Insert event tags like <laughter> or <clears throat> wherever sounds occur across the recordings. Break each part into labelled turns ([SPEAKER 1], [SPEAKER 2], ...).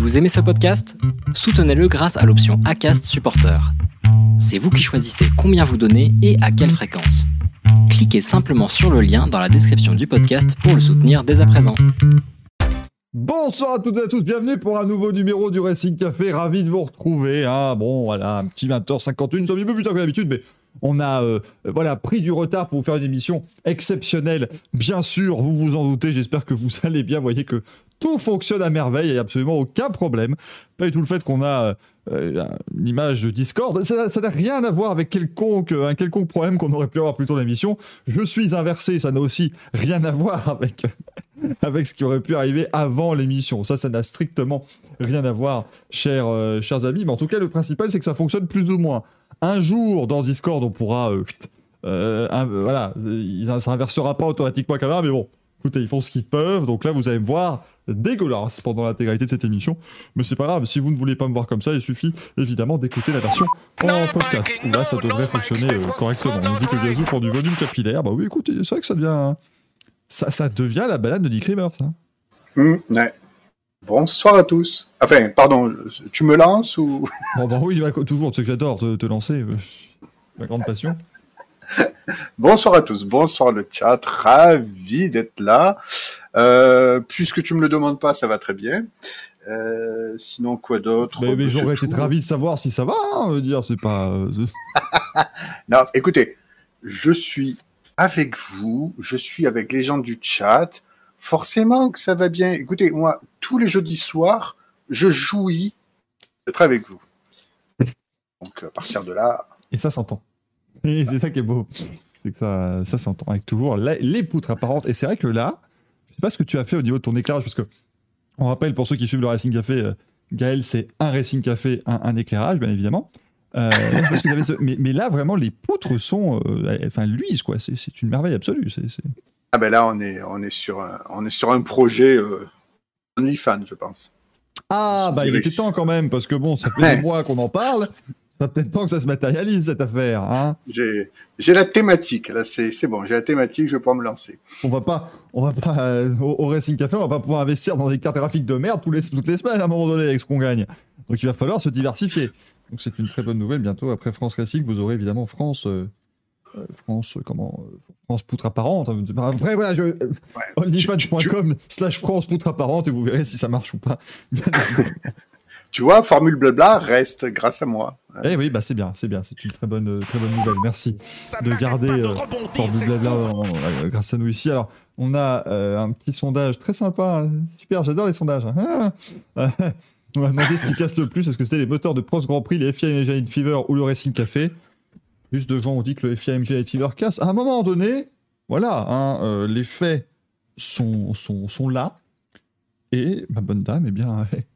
[SPEAKER 1] Vous aimez ce podcast? Soutenez-le grâce à l'option ACAST Supporter. C'est vous qui choisissez combien vous donnez et à quelle fréquence. Cliquez simplement sur le lien dans la description du podcast pour le soutenir dès à présent.
[SPEAKER 2] Bonsoir à toutes et à tous, bienvenue pour un nouveau numéro du Racing Café, ravi de vous retrouver. Hein. Bon, voilà, un petit 20h51, c'est un peu plus tard que d'habitude, mais on a euh, voilà, pris du retard pour vous faire une émission exceptionnelle. Bien sûr, vous vous en doutez, j'espère que vous <laughs> allez bien. Vous voyez que tout fonctionne à merveille, il n'y a absolument aucun problème. Pas du tout le fait qu'on a euh, une image de Discord. Ça n'a rien à voir avec quelconque, un quelconque problème qu'on aurait pu avoir plus tôt dans l'émission. Je suis inversé, ça n'a aussi rien à voir avec, <laughs> avec ce qui aurait pu arriver avant l'émission. Ça, ça n'a strictement rien à voir, chers, euh, chers amis. Mais en tout cas, le principal, c'est que ça fonctionne plus ou moins. Un jour, dans Discord, on pourra... Euh, euh, voilà, ça inversera pas automatiquement la caméra, mais bon, écoutez, ils font ce qu'ils peuvent. Donc là, vous allez me voir dégueulasse pendant l'intégralité de cette émission. Mais c'est pas grave, si vous ne voulez pas me voir comme ça, il suffit évidemment d'écouter la version en podcast. Où là, ça devrait fonctionner euh, correctement. On dit que Gazou prend du volume capillaire. Bah oui, écoutez, c'est vrai que ça devient. Ça, ça devient la balade de Dick Rivers, ça.
[SPEAKER 3] Mmh, ouais. Bonsoir à tous. Enfin, pardon, tu me lances ou? <laughs>
[SPEAKER 2] Bon, bah oui, toujours, tu sais que j'adore te, te lancer. Euh, ma grande passion. <laughs>
[SPEAKER 3] Bonsoir à tous, bonsoir le chat, ravi d'être là. Euh, puisque tu me le demandes pas, ça va très bien. Euh, sinon, quoi d'autre?
[SPEAKER 2] Mais, j'aurais été ravi de savoir si ça va, hein, veut dire, c'est pas. <laughs>
[SPEAKER 3] Non, écoutez, je suis avec vous, je suis avec les gens du chat. Forcément que ça va bien. Écoutez, moi, tous les jeudis soirs, je jouis d'être avec vous. Donc, à partir de là.
[SPEAKER 2] Et ça s'entend. c'est ça qui est beau. C'est que ça, ça s'entend avec toujours les poutres apparentes. Et c'est vrai que là, je sais pas ce que tu as fait au niveau de ton éclairage, parce que on rappelle pour ceux qui suivent le Racing Café, euh, Gaël, c'est un Racing Café, un, éclairage, bien évidemment. Euh, mais, là, vraiment, les poutres sont, euh, enfin, luisent quoi. C'est une merveille absolue.
[SPEAKER 3] Ah ben là, on est, on est sur, un, on est sur un projet OnlyFans, je pense.
[SPEAKER 2] Ah bah il était temps quand même parce que bon, ça fait des mois qu'on en parle ça peut-être temps que ça se matérialise cette affaire. Hein
[SPEAKER 3] j'ai, la thématique, là c'est, bon, j'ai la thématique, je vais pouvoir me lancer.
[SPEAKER 2] On va pas, on va pas euh, au, Racing Café, on va pas pouvoir investir dans des cartes graphiques de merde toutes les, toutes les semaines à un moment donné avec ce qu'on gagne. Donc il va falloir se diversifier. Donc c'est une très bonne nouvelle. Bientôt après France Racing, vous aurez évidemment France. Euh, euh, France, comment France poutre apparente. Après, voilà, je. Ouais, slash France poutre apparente et vous verrez si ça marche ou pas. <laughs>
[SPEAKER 3] tu vois, Formule Blabla reste grâce à moi.
[SPEAKER 2] Eh oui, bah c'est bien, c'est bien, c'est une très bonne, très bonne nouvelle. Merci de garder euh, Formule Blabla euh, grâce à nous ici. Alors, on a euh, un petit sondage très sympa, hein. super, j'adore les sondages. Hein. <laughs> on va demander ce qui casse le plus, est-ce que c'était les moteurs de Prost Grand Prix, les FIA Night Fever ou le Racing Café Plus de gens ont dit que le FIA Night Fever casse. À un moment donné, voilà, hein, les faits sont, sont, sont là. Et ma bonne dame, eh bien, <laughs>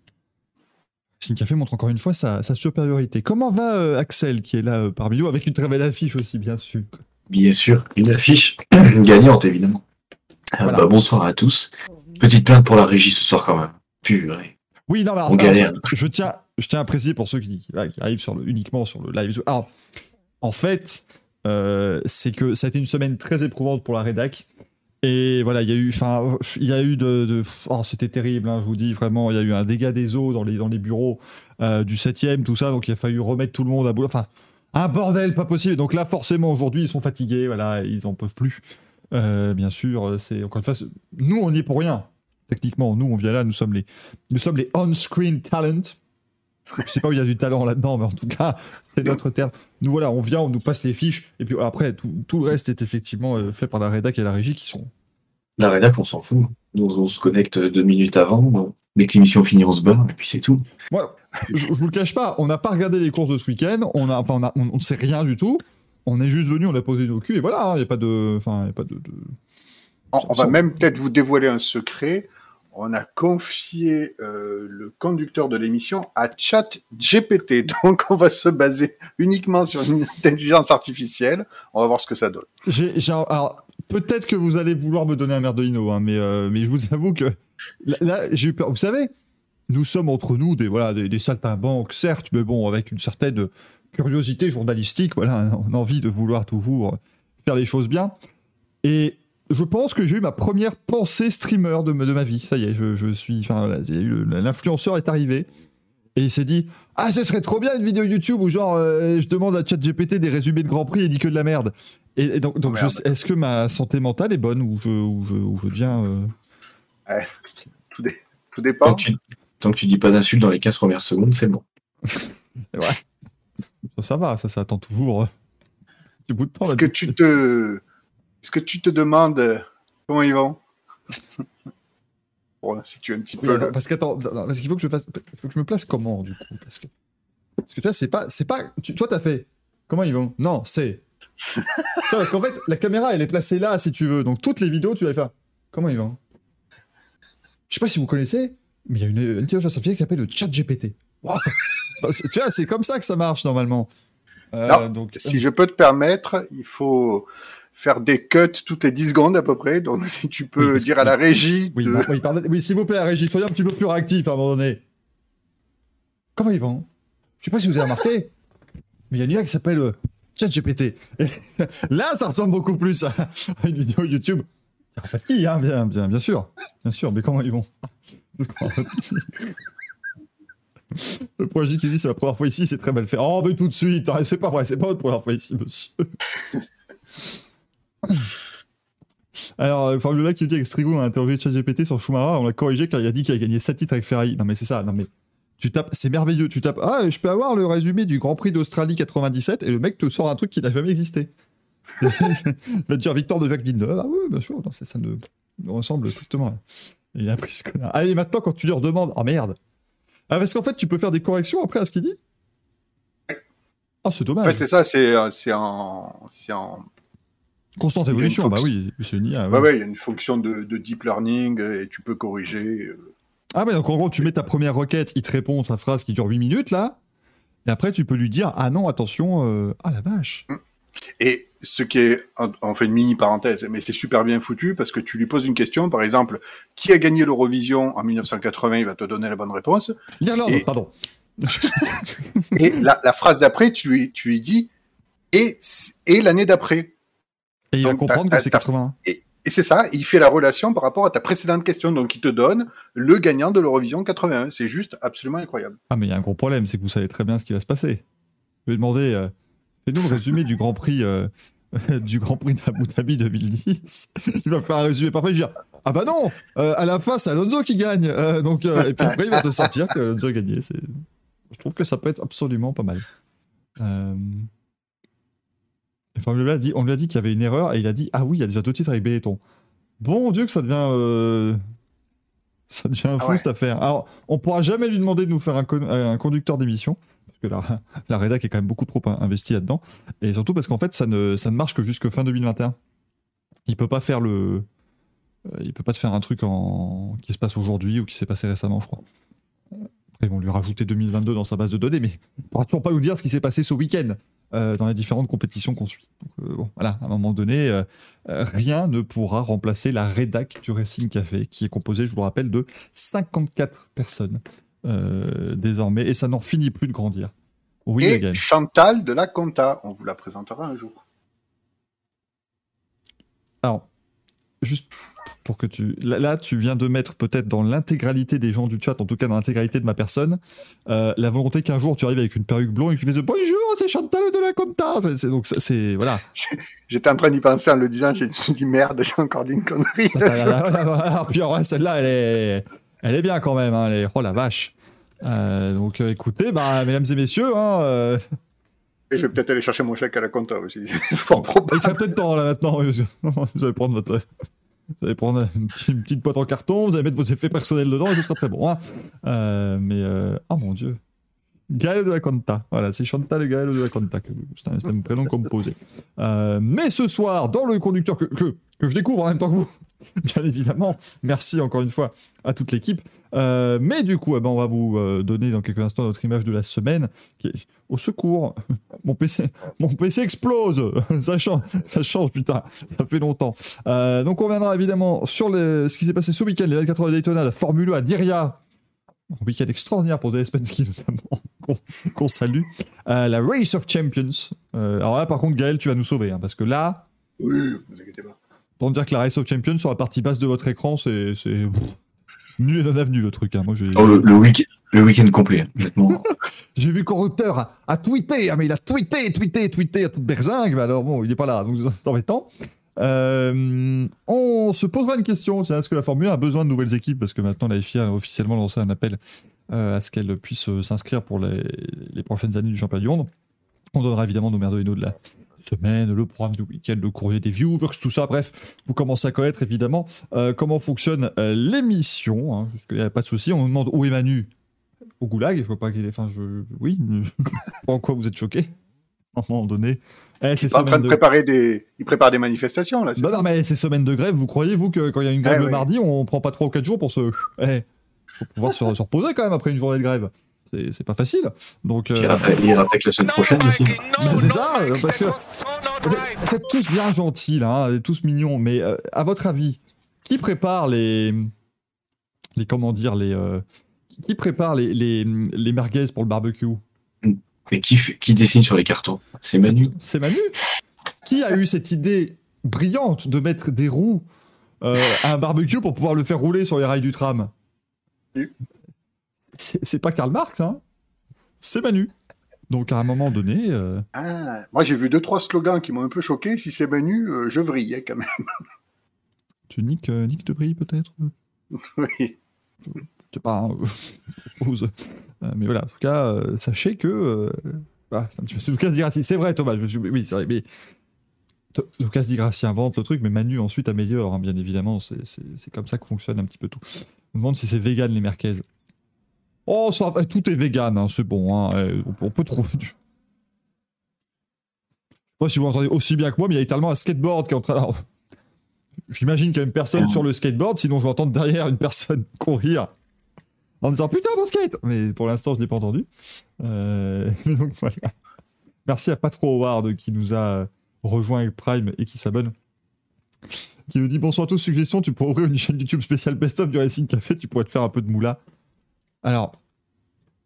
[SPEAKER 2] Café montre encore une fois sa, supériorité. Comment va euh, Axel, qui est là euh, parmi nous, avec une très belle affiche aussi, bien sûr?
[SPEAKER 4] Bien sûr, une affiche <coughs> gagnante, évidemment. Euh, bah, bonsoir à tous. Petite plainte pour la régie ce soir, quand même. Purée.
[SPEAKER 2] Oui, non, mais je, tiens, je tiens à préciser pour ceux qui, arrivent sur le, uniquement sur le live. Alors, en fait, c'est que ça a été une semaine très éprouvante pour la rédac. Et voilà, il y a eu, enfin, il y a eu de, oh, c'était terrible, hein, je vous dis vraiment, il y a eu un dégât des eaux dans les dans les bureaux euh, du 7 tout ça, donc il a fallu remettre tout le monde à boulot. Enfin, un bordel pas possible. Donc là, forcément, aujourd'hui, ils sont fatigués, voilà, ils en peuvent plus. Euh, bien sûr, c'est encore une fois, nous, on n'y est pour rien. Techniquement, nous, on vient là, nous sommes les, nous sommes les on-screen talent. Je sais pas où il y a du talent là-dedans, mais en tout cas, c'est notre terme. Nous voilà, on vient, on nous passe les fiches, et puis après, tout, tout le reste est effectivement euh, fait par la rédac et la régie qui sont.
[SPEAKER 4] La rédac, on s'en fout. Nous, on se connecte deux minutes avant. Dès que l'émission finit, on se bat, et puis c'est tout.
[SPEAKER 2] Voilà. je, vous le cache pas, on n'a pas regardé les courses de ce week-end, on ne on, on, sait rien du tout. On est juste venu, on a posé nos culs, et voilà, il n'y a pas de. Enfin, il a pas de.
[SPEAKER 3] On, va même peut-être vous dévoiler un secret on a confié euh, le conducteur de l'émission à ChatGPT. <laughs> Donc, on va se baser uniquement sur une intelligence artificielle. On va voir ce que ça donne.
[SPEAKER 2] peut-être que vous allez vouloir me donner un merdolino, hein, mais, euh, mais je vous avoue que là, j'ai eu peur. Vous savez, nous sommes entre nous des, voilà, des, saltimbanques, certes, mais bon, avec une certaine curiosité journalistique. Voilà, a envie de vouloir toujours faire les choses bien. Et je pense que j'ai eu ma première pensée streamer de, ma- de ma vie. Ça y est, je, je suis. Enfin, l'influenceur est arrivé et il s'est dit Ah, ce serait trop bien une vidéo YouTube où, genre, euh, je demande à ChatGPT des résumés de Grand Prix et il dit que de la merde. Et, et donc,
[SPEAKER 3] Oh,
[SPEAKER 2] est-ce que ma santé mentale est bonne ou je, ou je, ou je deviens. euh,
[SPEAKER 3] Tout, dé- tout
[SPEAKER 4] Tant
[SPEAKER 3] dépend.
[SPEAKER 4] que, tu, tant que tu dis pas d'insultes dans les 15 premières secondes, c'est bon. <laughs>
[SPEAKER 2] Ça, ça va, ça, ça attend toujours. euh, du bout de temps.
[SPEAKER 3] Est-ce que tu te, est-ce que tu te demandes euh, comment ils vont? <laughs> Bon, si tu es un petit
[SPEAKER 2] Oui,
[SPEAKER 3] peu.
[SPEAKER 2] attends, parce qu'attends, parce qu'il faut que je fasse, il faut que je me place comment du coup? Parce que, parce que tu vois, c'est pas, c'est pas, tu, toi t'as fait, comment ils vont? Non, c'est. <laughs> Parce qu'en fait, la caméra elle est placée là si tu veux, donc toutes les vidéos tu vas faire. Comment ils vont? Je sais pas si vous connaissez, mais il y a une, une intelligence artificielle qui s'appelle le Chat GPT. tu vois, c'est comme ça que ça marche normalement. Euh,
[SPEAKER 3] Non,
[SPEAKER 2] donc,
[SPEAKER 3] Si je peux te permettre, il faut faire des cuts toutes les 10 secondes à peu près. Donc, <laughs> si tu
[SPEAKER 2] Oui,
[SPEAKER 3] peux
[SPEAKER 2] parce
[SPEAKER 3] dire
[SPEAKER 2] que-
[SPEAKER 3] à la régie
[SPEAKER 2] Oui,
[SPEAKER 3] de-
[SPEAKER 2] bah, oui, pardon- oui, s'il vous plaît, la régie, soyez un petit peu plus réactif à un moment donné. Comment ils vont? Je sais pas si vous avez remarqué, mais il y a une IA qui s'appelle euh, ChatGPT. <laughs> Là, ça ressemble beaucoup plus à à une vidéo YouTube. Pas de qui, hein, bien, bien, bien sûr. Bien sûr, mais comment ils vont? <laughs> Le projet qui dit c'est la première fois ici, c'est très mal fait. Oh, mais tout de suite, hein, c'est pas vrai, c'est pas votre première fois ici, monsieur. Alors, euh, mec qui dit avec Strigo, on a interrogé ChatGPT sur Schumacher, on l'a corrigé car il a dit qu'il a gagné 7 titres avec Ferrari. Non, mais c'est ça, non, mais tu tapes, c'est merveilleux, tu tapes, ah, je peux avoir le résumé du Grand Prix d'Australie 97, et le mec te sort un truc qui n'a jamais existé. <laughs> va te dire victoire de Jacques Villeneuve, ah oui, bien sûr, non, ça, ça ne, ne ressemble strictement il a pris ce connard. Allez, maintenant, quand tu lui redemandes, ah merde. Ah, parce qu'en fait, tu peux faire des corrections après à ce qu'il dit? Ah, c'est
[SPEAKER 3] En
[SPEAKER 2] dommage.
[SPEAKER 3] fait, c'est ça, c'est euh, c'est en, c'est en,
[SPEAKER 2] Constante évolution, bah oui, c'est une IA.
[SPEAKER 3] ouais,
[SPEAKER 2] ouais.
[SPEAKER 3] ouais, il y a une fonction de, de deep learning euh, et tu peux corriger. euh.
[SPEAKER 2] Ah ouais, donc en gros, tu mets ta première requête, il te répond sa phrase qui dure 8 minutes, là, et après, tu peux lui dire, ah non, attention, euh, ah la vache.
[SPEAKER 3] Et ce qui est, on fait une mini parenthèse, mais c'est super bien foutu parce que tu lui poses une question, par exemple, qui a gagné l'Eurovision en 1980, il va te donner la bonne réponse.
[SPEAKER 2] L'Irlande,
[SPEAKER 3] Et-
[SPEAKER 2] pardon. <laughs>
[SPEAKER 3] Et la, la phrase d'après, tu lui, tu lui dis, et, et l'année d'après.
[SPEAKER 2] Et il va comprendre que c'est
[SPEAKER 3] t'as-
[SPEAKER 2] 81.
[SPEAKER 3] Et, et c'est ça, il fait la relation par rapport à ta précédente question. Donc, il te donne le gagnant de l'Eurovision 81. C'est juste absolument incroyable.
[SPEAKER 2] Ah, mais il y a un gros problème, c'est que vous savez très bien ce qui va se passer. Je vais demander, euh, fais-nous le résumé du Grand Prix, euh, <laughs> du Grand Prix d'Abu Dhabi 2010. Il va faire un résumé parfait, je vais dire, ah bah non, euh, à la fin, c'est Alonso qui gagne. Euh, donc, euh, et puis après, il va te sortir que Alonso a gagné. Je trouve que ça peut être absolument pas mal. On lui a dit, on lui a dit qu'il y avait une erreur et il a dit, ah oui, il y a déjà deux titres avec Benetton. Bon Dieu que ça devient... euh, <laughs> Ça devient fou
[SPEAKER 3] ouais.
[SPEAKER 2] cette affaire. Alors, on pourra jamais lui demander de nous faire un, con- un conducteur d'émission, parce que la, <laughs> la rédac est quand même beaucoup trop in- investie là-dedans, et surtout parce qu'en fait, ça ne, ça ne marche que jusque fin 2021. Il peut pas faire le, euh, il peut pas te faire un truc en qui se passe aujourd'hui ou qui s'est passé récemment, je crois. Après, ils vont lui rajouter 2022 dans sa base de données, mais il pourra toujours pas nous dire ce qui s'est passé ce week-end euh, dans les différentes compétitions qu'on suit. Donc, euh, bon, voilà, à un moment donné, euh, rien ne pourra remplacer la rédac du Racing Café, qui est composée, je vous le rappelle, de 54 personnes désormais, et ça n'en finit plus de grandir. Oui,
[SPEAKER 3] et
[SPEAKER 2] again.
[SPEAKER 3] Chantal de la Conta, on vous la présentera un jour.
[SPEAKER 2] Alors, juste pour que tu. Là, tu viens de mettre peut-être dans l'intégralité des gens du chat, en tout cas dans l'intégralité de ma personne, euh, la volonté qu'un jour tu arrives avec une perruque blonde et que tu fais bonjour, c'est Chantal de la Conta. Donc, c'est. Voilà. <laughs>
[SPEAKER 3] J'étais en train d'y penser en le disant, j'ai dit merde, j'ai encore dit une connerie.
[SPEAKER 2] Alors, puis, alors, ouais, celle-là, elle est, elle est bien quand même. Hein, elle est- Oh la vache. Euh, donc, euh, écoutez, bah, mesdames et messieurs, hein, euh,
[SPEAKER 3] Et je vais peut-être aller chercher mon chèque à la Conta aussi. <laughs> C'est fort probable.
[SPEAKER 2] il serait peut-être temps là maintenant. <laughs> Vous allez prendre votre. Vous allez prendre une petite, une boîte en carton, vous allez mettre vos effets personnels dedans et ce sera très bon. hein. Euh, mais, euh, oh mon dieu. Gaël de la Conta. Voilà, c'est Chantal et Gaël de la Conta. C'est un, prénom composé. Euh, mais ce soir, dans le conducteur que, que je découvre en même temps que vous, <laughs> bien évidemment, merci encore une fois à toute l'équipe. Euh, mais du coup, eh ben, on va vous euh, donner dans quelques instants notre image de la semaine. Au secours, <laughs> mon PC, mon PC explose. <laughs> ça change, ça change, putain. Ça fait longtemps. Euh, donc on reviendra évidemment sur ce qui s'est passé ce week-end, les 24 heures de Daytona, la Formule 1 à Diriyah. Un week-end extraordinaire pour DS Penske notamment, qu'on salue. La Race of Champions. Alors là, par contre, Gaël, tu vas nous sauver, hein, parce que là,
[SPEAKER 3] Oui, ne vous inquiétez pas.
[SPEAKER 2] Pour me dire que la Race of Champions sur la partie basse de votre écran, c'est <laughs> nul et non avenu le truc. Hein. Moi,
[SPEAKER 4] Oh, le, le week- le week-end complet, honnêtement. <laughs>
[SPEAKER 2] j'ai vu Corrupteur a, a tweeté, ah, mais il a tweeté, tweeté, tweeté à toute berzingue. Mais alors bon, il est pas là, donc c'est <laughs> embêtant. Euh, on se posera une question. Est-ce que la Formule 1 a besoin de nouvelles équipes? Parce que maintenant la FIA a officiellement lancé un appel euh, à ce qu'elle puisse euh, s'inscrire pour les, les prochaines années du championnat du monde. On donnera évidemment nos merdes et nos de la semaine, le programme du week-end, le courrier des viewers, tout ça. Bref, vous commencez à connaître évidemment euh, comment fonctionne euh, l'émission. Hein, parce qu'il n'y a pas de souci. On nous demande où est Manu? Au goulag. Il faut pas qu'il ait. Enfin, je... oui. <laughs> en quoi vous êtes choqué À un moment donné. Eh, c'est
[SPEAKER 3] Il est en train de
[SPEAKER 2] de...
[SPEAKER 3] préparer des, il prépare des manifestations là.
[SPEAKER 2] Bah non, mais ces semaines de grève, vous croyez, vous, que quand il y a une grève
[SPEAKER 3] Eh
[SPEAKER 2] le
[SPEAKER 3] oui.
[SPEAKER 2] mardi, on prend pas 3 ou 4 jours pour se. Eh, faut pouvoir se, se reposer quand même après une journée de grève? C'est pas facile. Donc.
[SPEAKER 4] Il
[SPEAKER 2] euh,
[SPEAKER 4] il ira peut-être la semaine prochaine aussi.
[SPEAKER 2] c'est ça, euh, parce que. Vous êtes tous bien gentils, là, hein, tous mignons, mais euh, à votre avis, qui prépare les. Les. Comment dire, les. euh, qui prépare les, les, les merguez pour le barbecue?
[SPEAKER 4] Et qui, qui dessine sur les cartons? C'est Manu.
[SPEAKER 2] C'est Manu? Qui a eu cette idée brillante de mettre des roues euh, à un barbecue pour pouvoir le faire rouler sur les rails du tram? C'est pas Karl Marx, hein C'est Manu. Donc à un moment donné, euh,
[SPEAKER 3] Ah, moi j'ai vu deux trois slogans qui m'ont un peu choqué. Si c'est Manu, euh, je vrille hein, quand même. <laughs>
[SPEAKER 2] tu niques, euh, niques Debris peut-être? <laughs>
[SPEAKER 3] Oui.
[SPEAKER 2] Je sais pas, hein, <laughs> mais voilà, en tout cas, sachez que. c'est un petit peu c'est Lucas. C'est vrai, Thomas, je me suis- oui, c'est vrai, mais. Lucas Di Grassi invente le truc, mais Manu ensuite améliore, hein, bien évidemment. C'est comme ça que fonctionne un petit peu tout. On me demande si c'est vegan les merguez. Oh, ça, tout est vegan, hein, c'est bon. hein, euh, on, peut- trouver du. Si vous entendez aussi bien que moi, mais il y a littéralement un skateboard qui est en train. J'imagine qu'il y a une personne sur le skateboard, sinon je vais entendre derrière une personne <laughs> courir en disant putain mon skate Mais pour l'instant, je ne l'ai pas entendu. Euh. <laughs> Merci à Patro Howard qui nous a rejoint avec Prime et qui s'abonne. Qui nous dit bonsoir à tous, suggestion, tu pourrais ouvrir une chaîne YouTube spéciale best-of du Racing Café, tu pourrais te faire un peu de moula. Alors,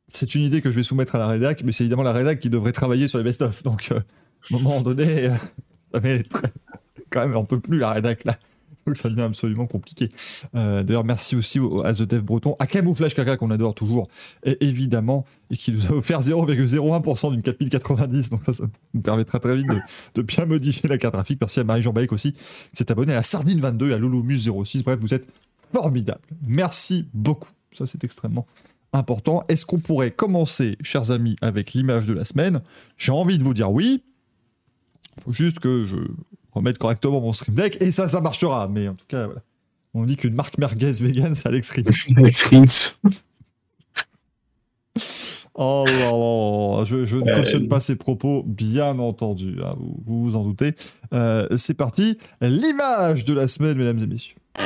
[SPEAKER 2] c'est une idée que je vais soumettre à la rédac, mais c'est évidemment la rédac qui devrait travailler sur les best-of. Donc, euh, à un moment donné, euh, <laughs> ça va être <laughs> quand même, on peut plus la rédac là. Donc ça devient absolument compliqué. Euh, D'ailleurs, merci aussi au- à The Dev Breton, à Camouflage Caca qu'on adore toujours, et évidemment, et qui nous a offert 0,01% d'une 4090. Donc ça, ça nous permettra très vite de, bien <laughs> modifier la carte graphique. Merci à Marie-Jean Baïk aussi, qui s'est abonné à la Sardine 22 et à Lolomus06. Bref, vous êtes formidables. Merci beaucoup. Ça, c'est extrêmement important. Est-ce qu'on pourrait commencer, chers amis, avec l'image de la semaine J'ai envie de vous dire oui. Il faut juste que je remette correctement mon stream deck et ça, ça marchera. Mais en tout cas, voilà. On dit qu'une marque merguez vegan, c'est Alex Rins.
[SPEAKER 4] Alex Rins.
[SPEAKER 2] Oh là là, je, je ne
[SPEAKER 4] Euh,
[SPEAKER 2] cautionne pas ces propos, bien entendu, hein, vous, vous vous en doutez. Euh, c'est parti, l'image de la semaine, mesdames et messieurs. Oh,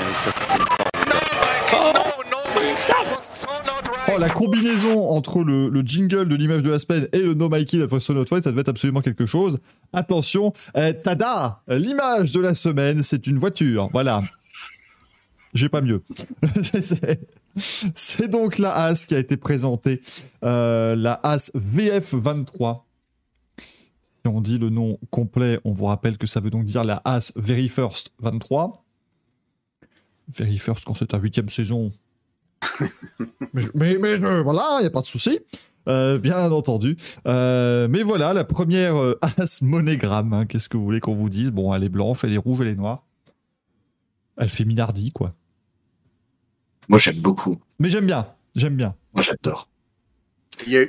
[SPEAKER 2] la combinaison entre le, le jingle de l'image de semaine et le No Mikey de Not White, ça devait être absolument quelque chose. Attention, euh, tada L'image de la semaine, c'est une voiture. Voilà. J'ai pas mieux. <laughs> C'est donc la As qui a été présentée. Euh, la As VF23. Si on dit le nom complet, on vous rappelle que ça veut donc dire la As Very First 23. Very First quand c'est ta huitième saison, mais, je- mais, voilà, il n'y a pas de souci. Euh, bien entendu. Euh, mais voilà, la première euh, as monogramme. hein, Qu'est-ce que vous voulez qu'on vous dise? Bon, elle est blanche, elle est rouge, elle est noire. Elle fait Minardi, quoi.
[SPEAKER 4] Moi, j'aime beaucoup.
[SPEAKER 2] Mais j'aime bien, j'aime bien.
[SPEAKER 4] Moi, j'adore. Euh,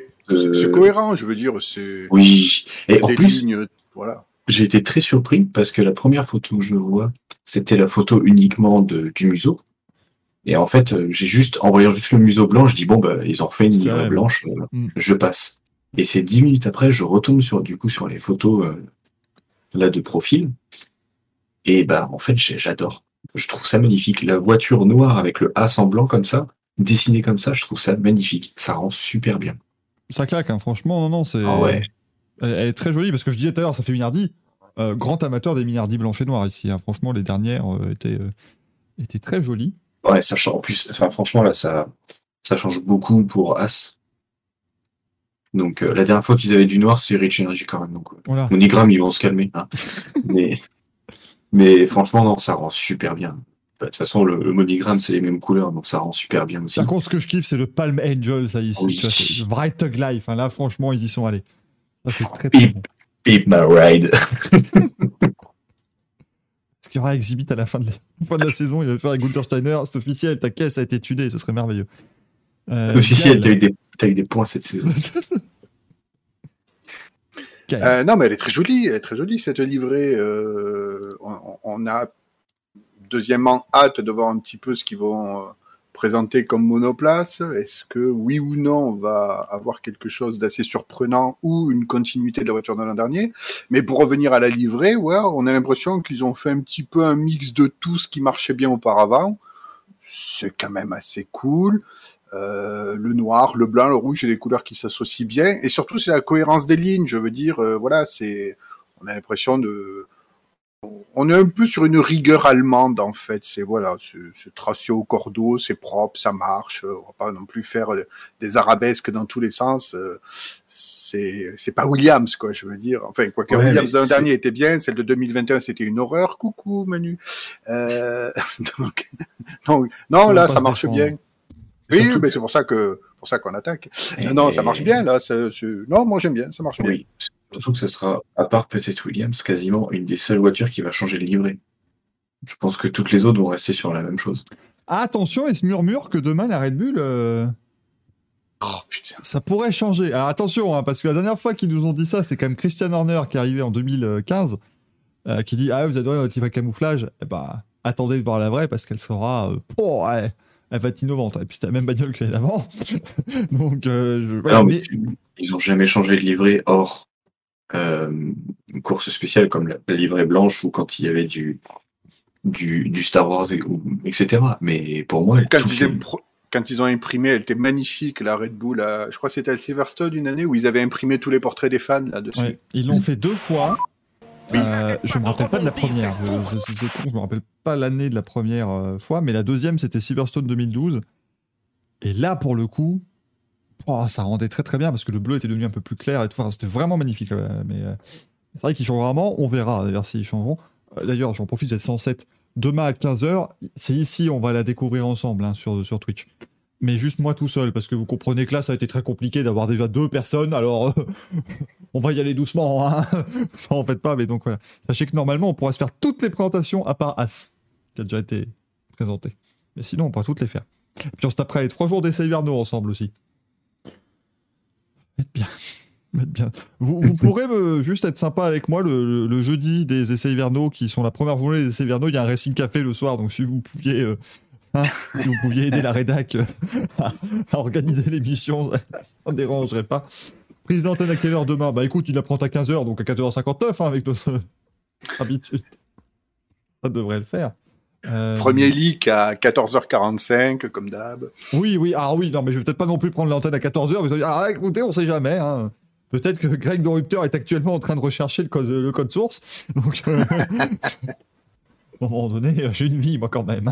[SPEAKER 3] C'est cohérent, je veux dire. C'est
[SPEAKER 4] Oui. Et en plus,
[SPEAKER 3] lignes. Voilà.
[SPEAKER 4] j'ai été très surpris parce que la première photo que je vois, c'était la photo uniquement de, du museau. Et en fait, euh, j'ai juste, en voyant juste le museau blanc, je dis bon, bah, ils ont refait une livrée blanche, euh,
[SPEAKER 2] Mm.
[SPEAKER 4] je passe. Et c'est dix minutes après, je retombe sur, du coup, sur les photos, euh, là, de profil. Et bah, en fait, j'adore. Je trouve ça magnifique. La voiture noire avec le as en blanc comme ça, dessinée comme ça, je trouve ça magnifique. Ça rend super bien.
[SPEAKER 2] Ça claque, hein, franchement, non, non, c'est.
[SPEAKER 4] Ah ouais.
[SPEAKER 2] Elle, elle est très jolie parce que je disais tout à l'heure, ça fait Minardi. Euh, grand amateur des Minardi blanches et noires ici. hein. Franchement, les dernières euh, étaient, étaient très jolies.
[SPEAKER 4] Ouais, ça change. En plus, enfin, franchement, là, ça, ça change beaucoup pour As. Donc, euh, la dernière fois qu'ils avaient du noir, c'est Rich Energy quand même. Donc, euh,
[SPEAKER 2] Voilà.
[SPEAKER 4] Monigram, ils vont se calmer. Hein. <laughs> Mais Mais franchement, non, ça rend super bien. Bah, De toute façon, le, le monogramme, c'est les mêmes couleurs, donc ça rend super bien aussi.
[SPEAKER 2] Par contre, ce que je kiffe, c'est le Palm Angel, ça ici.
[SPEAKER 4] Oui.
[SPEAKER 2] Le vrai Tug Life. hein. Là, franchement, ils y sont allés. Ça, c'est très, bon.
[SPEAKER 4] My ride. <laughs>
[SPEAKER 2] Est-ce qu'il y aura Exhibit à la fin de <laughs> fin de la saison Il va faire avec Gunther Steiner. C'est officiel, ta caisse a été tunée. Ce serait merveilleux. Euh,
[SPEAKER 4] Officiel, t'as eu, des- t'as eu des points cette saison. <laughs>
[SPEAKER 3] Euh, non, mais elle est très jolie, elle est très jolie cette livrée. euh, on, on a deuxièmement hâte de voir un petit peu ce qu'ils vont présenter comme monoplace. Est-ce que oui ou non on va avoir quelque chose d'assez surprenant ou une continuité de la voiture de l'an dernier? Mais pour revenir à la livrée, ouais, on a l'impression qu'ils ont fait un petit peu un mix de tout ce qui marchait bien auparavant. C'est quand même assez cool. Euh, le noir, le blanc, le rouge, c'est des couleurs qui s'associent bien. Et surtout, c'est la cohérence des lignes. Je veux dire, euh, voilà, c'est, on a l'impression de, on est un peu sur une rigueur allemande en fait. C'est voilà, c'est tracé au cordeau, c'est propre, ça marche. On va pas non plus faire euh, des arabesques dans tous les sens. Euh, C'est c'est pas Williams quoi, je veux dire. Enfin, quoi que
[SPEAKER 4] Ouais,
[SPEAKER 3] Williams l'an dernier était bien, celle de 2021 c'était une horreur. Coucou Manu. Euh, <laughs> donc, non, non
[SPEAKER 2] On
[SPEAKER 3] là ça marche bien. Oui, mais c'est pour ça que pour ça qu'on attaque. Non, non, ça marche bien là. Non, moi j'aime bien, ça marche bien.
[SPEAKER 4] Surtout que ce sera, à part peut-être Williams, quasiment une des seules voitures qui va changer le livret. Je pense que toutes les autres vont rester sur la même chose.
[SPEAKER 2] Ah, attention, il se murmure que demain, la Red Bull, euh,
[SPEAKER 3] Oh putain.
[SPEAKER 2] ça pourrait changer. Alors attention, hein, parce que la dernière fois qu'ils nous ont dit ça, c'est quand même Christian Horner qui est arrivé en 2015, euh, qui dit Ah, vous adorez votre livre à camouflage. Eh ben, attendez de voir la vraie parce qu'elle sera. euh, oh, ouais, elle va être innovante. Et puis c'était la même bagnole que l'année d'avant. <laughs> Donc, je- voilà,
[SPEAKER 4] Non, mais
[SPEAKER 2] mais-
[SPEAKER 4] tu- ils ont jamais changé de livret hors une course spéciale comme la, la livrée blanche ou quand il y avait du, du, du Star Wars, et, ou- etc. Mais pour moi,
[SPEAKER 3] Quand ils,
[SPEAKER 4] les-
[SPEAKER 3] quand ils ont imprimé, elle était magnifique, la Red Bull. à- je crois que c'était à Silverstone une année où ils avaient imprimé tous les portraits des fans là-dessus.
[SPEAKER 2] Ouais, ils l'ont fait deux fois. Euh, je me rappelle pas de la première. Je, je- con, je me rappelle pas l'année de la première euh, fois, mais la deuxième c'était Silverstone 2012. Et là, pour le coup, oh, ça rendait très très bien parce que le bleu était devenu un peu plus clair et tout. C'était vraiment magnifique. euh, mais euh, c'est vrai qu'ils changent vraiment. On verra d'ailleurs s'ils changeront. Euh, D'ailleurs, j'en profite, c'est 107 demain à 15h. C'est ici, on va la découvrir ensemble hein, sur, sur Twitch. Mais juste moi tout seul, parce que vous comprenez que là, ça a été très compliqué d'avoir déjà deux personnes. Alors, <laughs> on va y aller doucement. Hein <laughs> ça en faites pas, mais donc voilà. Sachez que normalement, on pourra se faire toutes les présentations à part As, qui a déjà été présenté. Mais sinon, on pourra toutes les faire. Puis on se tapera les trois jours d'essai hivernaux ensemble aussi. Bien. Bien. Vous, vous pourrez me- juste être sympa avec moi le, jeudi des essais hivernaux qui sont la première journée des essais hivernaux. Il y a un Racing Café le soir, donc si vous pouviez, euh, hein, vous pouviez aider la rédac euh, à, organiser l'émission, ça ne dérangerait pas. Prise d'antenne à quelle heure demain? Bah écoute, il apprend à 15h, donc à 14h59 hein, avec notre habitude. Ça devrait le faire. Euh,
[SPEAKER 3] Premier leak à 14h45, comme d'hab.
[SPEAKER 2] Oui, oui, ah oui, non, mais je vais peut-être pas non plus prendre l'antenne à 14h. Mais ah, écoutez, on sait jamais. hein. Peut-être que Greg de Rupteur est actuellement en train de rechercher le code, le code source. Donc, euh, <laughs> à un moment donné, j'ai une vie, moi, quand même.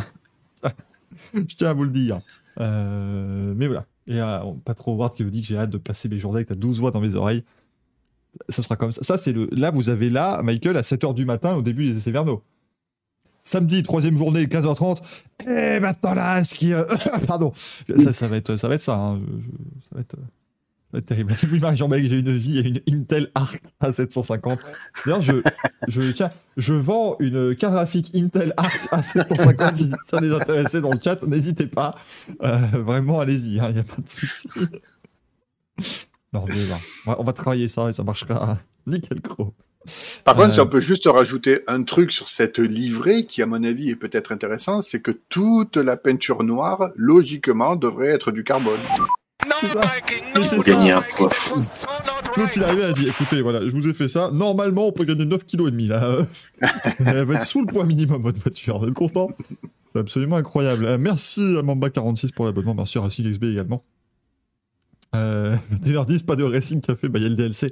[SPEAKER 2] je tiens à vous le dire. Euh, mais voilà. Et euh, pas trop voir qui vous dit que j'ai hâte de passer mes journées avec ta 12 voix dans mes oreilles. Ce sera comme ça. Ça, c'est le. Là, vous avez là, Michael, à 7h du matin, au début des essais. Samedi, troisième journée, 15h30. Et maintenant là, ce qui. euh, <laughs> Pardon. Ça, ça va être ça. Va être ça, hein. Ça, va être, ça va être terrible. <laughs> Oui, Marie-Jean-Mec, j'ai une vie et une Intel Arc à 750. D'ailleurs, je, je, tiens, je vends une carte graphique Intel Arc à 750. Si ça les intéressait dans le chat, n'hésitez pas. Euh, vraiment, allez-y, il n'y a pas de souci. <laughs> Non, mais va, on va travailler ça et ça marchera nickel gros.
[SPEAKER 3] Par contre,
[SPEAKER 2] Euh,
[SPEAKER 3] si on peut juste rajouter un truc sur cette livrée qui, à mon avis, est peut-être intéressant, c'est que toute la peinture noire, logiquement, devrait être du carbone.
[SPEAKER 2] Mais c'est
[SPEAKER 4] gagner un poids fou.
[SPEAKER 2] L'autre, il est arrivé, il a dit écoutez, voilà, je vous ai fait ça. Normalement, on peut gagner 9 kg et demi là. <laughs> Elle va être sous le poids minimum, votre voiture. Vous êtes content? C'est absolument incroyable. Euh, merci à Mamba46 pour l'abonnement. Merci à Racing XB également. Euh, <laughs> Taylor 10, pas de Racing Café, bah il y a le DLC.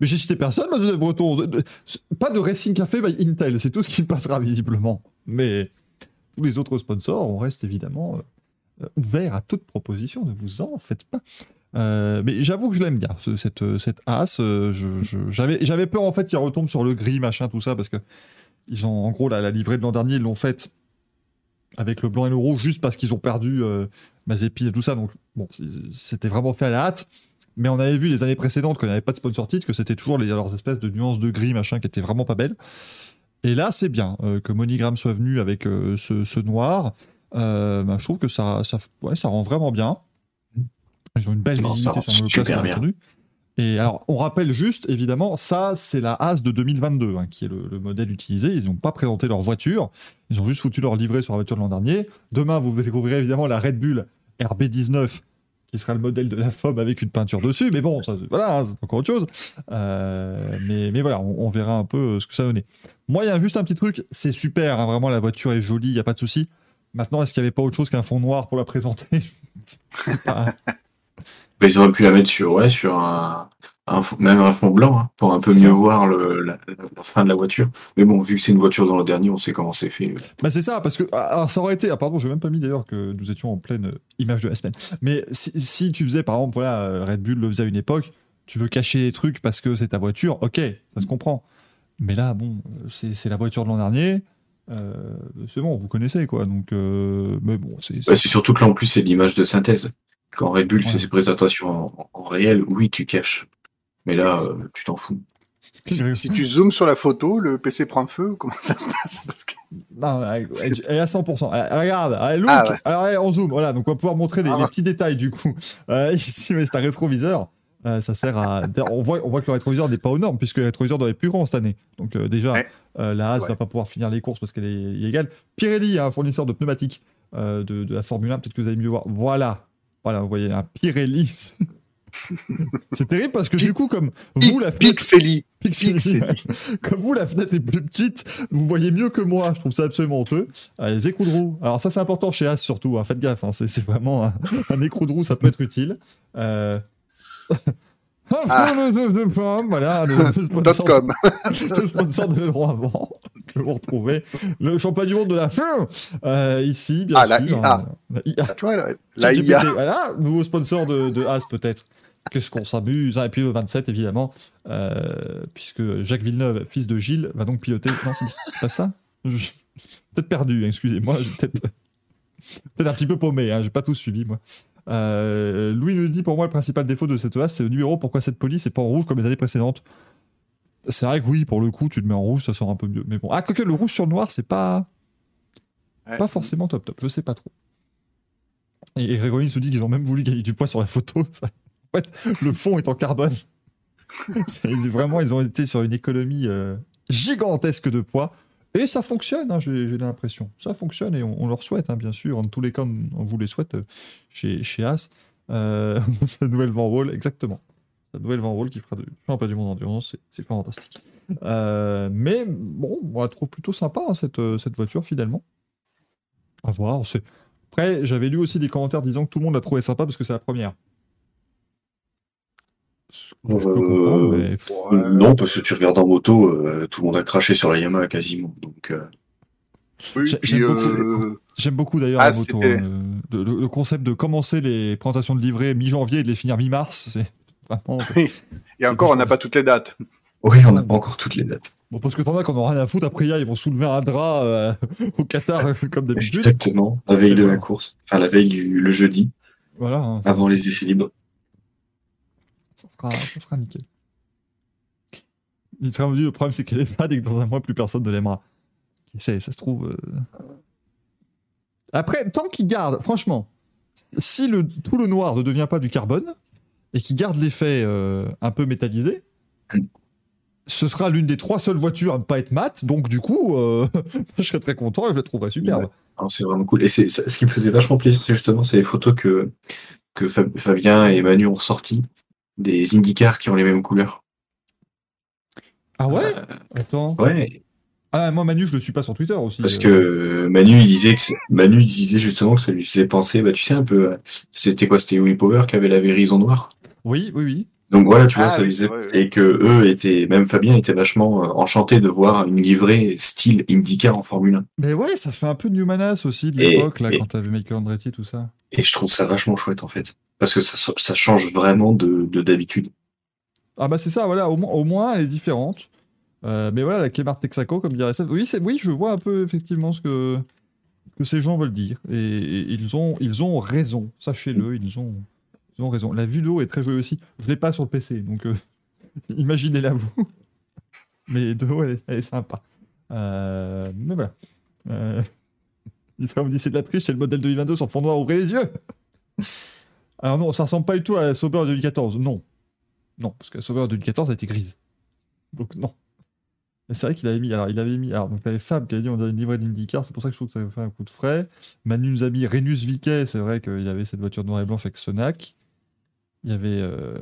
[SPEAKER 2] Mais j'ai cité personne, moi, Joseph Breton. Pas de Racing Café by Intel, c'est tout ce qui passera visiblement. Mais tous les autres sponsors, on reste évidemment euh, ouvert à toute proposition, ne vous en faites pas. Euh, mais j'avoue que je l'aime bien, ce- cette, cette as. euh, J'avais peur en fait qu'il retombe sur le gris, machin, tout ça, parce que ils ont en gros la, livrée de l'an dernier, ils l'ont faite avec le blanc et le rouge juste parce qu'ils ont perdu euh, Mazepin et tout ça. Donc bon, c'était vraiment fait à la hâte. Mais on avait vu les années précédentes, quand il n'y avait pas de sponsor titre, que c'était toujours les, leurs espèces de nuances de gris, machin, qui étaient vraiment pas belles. Et là, c'est bien euh, que Monigram soit venu avec euh, ce, ce noir. Euh, ben, je trouve que ça, ça, ouais, ça rend vraiment bien. Ils ont une belle visibilité sur le
[SPEAKER 4] super
[SPEAKER 2] bien. Et alors, on rappelle juste, évidemment, ça, c'est la As de 2022, hein, qui est le, le modèle utilisé. Ils n'ont pas présenté leur voiture. Ils ont juste foutu leur livret sur la voiture de l'an dernier. Demain, vous découvrirez évidemment la Red Bull RB19, qui sera le modèle de la FOB avec une peinture dessus. Mais bon, ça, voilà, hein, c'est encore autre chose. Euh, mais, mais voilà, on, verra un peu euh, ce que ça donnait. Moi, il y a juste un petit truc. C'est super, hein, vraiment, la voiture est jolie, il n'y a pas de souci. Maintenant, est-ce qu'il n'y avait pas autre chose qu'un fond noir pour la présenter? <laughs>
[SPEAKER 4] Ils auraient pu la mettre sur, ouais, sur un, un même un fond blanc, hein, pour un peu mieux
[SPEAKER 2] ça.
[SPEAKER 4] voir le, la, la fin de la voiture. Mais bon, vu que c'est une voiture dans le dernier, on sait comment c'est fait.
[SPEAKER 2] Bah c'est ça, parce que ah, alors ça aurait été. Ah, pardon, je n'ai même pas mis d'ailleurs que nous étions en pleine euh, image de la semaine. Mais si, si tu faisais, par exemple, voilà, euh, Red Bull le faisait à une époque, tu veux cacher les trucs parce que c'est ta voiture, ok, ça se comprend. Mais là, bon, euh, c'est la voiture de l'an dernier. euh, c'est bon, vous connaissez quoi. Donc, euh, mais bon, c'est.
[SPEAKER 4] Bah, c'est surtout que là, en plus, c'est l'image de synthèse. Quand Red Bull
[SPEAKER 2] Ouais.
[SPEAKER 4] fait ses présentations en, en réel, oui, tu caches. Mais là, euh, tu t'en fous. <laughs>
[SPEAKER 3] Si tu zoomes sur la photo, le PC prend feu ou comment ça se passe? Parce que-
[SPEAKER 2] Non, elle, est à 100%. Elle- regarde, elle look.
[SPEAKER 3] Ah ouais.
[SPEAKER 2] Alors, elle, on zoom. Voilà, donc on va pouvoir montrer les,
[SPEAKER 3] Ah.
[SPEAKER 2] les petits détails du coup. Euh, <laughs> ici, mais c'est un rétroviseur. Euh, ça sert à. On voit, on voit que le rétroviseur n'est pas aux normes, puisque le rétroviseur doit être plus grand cette année. Donc, euh, déjà,
[SPEAKER 3] Ouais.
[SPEAKER 2] euh, la Haas
[SPEAKER 3] Ouais.
[SPEAKER 2] va pas pouvoir finir les courses parce qu'elle est illégale. Pirelli, un fournisseur de pneumatiques euh, de, de la Formule 1, peut-être que vous allez mieux voir. Voilà. Voilà, vous voyez un Pirelli. <laughs> <laughs> c'est terrible parce que du coup, comme vous, la fenêtre,
[SPEAKER 3] Pixeli.
[SPEAKER 2] Pixeli,
[SPEAKER 3] Pixeli.
[SPEAKER 2] ouais. <laughs> comme vous, la fenêtre est plus petite, vous voyez mieux que moi. Je trouve ça absolument honteux. Les écrous de roue. Alors ça, c'est important chez As surtout. hein. Faites gaffe. hein. C'est, vraiment un, un écrou de roue, ça peut être utile. Euh... <laughs>
[SPEAKER 3] Ah.
[SPEAKER 2] voilà, le, sponsor,
[SPEAKER 3] com.
[SPEAKER 2] le sponsor de l'Euro avant que vous retrouvez. Le champion du monde de la fin, euh, ici, bien
[SPEAKER 3] Ah,
[SPEAKER 2] sûr.
[SPEAKER 3] la IA.
[SPEAKER 2] hein. La IA.
[SPEAKER 3] Tu vois, la, la
[SPEAKER 2] ChatGPT,
[SPEAKER 3] IA.
[SPEAKER 2] Voilà, nouveau sponsor de, de As peut-être. Qu'est-ce qu'on s'amuse hein. Et puis le 27, évidemment, euh, puisque Jacques Villeneuve, fils de Gilles, va donc piloter. Non, c'est pas ça? Je- Peut-être perdu, hein, excusez-moi. j'ai Peut-être peut-être un petit peu paumé, hein, j'ai pas tout suivi, moi. Euh, Louis nous dit pour moi le principal défaut de cette As, c'est le numéro. Pourquoi cette police est pas en rouge comme les années précédentes? C'est vrai que oui, pour le coup, tu le mets en rouge, ça sort un peu mieux. Mais bon, ah, quoique le rouge sur le noir, c'est pas.
[SPEAKER 3] Ouais.
[SPEAKER 2] Pas forcément top top, je sais pas trop. Et, Grégory se dit qu'ils ont même voulu gagner du poids sur la photo. ça. Le fond est en carbone. Vraiment, ils ont été sur une économie euh, gigantesque de poids. Et ça fonctionne, hein, j'ai l'impression. Ça fonctionne et on, leur souhaite, hein, bien sûr. En tous les cas, on, vous les souhaite euh, chez, chez As. Euh, <laughs> sa nouvelle Van Wall, exactement. Sa nouvelle Van Wall qui fera du du monde endurance, c'est- fantastique. Euh, mais bon, on la trouve plutôt sympa, hein, cette, cette voiture, finalement. À voir. Après, j'avais lu aussi des commentaires disant que tout le monde l'a trouvé sympa parce que c'est la première. Ce que je peux comprendre,
[SPEAKER 4] Euh,
[SPEAKER 2] mais.
[SPEAKER 4] Non, parce que tu regardes en moto, euh, tout le monde a craché sur la Yamaha quasiment. Donc, euh,
[SPEAKER 3] Oui,
[SPEAKER 2] j'aime beaucoup
[SPEAKER 3] euh,
[SPEAKER 2] d'ailleurs
[SPEAKER 3] Ah,
[SPEAKER 2] la moto. hein, le, concept de commencer les présentations de livrets mi-janvier et de les finir mi-mars, c'est vraiment. c'est- <laughs>
[SPEAKER 3] et encore, on n'a pas toutes les dates.
[SPEAKER 4] oui, on n'a pas encore toutes les dates.
[SPEAKER 2] Bon, parce que t'en as qu'on n'ont rien à foutre, après, ils vont soulever un drap euh, <laughs> au Qatar, comme d'habitude.
[SPEAKER 4] Exactement. La veille de la course. Enfin, la veille du le jeudi,
[SPEAKER 2] Voilà, hein,
[SPEAKER 4] avant les essais libres.
[SPEAKER 2] Ça, sera, ça sera nickel. Il me dit, le problème, c'est qu'elle est fade et que dans un mois, plus personne ne l'aimera. Ça se trouve. euh. Après, tant qu'il garde, franchement, si le, tout le noir ne devient pas du carbone et qu'il garde l'effet euh, un peu métallisé, ce sera l'une des trois seules voitures à ne pas être mat. Donc, du coup, euh, <laughs> je serais très content et je la trouverais superbe.
[SPEAKER 4] Ouais. C'est vraiment cool. Et c'est ça- ce qui me faisait vachement plaisir, c'est justement c'est les photos que, que Fab- Fabien et Manu ont sorties des IndyCars qui ont les mêmes couleurs.
[SPEAKER 2] Ah ouais
[SPEAKER 4] Euh,
[SPEAKER 2] Attends.
[SPEAKER 4] ouais,
[SPEAKER 2] Ah, moi, Manu, je le suis pas sur Twitter aussi.
[SPEAKER 4] parce
[SPEAKER 2] euh.
[SPEAKER 4] que Manu il disait que Manu disait justement que ça lui faisait penser, bah tu sais un peu, euh, c'était quoi, c'était Will Power qui avait la vérison noire.
[SPEAKER 2] Oui, oui, oui.
[SPEAKER 4] Donc voilà, tu vois,
[SPEAKER 3] Ah
[SPEAKER 4] ça
[SPEAKER 3] oui,
[SPEAKER 4] lui
[SPEAKER 3] c'est
[SPEAKER 4] faisait-
[SPEAKER 3] vrai, oui.
[SPEAKER 4] et que eux étaient, même Fabien était vachement euh, enchanté de voir une livrée style IndyCar en Formule 1.
[SPEAKER 2] Mais ouais, ça fait un peu New Manas aussi de l'époque, là,
[SPEAKER 4] et-
[SPEAKER 2] quand t'avais Michael Andretti, tout ça.
[SPEAKER 4] Et je trouve ça vachement chouette en fait, parce que ça, ça change vraiment de de d'habitude.
[SPEAKER 2] Ah bah c'est ça, voilà, au moins, au moins elle est différente. Euh, mais voilà, la Kmart Texaco, comme dirait ça. Oui, oui, je vois un peu effectivement ce que, que ces gens veulent dire. Et, et ils, ont, ils ont raison. Sachez-le, ils ont, ils ont raison. La vidéo est très jolie aussi. Je l'ai pas sur le PC, donc euh, <laughs> imaginez-la vous. <laughs> Mais de haut, elle, est- sympa. Euh, mais voilà. Euh, Israël me dit c'est de la triche, c'est le modèle 2022 sur fond noir, ouvrez les yeux. Alors non, ça ressemble pas du tout à la Sauber 2014. Non. Non, parce que la Sauber 2014 a été grise. Donc non. C'est vrai qu'il avait mis. Alors il avait mis. Alors donc il avait Fab qui a dit on dirait une livrée d'IndyCar, c'est pour ça que je trouve que ça fait un coup de frais. Manu nous a mis Renus Viquet, c'est vrai qu'il avait cette voiture noire et blanche avec Sonac. Il y avait euh,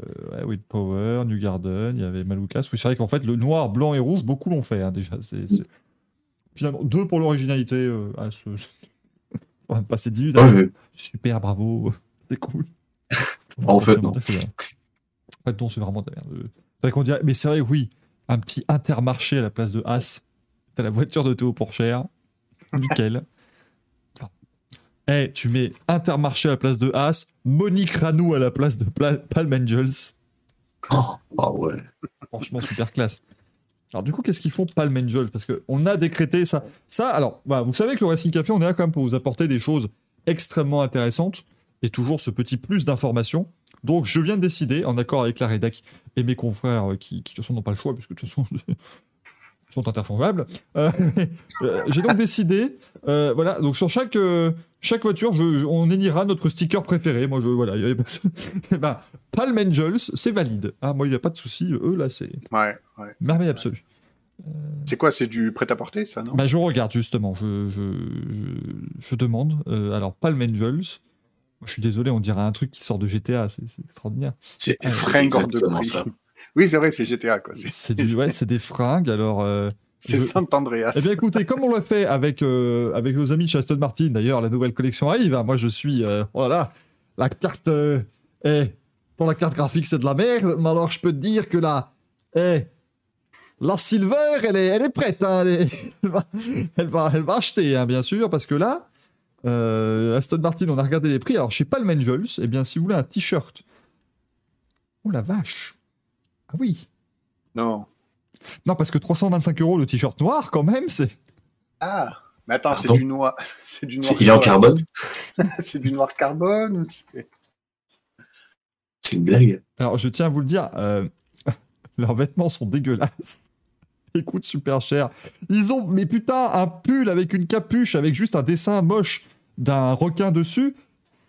[SPEAKER 2] Will Power, New Garden, il y avait Maloukas. Oui, c'est vrai qu'en fait, le noir, blanc et rouge, beaucoup l'ont fait hein, déjà. C'est, c'est- Finalement, deux pour l'originalité. Euh, à ce... <laughs> On va passer 10 minutes.
[SPEAKER 4] Ouais,
[SPEAKER 2] Super, bravo. <laughs> C'est cool. <laughs>
[SPEAKER 4] En fait, non.
[SPEAKER 2] En fait, non, c'est vraiment de la merde. C'est vrai qu'on dirait... Mais c'est vrai, oui, un petit intermarché à la place de As. T'as la voiture de Théo pour cher. Nickel. Enfin, Eh, tu mets Intermarché à la place de As, Monique Ranou à la place de Pla- Palm Angels.
[SPEAKER 4] Oh, ah ouais.
[SPEAKER 2] Franchement, super classe. Alors, du coup, qu'est-ce qu'ils font Palm Angels? Parce qu'on a décrété ça. Ça, alors, voilà, vous savez que le Racing Café, on est là quand même pour vous apporter des choses extrêmement intéressantes et toujours ce petit plus d'informations. Donc, je viens de décider, en accord avec la rédac et mes confrères euh, qui, qui de toute façon, n'ont pas le choix, puisque de toute façon, sont interchangeables. Euh, euh, J'ai donc décidé, euh, voilà, donc sur chaque, euh, chaque voiture, je, je- on éliera notre sticker préféré. Moi, je, voilà, il y avait pas- <laughs> Eh ben, Palm Angels, c'est valide. Ah, moi, il n'y a pas de souci. Eux, là, c'est
[SPEAKER 3] Ouais, ouais.
[SPEAKER 2] merveille absolue.
[SPEAKER 3] C'est quoi C'est du prêt-à-porter, ça, non?
[SPEAKER 2] Bah, je regarde justement, je, je, je, je demande. Euh, alors, Palm Angels, je suis désolé, on dirait un truc qui sort de GTA, c'est extraordinaire.
[SPEAKER 4] C'est
[SPEAKER 3] hors de
[SPEAKER 4] ça.
[SPEAKER 3] Oui, c'est vrai, c'est GTA, quoi. C'est
[SPEAKER 2] du- ouais, c'est des fringues. Alors, euh, <laughs>
[SPEAKER 3] c'est
[SPEAKER 2] je-
[SPEAKER 3] Saint-Andreas.
[SPEAKER 2] eh bien, écoutez, comme on l'a fait avec, euh, avec nos amis de chez Aston Martin, d'ailleurs, la nouvelle collection arrive. hein. Moi, je suis. euh, oh là là, la carte. euh, eh, pour la carte graphique, c'est de la merde. Mais alors, je peux te dire que la. Eh, la Silver, elle est, elle est prête. hein. Elle, est- elle va, elle, va, elle va acheter, hein, bien sûr, parce que là. euh, Aston Martin, on a regardé les prix. Alors, chez Palm Angels, eh bien, si vous voulez un t-shirt. Oh la vache! Ah oui!
[SPEAKER 3] Non.
[SPEAKER 2] Non, parce que 325 euros le t-shirt noir, quand même, c'est.
[SPEAKER 3] Ah Mais attends, c'est du noir. <laughs> C'est du noir.
[SPEAKER 4] C'est- Il est en carbone <laughs>
[SPEAKER 3] c'est- du noir carbone ou c'est-
[SPEAKER 4] C'est une blague.
[SPEAKER 2] Alors, je tiens à vous le dire, euh, <laughs> leurs vêtements sont dégueulasses. Ils coûtent super cher. Ils ont, mais putain, un pull avec une capuche, avec juste un dessin moche d'un requin dessus.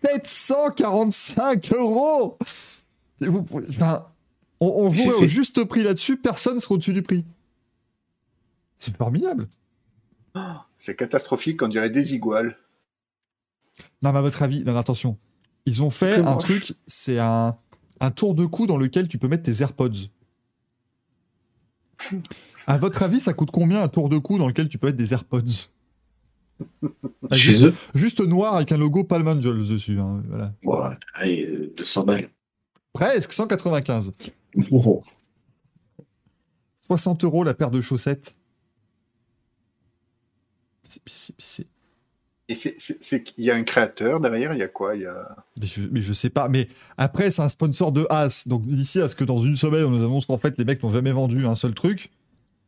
[SPEAKER 2] 745 euros Et vous- vous- enfin, On, on jouait au juste prix là-dessus, personne sera au-dessus du prix. C'est formidable.
[SPEAKER 3] C'est catastrophique, on dirait des iguales.
[SPEAKER 2] Non, mais à votre avis, non, attention. Ils ont fait un
[SPEAKER 3] moche.
[SPEAKER 2] truc, c'est un, un tour de cou dans lequel tu peux mettre tes AirPods. <laughs> À votre avis, ça coûte combien un tour de cou dans lequel tu peux mettre des AirPods? Juste,
[SPEAKER 4] Chez eux
[SPEAKER 2] juste noir avec un logo Palm Angels dessus. hein, voilà.
[SPEAKER 4] Ouais, Allez, euh, 200 balles.
[SPEAKER 2] Presque 195.
[SPEAKER 4] Oh.
[SPEAKER 2] 60 euros la paire de chaussettes. C'est- c'est- c'est-
[SPEAKER 3] Et c'est- c'est c'est qu'il y a un créateur derrière, il y a quoi Il y a...
[SPEAKER 2] Mais je, mais je sais pas. Mais après, c'est un sponsor de As. Donc d'ici à ce que dans une semaine, on nous annonce qu'en fait, les mecs n'ont jamais vendu un seul truc.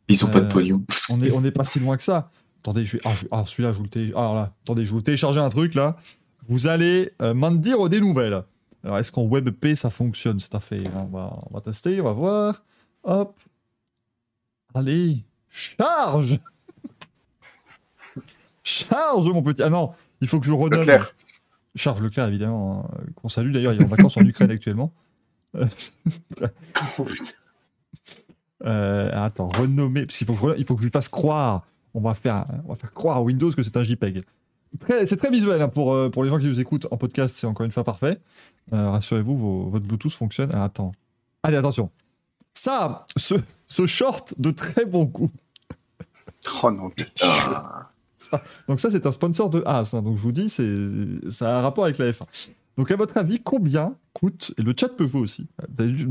[SPEAKER 4] Ils ont pas de
[SPEAKER 2] Euh,
[SPEAKER 4] pognon.
[SPEAKER 2] On est, on est pas si loin que ça. Attendez, je vais. Ah, je- ah, celui-là, je vous le télé- Alors là, attendez, je vais vous télécharger un truc là. Vous allez euh, m'en dire des nouvelles. Alors, est-ce qu'en WebP ça fonctionne cette affaire? On va, on va tester, on va voir. Hop. Allez, charge <laughs> Charge, mon petit. Ah non, il faut que je renomme.
[SPEAKER 3] Leclerc.
[SPEAKER 2] Charge Leclerc, évidemment. hein, Qu'on salue d'ailleurs, il est en vacances en Ukraine actuellement. Euh,
[SPEAKER 3] Oh, putain.
[SPEAKER 2] euh, attends, renommer, parce qu'il faut, que je- il faut que je lui fasse croire. On va faire, on va faire croire à Windows que c'est un JPEG. C'est très visuel hein, pour, euh, pour les gens qui nous écoutent en podcast, c'est encore une fois parfait. Euh, Rassurez-vous, vos- votre Bluetooth fonctionne. Attends. Allez, attention. Ça, ce, ce short de très bon goût.
[SPEAKER 3] Oh non, Dieu.
[SPEAKER 4] Ah,
[SPEAKER 2] Donc ça, c'est un sponsor de As. hein. donc je vous dis, c'est ça a un rapport avec la F1. Donc à votre avis, combien coûte, et le chat peut jouer aussi,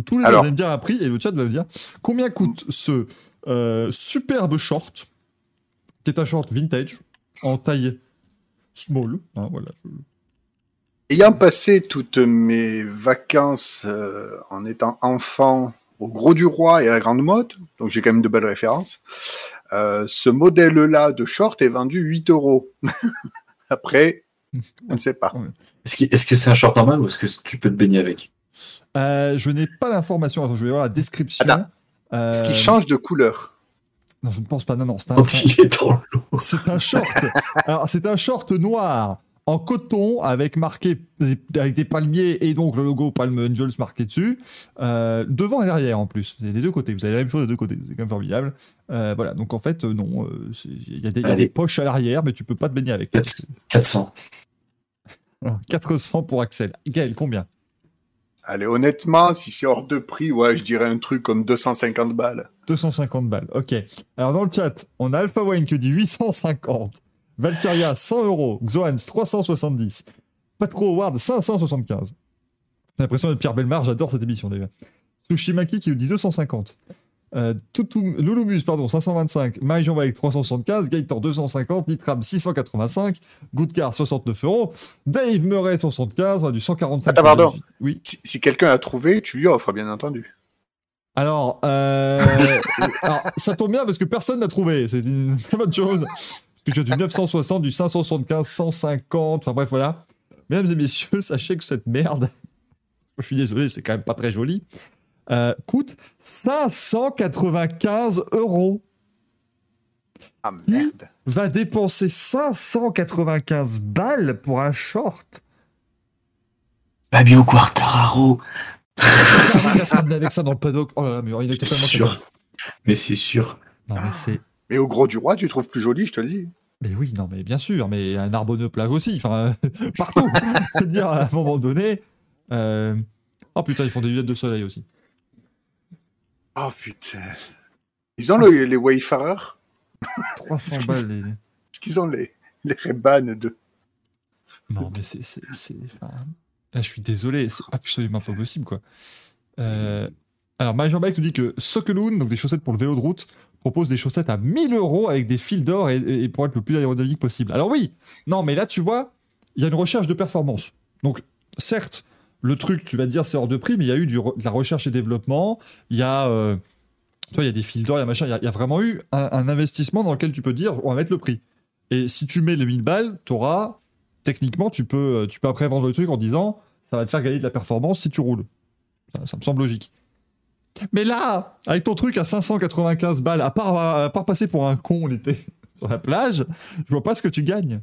[SPEAKER 2] tous les gens vont me dire un prix, et le chat va me dire, combien coûte ce euh, superbe short, qui est un short vintage, en taille small, hein, voilà.
[SPEAKER 3] Ayant passé toutes mes vacances euh, en étant enfant au Gros du Roi et à la Grande Motte, donc j'ai quand même de belles références. Euh, ce modèle-là de short est vendu 8 euros. <laughs> Après, on ne sait pas.
[SPEAKER 4] Est-ce que c'est un short normal ou est-ce que tu peux te baigner avec?
[SPEAKER 2] Euh, je n'ai pas l'information. Je vais voir la description.
[SPEAKER 3] Attends.
[SPEAKER 2] Euh,
[SPEAKER 3] Ce qui change de couleur.
[SPEAKER 2] Non, je ne pense pas. Non, non, c'est un, c'est short. Alors, c'est un short noir en coton avec marqué avec des palmiers et donc le logo Palm Angels marqué dessus. Euh, devant et derrière en plus. C'est les deux côtés. Vous avez la même chose des deux côtés. C'est quand même formidable. Euh, voilà. Donc en fait, euh, non. Il y, des- y a des poches à l'arrière, mais tu peux pas te baigner avec.
[SPEAKER 4] 400.
[SPEAKER 2] Alors, 400 pour Axel. Gaël, combien?
[SPEAKER 3] Allez, honnêtement, si c'est hors de prix, ouais, je dirais un truc comme 250 balles.
[SPEAKER 2] 250 balles. Ok. Alors dans le chat, on a Alpha Wine qui dit 850. Valkyria 100 euros. Xoans 370. Patro Howard 575. J'ai l'impression d'être Pierre Belmar, j'adore cette émission déjà. Sushimaki qui nous dit 250. Euh, Toutou- Louloumus, pardon, 525. Marie-Jean avec 375. Gaëtan 250. Nitram 685. Goodcar 69 euros. Dave Murray 75. On a du 145.
[SPEAKER 3] Attends, pardon.
[SPEAKER 2] Oui.
[SPEAKER 3] Si, si quelqu'un a trouvé, tu lui offres, bien entendu.
[SPEAKER 2] Alors, <laughs> euh, alors, ça tombe bien parce que personne n'a trouvé. C'est une très bonne chose. Parce que tu as du 960, du 575, 150. Enfin bref, voilà. Mesdames et messieurs, sachez que cette merde, <laughs> je suis désolé, c'est quand même pas très joli, euh, coûte 595 euros.
[SPEAKER 3] Ah merde.
[SPEAKER 2] Va dépenser 595 balles pour un short?
[SPEAKER 4] Fabio Quartararo.
[SPEAKER 2] Putain, il a avec ça dans le paddock. Oh là là, mais il est
[SPEAKER 4] C'est
[SPEAKER 2] totalement
[SPEAKER 4] sûr. Mais c'est sûr.
[SPEAKER 2] Non, mais c'est.
[SPEAKER 3] Mais au Gros du Roi, tu trouves plus joli, je te le dis.
[SPEAKER 2] Mais oui, non, mais bien sûr, mais un Narbonneux plage aussi, enfin, euh, <laughs> partout. Je veux dire, à un moment donné. euh, Oh putain, ils font des lunettes de soleil aussi.
[SPEAKER 3] Oh putain. Ils ont le- les Wayfarers?
[SPEAKER 2] 300 balles. Les...
[SPEAKER 3] Est-ce qu'ils ont les, les Ray-Ban de...
[SPEAKER 2] Non, mais c'est. c'est- c'est- enfin, Là, je suis désolé, c'est absolument pas possible, quoi. Euh, Alors, Marie-Jean Bike nous dit que Sokeloon, donc des chaussettes pour le vélo de route, propose des chaussettes à 1000 euros avec des fils d'or et, et pour être le plus aérodynamique possible. Alors, oui, non, mais là, tu vois, il y a une recherche de performance. Donc, certes, le truc, tu vas te dire, c'est hors de prix, mais il y a eu de la recherche et développement. Il y a. euh, il y a des fils d'or, il y a machin. Il y a, vraiment eu un, investissement dans lequel tu peux dire, on va mettre le prix. Et si tu mets les 1000 balles, tu auras. Techniquement, tu peux, tu peux après vendre le truc en disant, ça va te faire gagner de la performance si tu roules. Ça, me semble logique. Mais là, avec ton truc à 595 balles, à part, passer pour un con l'été <laughs> sur la plage, je vois pas ce que tu gagnes.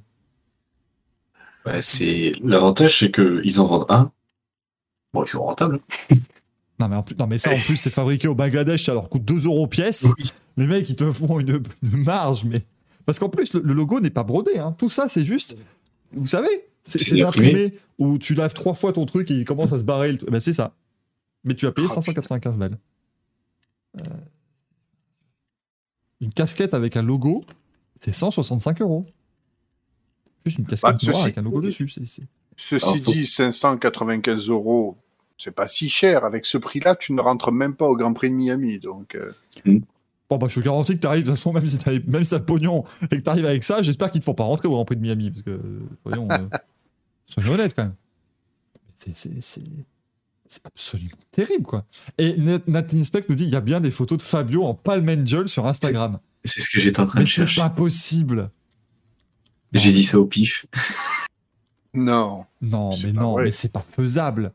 [SPEAKER 4] L'avantage, c'est que ils en vendent un. Bon, ils sont rentables.
[SPEAKER 2] Non mais, en plus, non, mais ça, en plus, c'est fabriqué au Bangladesh, ça leur coûte 2 euros pièce.
[SPEAKER 4] Oui.
[SPEAKER 2] Les mecs, ils te font une, une marge, mais. Parce qu'en plus, le, le logo n'est pas brodé. Hein. Tout ça, c'est juste. Vous savez C'est
[SPEAKER 4] imprimé.
[SPEAKER 2] où tu laves trois fois ton truc et il commence à se barrer. le truc. Ben, c'est ça. Mais tu as payé
[SPEAKER 3] Oh,
[SPEAKER 2] 595 balles. Euh, Une casquette avec un logo, c'est 165 euros. Juste une casquette
[SPEAKER 3] Bah,
[SPEAKER 2] noire avec un logo dessus. c'est-
[SPEAKER 3] Ceci
[SPEAKER 4] Alors,
[SPEAKER 3] dit, 595 euros, c'est pas si cher. Avec ce prix-là, tu ne rentres même pas au Grand Prix de Miami. Donc, euh,
[SPEAKER 2] Bon, bah, je te garantis que tu arrives, de toute façon, même si tu même si t'as le pognon et que tu arrives avec ça, j'espère qu'ils te font pas rentrer au Grand Prix de Miami. Parce que, voyons, euh, <laughs> soyons honnêtes quand même. C'est- C'est c'est- c'est absolument terrible, quoi. Et Nat- Nathan Speck nous dit il y a bien des photos de Fabio en Palm Angel sur Instagram.
[SPEAKER 4] C'est ce que j'étais en train
[SPEAKER 2] Mais
[SPEAKER 4] de
[SPEAKER 2] c'est
[SPEAKER 4] chercher.
[SPEAKER 2] pas possible.
[SPEAKER 4] J'ai dit ça au pif.
[SPEAKER 3] Non.
[SPEAKER 2] Non, mais non,
[SPEAKER 3] vrai.
[SPEAKER 2] mais c'est pas faisable.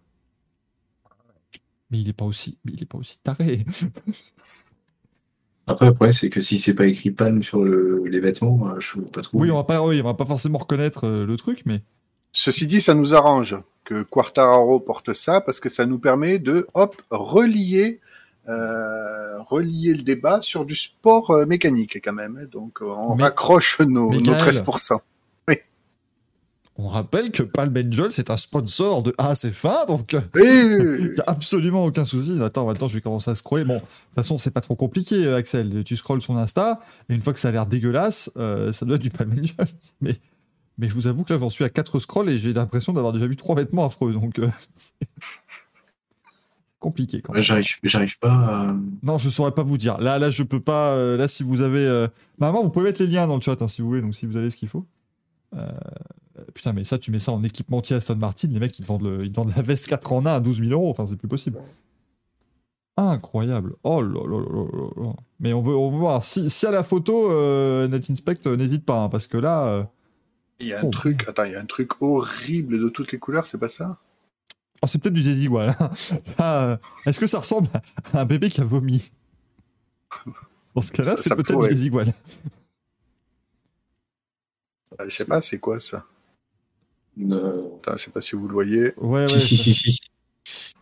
[SPEAKER 2] Mais il est pas aussi, mais il est pas aussi taré. <laughs>
[SPEAKER 4] Après, le problème, c'est que si c'est pas écrit Palm sur le- les vêtements, euh, je ne pas trop.
[SPEAKER 2] Oui, on va pas, oui, on va pas forcément reconnaître euh, le truc, mais
[SPEAKER 3] Ceci dit, ça nous arrange que Quartararo porte ça parce que ça nous permet de, hop, relier, euh, relier le débat sur du sport euh, mécanique quand même. Donc, on
[SPEAKER 2] Mais-
[SPEAKER 3] raccroche nos, nos
[SPEAKER 2] Gaël-
[SPEAKER 3] 13%.
[SPEAKER 2] On rappelle que Palm Angel c'est un sponsor de ACF1, donc. euh, Il <laughs> y a absolument aucun souci. Attends, attends, je vais commencer à scroller. Bon, de toute façon, c'est pas trop compliqué, euh, Axel. Tu scrolles son Insta, et une fois que ça a l'air dégueulasse, euh, ça doit être du Palm Angel. <laughs> Mais, mais je vous avoue que là, j'en suis à 4 scrolls et j'ai l'impression d'avoir déjà vu trois vêtements affreux. Donc, euh, <laughs> c'est compliqué quand même.
[SPEAKER 4] j'arrive, j'arrive pas à.
[SPEAKER 2] Non, je saurais pas vous dire. Là, là, je peux pas. là, si vous avez. euh, Normalement, vous pouvez mettre les liens dans le chat hein, si vous voulez, donc si vous avez ce qu'il faut. Euh, Putain, mais ça, tu mets ça en équipementier Aston Martin, les mecs, ils vendent, le... ils vendent la veste 4 en 1 à 12 000 euros. Enfin, c'est plus possible. Incroyable. Oh là là là là là. Mais on veut, on veut voir. Si, si à la photo, euh, NetInspect, euh, n'hésite pas, hein, parce que là. euh,
[SPEAKER 3] Il y a un
[SPEAKER 2] Oh.
[SPEAKER 3] truc, attends, il y a un truc horrible de toutes les couleurs, c'est pas ça?
[SPEAKER 2] Oh, c'est peut-être du. <laughs> Ça, euh, Est-ce que ça ressemble à un bébé qui a vomi? Dans ce cas-là, c'est peut-être du.
[SPEAKER 3] Euh, Je sais pas, c'est quoi ça?
[SPEAKER 4] Euh,
[SPEAKER 3] Attends, Je sais pas si vous le voyez.
[SPEAKER 2] Ouais, ouais.
[SPEAKER 4] si, si, si, si.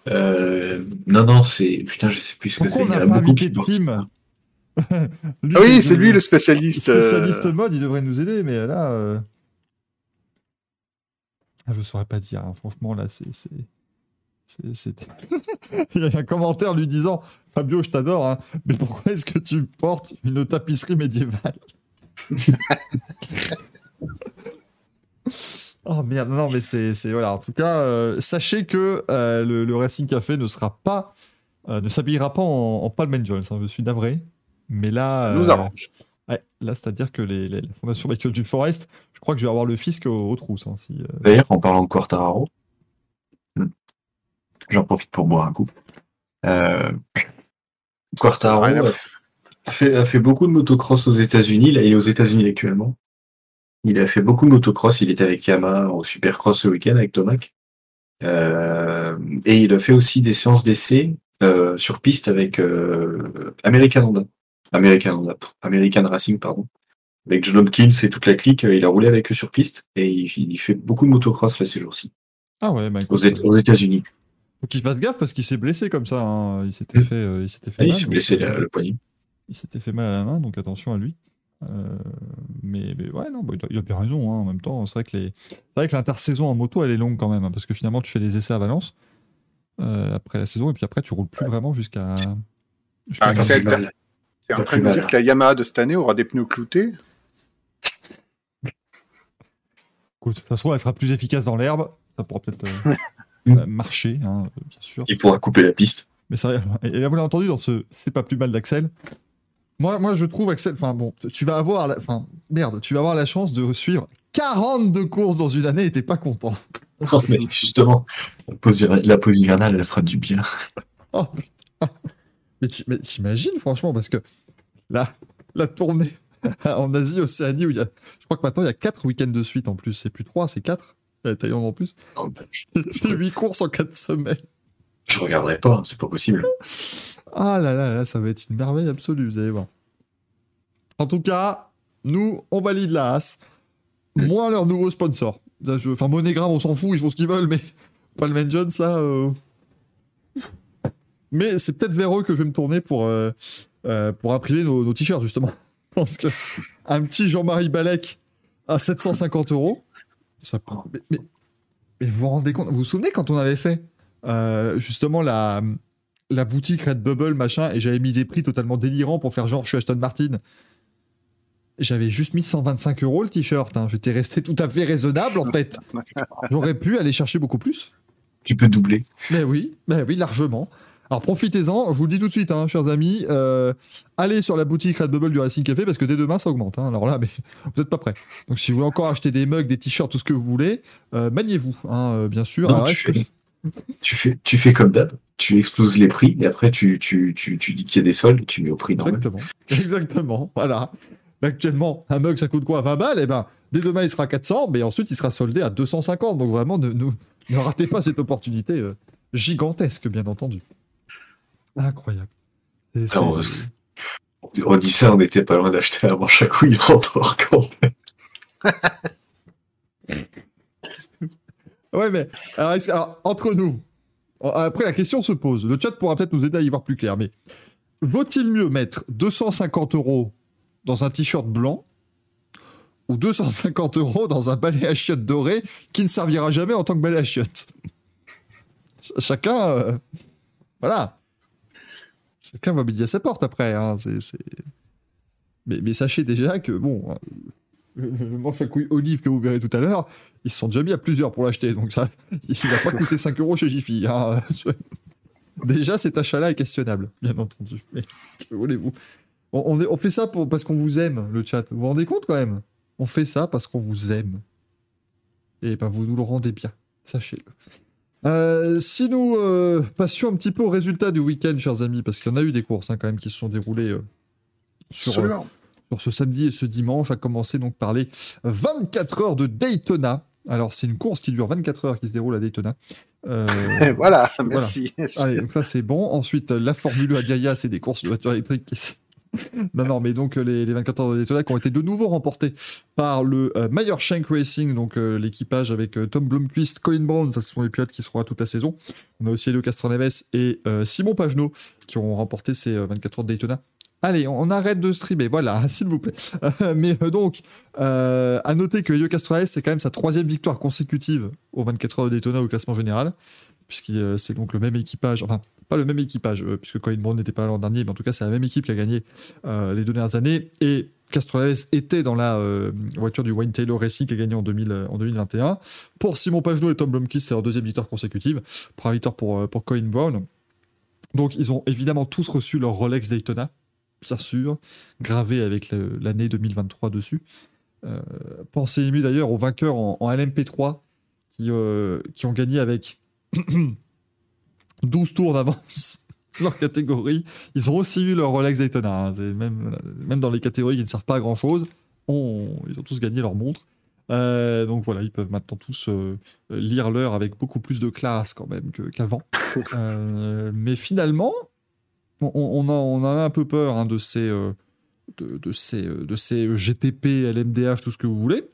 [SPEAKER 4] Euh, non, non, c'est. Putain, je sais plus ce que c'est.
[SPEAKER 2] Pourquoi on
[SPEAKER 4] Il y a beaucoup bossent.
[SPEAKER 2] Tim <laughs> Lui,
[SPEAKER 3] Ah oui,
[SPEAKER 2] c'est
[SPEAKER 3] lui le spécialiste.
[SPEAKER 2] spécialiste
[SPEAKER 3] euh,
[SPEAKER 2] mode, il devrait nous aider, mais là. euh, ah, Je saurais pas dire, hein. franchement, là, c'est. c'est- c'est- c'est- <laughs> il y a un commentaire lui disant Fabio, je t'adore, hein, mais pourquoi est-ce que tu portes une tapisserie médiévale? <laughs> Oh merde, non, mais c'est. c'est- Voilà, en tout cas, euh, sachez que euh, le, le Racing Café ne sera pas. euh, ne s'habillera pas en, en Palm Angels, hein, je suis navré. Mais là.
[SPEAKER 3] ça nous
[SPEAKER 2] euh,
[SPEAKER 3] arrange.
[SPEAKER 2] Ouais, là, c'est-à-dire que les, les- la fondation Michael du Forest, je crois que je vais avoir le fisc aux, aux trousses. hein, si, euh,
[SPEAKER 4] D'ailleurs, en parlant de Quartararo, hmm, j'en profite pour boire un coup. Euh, Quartararo a fait, a fait beaucoup de motocross aux États-Unis. Là, il est aux États-Unis actuellement. Il a fait beaucoup de motocross. Il était avec Yamaha au Supercross ce week-end avec Tomac. Euh, et il a fait aussi des séances d'essai euh, sur piste avec euh, American Honda. American Honda, American Racing, pardon. Avec John Hopkins et toute la clique, il a roulé avec eux sur piste et il, il fait beaucoup de motocross là ces jours-ci
[SPEAKER 2] Ah ouais, bah,
[SPEAKER 4] aux, États-Unis.
[SPEAKER 2] faut qu'il fasse gaffe parce qu'il s'est blessé comme ça. hein. Il s'était
[SPEAKER 4] Mm.
[SPEAKER 2] fait, euh, il s'était fait
[SPEAKER 4] Et il
[SPEAKER 2] mal.
[SPEAKER 4] s'est
[SPEAKER 2] donc,
[SPEAKER 4] blessé le, le poignet.
[SPEAKER 2] il s'était fait mal à la main, donc attention à lui. Euh, mais, mais ouais, non, bah, il, a, bien raison. hein, en même temps, c'est vrai que les, c'est vrai que l'intersaison en moto, elle est longue quand même, hein, parce que finalement, tu fais les essais à Valence euh, après la saison, et puis après, tu roules plus vraiment jusqu'à. jusqu'à
[SPEAKER 3] Ah, Axel,
[SPEAKER 4] mal.
[SPEAKER 3] C'est en train de dire que la Yamaha de cette année aura des pneus cloutés
[SPEAKER 2] Écoute, de toute façon, elle sera plus efficace dans l'herbe. Ça pourra peut-être euh, <laughs> euh, marcher, hein, bien sûr.
[SPEAKER 4] Il pourra couper la piste.
[SPEAKER 2] Mais ça, et là, vous l'avez entendu dans ce C'est pas plus mal d'Axel. Moi, moi, je trouve, Axel, enfin bon, tu vas avoir, la, enfin, merde, tu vas avoir la chance de suivre 42 courses dans une année et t'es pas content. <laughs>
[SPEAKER 4] Oh, mais justement, la pause, la pause hivernale, elle fera du bien.
[SPEAKER 2] Oh, putain. mais t'imagines, franchement, parce que la, la tournée <laughs> en Asie, Océanie, où il y a, je crois que maintenant il y a 4 week-ends de suite en plus, c'est plus 3, c'est 4. La Thaïlande en plus?
[SPEAKER 4] Oh, bah, je,
[SPEAKER 2] C'est <laughs> 8 courses en 4 semaines.
[SPEAKER 4] Je regarderai pas, c'est pas possible.
[SPEAKER 2] Ah là là là, ça va être une merveille absolue, vous allez voir. En tout cas, nous, on valide la As. Moins leur nouveau sponsor. Je- Enfin, Monégram, on s'en fout, ils font ce qu'ils veulent, mais <laughs> Palm Jones, là... euh, Mais c'est peut-être vers eux que je vais me tourner pour, euh, euh, imprimer nos, t-shirts, justement. <laughs> Parce que un petit Jean-Marie Balek à 750 euros, mais- mais vous vous rendez compte Vous vous souvenez quand on avait fait euh, justement la, la boutique Redbubble, machin, et j'avais mis des prix totalement délirants pour faire genre je suis Aston Martin. J'avais juste mis 125 euros le t-shirt. hein. J'étais resté tout à fait raisonnable en fait. <laughs> J'aurais pu aller chercher beaucoup plus.
[SPEAKER 4] Tu peux doubler.
[SPEAKER 2] Mais oui, mais oui, largement. Alors profitez-en, je vous le dis tout de suite, hein, chers amis, euh, allez sur la boutique Redbubble du Racing Café parce que dès demain ça augmente. hein. Alors là, mais <laughs> vous n'êtes pas prêts. Donc si vous voulez encore acheter des mugs, des t-shirts, tout ce que vous voulez, euh, maniez-vous, hein, bien sûr.
[SPEAKER 4] Non,
[SPEAKER 2] Alors,
[SPEAKER 4] tu,
[SPEAKER 2] est-ce que-
[SPEAKER 4] fais, tu, fais, tu fais comme d'hab, tu exploses les prix et après tu, tu, tu, tu dis qu'il y a des soldes et tu mets au prix normal.
[SPEAKER 2] Exactement. <laughs> Exactement. Voilà. Actuellement, un mug, ça coûte quoi? 20 balles? Eh ben, dès demain, il sera 400, mais ensuite, il sera soldé à 250. Donc vraiment, ne, ne, ne ratez pas cette opportunité euh, gigantesque, bien entendu. Incroyable.
[SPEAKER 4] Alors, On dit ça, on n'était pas loin d'acheter un manche à couilles en <laughs> quand même.
[SPEAKER 2] Ouais, mais entre nous, après la question se pose. Le chat pourra peut-être nous aider à y voir plus clair, mais vaut-il mieux mettre 250 euros dans un t-shirt blanc ou 250 euros dans un balai à chiottes doré qui ne servira jamais en tant que balai à chiottes? Ch- Chacun, euh, voilà. Chacun va midi à sa porte après. hein, Mais, sachez déjà que bon, hein, <laughs> le, manche à couilles olive que vous verrez tout à l'heure, ils se sont déjà mis à plusieurs pour l'acheter, donc ça, <laughs> il va pas coûter 5 euros chez Jiffy. hein. <laughs> Déjà, cet achat-là est questionnable, bien entendu. Mais que voulez-vous? On, on est- on fait ça pour, parce qu'on vous aime, le chat. Vous vous rendez compte quand même? On fait ça parce qu'on vous aime. Et ben, vous nous le rendez bien, sachez-le. Euh, si nous euh, passions un petit peu au résultat du week-end, chers amis, parce qu'il y en a eu des courses hein, quand même qui se sont déroulées euh, sur, sur ce samedi et ce dimanche, à commencer donc par les 24 heures de Daytona. Alors c'est une course qui dure 24 heures qui se déroule à Daytona. Euh, <laughs>
[SPEAKER 3] voilà, merci.
[SPEAKER 2] Allez, donc ça c'est bon. Ensuite, la Formule 1 Diaya, c'est des courses de voitures électriques. <laughs> non, non, mais donc les, les 24 heures de Daytona qui ont été de nouveau remportées par le euh, Meyer Shank Racing, donc euh, l'équipage avec euh, Tom Blomqvist, Colin Brown, ça ce sont les pilotes qui seront là toute la saison. On a aussi Elio Castroneves et Simon Pagenaud qui ont remporté ces euh, 24 heures de Daytona. Allez, on, arrête de streamer, voilà, <laughs> s'il vous plaît. Euh, mais euh, donc, euh, à noter que Elio Castroneves, c'est quand même sa troisième victoire consécutive aux 24 heures de Daytona au classement général puisque c'est donc le même équipage, enfin pas le même équipage, puisque Colin Brown n'était pas l'an dernier, mais en tout cas c'est la même équipe qui a gagné les deux dernières années, et Castroneves était dans la voiture du Wayne Taylor Racing qui a gagné en, 2000, euh, en 2021. Pour Simon Pagenaud et Tom Blomqvist, c'est leur deuxième victoire consécutive, première victoire pour, pour Colin Brown. Donc ils ont évidemment tous reçu leur Rolex Daytona, bien sûr, gravé avec l'année 2023 dessus. Euh, pensez ému d'ailleurs aux vainqueurs en, en LMP3 qui, euh, qui ont gagné avec <clears throat> 12 tours d'avance <laughs> leur catégorie. Ils ont aussi eu leur Rolex Daytona. hein. Même, même dans les catégories qui ne servent pas à grand chose, ils ont tous gagné leur montre. Euh, donc voilà, ils peuvent maintenant tous euh, lire l'heure avec beaucoup plus de classe quand même qu'avant. <laughs> Euh, mais finalement, on, a, un peu peur hein, de ces, euh, euh, GTP, LMDH, tout ce que vous voulez.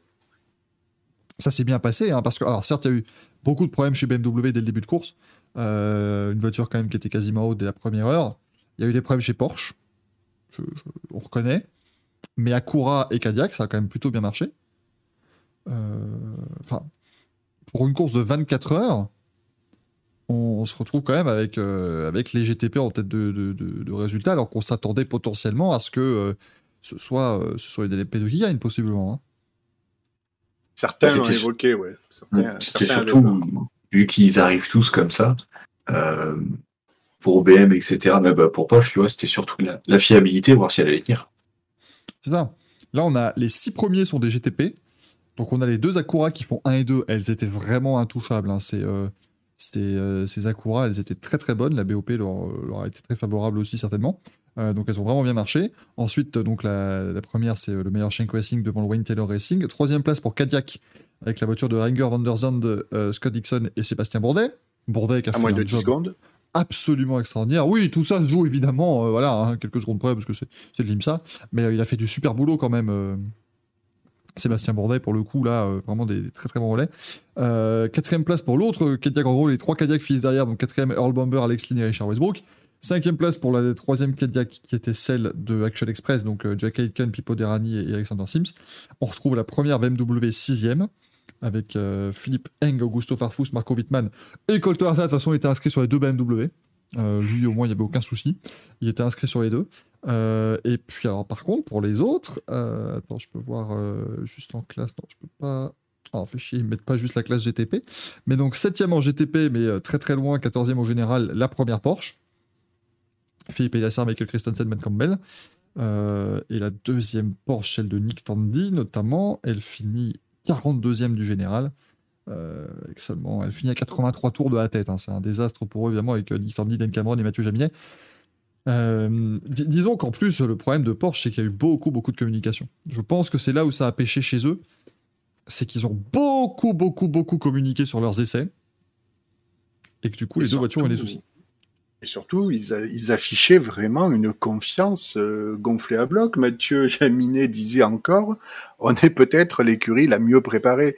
[SPEAKER 2] Ça s'est bien passé, hein, parce que, alors certes, il y a eu beaucoup de problèmes chez BMW dès le début de course. Euh, une voiture quand même qui était quasiment haute dès la première heure. Il y a eu des problèmes chez Porsche, je- on reconnaît. Mais Acura et Cadillac, ça a quand même plutôt bien marché. Enfin, pour une course de 24 heures, on, se retrouve quand même avec, euh, avec les GTP en tête de, de- de- de résultats, alors qu'on s'attendait potentiellement à ce que euh, ce soit, euh, ce soit les LP2 qui gagnent, possiblement. hein.
[SPEAKER 3] Certains l'ont
[SPEAKER 4] C'était-
[SPEAKER 3] évoqué, ouais. Certains,
[SPEAKER 4] C'était surtout, vu qu'ils arrivent tous comme ça, euh, pour BM, etc., mais bah, pour Porsche, tu vois, c'était surtout la, la fiabilité, voir si elle allait tenir.
[SPEAKER 2] C'est ça. Là, on a les six premiers sont des GTP. Donc, on a les deux Acura qui font 1 et 2. Elles étaient vraiment intouchables. hein. C'est, c'est, euh, ces Acura, elles étaient très très bonnes. La BOP leur, leur a été très favorable aussi, certainement. Euh, donc, elles ont vraiment bien marché. Ensuite, euh, donc la, la première, c'est le meilleur Schenck Racing devant le Wayne Taylor Racing. Troisième place pour Cadillac avec la voiture de Ranger van der Zandt, euh, Scott Dixon et Sébastien Bourdet. Bourdet qui a
[SPEAKER 3] à
[SPEAKER 2] fait
[SPEAKER 3] moins
[SPEAKER 2] un
[SPEAKER 3] de 10
[SPEAKER 2] job
[SPEAKER 3] secondes.
[SPEAKER 2] absolument extraordinaire. Oui, tout ça se joue évidemment, euh, voilà, hein, quelques secondes près, parce que c'est de l'IMSA, mais il a fait du super boulot quand même. Euh, Sébastien Bourdet, pour le coup, là, euh, vraiment des, très très bons relais. Euh, quatrième place pour l'autre, euh, Cadillac, en gros, les trois Cadillac finissent derrière, donc quatrième, Earl Bomber, Alex Lynn et Richard Westbrook. Cinquième place pour la troisième Cadillac, qui était celle de Action Express, donc euh, Jack Aitken, Pippo Derani et Alexander Sims. On retrouve la première BMW sixième, avec euh, Philippe Eng, Augusto Farfus, Marco Wittmann et Colter Hazard, de toute façon, était inscrit sur les deux BMW. Euh, lui, au moins, il n'y avait aucun souci. Il était inscrit sur les deux. Euh, et puis, alors, par contre, pour les autres, euh, attends, je peux voir juste en classe. Non, je peux pas. Oh, fait chier, ils mettent pas juste la classe GTP. Mais donc, septième en GTP, mais très très loin, quatorzième au général, la première Porsche. Philippe Elassar, Michael Christensen, Ben Campbell. Et la deuxième Porsche, celle de Nick Tandy, notamment, elle finit 42e du général. Euh, seulement, elle finit à 83 tours de la tête. hein. C'est un désastre pour eux, évidemment, avec euh, Nick Tandy, Dan Cameron et Mathieu Jaminet. Euh, dis- disons qu'en plus, le problème de Porsche, c'est qu'il y a eu beaucoup, beaucoup de communication. Je pense que c'est là où ça a pêché chez eux. C'est qu'ils ont beaucoup, beaucoup, beaucoup communiqué sur leurs essais. Et que du coup, les deux voitures ont eu des soucis.
[SPEAKER 3] Et surtout, ils, affichaient vraiment une confiance euh, gonflée à bloc. Mathieu <laughs> Jaminet disait encore, on est peut-être l'écurie la mieux préparée.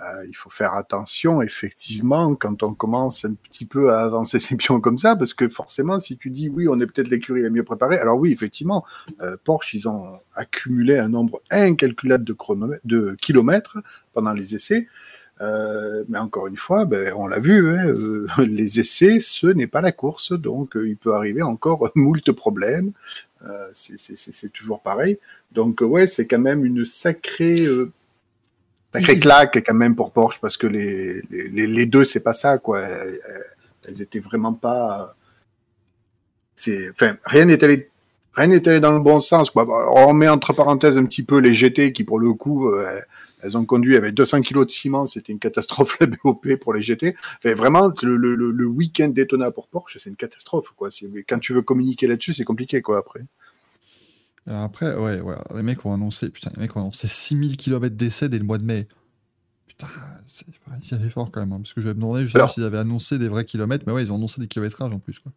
[SPEAKER 3] Euh, il faut faire attention, effectivement, quand on commence un petit peu à avancer <laughs> ses pions comme ça, parce que forcément, si tu dis oui, on est peut-être l'écurie la mieux préparée, alors oui, effectivement, euh, Porsche, ils ont accumulé un nombre incalculable de, de kilomètres pendant les essais. Euh, mais encore une fois, ben, on l'a vu, hein, euh, <laughs> les essais, ce n'est pas la course, donc euh, il peut arriver encore <laughs> moult problèmes. Euh, c'est- toujours pareil. Donc euh, ouais, c'est quand même une sacrée, euh, sacrée claque quand même pour Porsche parce que les, les, les- deux, c'est pas ça quoi. Elles, étaient vraiment pas. C'est, enfin, rien n'est allé. Rien n'est allé dans le bon sens. Quoi. On met entre parenthèses un petit peu les GT qui, pour le coup, euh, elles ont conduit avec 200 kilos de ciment, c'était une catastrophe <laughs> la BOP pour les GT. Enfin, vraiment, le, le, le week-end Daytona pour Porsche, c'est une catastrophe, quoi. Quand tu veux communiquer là-dessus, c'est compliqué, quoi, après.
[SPEAKER 2] Alors après, ouais, ouais, les mecs ont annoncé, putain, les mecs ont annoncé 6000 km d'essai dès le mois de mai. Putain, ils y allaient fort quand même, hein, parce que je vais me demander justement s'ils avaient annoncé des vrais kilomètres, mais ouais, ils ont annoncé des kilométrages en plus, quoi.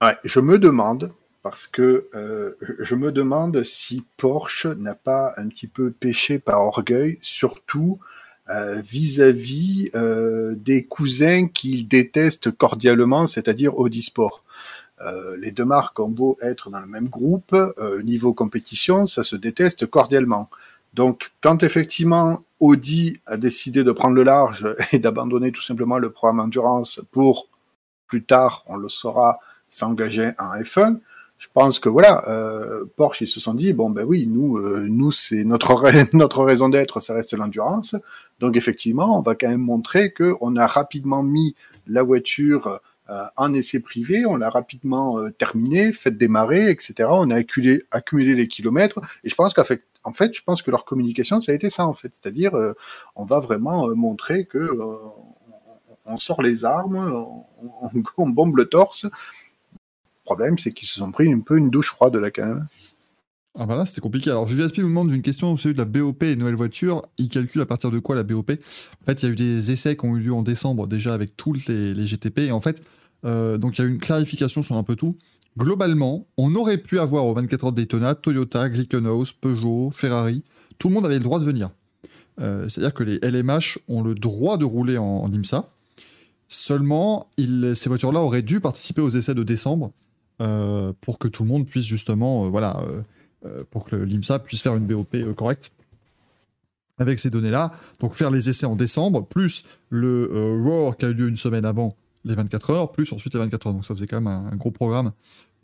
[SPEAKER 3] Ouais, je me demande, parce que euh, je me demande si Porsche n'a pas un petit peu péché par orgueil, surtout euh, vis-à-vis euh, des cousins qu'ils détestent cordialement, c'est-à-dire Audi Sport. les deux marques ont beau être dans le même groupe, niveau compétition, ça se déteste cordialement. Donc, quand effectivement Audi a décidé de prendre le large <laughs> et d'abandonner tout simplement le programme endurance pour plus tard, on le saura, s'engager en F1, je pense que voilà, euh, Porsche ils se sont dit bon ben oui, nous euh, nous c'est notre <laughs> notre raison d'être, ça reste l'endurance. Donc effectivement, on va quand même montrer que on a rapidement mis la voiture euh, en essai privé, on l'a rapidement euh, terminé, fait démarrer, etc. On a accumulé accumulé les kilomètres et je pense qu'en fait, en fait, je pense que leur communication ça a été ça en fait, c'est-à-dire on va vraiment montrer que on sort les armes, on, on bombe le torse problème, c'est qu'ils se sont pris un peu une douche froide là quand même.
[SPEAKER 2] Ah bah là, c'était compliqué. Alors, Julius P nous demande une question celui de la BOP et nouvelle voiture. Il calcule à partir de quoi la BOP En fait, il y a eu des essais qui ont eu lieu en décembre déjà avec tous les, GTP. Et en fait, euh, donc il y a eu une clarification sur un peu tout. Globalement, on aurait pu avoir au 24 heures de Daytona Toyota, Glickenhaus, Peugeot, Ferrari. Tout le monde avait le droit de venir. Euh, c'est-à-dire que les LMH ont le droit de rouler en IMSA. Seulement, ces voitures-là auraient dû participer aux essais de décembre euh, pour que tout le monde puisse justement, euh, voilà, euh, pour que l'IMSA puisse faire une BOP correcte avec ces données-là. Donc faire les essais en décembre, plus le Roar qui a eu lieu une semaine avant les 24 heures, plus ensuite les 24 heures. Donc ça faisait quand même un, gros programme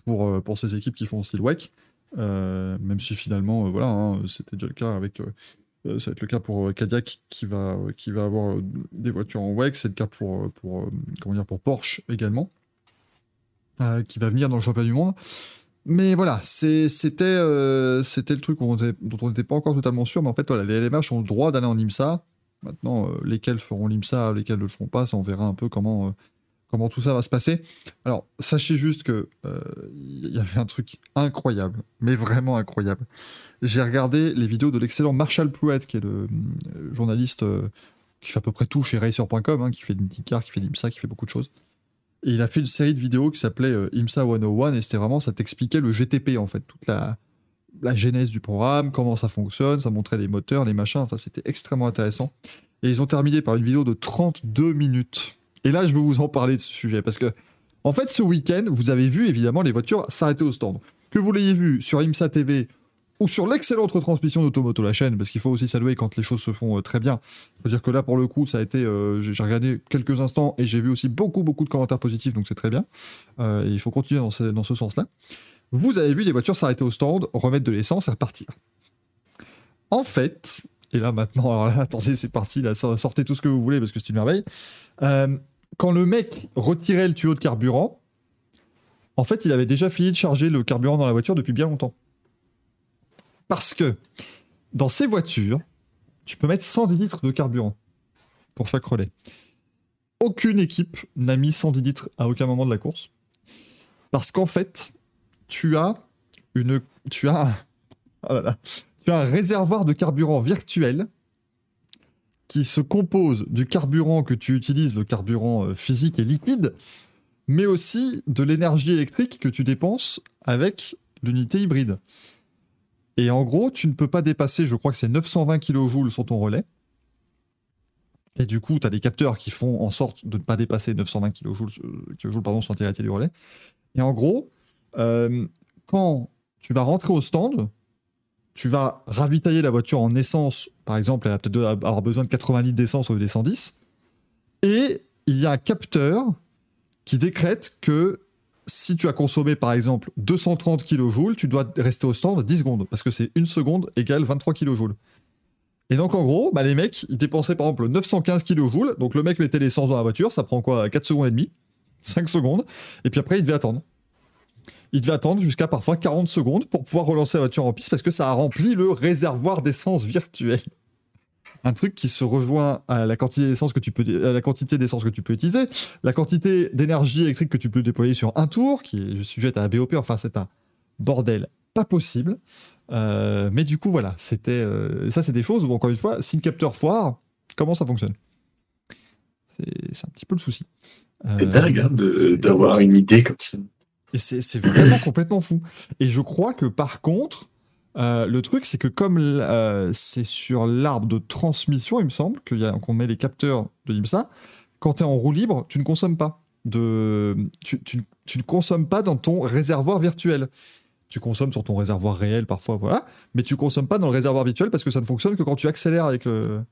[SPEAKER 2] pour, pour ces équipes qui font aussi le WEC. même si finalement, voilà, hein, c'était déjà le cas avec. ça va être le cas pour Cadillac qui va, qui va avoir des voitures en WEC. C'est le cas pour, pour, comment dire, pour Porsche également. Euh, qui va venir dans le championnat du monde. Mais voilà, c'était euh, c'était le truc dont on n'était pas encore totalement sûr. Mais en fait, voilà, les LMH ont le droit d'aller en IMSA. Maintenant, euh, lesquels feront l'IMSA, lesquels ne le feront pas, ça, on verra un peu comment, comment tout ça va se passer. Alors, sachez juste que il y avait un truc incroyable, mais vraiment incroyable. J'ai regardé les vidéos de l'excellent Marshall Pruett, qui est le journaliste qui fait à peu près tout chez Racer.com, hein, qui fait du car, qui fait l'IMSA, qui fait beaucoup de choses. Et il a fait une série de vidéos qui s'appelait euh, IMSA 101 et c'était vraiment, ça t'expliquait le GTP en fait, toute la, la genèse du programme, comment ça fonctionne, ça montrait les moteurs, les machins, enfin c'était extrêmement intéressant. Et ils ont terminé par une vidéo de 32 minutes. Et là, je vais vous en parler de ce sujet parce que, en fait, ce week-end, vous avez vu évidemment les voitures s'arrêter au stand. Que vous l'ayez vu sur IMSA TV ou sur l'excellente retransmission d'Automoto la chaîne, parce qu'il faut aussi saluer quand les choses se font euh, très bien. faut dire que là, pour le coup, ça a été. Euh, j'ai regardé quelques instants et j'ai vu aussi beaucoup, beaucoup de commentaires positifs, donc c'est très bien. Euh, il faut continuer dans ce, sens-là. Vous avez vu les voitures s'arrêter au stand, remettre de l'essence et repartir. En fait, et là maintenant, alors là, attendez, c'est parti, sortez tout ce que vous voulez parce que c'est une merveille. quand le mec retirait le tuyau de carburant, en fait, il avait déjà fini de charger le carburant dans la voiture depuis bien longtemps. Parce que dans ces voitures, tu peux mettre 110 litres de carburant pour chaque relais. Aucune équipe n'a mis 110 litres à aucun moment de la course. Parce qu'en fait, tu as une, tu as, oh tu as un réservoir de carburant virtuel qui se compose du carburant que tu utilises, le carburant euh, physique et liquide, mais aussi de l'énergie électrique que tu dépenses avec l'unité hybride. Et en gros, tu ne peux pas dépasser, je crois que c'est 920 kJ sur ton relais. Et du coup, tu as des capteurs qui font en sorte de ne pas dépasser 920 kJ, kJ pardon, sur l'intégralité du relais. Et en gros, euh, quand tu vas rentrer au stand, tu vas ravitailler la voiture en essence. Par exemple, elle va peut-être avoir besoin de 80 litres d'essence au lieu des 110. Et il y a un capteur qui décrète que si tu as consommé par exemple 230 kJ, tu dois rester au stand 10 secondes, parce que c'est une seconde égale 23 kJ. Et donc en gros, bah, les mecs, ils dépensaient par exemple 915 kJ, donc le mec mettait l'essence dans la voiture, ça prend quoi 4 secondes et demie? 5 secondes, et puis après il devait attendre. Il devait attendre jusqu'à parfois 40 secondes pour pouvoir relancer la voiture en piste, parce que ça a rempli le réservoir d'essence virtuel. Un truc qui se rejoint à la quantité d'essence que tu peux, à la quantité d'essence que tu peux utiliser, la quantité d'énergie électrique que tu peux déployer sur un tour, qui est sujette à la BOP. Enfin, c'est un bordel pas possible. Euh, mais du coup, voilà, c'était euh, ça, c'est des choses où encore une fois, si le capteur foire, comment ça fonctionne? C'est un petit peu le souci.
[SPEAKER 4] C'est dingue hein, d'avoir une idée comme ça.
[SPEAKER 2] Et c'est vraiment <laughs> complètement fou. Et je crois que par contre, euh, le truc, c'est que comme euh, c'est sur l'arbre de transmission, il me semble, qu'on met les capteurs de l'IMSA, quand tu es en roue libre, tu ne consommes pas. De, tu- tu ne consommes pas dans ton réservoir virtuel. Tu consommes sur ton réservoir réel parfois, voilà, mais tu consommes pas dans le réservoir virtuel parce que ça ne fonctionne que quand tu accélères avec, le,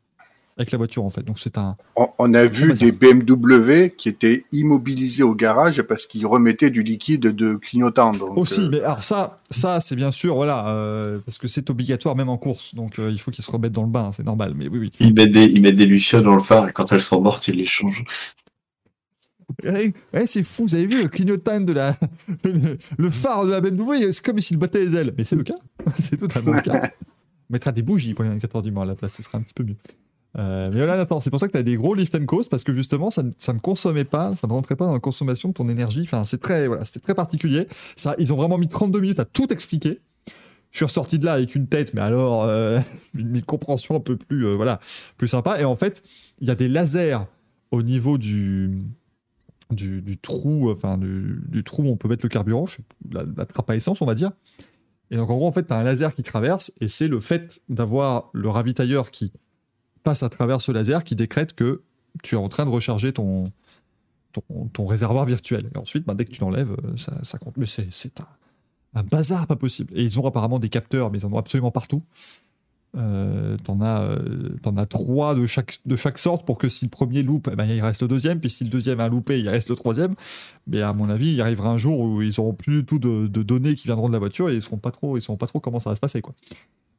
[SPEAKER 2] avec la voiture en fait. Donc c'est un,
[SPEAKER 3] On, on a vu des BMW qui étaient immobilisés au garage parce qu'ils remettaient du liquide de clignotant. Donc,
[SPEAKER 2] Aussi,
[SPEAKER 3] euh,
[SPEAKER 2] mais alors ça, ça c'est bien sûr, voilà, euh, parce que c'est obligatoire même en course, donc euh, il faut qu'ils se remettent dans le bain, c'est normal, mais oui, oui.
[SPEAKER 4] Ils mettent des, ils mettent des lucioles dans le phare et quand elles sont mortes, ils les changent.
[SPEAKER 2] Ouais, ouais, c'est fou, vous avez vu le clignotant de la, <laughs> le, le phare de la BMW, c'est comme s'il battait les ailes, mais c'est le cas, <laughs> c'est totalement le cas. <laughs> On mettra des bougies pour les 24 heures du Mans à la place, ce sera un petit peu mieux. Euh, mais voilà, attends, c'est pour ça que tu as des gros lift and coast parce que justement, ça, ne- ça ne consommait pas, ça ne rentrait pas dans la consommation de ton énergie. Enfin, c'est très, voilà, c'était très particulier. Ça, ils ont vraiment mis 32 minutes à tout expliquer. Je suis ressorti de là avec une tête, mais alors euh, <laughs> une, compréhension un peu plus, euh, voilà, plus sympa. Et en fait, il y a des lasers au niveau du, du, trou, enfin du, trou où on peut mettre le carburant, la trappe à essence, on va dire. Et donc en gros, en fait, tu as un laser qui traverse, et c'est le fait d'avoir le ravitailleur qui passe à travers ce laser qui décrète que tu es en train de recharger ton, ton, réservoir virtuel. Et ensuite, bah, dès que tu l'enlèves, euh, ça, ça compte. Mais c'est un, bazar pas possible. Et ils ont apparemment des capteurs, mais ils en ont absolument partout. Euh, t'en as, euh, as trois de chaque, de chaque sorte pour que si le premier loupe, eh ben, il reste le deuxième, puis si le deuxième a loupé, il reste le troisième. Mais à mon avis, il arrivera un jour où ils auront plus du tout de, données qui viendront de la voiture et ils ils sauront pas trop comment ça va se passer, quoi.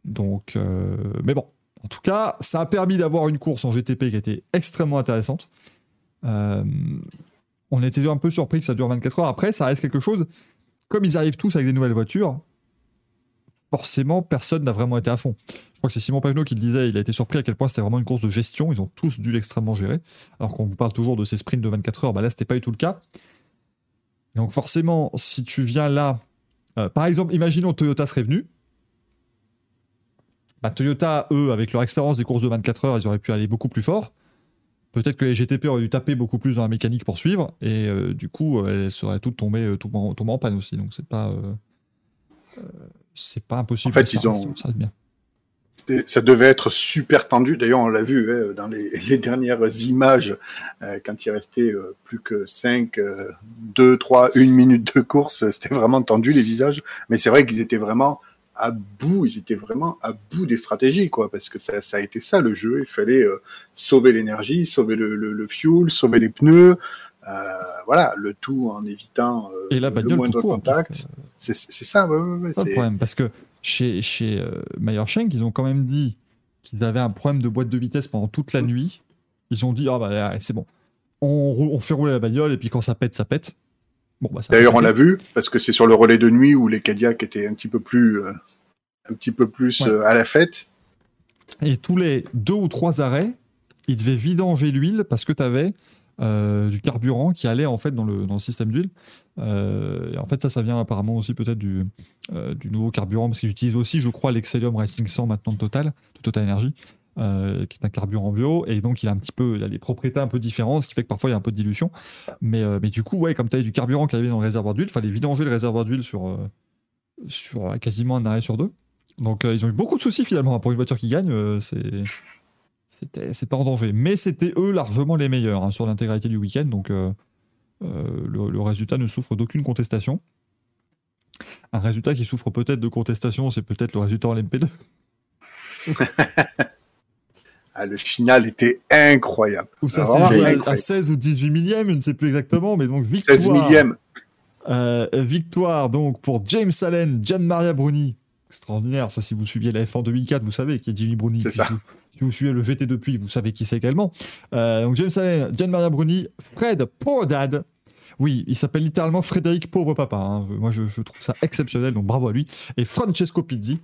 [SPEAKER 2] Donc, mais bon, en tout cas, ça a permis d'avoir une course en GTP qui a été extrêmement intéressante. Euh, on était un peu surpris que ça dure 24 heures. Après, ça reste quelque chose. Comme ils arrivent tous avec des nouvelles voitures, forcément, personne n'a vraiment été à fond. Je crois que c'est Simon Pagenaud qui le disait. Il a été surpris à quel point c'était vraiment une course de gestion. Ils ont tous dû l'extrêmement gérer. Alors qu'on vous parle toujours de ces sprints de 24 heures, bah là, c'était pas du tout le cas. Donc, forcément, si tu viens là, euh, par exemple, imaginons Toyota serait venu. Bah, Toyota, eux, avec leur expérience des courses de 24 heures, ils auraient pu aller beaucoup plus fort. Peut-être que les GTP auraient dû taper beaucoup plus dans la mécanique pour suivre, et euh, du coup, euh, elles seraient toutes tombées, euh, tombées en, panne aussi. Donc c'est pas, euh, c'est pas impossible.
[SPEAKER 3] En fait,
[SPEAKER 2] ça
[SPEAKER 3] ils ont-
[SPEAKER 2] ça bien.
[SPEAKER 3] Ça devait être super tendu. D'ailleurs, on l'a vu hein, dans les, <laughs> les dernières images, euh, quand il restait plus que 5, 2, 3, 1 minute de course, c'était vraiment tendu les visages. Mais c'est vrai qu'ils étaient vraiment à bout, ils étaient vraiment à bout des stratégies, quoi, parce que ça, ça a été ça le jeu. Il fallait euh, sauver l'énergie, sauver le, le, le fuel, sauver les pneus. euh, voilà, le tout en évitant euh,
[SPEAKER 2] Et la
[SPEAKER 3] le moindre
[SPEAKER 2] court.
[SPEAKER 3] contact.
[SPEAKER 2] que-
[SPEAKER 3] C'est ça, ouais, ouais, ouais,
[SPEAKER 2] Pas
[SPEAKER 3] c'est-
[SPEAKER 2] problème, parce que chez, chez euh, Meyer Shank, ils ont quand même dit qu'ils avaient un problème de boîte de vitesse pendant toute la nuit. Ils ont dit, ah bah ouais, c'est bon, on, on fait rouler la bagnole, et puis quand ça pète, ça pète. Bon, bah,
[SPEAKER 3] D'ailleurs, on l'a vu parce que c'est sur le relais de nuit où les Cadillacs étaient un petit peu plus, euh, un petit peu plus
[SPEAKER 2] Ouais.
[SPEAKER 3] euh, à la fête.
[SPEAKER 2] Et tous les deux ou trois arrêts, ils devaient vidanger l'huile parce que tu avais du carburant qui allait en fait dans le, dans le système d'huile. Euh, et en fait, ça, ça vient apparemment aussi peut-être du, euh, du nouveau carburant parce qu'ils utilisent aussi, je crois, l'Excelium Racing 100 maintenant de Total, de Total Energy, euh, qui est un carburant bio. Et donc, il a un petit peu, il a des propriétés un peu différentes, ce qui fait que parfois il y a un peu de dilution. Mais, euh, mais du coup, ouais, comme tu avais du carburant qui arrivait dans le réservoir d'huile, il fallait vidanger le réservoir d'huile sur, euh, sur quasiment un arrêt sur deux. Donc ils ont eu beaucoup de soucis finalement pour une voiture qui gagne. c'est c'était c'était en danger, mais c'était eux largement les meilleurs hein, sur l'intégralité du week-end. Donc le, le résultat ne souffre d'aucune contestation. Un résultat qui souffre peut-être de contestation, c'est peut-être le résultat en LMP2. <laughs>
[SPEAKER 3] Ah, le final était incroyable.
[SPEAKER 2] Où ça joué à, à 16 ou 18 millième, je ne sais plus exactement, mais donc victoire.
[SPEAKER 3] 16 millième.
[SPEAKER 2] Euh, victoire donc pour James Allen, Gian Maria Bruni. Extraordinaire, ça si vous suiviez la F1 2004, vous savez qui est Jimmy Bruni.
[SPEAKER 3] C'est ça.
[SPEAKER 2] Si, si vous suivez le GT depuis, vous savez qui c'est également. Euh, donc James Allen, Gian Maria Bruni, Fred Poor Dad. Oui, il s'appelle littéralement Frédéric Pauvre Papa. hein. Moi, je, je trouve ça exceptionnel, donc bravo à lui. Et Francesco Pizzi.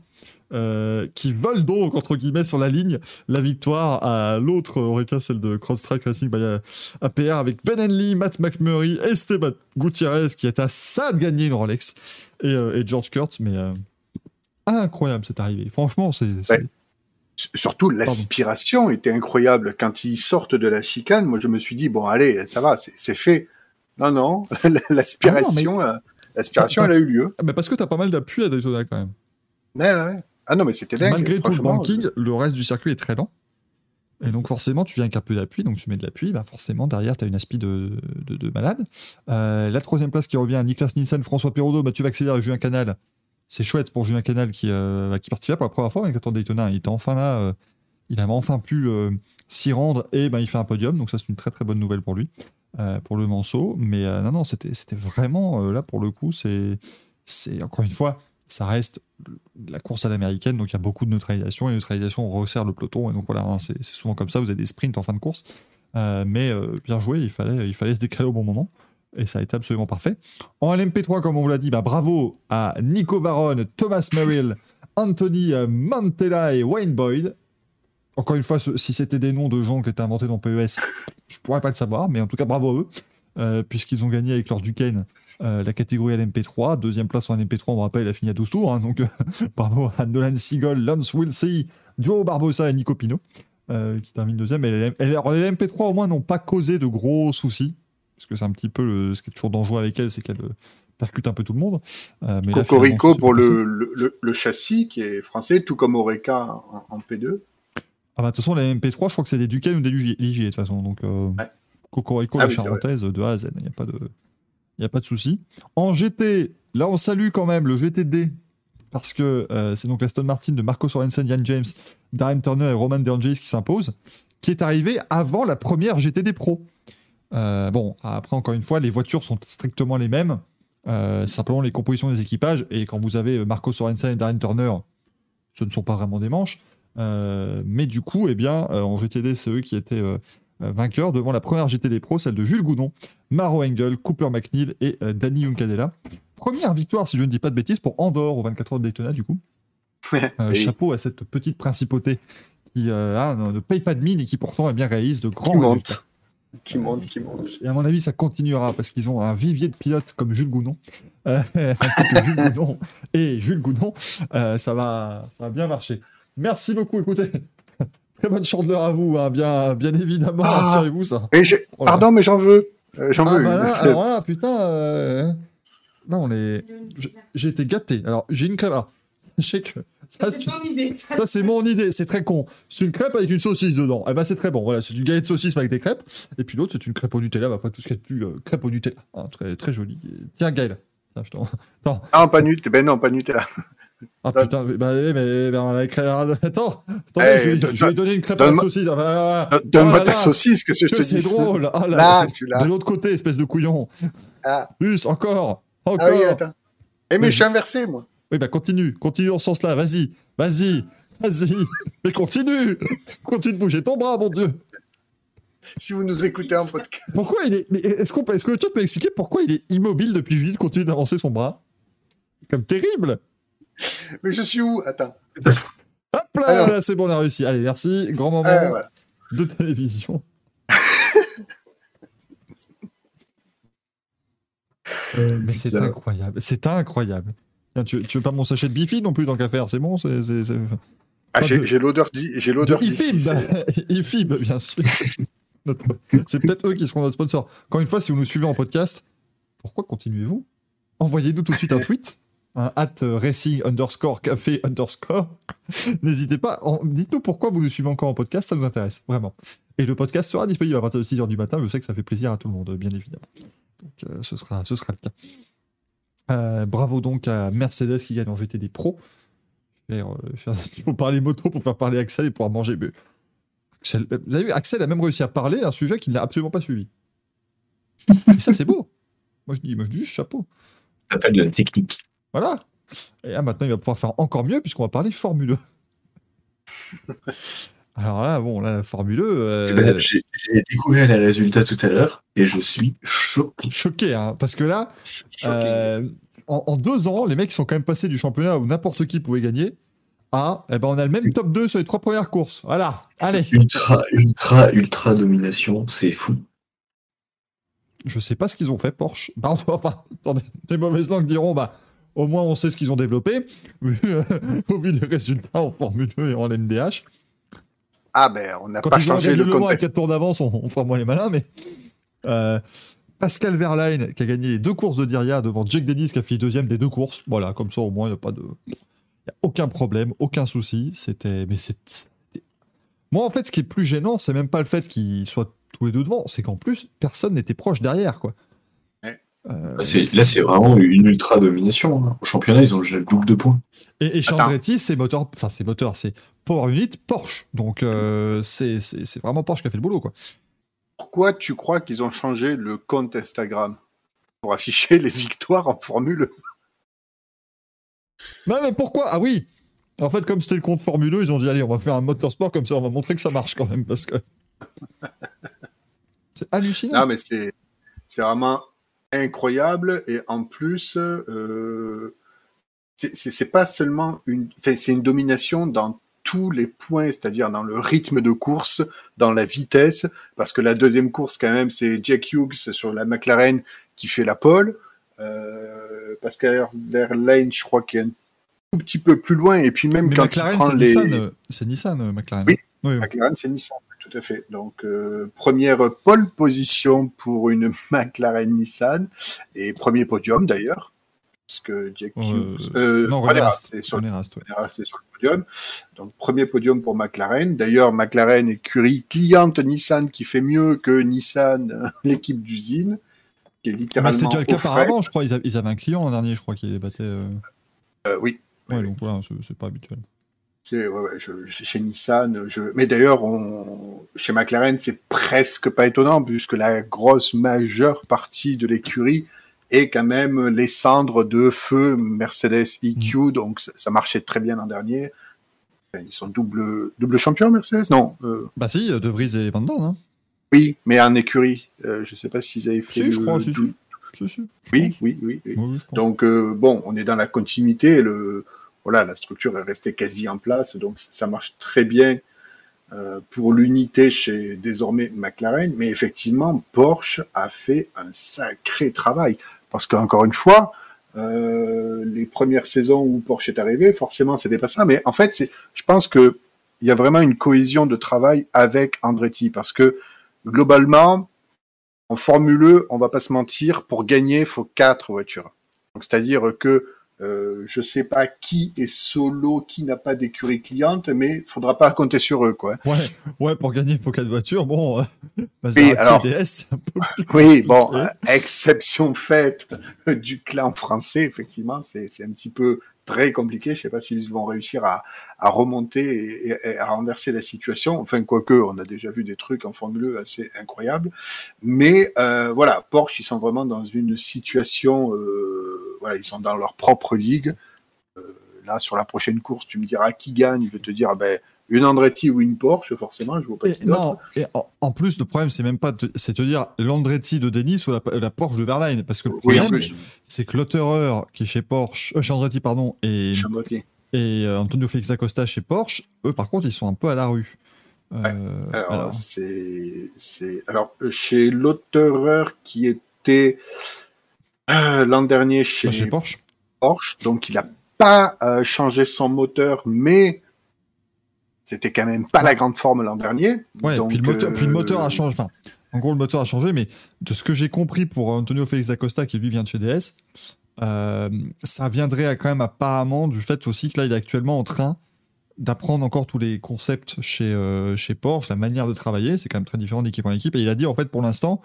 [SPEAKER 2] Euh, qui vole donc, entre guillemets, sur la ligne, la victoire à l'autre Oreca, celle de CrowdStrike Racing by APR, avec Ben Henley, Matt McMurray, Esteban Gutiérrez, qui est à ça de gagner une Rolex, et, euh, et George Kurtz, mais euh, incroyable cette arrivée. Franchement, c'est...
[SPEAKER 3] Ouais. Surtout, l'aspiration était incroyable. Quand ils sortent de la chicane, moi, je me suis dit, bon, allez, ça va, c'est fait. Non, non, <laughs> l'aspiration, euh, l'aspiration, elle a eu lieu.
[SPEAKER 2] Mais parce que t'as pas mal d'appui à Daytona quand même.
[SPEAKER 3] Ouais, ouais. Ah non, mais c'était dingue.
[SPEAKER 2] Malgré tout le banking, le reste du circuit est très lent. Et donc forcément, tu viens avec un peu d'appui, donc tu mets de l'appui, bah forcément derrière, tu as une aspi de, de, de malade. Euh, la troisième place qui revient à Niklas Nielsen, François Perraudot, Mathieu Vaxelaire et Julien Canal. C'est chouette pour Julien Canal qui, euh, bah, qui participait pour la première fois avec le Tour de Daytona. Il était enfin là, euh, il avait enfin pu euh, s'y rendre et ben, il fait un podium, donc ça c'est une très très bonne nouvelle pour lui, euh, pour le Manceau. Mais euh, non, non, c'était vraiment euh, là pour le coup, c'est c'est encore une fois, ça reste la course à l'américaine, donc il y a beaucoup de neutralisation, et neutralisation resserre le peloton, et donc voilà, hein, c'est souvent comme ça, vous avez des sprints en fin de course, Euh, mais euh, bien joué, il fallait, il fallait se décaler au bon moment, et ça a été absolument parfait. En LMP3, comme on vous l'a dit, bah, bravo à Nico Varone, Thomas Merrill, Anthony euh, Mantella et Wayne Boyd. Encore une fois, si c'était des noms de gens qui étaient inventés dans PES, je pourrais pas le savoir, mais en tout cas, bravo à eux, puisqu'ils ont gagné avec leur Duquesne euh, la catégorie LMP3. Deuxième place en LMP3, on rappelle, il a fini à 12 tours. hein, donc, euh, <laughs> bravo à Nolan Seagull, Lance Wilsey, Joe Barbosa et Nico Pino, euh, qui terminent deuxième. Et les, les- alors, les LMP3, au moins, n'ont pas causé de gros soucis. Parce que c'est un petit peu le- ce qui est toujours dangereux avec elle, c'est qu'elle percute un peu tout le monde. Euh, mais
[SPEAKER 3] Cocorico pour le, le, châssis qui est français, tout comme Oreca en, en P2.
[SPEAKER 2] Ah bah, de toute façon, les MP3, je crois que c'est des Duquesne ou des Ligier, de toute façon. Donc, euh,
[SPEAKER 3] Ouais.
[SPEAKER 2] Cocorico,
[SPEAKER 3] Ah
[SPEAKER 2] la
[SPEAKER 3] oui,
[SPEAKER 2] charentaise, de A à Z. Il n'y a pas de, il y a pas de souci. En GT, là, on salue quand même le GTD. Parce que euh, c'est donc l'Aston Martin de Marco Sorensen, Ian James, Darren Turner et Roman Derngis qui s'impose, qui est arrivé avant la première GTD Pro. Euh, bon, après, encore une fois, les voitures sont strictement les mêmes. Euh, simplement les compositions des équipages. Et quand vous avez Marco Sorensen et Darren Turner, ce ne sont pas vraiment des manches. Mais du coup, eh bien, en GTD, c'est eux qui étaient vainqueurs devant la première GTD Pro, celle de Jules Goudon, Maro Engel, Cooper McNeil et euh, Danny Juncadella. Première victoire, si je ne dis pas de bêtises, pour Andorre aux 24 heures de Daytona, du coup. Euh,
[SPEAKER 3] Oui.
[SPEAKER 2] Chapeau à cette petite principauté qui euh, ah, ne paye pas de mine et qui pourtant eh bien, réalise de grands
[SPEAKER 3] Qui
[SPEAKER 2] résultats.
[SPEAKER 3] monte. Qui monte, qui monte.
[SPEAKER 2] Et à mon avis, ça continuera parce qu'ils ont un vivier de pilotes comme Jules Goudon, euh, <laughs> ainsi que Jules Goudon et Jules Goudon. Euh, ça, va, ça va bien marcher. Merci beaucoup. Écoutez, <laughs> très bonne chandeleur à vous, hein, bien, bien évidemment.
[SPEAKER 3] Ah.
[SPEAKER 2] Assurez-vous ça.
[SPEAKER 3] Et je-
[SPEAKER 2] là.
[SPEAKER 3] Pardon, mais j'en veux. Euh, j'en
[SPEAKER 2] Ah
[SPEAKER 3] veux.
[SPEAKER 2] bah
[SPEAKER 3] une.
[SPEAKER 2] là, alors là, putain. euh, Là, on est. j'ai- été gâté. Alors, j'ai une crêpe. Alors, <laughs> sachez que. Ça,
[SPEAKER 5] C'est ton idée.
[SPEAKER 2] ça, c'est mon idée, c'est très con. C'est une crêpe avec une saucisse dedans. Eh ben, c'est très bon. Voilà, c'est une galette de saucisse avec des crêpes. Et puis l'autre, c'est une crêpe au Nutella. Bah, après, tout ce qui est plus euh, crêpe au Nutella. Hein, très, très joli. Tiens, Gaël. Tiens, je t'en-. <laughs>
[SPEAKER 3] Ah, pas Nutella. Ben non, pas Nutella. <laughs>
[SPEAKER 2] Ah putain, bah, mais, mais on a crêpe. <laughs> Attends, attends
[SPEAKER 3] Eh,
[SPEAKER 2] je, vais, je lui donner une crêpe à la saucisse. Ah, bah, ah, ah.
[SPEAKER 3] Donne- Donne-moi
[SPEAKER 2] Oh
[SPEAKER 3] ta saucisse, que ce que je te
[SPEAKER 2] c'est
[SPEAKER 3] dis.
[SPEAKER 2] drôle. Ah là,
[SPEAKER 3] Là,
[SPEAKER 2] c'est- de l'autre côté, espèce de couillon.
[SPEAKER 3] Ah.
[SPEAKER 2] Plus, encore. Encore.
[SPEAKER 3] Ah oui, attends. Eh, mais je suis inversé, moi.
[SPEAKER 2] Oui, bah continue, continue dans ce sens-là, vas-y, vas-y, vas-y, <laughs> mais continue, continue de bouger ton bras, mon Dieu.
[SPEAKER 3] Si vous nous écoutez en podcast.
[SPEAKER 2] Pourquoi il est, mais est-ce qu'on peut, est-ce que le chat peut expliquer pourquoi il est immobile depuis le vide, continue d'avancer son bras? Comme terrible. <laughs>
[SPEAKER 3] Mais je suis où? Attends.
[SPEAKER 2] Hop là,
[SPEAKER 3] Alors.
[SPEAKER 2] là, c'est bon, on a réussi. Allez, merci, grand moment
[SPEAKER 3] Ah, voilà.
[SPEAKER 2] de télévision. <laughs> mais c'est incroyable, c'est incroyable. Tiens, tu, tu veux pas mon sachet de bifi non plus dans qu'à faire, c'est bon, c'est,
[SPEAKER 3] Ah, j'ai
[SPEAKER 2] de-
[SPEAKER 3] j'ai l'odeur j'ai
[SPEAKER 2] De
[SPEAKER 3] l'odeur.
[SPEAKER 2] IFIB, <laughs> IFIB, bien sûr. C'est peut-être eux qui seront notre sponsor. Encore une fois, si vous nous suivez en podcast, pourquoi continuez-vous? Envoyez-nous tout de suite un tweet, un at racing underscore café underscore. <laughs> N'hésitez pas, dites-nous pourquoi vous nous suivez encore en podcast, ça nous intéresse, vraiment. Et le podcast sera disponible à partir de 6h du matin, je sais que ça fait plaisir à tout le monde, bien évidemment. Donc euh, ce, sera, ce sera le cas. Euh, bravo donc à Mercedes qui gagne en GTD Pro. Chers, chers amis, parler moto pour faire parler Axel et pouvoir manger. Mais Axel, euh, vous avez vu, Axel a même réussi à parler d'un sujet qu'il n'a absolument pas suivi. Et ça, c'est beau. Moi, je dis, moi, je dis chapeau.
[SPEAKER 4] Ça s'appelle technique.
[SPEAKER 2] Voilà. Et là, maintenant, il va pouvoir faire encore mieux puisqu'on va parler Formule 1. <laughs> Alors là, bon, là, la Formule 1, euh,
[SPEAKER 4] Eh ben, J'ai découvert les résultats tout à l'heure et je suis choqué.
[SPEAKER 2] choqué, hein, parce que là. Euh, en, en deux ans, les mecs sont quand même passés du championnat où n'importe qui pouvait gagner Ah, eh ben on a le même top 2 sur les trois premières courses. Voilà, allez.
[SPEAKER 4] Ultra, ultra, ultra domination, c'est fou.
[SPEAKER 2] Je sais pas ce qu'ils ont fait, Porsche. Pardon, <laughs> enfin, attendez, les mauvaises langues diront, bah, au moins on sait ce qu'ils ont développé, <laughs> euh, au vu des résultats en Formule 2 et en LMDH.
[SPEAKER 3] Ah ben, on n'a
[SPEAKER 2] Quand
[SPEAKER 3] pas changé le
[SPEAKER 2] Mans à
[SPEAKER 3] contexte.
[SPEAKER 2] 4 tours d'avance, on, on fera moins les malins, mais. euh, Pascal Verlaine, qui a gagné les deux courses de Diria devant Jake Dennis, qui a fait deuxième des deux courses. Voilà, comme ça, au moins, il n'y a pas de. N'y a aucun problème, aucun souci. C'était. Mais c'est. Moi, en fait, ce qui est plus gênant, c'est même pas le fait qu'ils soient tous les deux devant, c'est qu'en plus, personne n'était proche derrière, quoi. Euh,
[SPEAKER 4] Là, c'est, vraiment une ultra domination. hein. Au championnat, ils ont déjà le double de points.
[SPEAKER 2] Et, et. Chandretti, c'est moteur, enfin c'est moteur, c'est Power Unit Porsche. Donc euh, c'est c'est- c'est vraiment Porsche qui a fait le boulot, quoi.
[SPEAKER 3] Pourquoi tu crois qu'ils ont changé le compte Instagram pour afficher les victoires en Formule
[SPEAKER 2] Non mais pourquoi? Ah oui En fait, comme c'était le compte Formule 2, ils ont dit allez, on va faire un motorsport comme ça, on va montrer que ça marche quand même, parce que <laughs> c'est hallucinant.
[SPEAKER 3] Non, mais c'est c'est vraiment incroyable et en plus, euh, c'est- pas seulement une, c'est une domination dans tous les points, c'est-à-dire dans le rythme de course, dans la vitesse, parce que la deuxième course quand même, c'est Jack Hughes sur la McLaren qui fait la pole. Euh, Pascal Verlaine, je crois qu'il est un tout petit peu plus loin, et puis même
[SPEAKER 2] mais
[SPEAKER 3] quand
[SPEAKER 2] McLaren,
[SPEAKER 3] il prend
[SPEAKER 2] c'est
[SPEAKER 3] les
[SPEAKER 2] Nissan, euh, c'est Nissan, euh, McLaren.
[SPEAKER 3] Oui.
[SPEAKER 2] oui, oui.
[SPEAKER 3] McLaren, c'est Nissan, tout à fait. Donc, euh, première pole position pour une <laughs> McLaren Nissan et premier podium d'ailleurs, parce que Jack
[SPEAKER 2] Euh,
[SPEAKER 3] Hughes, euh,
[SPEAKER 2] non,
[SPEAKER 3] René
[SPEAKER 2] René
[SPEAKER 3] Rast,
[SPEAKER 2] Rast.
[SPEAKER 3] c'est sur,
[SPEAKER 2] ouais.
[SPEAKER 3] C'est sur le podium. Donc, premier podium pour McLaren. D'ailleurs, McLaren écurie cliente Nissan qui fait mieux que Nissan, <laughs> l'équipe d'usine, qui est littéralement.
[SPEAKER 2] c'était déjà le cas auparavant, je crois. Ils, avaient- un client l'an dernier, je crois, qui les battait. euh,
[SPEAKER 3] oui,
[SPEAKER 2] Ouais, donc voilà, c'est c'est pas habituel.
[SPEAKER 3] C'est ouais, ouais, je- je- chez Nissan. Je... Mais d'ailleurs, on... chez McLaren, c'est presque pas étonnant puisque la grosse majeure partie de l'écurie est quand même les cendres de feu Mercedes EQ. Donc ça, ça marchait très bien l'an dernier. Ils sont double double champions Mercedes? Non, euh,
[SPEAKER 2] Bah si, euh, De Vries et Van Dorn, hein.
[SPEAKER 3] oui, mais en écurie. Euh, je sais pas s'ils avaient fait.
[SPEAKER 2] Si, je crois, si, si.
[SPEAKER 3] Oui, oui, oui. Donc euh, bon, on est dans la continuité. Le voilà, la structure est restée quasi en place, donc ça marche très bien euh, pour l'unité chez désormais McLaren. Mais effectivement, Porsche a fait un sacré travail parce qu'encore une fois, euh, les premières saisons où Porsche est arrivé, forcément, c'était pas ça. Mais en fait, je pense que il y a vraiment une cohésion de travail avec Andretti parce que globalement, en Formule E, on va pas se mentir, pour gagner, il faut quatre voitures. Donc, c'est-à-dire que euh, je sais pas qui est solo, qui n'a pas d'écurie cliente, mais faudra pas compter sur eux, quoi.
[SPEAKER 2] Ouais, ouais, pour gagner pour quatre voitures, bon, euh, Maserati
[SPEAKER 3] alors-
[SPEAKER 2] un peu plus
[SPEAKER 3] Oui, bon, euh, exception faite <laughs> du clan français, effectivement, c'est c'est un petit peu très compliqué. Je sais pas s'ils vont réussir à, à remonter et à renverser la situation. Enfin, quoique, on a déjà vu des trucs en Formule 1 assez incroyables. Mais euh, voilà, Porsche, ils sont vraiment dans une situation, euh, voilà, ils sont dans leur propre ligue. Euh, là, sur la prochaine course, tu me diras qui gagne. Je vais te dire, ben, une Andretti ou une Porsche, forcément, je vois pas qui
[SPEAKER 2] non, et en, plus, le problème, c'est même pas, c'est te dire l'Andretti de Denis ou la, la Porsche de Verlaine. Parce que le problème, c'est que Lotterer, qui est chez Porsche, euh, chez Andretti, pardon, et, euh, Antonio Félix Acosta chez Porsche, eux, par contre, ils sont un peu à la rue. Euh,
[SPEAKER 3] Alors,
[SPEAKER 2] alors,
[SPEAKER 3] c'est, alors, chez l'auteur qui était euh, l'an dernier chez,
[SPEAKER 2] chez Porsche.
[SPEAKER 3] Porsche, donc il n'a pas euh, changé son moteur, mais c'était quand même pas la grande forme l'an dernier.
[SPEAKER 2] Ouais,
[SPEAKER 3] donc,
[SPEAKER 2] puis, le moteur, puis le moteur
[SPEAKER 3] euh,
[SPEAKER 2] a changé. Enfin, en gros, le moteur a changé, mais de ce que j'ai compris pour Antonio Félix Acosta, qui lui vient de chez DS, euh, ça viendrait à- quand même apparemment du fait aussi que là, il est actuellement en train d'apprendre encore tous les concepts chez, euh, chez Porsche, la manière de travailler. C'est quand même très différent d'équipe en équipe. Et il a dit, en fait, pour l'instant,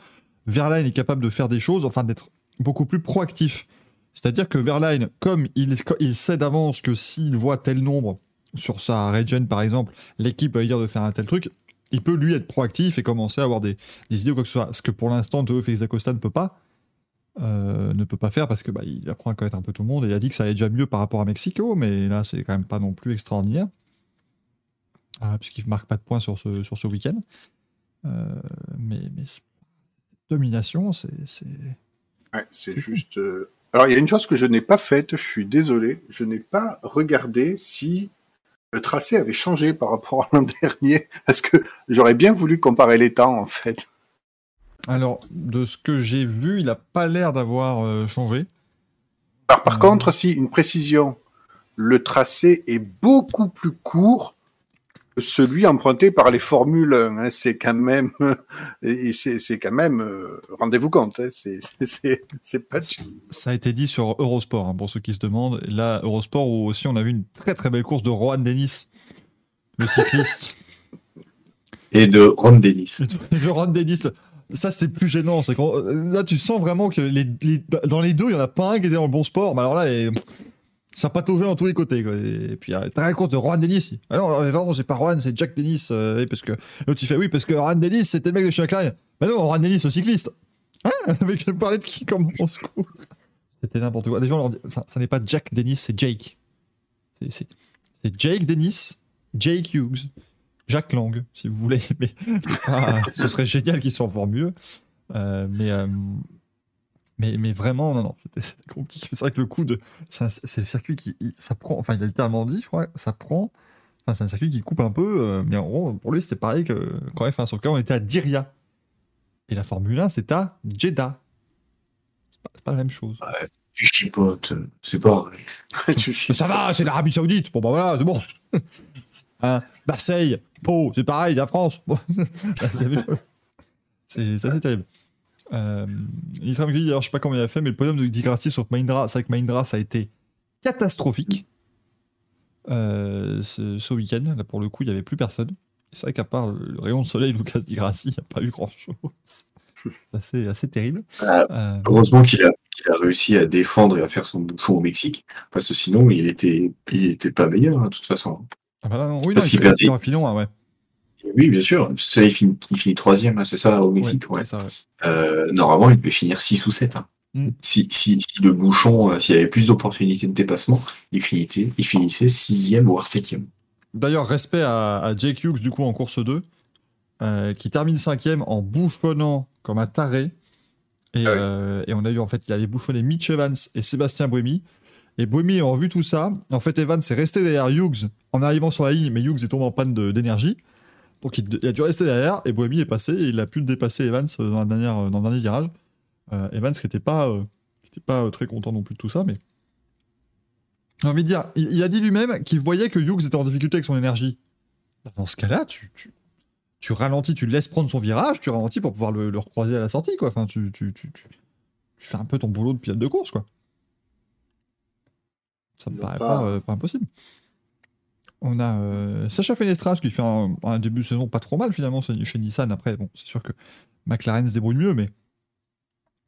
[SPEAKER 2] Verlaine est capable de faire des choses, enfin, d'être beaucoup plus proactif. C'est-à-dire que Verlaine, comme il, sait d'avance que s'il voit tel nombre sur sa regen, par exemple, l'équipe va lui dire de faire un tel truc, il peut lui être proactif et commencer à avoir des, idées ou quoi que ce soit. Ce que pour l'instant, Théo Félix Acosta ne peut pas. euh, ne peut pas faire parce que bah, il apprend à connaître un peu tout le monde et il a dit que ça allait déjà mieux par rapport à Mexico, mais là c'est quand même pas non plus extraordinaire. Ah, puisqu'il ne marque pas de points sur ce, sur ce week-end. Euh, mais, mais domination, c'est.
[SPEAKER 3] Ouais, c'est juste. euh, Alors, il y a une chose que je n'ai pas faite, je suis désolé, je n'ai pas regardé si le tracé avait changé par rapport à l'an <laughs> dernier. Parce que j'aurais bien voulu comparer les temps, en fait.
[SPEAKER 2] Alors, de ce que j'ai vu, il n'a pas l'air d'avoir euh, changé.
[SPEAKER 3] Alors, par
[SPEAKER 2] Euh.
[SPEAKER 3] contre, si, une précision. Le tracé est beaucoup plus court celui emprunté par les Formules 1. hein. C'est quand même, <laughs> et c'est c'est quand même, euh, rendez-vous compte, hein. c'est c'est- c'est c'est pas
[SPEAKER 2] Ça a été dit sur Eurosport, hein, pour ceux qui se demandent. Là, Eurosport, où aussi on a vu une très très belle course de Rohan Dennis, le cycliste. <laughs>
[SPEAKER 4] Et de Ron Dennis.
[SPEAKER 2] de Rohan Dennis. Ça, c'était plus gênant. C'est quand, là, tu sens vraiment que les, les- dans les deux, il n'y en a pas un qui était dans le bon sport. Mais alors là, et, ça pataugeait dans tous les côtés. Et puis, euh, t'as course de Rohan Dennis. Alors, non, non, c'est pas Rohan, c'est Jack Dennis. euh, parce que l'autre, oui, parce que Rohan Dennis, c'était le mec de chez McLaren. Mais non, Rohan Dennis, le cycliste. Hein Le mec, je parlais de qui comme au secours C'était n'importe quoi. Déjà, on leur dit- ça n'est pas Jack Dennis, c'est Jake. C'est- Jake Dennis, Jake Hughes, Jacques Lang, si vous voulez. <laughs> Mais ah, ce serait génial qu'ils soient encore mieux. Mais, euh, mais, mais vraiment, non, non, c'était c'était compliqué. C'est vrai que le coup de. C'est le circuit qui. il- Ça prend. Enfin, il a littéralement dit, je crois, ça prend. Enfin, c'est un circuit qui coupe un peu. euh, mais en gros, pour lui, c'était pareil que quand F1 sur le on était à Diriyah. Et la Formule 1, c'est à Jeddah. C'est pas, pas la même chose.
[SPEAKER 4] Tu chipotes, c'est pas <laughs>
[SPEAKER 2] ça va, c'est l'Arabie Saoudite. Bon, bah voilà, c'est bon. <laughs> Hein, Marseille, Pau, c'est pareil, la France. Bon. c'est la même chose. C'est c'est assez terrible. Euh, Isram Gueye, alors je sais pas comment il a fait, mais le podium de Di Grassi sur Mahindra, c'est vrai que Mahindra, ça a été catastrophique euh, ce, ce week-end. Là, pour le coup, il n'y avait plus personne. C'est vrai qu'à part le, rayon de soleil <laughs> Lucas Di Grassi, il n'y a pas eu grand-chose. <laughs> C'est assez, terrible.
[SPEAKER 4] Ah,
[SPEAKER 2] Euh,
[SPEAKER 4] Heureusement qu'il a, qu'il a réussi à défendre et à faire son bouchon au Mexique, parce que sinon il était, il était pas meilleur hein, de toute façon.
[SPEAKER 2] ah bah non, oui, non,
[SPEAKER 4] Parce
[SPEAKER 2] il
[SPEAKER 4] qu'il perdait.
[SPEAKER 2] hein, ouais.
[SPEAKER 4] Oui, bien sûr. Ça, il finit, il finit troisième, hein, c'est ça au Mexique.
[SPEAKER 2] Ouais,
[SPEAKER 4] Ouais.
[SPEAKER 2] c'est ça, ouais.
[SPEAKER 4] Euh, normalement, il devait finir 6 ou 7.
[SPEAKER 2] Mm.
[SPEAKER 4] Si, si, si le bouchon, euh, s'il y avait plus d'opportunités de dépassement, il finissait, il finissait sixième voire septième.
[SPEAKER 2] D'ailleurs, respect à, à Jake Hughes, du coup, en course 2, euh, qui termine cinquième en bouchonnant comme un taré. Et,
[SPEAKER 3] Ah ouais.
[SPEAKER 2] euh, et on a eu, en fait, il avait bouchonné Mitch Evans et Sébastien Buemi. Et Buemi ayant vu tout ça, en fait, Evans est resté derrière Hughes en arrivant sur la ligne, mais Hughes est tombé en panne d'énergie. Donc il, il a dû rester derrière, et Buemi est passé, et il a pu dépasser Evans euh, dans, la dernière, dans le dernier virage. Euh, Evans qui n'était pas, euh, qui était pas euh, très content non plus de tout ça, mais. J'ai envie de dire, il, il a dit lui-même qu'il voyait que Hughes était en difficulté avec son énergie. Dans ce cas-là, tu, tu, tu ralentis, tu laisses prendre son virage, tu ralentis pour pouvoir le, le recroiser à la sortie, quoi. Enfin, tu, tu, tu, fais un peu ton boulot de pilote de course, quoi. Ça me paraît
[SPEAKER 3] pas-
[SPEAKER 2] pas, euh, pas impossible. On a euh, Sacha Fenestras qui fait un, un début de saison pas trop mal finalement chez Nissan. Après, bon, c'est sûr que McLaren se débrouille mieux, mais.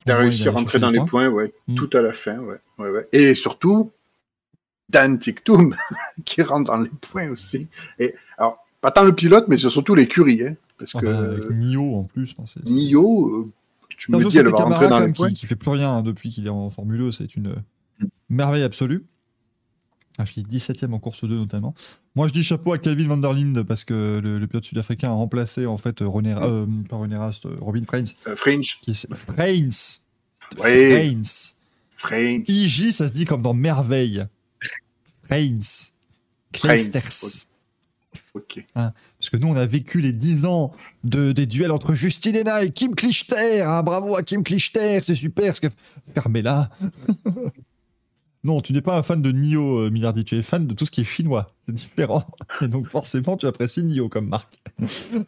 [SPEAKER 3] Il a réussi à rentrer dans les points, ouais,
[SPEAKER 2] Mm.
[SPEAKER 3] tout à la fin, ouais, ouais, ouais. Et surtout, Dan Tiktum, <laughs> qui rentre dans les points aussi. Et alors, pas tant le pilote, mais c'est surtout l'écurie, hein, parce
[SPEAKER 2] Ah
[SPEAKER 3] que
[SPEAKER 2] bah, avec Nio en plus. enfin, c'est-
[SPEAKER 3] Nio, euh,
[SPEAKER 2] un
[SPEAKER 3] me dis, elle va rentrer dans les points.
[SPEAKER 2] qui, qui fait plus rien hein, depuis qu'il est en Formule 2. C'est une
[SPEAKER 3] Mm.
[SPEAKER 2] merveille absolue. Ah, Il finit 17ème en course 2 notamment. Moi je dis chapeau à Kelvin van der Linde parce que le, le pilote sud-africain a remplacé en fait René, euh, pas René Rast, euh, Robin Freins.
[SPEAKER 3] Euh, Fringe,
[SPEAKER 2] Qui est, Freins.
[SPEAKER 3] Ouais.
[SPEAKER 2] Freins.
[SPEAKER 3] Fringe.
[SPEAKER 2] IJ, ça se dit comme dans Merveille. Freins. Kleisters.
[SPEAKER 3] Ok.
[SPEAKER 2] Parce que nous, on a vécu les 10 ans de, des duels entre Justine Hena et Kim Klichter. hein. bravo à Kim Klichter, c'est super. Ce que... Fermez-la. Non, tu n'es pas un fan de Nio, euh, Millardi. Tu es fan de tout ce qui est chinois. C'est différent. <laughs> Et donc, forcément, tu apprécies Nio comme marque.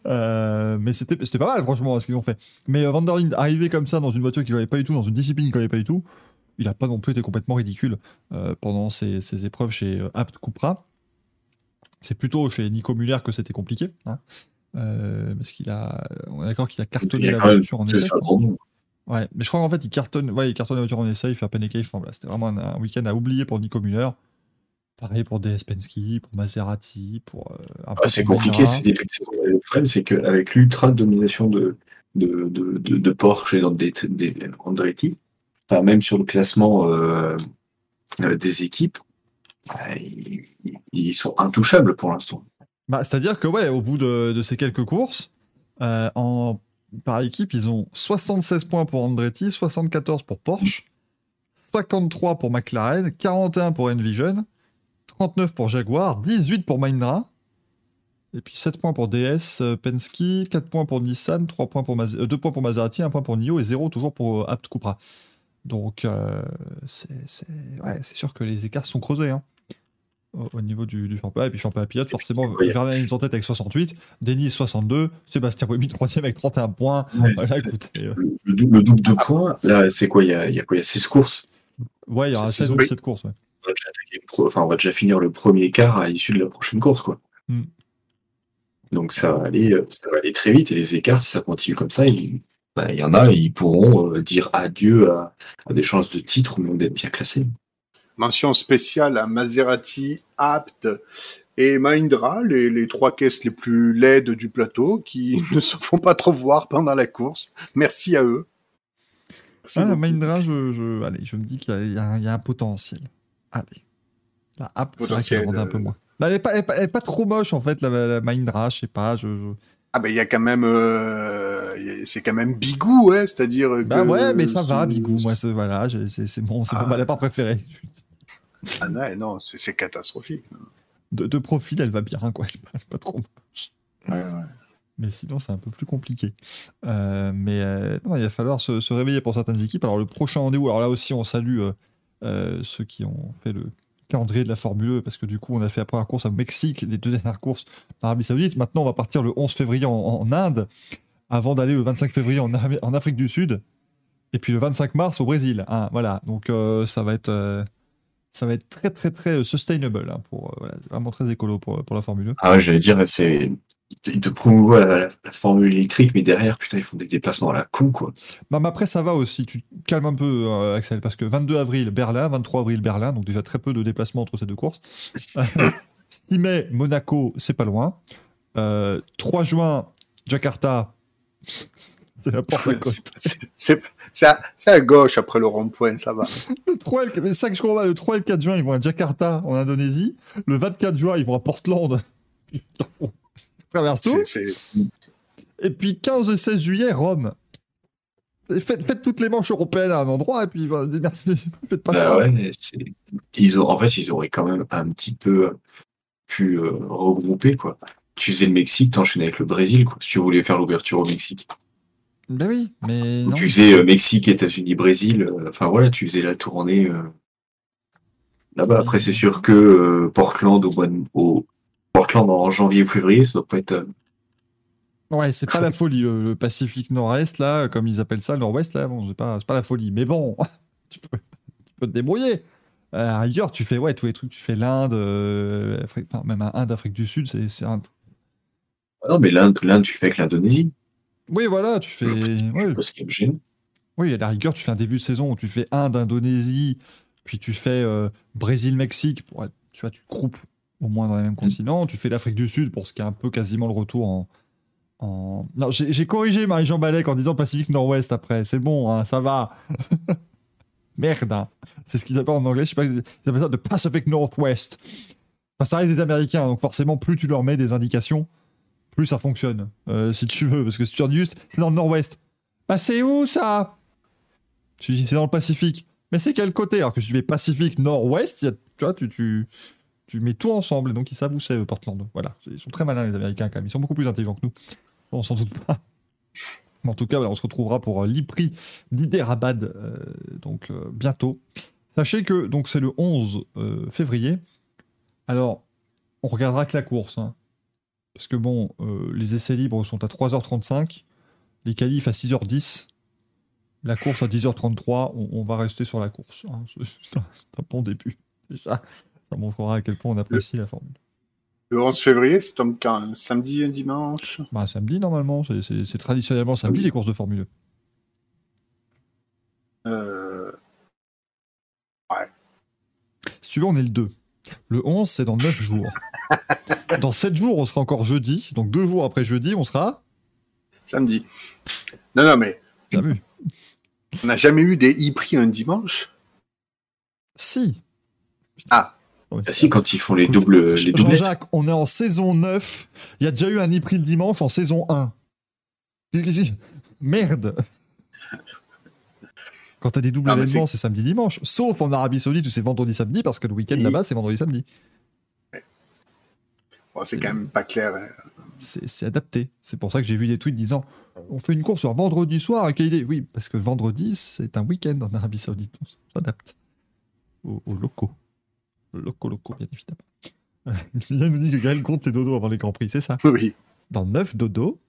[SPEAKER 2] Euh, mais c'était pas mal, franchement, ce qu'ils ont fait. Mais euh, Van der Linde, arrivé comme ça dans une voiture qu'il n'avait pas du tout, dans une discipline qu'il n'avait pas du tout, il n'a pas non plus été complètement ridicule euh, pendant ses, ses épreuves chez Abt Cupra. C'est plutôt chez Nico Muller que c'était compliqué. Hein. Parce qu'il a, on est d'accord qu'il a cartonné la voiture en
[SPEAKER 4] C'est
[SPEAKER 2] Ouais, mais je crois qu'en fait, il cartonne, ouais, il cartonne la voiture en essai, il fait un pancake. Enfin, voilà, c'était vraiment un, un week-end à oublier pour Nico Muller. Pareil pour DS Penske, pour Maserati, pour. euh,
[SPEAKER 4] Ah, c'est compliqué, c'est des Le problème, c'est qu'avec l'ultra domination de, de, de, de, de Porsche et d'Andretti, enfin, même sur le classement euh, euh, des équipes, bah, ils, ils sont intouchables pour l'instant.
[SPEAKER 2] Bah, C'est-à-dire que, ouais, au bout de, de ces quelques courses, euh, en, par équipe, ils ont 76 points pour Andretti, 74 pour Porsche, 53 pour McLaren, 41 pour Envision, 39 pour Jaguar, 18 pour Mahindra. Et puis 7 points pour DS, euh, Penske, 4 points pour Nissan, 3 points pour Mas- euh, 2 points pour Maserati, 1 point pour NIO et 0 toujours pour euh, Apt Cupra. Donc c'est sûr que les écarts sont creusés hein, au, au niveau du, du championnat. Et puis championnat pilote, forcément, Verlaine est en tête avec 68, Denis 62, Sébastien Buemi 3 avec 31 points. Voilà, euh,
[SPEAKER 4] Le, le double, le double de points, là, c'est quoi il y, a, il y a quoi Il y a 16 courses?
[SPEAKER 2] ouais, il y aura
[SPEAKER 4] C'est
[SPEAKER 2] 16 ou
[SPEAKER 4] saison.
[SPEAKER 2] 17 courses. ouais.
[SPEAKER 4] On va, déjà enfin, on va déjà finir le premier quart à l'issue de la prochaine course. quoi.
[SPEAKER 2] Hmm.
[SPEAKER 4] Donc ça va, aller, euh, ça va aller très vite. Et les écarts, si ça continue comme ça, il, bah, y en a, ils pourront euh, dire adieu à, à des chances de titre ou même d'être bien classés.
[SPEAKER 3] Mention spéciale à Maserati, Apt et Mahindra, les, les trois caisses les plus laides du plateau qui <laughs> ne se font pas trop voir pendant la course. Merci à eux. Merci
[SPEAKER 2] Ah. Mahindra, je, je, allez, je me dis qu'il y, a- il y a un- potentiel. Allez. La app, c'est vrai qu'elle un peu
[SPEAKER 3] euh,
[SPEAKER 2] moins. Bah, elle, est pas, elle, est pas, elle est pas trop moche, en fait, la, la Mahindra, je sais pas. Je, je-
[SPEAKER 3] Ah ben il y a quand même, euh, c'est quand même Bigou, ouais, c'est-à-dire.
[SPEAKER 2] Bah
[SPEAKER 3] que
[SPEAKER 2] ouais, mais ça va, Bigou. Moi, c'est voilà, c'est mon,
[SPEAKER 3] Ah.
[SPEAKER 2] mon malapart préféré.
[SPEAKER 3] Ah non, c'est catastrophique.
[SPEAKER 2] De, de profil, elle va bien, quoi. Elle pas, pas trop moche.
[SPEAKER 3] Ouais, ouais.
[SPEAKER 2] Mais sinon, c'est un peu plus compliqué. Euh, mais euh, non, il va falloir se, se réveiller pour certaines équipes. Alors, le prochain rendez-vous, alors là aussi, on salue euh, ceux qui ont fait le calendrier de la Formule E, parce que du coup, on a fait la première course au Mexique, les deux dernières courses en Arabie Saoudite. Maintenant, on va partir le 11 février en, en Inde, avant d'aller le 25 février en, Afrique du Sud, et puis le 25 mars au Brésil. hein, voilà, donc ça va être. Ça va être très très très euh, sustainable hein, pour euh, voilà, vraiment très écolo pour, pour la Formule E.
[SPEAKER 4] Ah ouais, j'allais dire, c'est. Ils te, promouvoient la, la- la formule électrique, mais derrière, putain, ils font des déplacements à la con, quoi.
[SPEAKER 2] Non, mais après, ça va aussi. Tu calmes un peu, euh, Axel, parce que 22 avril, Berlin, 23 avril, Berlin, donc déjà très peu de déplacements entre ces deux courses. <laughs> 6 mai, Monaco, c'est pas loin. Euh, 3 juin, Jakarta, <laughs> c'est la porte à côte.
[SPEAKER 3] C'est- C'est à, gauche après le rond-point, ça va. <laughs>
[SPEAKER 2] Le 3 et le, mais ça que je comprends pas, le 3 et le 4 juin, ils vont à Jakarta, en Indonésie. Le 24 juin, ils vont à Portland. <laughs> Ils traversent tout. Et puis 15 et 16 juillet, Rome. Et Faites, faites toutes les manches européennes à un endroit, et puis voilà, <laughs> faites pas
[SPEAKER 4] Bah
[SPEAKER 2] ça.
[SPEAKER 4] ouais, c'est- ils ont, en fait, ils auraient quand même un petit peu pu euh, regrouper, quoi. Tu faisais le Mexique, t'enchaînais avec le Brésil, quoi, si tu voulais faire l'ouverture au Mexique.
[SPEAKER 2] Ben oui, mais
[SPEAKER 4] Ou
[SPEAKER 2] non.
[SPEAKER 4] tu faisais euh, Mexique, États-Unis, Brésil, euh, enfin voilà, tu faisais la tournée euh, là-bas.
[SPEAKER 2] Oui.
[SPEAKER 4] Après, c'est sûr que Portland au, au Portland en janvier ou février, ça doit pas être.
[SPEAKER 2] Ouais, c'est pas la folie, le, le Pacifique Nord-Est, là, comme ils appellent ça, le Nord-Ouest, là, bon, c'est pas, pas la folie. Mais bon, <laughs> tu peux, tu peux te débrouiller. Ailleurs, tu fais, ouais, tous les trucs, tu fais l'Inde, enfin, même un Inde, Afrique du Sud, c'est un.
[SPEAKER 4] Ah non, mais l'Inde, l'Inde, tu fais avec l'Indonésie.
[SPEAKER 2] Oui, voilà, tu fais. Oui, à la rigueur, tu fais un début de saison où tu fais Inde, Indonésie, puis tu fais euh, Brésil, Mexique, pour tu vois, tu groupes au moins dans les mêmes continents. Tu fais l'Afrique du Sud pour ce qui est un peu quasiment le retour en. en... Non, j'ai j'ai corrigé Marie-Jean Balek en disant Pacifique Nord-Ouest après. C'est bon, hein, ça va. <laughs> Merde. hein. C'est ce qu'ils appellent en anglais, je sais pas, ils appellent ça de Pacific Northwest. Enfin, ça reste des Américains, donc forcément, plus tu leur mets des indications, plus ça fonctionne, euh, si tu veux. Parce que si tu dis juste, c'est dans le Nord-Ouest. Bah, c'est où ça? C'est dans le Pacifique. Mais c'est quel côté? Alors que si tu fais Pacifique Nord-Ouest, tu vois, tu, mets tout ensemble. Donc, ils savent où c'est, Portland. Voilà. Ils sont très malins, les Américains, quand même. Ils sont beaucoup plus intelligents que nous. On s'en doute pas. En tout cas, on se retrouvera pour euh, l'IPRI d'Hyderabad, euh, donc euh, bientôt. Sachez que donc c'est le 11 euh, février. Alors, on regardera que la course. hein. Parce que bon, euh, les essais libres sont à 3h35, les qualifs à 6h10, la course à 10h33. On, on va rester sur la course. hein. <laughs> C'est un, bon début. Déjà, ça montrera à quel point on apprécie la formule.
[SPEAKER 3] Le 11 février, c'est quand Un Samedi, un dimanche?
[SPEAKER 2] Bah, samedi, normalement. C'est- traditionnellement samedi,
[SPEAKER 4] Oui.
[SPEAKER 2] les courses de Formule 1.
[SPEAKER 3] euh...
[SPEAKER 2] Si tu veux, on est le 2. Le 11, c'est dans 9 jours. <laughs> dans 7 jours, on sera encore jeudi. Donc 2 jours après jeudi, on sera.
[SPEAKER 3] Samedi. Non, non, mais
[SPEAKER 2] vu
[SPEAKER 3] on n'a jamais eu des e-prix un dimanche?
[SPEAKER 2] Si.
[SPEAKER 3] Ah.
[SPEAKER 2] Ouais.
[SPEAKER 4] Ah si, quand ils font les doubles, les.
[SPEAKER 2] Jean-Jacques, on est en saison 9. Il y a déjà eu un e-prix le dimanche en saison 1. Qu'est-ce que- Merde Quand t'as des doubles événements, c'est samedi-dimanche. Sauf en Arabie Saoudite où c'est vendredi-samedi, parce que le week-end
[SPEAKER 3] Et-
[SPEAKER 2] là-bas, c'est vendredi-samedi.
[SPEAKER 3] Bon, c'est quand même pas clair. hein.
[SPEAKER 2] C'est adapté. C'est pour ça que j'ai vu des tweets disant on fait une course sur vendredi soir, quelle idée Oui, parce que vendredi, c'est un week-end en Arabie Saoudite. On s'adapte aux, aux locaux. Locaux, locaux, bien évidemment. <laughs> Julien nous dit que Gaël compte ses dodos avant les Grands Prix, c'est ça
[SPEAKER 3] Oui.
[SPEAKER 2] Dans 9 dodos,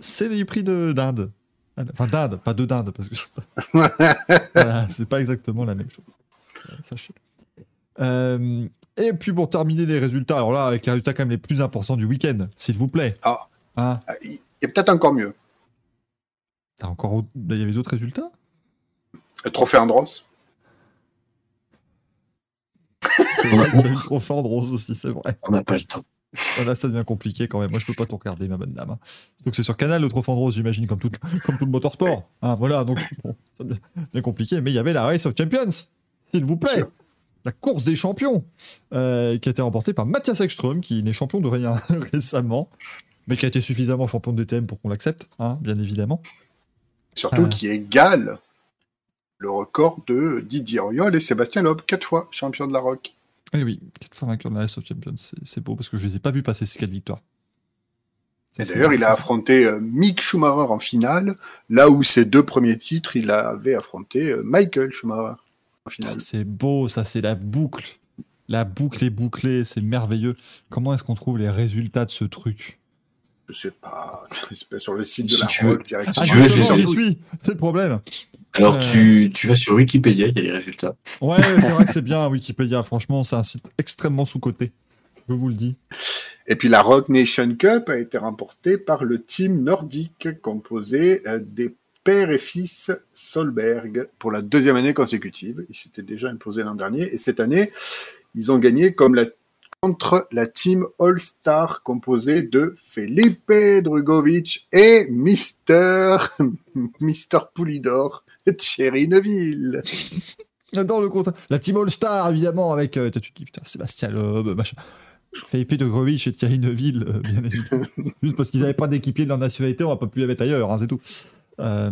[SPEAKER 2] c'est les prix de d'Inde. Enfin, d'Inde, pas de dinde, parce que <laughs> voilà, c'est pas exactement la même chose. Euh, Sachez. Euh, et puis pour terminer les résultats, alors là, avec les résultats quand même les plus importants du week-end, s'il vous plaît.
[SPEAKER 3] Ah.
[SPEAKER 2] Hein
[SPEAKER 3] Ah, Il y a peut-être encore mieux.
[SPEAKER 2] T'as encore, autre- il y avait d'autres résultats?
[SPEAKER 3] Le trophée Andros.
[SPEAKER 2] C'est vrai le trophée rose aussi, c'est vrai.
[SPEAKER 4] On n'a pas le temps.
[SPEAKER 2] Voilà, ça devient compliqué quand même. Moi, je peux pas tout regarder, ma bonne dame. hein. Donc c'est sur Canal le trophée rose, j'imagine, comme tout, <laughs> comme tout le motorsport. Hein, voilà, donc bon, ça devient compliqué. Mais il y avait la Race of Champions, s'il vous plaît. La course des champions, euh, qui a été remportée par Mathias Ekström, qui n'est champion de rien <laughs> récemment, mais qui a été suffisamment champion de DTM pour qu'on l'accepte, hein, bien évidemment.
[SPEAKER 3] Surtout
[SPEAKER 2] Ah.
[SPEAKER 3] qui égale le record de Didier Auriol et Sébastien Loeb, quatre fois champion de la Rock.
[SPEAKER 2] Et oui, quatre fois vainqueur de la of Champions, c'est- beau parce que je les ai pas vus passer ces quatre victoires.
[SPEAKER 3] Et d'ailleurs, il a affronté euh, Mick Schumacher en finale, là où ses deux premiers titres, il avait affronté euh, Michael Schumacher en finale.
[SPEAKER 2] C'est beau, ça, c'est la boucle. La boucle est bouclée, c'est merveilleux. Comment est-ce qu'on trouve les résultats de ce truc?
[SPEAKER 3] Je sais pas, <laughs> c'est pas sur le site de la
[SPEAKER 4] tu veux-
[SPEAKER 3] directement.
[SPEAKER 2] Ah,
[SPEAKER 4] tu veux,
[SPEAKER 2] j'y suis, c'est le problème.
[SPEAKER 4] Alors,
[SPEAKER 2] Euh.
[SPEAKER 4] tu, tu vas sur Wikipédia, il y a les résultats.
[SPEAKER 2] Ouais, c'est vrai que c'est bien, Wikipédia. Franchement, c'est un site extrêmement sous-coté. Je vous le dis.
[SPEAKER 3] Et puis la Rock Nation Cup a été remportée par le team nordique composé euh, des père et fils Solberg pour la deuxième année consécutive. Ils s'étaient déjà imposés l'an dernier et cette année, ils ont gagné comme la, contre la team All-Star composée de Felipe Drugovic et Mister, <laughs> Mister Poulidor, Thierry Neuville.
[SPEAKER 2] J'adore le. La Team All-Star, évidemment, avec. euh, tu te dis, putain, Sébastien Loeb, machin. Felipe de Grovitch et Thierry Neuville, euh, bien évidemment. <laughs> Juste parce qu'ils n'avaient pas d'équipier de leur nationalité, on va pas plus les mettre ailleurs, hein, c'est tout. Euh,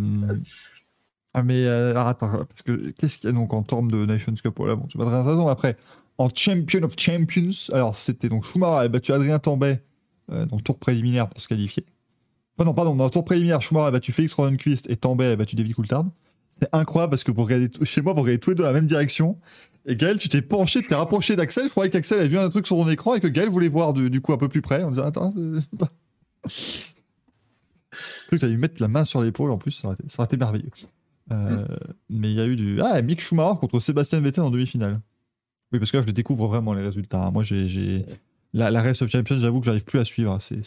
[SPEAKER 2] Ah, mais euh, alors, attends, parce que qu'est-ce qu'il y a donc en termes de Nations Cup? Voilà, bon, tu vas de raison. Après, en Champion of Champions, alors c'était donc Schumacher a battu Adrien Tambay euh, dans le tour préliminaire pour se qualifier. Enfin, non, pardon, dans le tour préliminaire, Schumacher a battu Félix Rodenquist et Tambay a battu David Coulthard. C'est incroyable parce que vous regardez chez moi, vous regardez tous les deux dans la même direction. Et Gaël, tu t'es penché, tu t'es rapproché d'Axel. Je croyais qu'Axel avait vu un truc sur ton écran et que Gaël voulait voir du, du coup un peu plus près en disant Attends, que tu lui mettre la main sur l'épaule en plus, ça aurait été, ça aurait été merveilleux. Euh, Mais il y a eu du. Ah, Mick Schumacher contre Sébastien Vettel en demi-finale. Oui, parce que là, je découvre vraiment les résultats. hein. Moi, j'ai. La, la Race of Champions, j'avoue que j'arrive plus à suivre. C'est.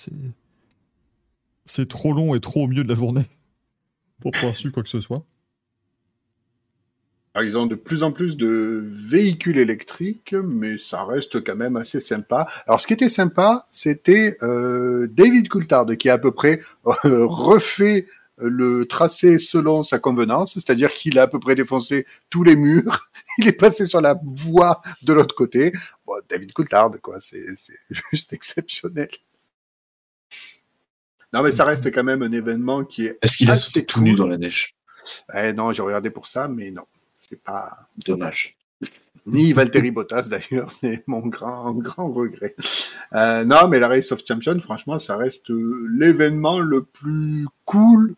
[SPEAKER 2] c'est- trop long et trop au milieu de la journée <laughs> pour pouvoir suivre quoi que ce soit.
[SPEAKER 3] Alors, ils ont de plus en plus de véhicules électriques, mais ça reste quand même assez sympa. Alors, ce qui était sympa, c'était euh, David Coulthard qui a à peu près euh, refait le tracé selon sa convenance, c'est-à-dire qu'il a à peu près défoncé tous les murs. <laughs> Il est passé sur la voie de l'autre côté. Bon, David Coulthard, quoi, c'est <laughs> juste exceptionnel. Non, mais ça reste quand même un événement qui est.
[SPEAKER 4] Est-ce qu'il a sauté tout nu dans la neige?
[SPEAKER 3] Eh non, j'ai regardé pour ça, mais non, c'est pas.
[SPEAKER 4] Dommage.
[SPEAKER 3] Ni Valtteri Bottas <laughs> d'ailleurs, c'est mon grand, grand regret. Euh, non, mais la Race of Champions, franchement, ça reste euh, l'événement le plus cool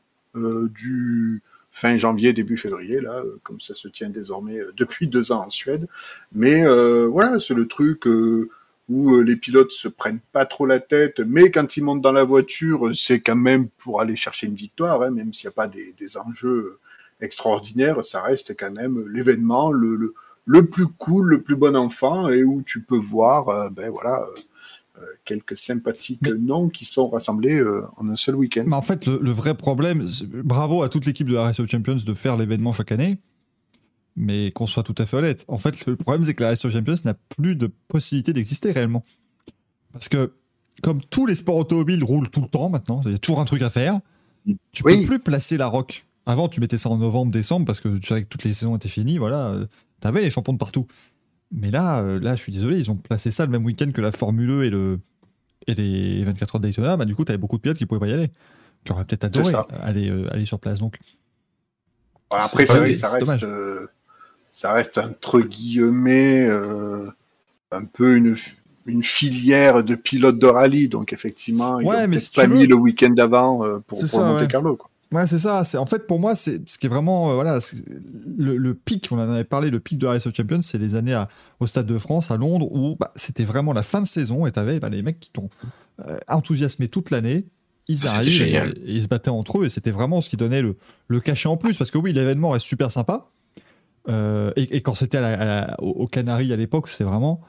[SPEAKER 3] du fin janvier, début février, là, euh, comme ça se tient désormais euh, depuis deux ans en Suède. Mais euh, voilà, c'est le truc euh, où euh, les pilotes se prennent pas trop la tête, mais quand ils montent dans la voiture, euh, c'est quand même pour aller chercher une victoire, hein, même s'il n'y a pas des, des enjeux extraordinaires, ça reste quand même l'événement, le, le le plus cool, le plus bon enfant, et où tu peux voir, euh, ben voilà, euh, euh, quelques sympathiques
[SPEAKER 2] Mais-
[SPEAKER 3] noms qui sont rassemblés euh, en un seul week-end.
[SPEAKER 2] Mais en fait, le, le vrai problème, bravo à toute l'équipe de la Race of Champions de faire l'événement chaque année, mais qu'on soit tout à fait honnête. En fait, le problème, c'est que la Race of Champions n'a plus de possibilité d'exister réellement. Parce que, comme tous les sports automobiles roulent tout le temps maintenant, il y a toujours un truc à faire, tu
[SPEAKER 3] Oui.
[SPEAKER 2] peux plus placer la rock. Avant, tu mettais ça en novembre, décembre, parce que tu savais que toutes les saisons étaient finies, voilà, euh, t'avais les champions de partout. Mais là, euh, là, je suis désolé, ils ont placé ça le même week-end que la Formule 2 et, le, et les 24 heures de Daytona, bah, du coup, t'avais beaucoup de pilotes qui pouvaient pas y aller qui auraient peut-être adoré aller, euh, aller sur place. Donc,
[SPEAKER 3] Après, vrai ça reste,
[SPEAKER 2] dommage.
[SPEAKER 3] euh, ça reste entre guillemets euh, un peu une, une filière de pilotes de rallye, donc effectivement, ils
[SPEAKER 2] Ouais,
[SPEAKER 3] ont
[SPEAKER 2] mais
[SPEAKER 3] peut-être
[SPEAKER 2] si tu
[SPEAKER 3] pas
[SPEAKER 2] veux-
[SPEAKER 3] mis le week-end d'avant pour, pour
[SPEAKER 2] ça, ouais.
[SPEAKER 3] Carlo. Quoi.
[SPEAKER 2] Ouais, c'est ça. C'est en fait pour moi, c'est ce qui est vraiment euh, voilà le, le pic. On en avait parlé. Le pic de Race of Champions, c'est les années à- au Stade de France à Londres où bah, c'était vraiment la fin de saison et t'avais bah, les mecs qui t'ont euh, enthousiasmé toute l'année. Ils arrivent et, et ils se battaient entre eux et c'était vraiment ce qui donnait le, le cachet en plus parce que oui, l'événement est super sympa. Euh, et, et quand c'était à la- à la- au, au Canaries à l'époque, c'est vraiment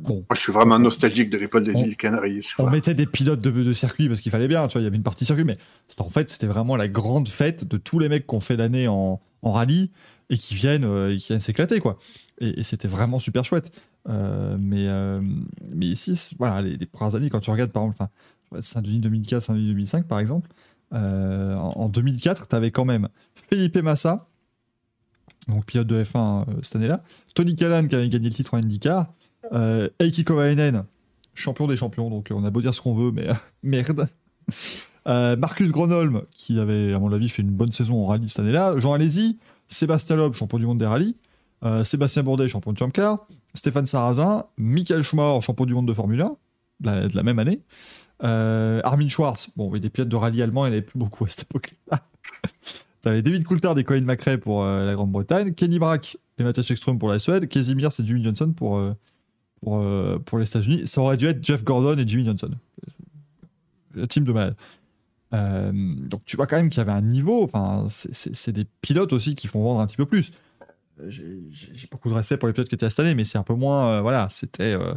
[SPEAKER 2] bon.
[SPEAKER 3] Moi, je suis vraiment nostalgique de l'époque des
[SPEAKER 2] On-
[SPEAKER 3] îles Canaries.
[SPEAKER 2] On mettait des pilotes de, de circuit parce qu'il fallait bien, tu vois, il y avait une partie circuit, mais c'était- en fait, c'était vraiment la grande fête de tous les mecs qui ont fait l'année en, en rallye et qui viennent, euh, et qui viennent s'éclater, quoi. Et, et c'était vraiment super chouette. Euh, mais, euh, mais ici, c'est- voilà, les, les premières années, quand tu regardes, par exemple, Saint-Denis 2004, Saint-Denis 2005, par exemple, euh, en, en 2004, tu avais quand même Felipe Massa, donc pilote de F1 euh, cette année-là, Tony Callan qui avait gagné le titre en IndyCar, euh, Eiki champion des champions, donc euh, on a beau dire ce qu'on veut, mais euh, <laughs> merde. Euh, Marcus Gronholm, qui avait, à mon avis, fait une bonne saison en rallye cette année-là. Jean Alési, Sébastien Loeb, champion du monde des rallyes. Sébastien Bourdet, champion de Champ Car. Stéphane Sarrazin. Michael Schumacher, champion du monde de Formule 1, de la, même année. Armin Schwartz, bon, oui, des pilotes de rallye allemands, il n'y avait plus beaucoup à cette époque-là. <laughs> David Coulthard et Colin McRae pour la Grande-Bretagne, Kenny Brack et Mathias Ekström pour la Suède, Casey Mears et Jimmy Johnson pour, pour, euh, pour les États-Unis. Ça aurait dû être Jeff Gordon et Jimmy Johnson. La team de malade. Euh, donc tu vois quand même qu'il y avait un niveau. Enfin, c'est- des pilotes aussi qui font vendre un petit peu plus. Euh, J'ai beaucoup de respect pour les pilotes qui étaient cette année, mais c'est un peu moins. euh, voilà, c'était. euh,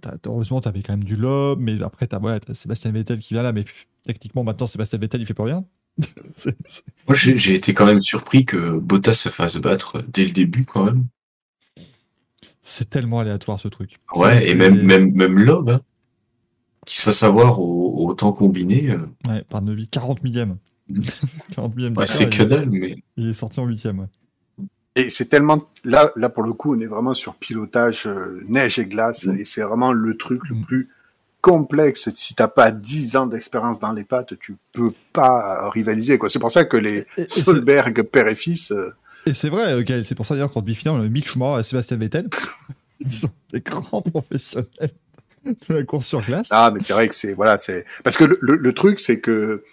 [SPEAKER 2] t'as- heureusement, tu avais quand même du lob, mais après, tu as, voilà, t'as Sébastien Vettel qui vient là, mais techniquement, maintenant, Sébastien Vettel, il fait plus rien. <laughs>
[SPEAKER 4] Moi, j'ai été quand même surpris que Bottas se fasse battre dès le début, quand même.
[SPEAKER 2] C'est tellement aléatoire ce truc.
[SPEAKER 4] Ouais, et même, même, même hein, qui se fasse avoir au, au temps combiné, euh,
[SPEAKER 2] Ouais, par Neuville, 40 millième.
[SPEAKER 4] Mm. <laughs>
[SPEAKER 2] 40 millième
[SPEAKER 4] ouais, c'est que dalle, mais
[SPEAKER 2] Il est sorti en huitième, ouais.
[SPEAKER 3] Et c'est tellement là, là pour le coup, on est vraiment sur pilotage euh, neige et glace,
[SPEAKER 2] Mm.
[SPEAKER 3] et c'est vraiment le truc le
[SPEAKER 2] Mm.
[SPEAKER 3] plus complexe. Si t'as pas 10 ans d'expérience dans les pattes, tu peux pas rivaliser. quoi. C'est pour ça que les Solberg père et fils, euh,
[SPEAKER 2] Et c'est vrai, euh, c'est pour ça d'ailleurs qu'en demi-finale, on Mick Schumacher et Sébastien Vettel. <laughs> Ils sont des grands professionnels de la course sur glace.
[SPEAKER 3] ah mais c'est vrai que c'est voilà, parce que le, truc c'est que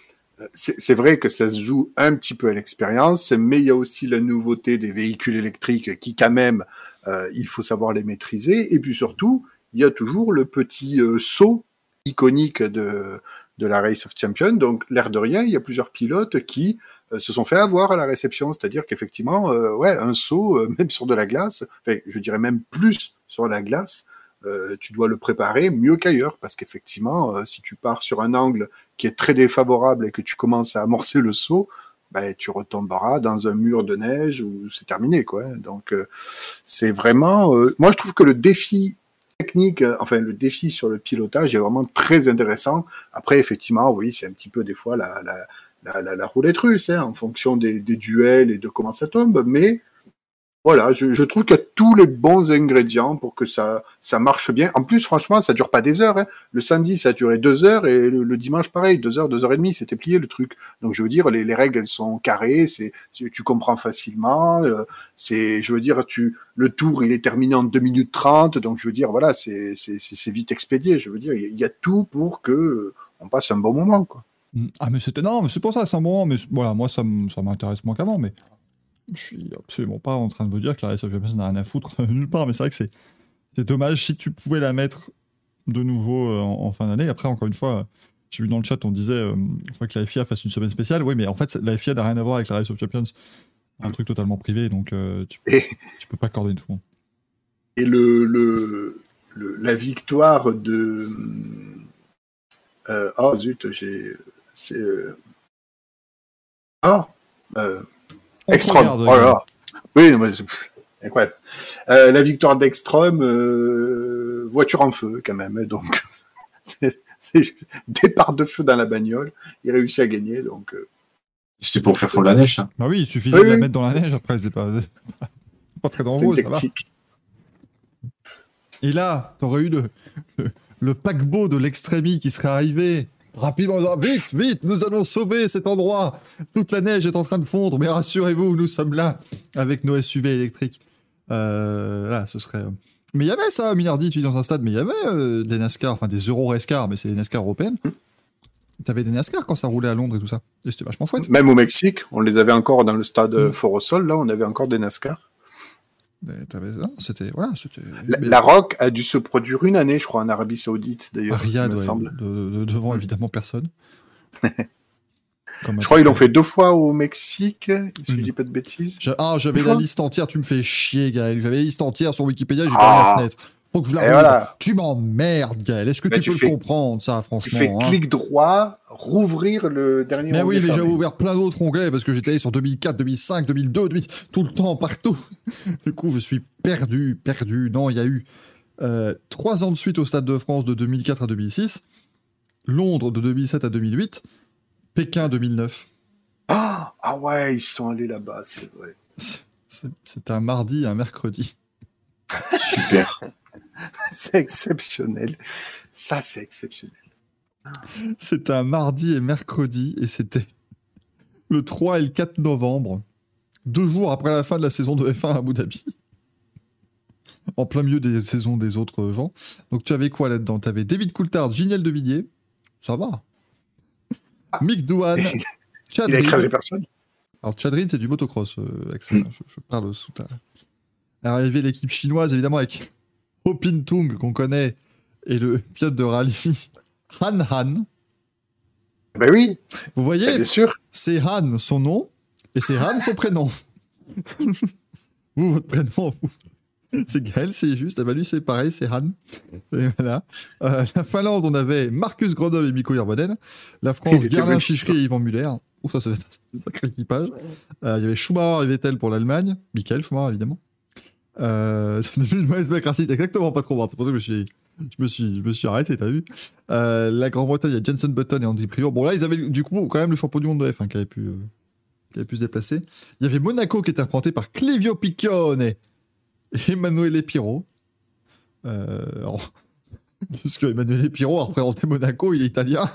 [SPEAKER 3] c'est vrai que ça se joue un petit peu à l'expérience, mais il y a aussi la nouveauté des véhicules électriques qui quand même euh, il faut savoir les maîtriser et puis surtout il y a toujours le petit euh, saut iconique de de la Race of Champions. Donc l'air de rien, il y a plusieurs pilotes qui se sont fait avoir à la réception, c'est-à-dire qu'effectivement euh, ouais un saut euh, <laughs> même sur de la glace, enfin je dirais même plus sur la glace. euh, tu dois le préparer mieux qu'ailleurs parce qu'effectivement, euh, si tu pars sur un angle qui est très défavorable et que tu commences à amorcer le saut, ben, tu retomberas dans un mur de neige ou c'est terminé quoi. Donc euh, c'est vraiment, euh, moi je trouve que le défi technique, euh, enfin le défi sur le pilotage est vraiment très intéressant. Après effectivement, oui, c'est un petit peu des fois la la la, la, la roulette russe hein, en fonction des, des duels et de comment ça tombe, mais voilà, je, je trouve qu'il y a tous les bons ingrédients pour que ça, ça marche bien. En plus, franchement, ça dure pas des heures. hein. Le samedi, ça duré deux heures et le, le dimanche, pareil, deux heures, deux heures et demie, c'était plié le truc. Donc, je veux dire, les, les règles, elles sont carrées, c'est, tu, comprends facilement. euh, c'est, je veux dire, tu, le tour, il est terminé en 2 minutes 30. Donc, je veux dire, voilà, c'est, c'est, vite expédié. Je veux dire, il y y a tout pour que euh, on passe un bon moment, quoi.
[SPEAKER 2] Mm. Ah, mais c'était. Non, mais c'est pour ça, c'est un moment. Mais voilà, moi, ça, m'intéresse moins qu'avant. Mais je suis absolument pas en train de vous dire que la Race of Champions n'a rien à foutre <laughs> nulle part. Mais c'est vrai que c'est c'est dommage si tu pouvais la mettre de nouveau euh, en, en fin d'année. Après, encore une fois, euh, j'ai vu dans le chat, on disait euh, que la FIA fasse une semaine spéciale. Oui, mais en fait, la FIA n'a rien à voir avec la Race of Champions. Un truc totalement privé, donc euh, tu,
[SPEAKER 3] Et,
[SPEAKER 2] tu peux pas coordonner tout le monde.
[SPEAKER 3] et le, le, le- la victoire de. Euh, oh zut, j'ai. C'est. euh, Ah euh,
[SPEAKER 2] te
[SPEAKER 3] Ekstrom.
[SPEAKER 2] regarde,
[SPEAKER 3] Oh là là. Oui, non, mais c'est incroyable. Euh, la victoire d'Ekstrom, euh, voiture en feu quand même. hein, Donc, <laughs> c'est départ de feu dans la bagnole. Il réussit à gagner. Donc, euh,
[SPEAKER 4] c'était pour faire fondre la neige, ça.
[SPEAKER 2] Bah oui, il suffisait
[SPEAKER 3] Oui,
[SPEAKER 2] de la mettre dans la neige après, c'est pas, <laughs> pas très dangereux. Et là, t'aurais eu le, le, le paquebot de l'extrémie qui serait arrivé. Rapidement, vite, vite, nous allons sauver cet endroit. Toute la neige est en train de fondre, mais rassurez-vous, nous sommes là avec nos SUV électriques. Euh, là, ce serait, Mais il y avait ça, Minardi, tu dis dans un stade, mais il y avait euh, des NASCAR, enfin des Euro Rescar, mais c'est des NASCAR européennes. T'avais des NASCAR quand ça roulait à Londres et tout ça. C'était vachement chouette.
[SPEAKER 3] Même au Mexique, on les avait encore dans le stade
[SPEAKER 2] Mm.
[SPEAKER 3] euh, Forosol, là, on avait encore des NASCAR.
[SPEAKER 2] C'était. Voilà, c'était.
[SPEAKER 3] La, Rock a dû se produire une année, je crois, en Arabie Saoudite, d'ailleurs, il
[SPEAKER 2] Riyad,
[SPEAKER 3] me
[SPEAKER 2] ouais,
[SPEAKER 3] semble.
[SPEAKER 2] de- de- devant évidemment personne. <laughs> Comme
[SPEAKER 3] Je crois qu'ils l'ont fait deux fois au Mexique, si je
[SPEAKER 2] Mm.
[SPEAKER 3] dis pas de bêtises.
[SPEAKER 2] Je- Ah, j'avais la liste entière, tu me fais chier, Gaël. J'avais la liste entière sur Wikipédia, j'ai
[SPEAKER 3] Ah.
[SPEAKER 2] pas la fenêtre. Faut que je la
[SPEAKER 3] voilà.
[SPEAKER 2] Tu m'emmerdes, Gaël. Est-ce que tu,
[SPEAKER 3] tu
[SPEAKER 2] peux
[SPEAKER 3] fais-
[SPEAKER 2] le comprendre, ça,
[SPEAKER 3] Tu
[SPEAKER 2] franchement
[SPEAKER 3] fais
[SPEAKER 2] hein
[SPEAKER 3] clic droit, rouvrir le dernier
[SPEAKER 2] Mais oui, mais j'avais ouvert plein d'autres onglets parce que j'étais allé sur 2004, 2005, 2002, 2000, tout le temps, partout. <laughs> Du coup, je suis perdu, perdu. Non, il y a eu euh, trois ans de suite au Stade de France de 2004 à 2006, Londres de 2007 à 2008, Pékin 2009.
[SPEAKER 3] Ah, ah ouais, ils sont allés là-bas, c'est vrai.
[SPEAKER 2] C'est- C'était un mardi un mercredi.
[SPEAKER 4] Super. <laughs> <laughs>
[SPEAKER 3] C'est exceptionnel. Ça, c'est exceptionnel.
[SPEAKER 2] C'était un mardi et mercredi et c'était le 3 et le 4 novembre, deux jours après la fin de la saison de F1 à Abu Dhabi. En plein milieu des saisons des autres gens. Donc tu avais quoi là-dedans? Tu avais David Coulthard, Giniel de Villiers, ça va. Mick Douane, Chad <laughs>
[SPEAKER 3] Il a écrasé personne.
[SPEAKER 2] Alors Chad c'est du motocross, euh, Axel. Je, je parle sous ta... Arrivé l'équipe chinoise, évidemment, avec Ho Pin Tung, qu'on connaît, et le pilote de rallye Han Han.
[SPEAKER 3] Ben oui,
[SPEAKER 2] Vous voyez,
[SPEAKER 3] bien sûr.
[SPEAKER 2] c'est Han son nom et c'est Han son prénom. vous, votre prénom, c'est Gaël, c'est juste. Et ben lui, c'est pareil, c'est Han. Et voilà. Euh, la Finlande, on avait Marcus Grodol et Mikko Hirvonen. La France, Gerlin
[SPEAKER 3] bon,
[SPEAKER 2] Chichery et Yvan Muller. Oh, ça, c'est un sacré équipage. Euh, il y avait Schumacher et Vettel pour l'Allemagne. Michael Schumacher, évidemment. Euh, <laughs> c'est devenu une mauvaise raciste. Exactement, pas trop. C'est pour ça que je, suis, je, me suis, je me suis arrêté, t'as vu. Euh, la Grande-Bretagne, il y a Jenson Button et Andy Prior. Bon, là, ils avaient du coup quand même le champion du monde de F1 qui avait pu, euh, qui avait pu se déplacer. Il y avait Monaco qui était représenté par Clevio Piccione et <laughs> Emanuele Piro. Euh, alors, <laughs> parce que Emanuele Piro a représenté Monaco, il est italien.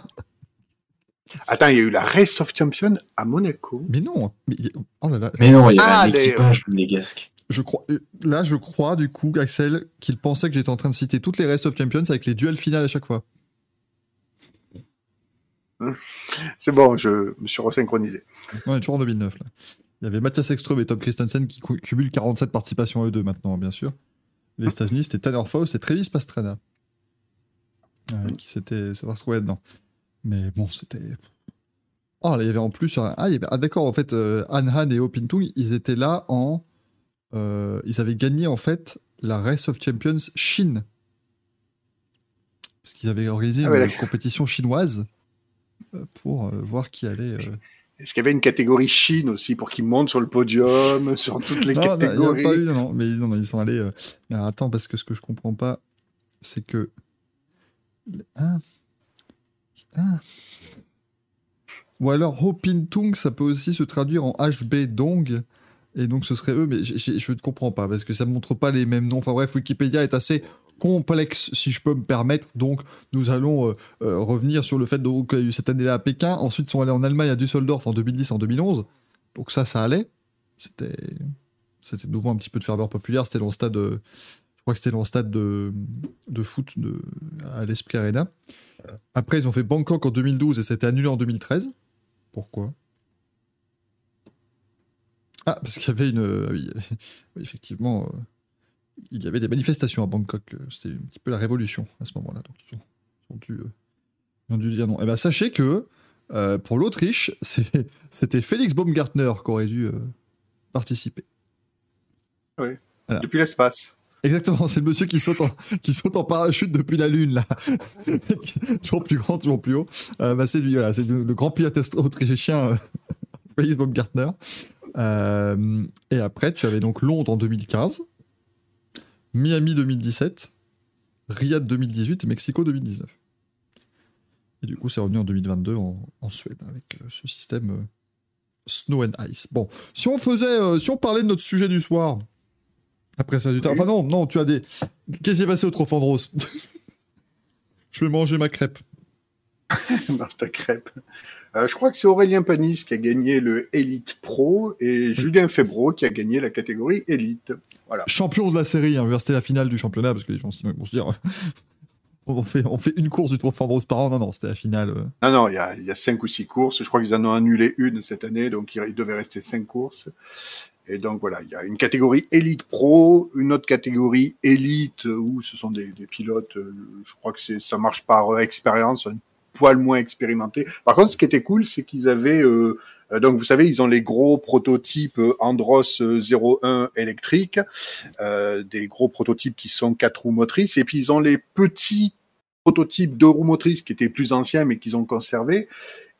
[SPEAKER 3] Attends, il y a eu la Race of Champions à Monaco.
[SPEAKER 2] Mais non, mais, oh là là,
[SPEAKER 4] Mais non, il y avait
[SPEAKER 3] Ah,
[SPEAKER 4] un équipage monégasque.
[SPEAKER 2] Je crois, là, je crois du coup, Axel, qu'il pensait que j'étais en train de citer toutes les Race of Champions avec les duels finales à chaque fois. <laughs>
[SPEAKER 3] C'est bon, je me suis resynchronisé.
[SPEAKER 2] On est toujours en 2009 là. Il y avait Mathias Ekström et Tom Christensen qui cu- cumulent 47 participations à eux deux maintenant, bien sûr. Les États-Unis, c'était Tanner Faust et Travis Pastrana. euh, qui s'étaient retrouvés dedans. Mais bon, c'était. Oh, là, il y avait en plus. Ah, il y avait- ah, d'accord, en fait, euh, Han Han et Oh Pintung, ils étaient là en. Euh, ils avaient gagné, en fait, la Race of Champions Chine. Parce qu'ils avaient organisé
[SPEAKER 3] Ah ouais,
[SPEAKER 2] une compétition chinoise euh, pour euh, voir qui allait.
[SPEAKER 3] Est-ce qu'il y avait une catégorie Chine aussi pour qu'ils montent sur le podium, <laughs> sur toutes les
[SPEAKER 2] Non, non, il n'y a
[SPEAKER 3] catégories
[SPEAKER 2] pas eu, non, non, mais non, non, ils sont allés. Alors attends, parce que ce que je comprends pas, c'est que. Hein Hein Ou alors Ho Pin Tung, ça peut aussi se traduire en HB Dong, et donc ce serait eux, mais je ne comprends pas, parce que ça ne montre pas les mêmes noms. Enfin bref, Wikipédia est assez complexe, si je peux me permettre. Donc nous allons euh, euh, revenir sur le fait qu'il y a eu cette année-là à Pékin. Ensuite, ils sont allés en Allemagne à Düsseldorf en 2010, en 2011. Donc ça, ça allait. C'était c'était de nouveau un petit peu de ferveur populaire. C'était dans le stade, euh, je crois que c'était dans le stade de, de foot de, à l'Esprit Arena. Après, ils ont fait Bangkok en 2012 et c'était annulé en 2013. Pourquoi? Ah, parce qu'il y avait une. euh, oui, oui, effectivement, euh, il y avait des manifestations à Bangkok. euh, C'était un petit peu la révolution à ce moment-là. Donc, ils ont, ils ont dû, euh, ils ont dû dire non. Et ben, sachez que pour l'Autriche, <laughs> c'était Félix Baumgartner qui aurait dû participer.
[SPEAKER 3] depuis l'espace.
[SPEAKER 2] Exactement, c'est le monsieur qui saute en, qui saute en parachute depuis la Lune, là. <laughs> toujours plus grand, toujours plus haut. Bah, c'est voilà, c'est le, le grand pilote autrichien, <laughs> Félix Baumgartner. Euh, et après, tu avais donc Londres en 2015, Miami 2017, Riyad 2018 et Mexico 2019. Et du coup, c'est revenu en 2022 en, en Suède avec euh, ce système euh, Snow and Ice. Bon, si on faisait, euh, si on parlait de notre sujet du soir, après ça du temps. Enfin non, non, tu as des. Qu'est-ce qui s'est passé au Trofandros <laughs> Je vais manger ma crêpe. <laughs>
[SPEAKER 3] Marche ta crêpe. Euh, je crois que c'est Aurélien Panis qui a gagné le Elite Pro et Julien Febro qui a gagné la catégorie Elite. Voilà.
[SPEAKER 2] Champion de la série, hein, c'était la finale du championnat, parce que les gens vont se dire <laughs> on fait, on fait une course du Trophée Andros par an. Non, non, c'était la finale. euh.
[SPEAKER 3] Non, non, il y a, il y a cinq ou six courses. Je crois qu'ils en ont annulé une cette année, donc il, il devait rester cinq courses. Et donc voilà, il y a une catégorie élite pro, une autre catégorie élite où ce sont des, des pilotes. euh, Je crois que ça marche par expérience, un poil moins expérimenté. Par contre, ce qui était cool, c'est qu'ils avaient euh, euh, donc vous savez, ils ont les gros prototypes euh, Andros euh, 01 électriques, euh, des gros prototypes qui sont quatre roues motrices, et puis ils ont les petits prototypes deux roues motrices qui étaient plus anciens mais qu'ils ont conservés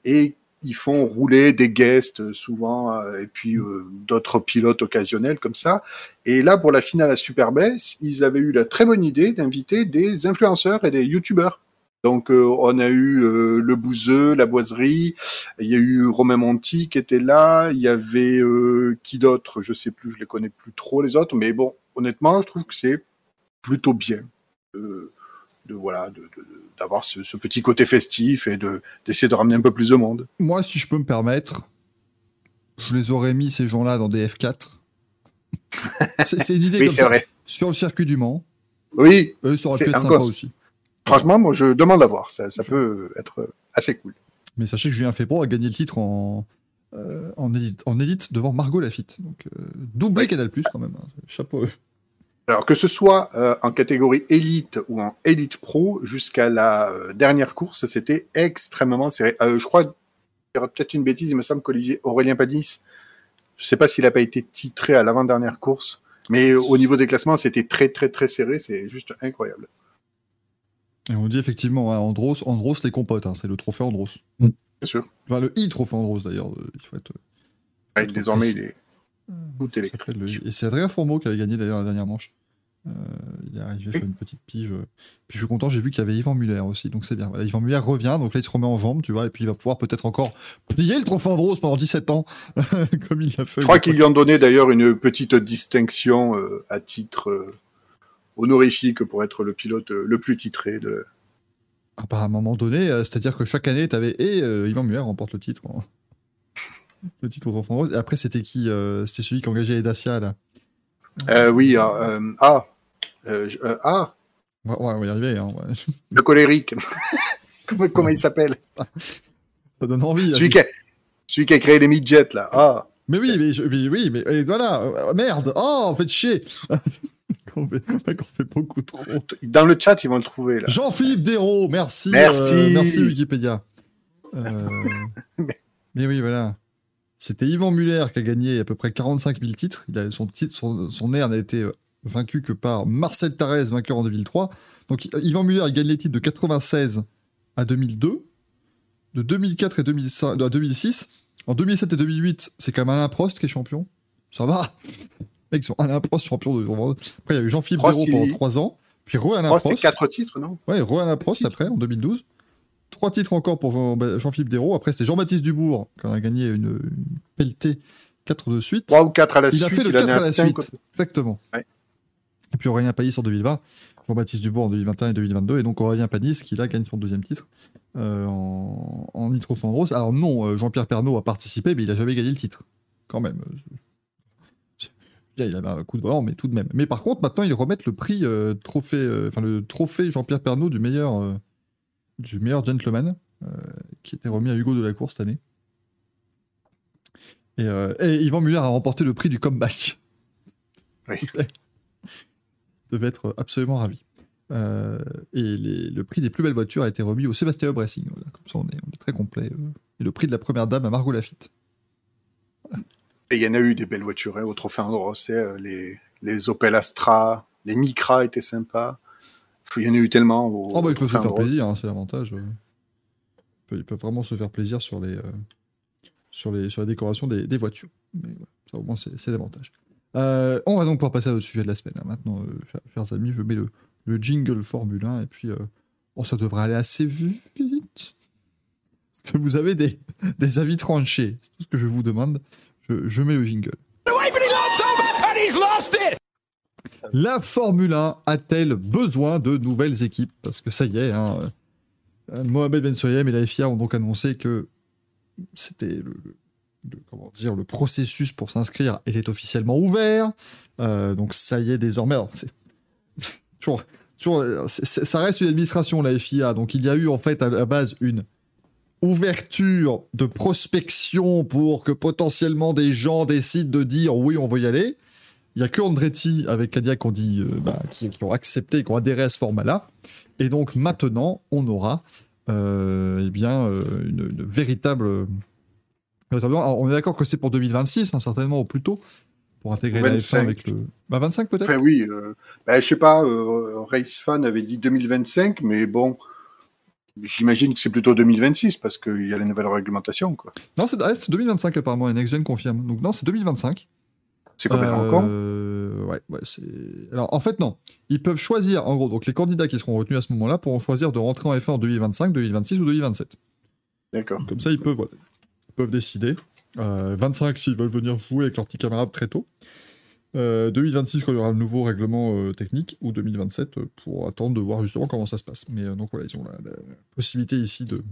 [SPEAKER 3] et ils font rouler des guests euh, souvent euh, et puis euh, d'autres pilotes occasionnels comme ça. Et là pour la finale à Superbase, ils avaient eu la très bonne idée d'inviter des influenceurs et des youtubeurs. Donc euh, on a eu euh, le Bouzeux, la Boiserie, il y a eu Romain Monti qui était là, il y avait euh, qui d'autre, je sais plus, je les connais plus trop les autres, mais bon, honnêtement, je trouve que c'est plutôt bien de voilà de, de- d'avoir ce, ce petit côté festif et de d'essayer de ramener un peu plus de monde.
[SPEAKER 2] Moi, si je peux me permettre, je les aurais mis, ces gens-là, dans des F4. <laughs> c'est c'est une idée
[SPEAKER 3] Oui,
[SPEAKER 2] comme
[SPEAKER 3] c'est
[SPEAKER 2] ça.
[SPEAKER 3] vrai.
[SPEAKER 2] Sur le circuit du Mans.
[SPEAKER 3] Oui,
[SPEAKER 2] Eux, ça aurait pu être sympa aussi.
[SPEAKER 3] Franchement, moi je demande à voir, ça, ça peut être assez cool.
[SPEAKER 2] Mais sachez que Julien Febro a gagné le titre en, euh, en, élite, en élite devant Margot Lafitte. Donc, euh, doublé. Canal Plus quand même. hein. Chapeau.
[SPEAKER 3] Alors que ce soit euh, en catégorie élite ou en élite pro, jusqu'à la euh, dernière course, c'était extrêmement serré. Je crois, il y aura peut-être une bêtise, il me semble qu'Olivier Aurélien Padis, je sais pas s'il n'a pas été titré à l'avant-dernière course, mais au niveau des classements, c'était très très très serré, c'est juste incroyable.
[SPEAKER 2] Et on dit effectivement, hein, Andros, Andros les compotes. hein, c'est le trophée Andros.
[SPEAKER 3] Bien sûr.
[SPEAKER 2] Enfin, le i-trophée Andros d'ailleurs. euh, Il faut être.
[SPEAKER 3] Ouais, désormais, il est tout électrique.
[SPEAKER 2] le- Et c'est Adrien Fourmeau qui avait gagné d'ailleurs la dernière manche. Euh, il est arrivé faire une petite pige. euh. Puis je suis content, j'ai vu qu'il y avait Yvan Muller aussi, donc c'est bien. Voilà, Yvan Muller revient, donc là il se remet en jambe, tu vois, et puis il va pouvoir peut-être encore plier le trophée Andros pendant 17 ans, <laughs> comme il l'a fait.
[SPEAKER 3] Je crois qu'ils lui ont donné d'ailleurs une petite distinction euh, à titre euh, honorifique pour être le pilote euh, le plus titré de,
[SPEAKER 2] Ah bah, à un moment donné, euh, c'est-à-dire que chaque année, tu avais et euh, Yvan Muller remporte le titre. hein. <laughs> Le titre au Trophée Rose. Et après, c'était qui euh, C'était celui qui engageait les Dacia, là?
[SPEAKER 3] Euh, oui, ah, ah,
[SPEAKER 2] Ouais, ouais, on va y arriver. hein, ouais. <laughs>
[SPEAKER 3] le colérique. <laughs> comment, comment il s'appelle?
[SPEAKER 2] Ça donne envie.
[SPEAKER 3] celui, qui a, celui qui a créé les midgets, là. Ah,
[SPEAKER 2] Mais oui, mais, je- mais oui, mais et voilà. merde. Oh, faites chier. <laughs> qu'on fait, beaucoup trop.
[SPEAKER 3] dans le chat, ils vont le trouver.
[SPEAKER 2] Jean-Philippe Dérault, merci.
[SPEAKER 3] Merci.
[SPEAKER 2] euh, merci Wikipédia. Euh, <laughs> mais oui, voilà. C'était Yvan Muller qui a gagné à peu près 45 000 titres. Il a, son, titre, son, son air n'a été euh, vaincu que par Marcel Tarès, vainqueur en 2003. Donc Yvan Muller, il gagne les titres de 96 à 2002, de 2004 et 2005, à 2006. En 2007 et 2008, c'est quand même Alain Prost qui est champion. Ça va? Ils sont Alain Prost champion de. Après, il y a eu Jean-Philippe
[SPEAKER 3] Prost,
[SPEAKER 2] Dérault pendant
[SPEAKER 3] il-
[SPEAKER 2] 3 ans. Puis Alain
[SPEAKER 3] Oh, c'est
[SPEAKER 2] Prost.
[SPEAKER 3] quatre titres, non?
[SPEAKER 2] Ouais, Rohan Prost après, en 2012. Trois titres encore pour bah, Jean-Philippe Dérault. Après, c'était Jean-Baptiste Dubourg, qui en a gagné une, une pelletée, quatre de suite.
[SPEAKER 3] Trois ou quatre à la
[SPEAKER 2] Il a
[SPEAKER 3] suite,
[SPEAKER 2] fait le
[SPEAKER 3] il en
[SPEAKER 2] 4
[SPEAKER 3] a
[SPEAKER 2] à la suite. Exactement.
[SPEAKER 3] Ouais.
[SPEAKER 2] Et puis Aurélien Panis en 2020, Jean-Baptiste Dubourg en 2021 et 2022, et donc Aurélien Panis qui là gagne son deuxième titre euh, en, en Nitro. Alors non, euh, Jean-Pierre Pernaud a participé, mais il a jamais gagné le titre. Quand même. Il avait un coup de volant, mais tout de même. Mais par contre, maintenant, ils remettent le prix euh, trophée, euh, enfin le trophée Jean-Pierre Pernaud du meilleur, euh, du meilleur gentleman, qui était remis à Hugo de la Cour cette année. Et, et Yvan Muller a remporté le prix du comeback.
[SPEAKER 3] Oui. <laughs>
[SPEAKER 2] devait être absolument ravi. Euh, et les- le prix des plus belles voitures a été remis au Sébastien. Voilà, comme ça, on est, on est très complet. Et le prix de la première dame à Margot Lafitte.
[SPEAKER 3] Et il y en a eu des belles voitures hein, au Trophée euh, les, les Opel Astra, les Micra étaient sympas. Il y en a eu tellement. Au,
[SPEAKER 2] Oh, bah, ils peuvent se faire plaisir, hein, c'est l'avantage. Ils peuvent- vraiment se faire plaisir sur, les, euh, sur, les, sur la décoration des, des voitures. Mais voilà, ça, au moins, c'est l'avantage. Euh, on va donc pouvoir passer au sujet de la semaine. hein. Maintenant, euh, chers, chers amis, je mets le, le jingle Formule 1 et puis oh, ça devrait aller assez vite. Parce que vous avez des, des avis tranchés. C'est tout ce que je vous demande. Je, je mets le jingle. La Formule 1 a-t-elle besoin de nouvelles équipes? Parce que ça y est, hein, euh, Mohamed Ben Soyem et la FIA ont donc annoncé que c'était le, comment dire, le processus pour s'inscrire était officiellement ouvert. Euh, donc ça y est désormais. Alors, c'est <laughs> toujours, toujours, ça reste une administration la FIA. Donc il y a eu en fait à la base une ouverture de prospection pour que potentiellement des gens décident de dire oui on veut y aller. Il y a que Andretti avec Cadillac qui ont dit, euh, bah, qui, qui, ont accepté, qui ont adhéré à ce format-là. Et donc maintenant, on aura euh, eh bien euh, une, une, véritable. Alors, on est d'accord que c'est pour 2026, hein, certainement au plus tôt, pour intégrer 25. la F1 avec le. Bah 25 peut-être.
[SPEAKER 3] Enfin oui, euh, bah, je sais pas. Race Fan avait dit 2025, mais bon. J'imagine que c'est plutôt 2026 parce qu'il y a la nouvelle réglementation. Quoi.
[SPEAKER 2] Non, c'est 2025 apparemment, et NextGen confirme. Donc non, c'est 2025.
[SPEAKER 3] C'est combien euh, encore
[SPEAKER 2] ouais, ouais. Alors en fait, non. Ils peuvent choisir, en gros, donc les candidats qui seront retenus à ce moment-là pourront choisir de rentrer en F1 en 2025, 2026 ou 2027.
[SPEAKER 3] D'accord.
[SPEAKER 2] Comme ça, ils peuvent, voilà, ils peuvent décider. Euh, 25 s'ils veulent venir jouer avec leurs petits camarades très tôt. Euh, 2026 quand il y aura le nouveau règlement euh, technique, ou 2027 euh, pour attendre de voir justement comment ça se passe. Mais euh, donc voilà, ils ont la, possibilité ici de,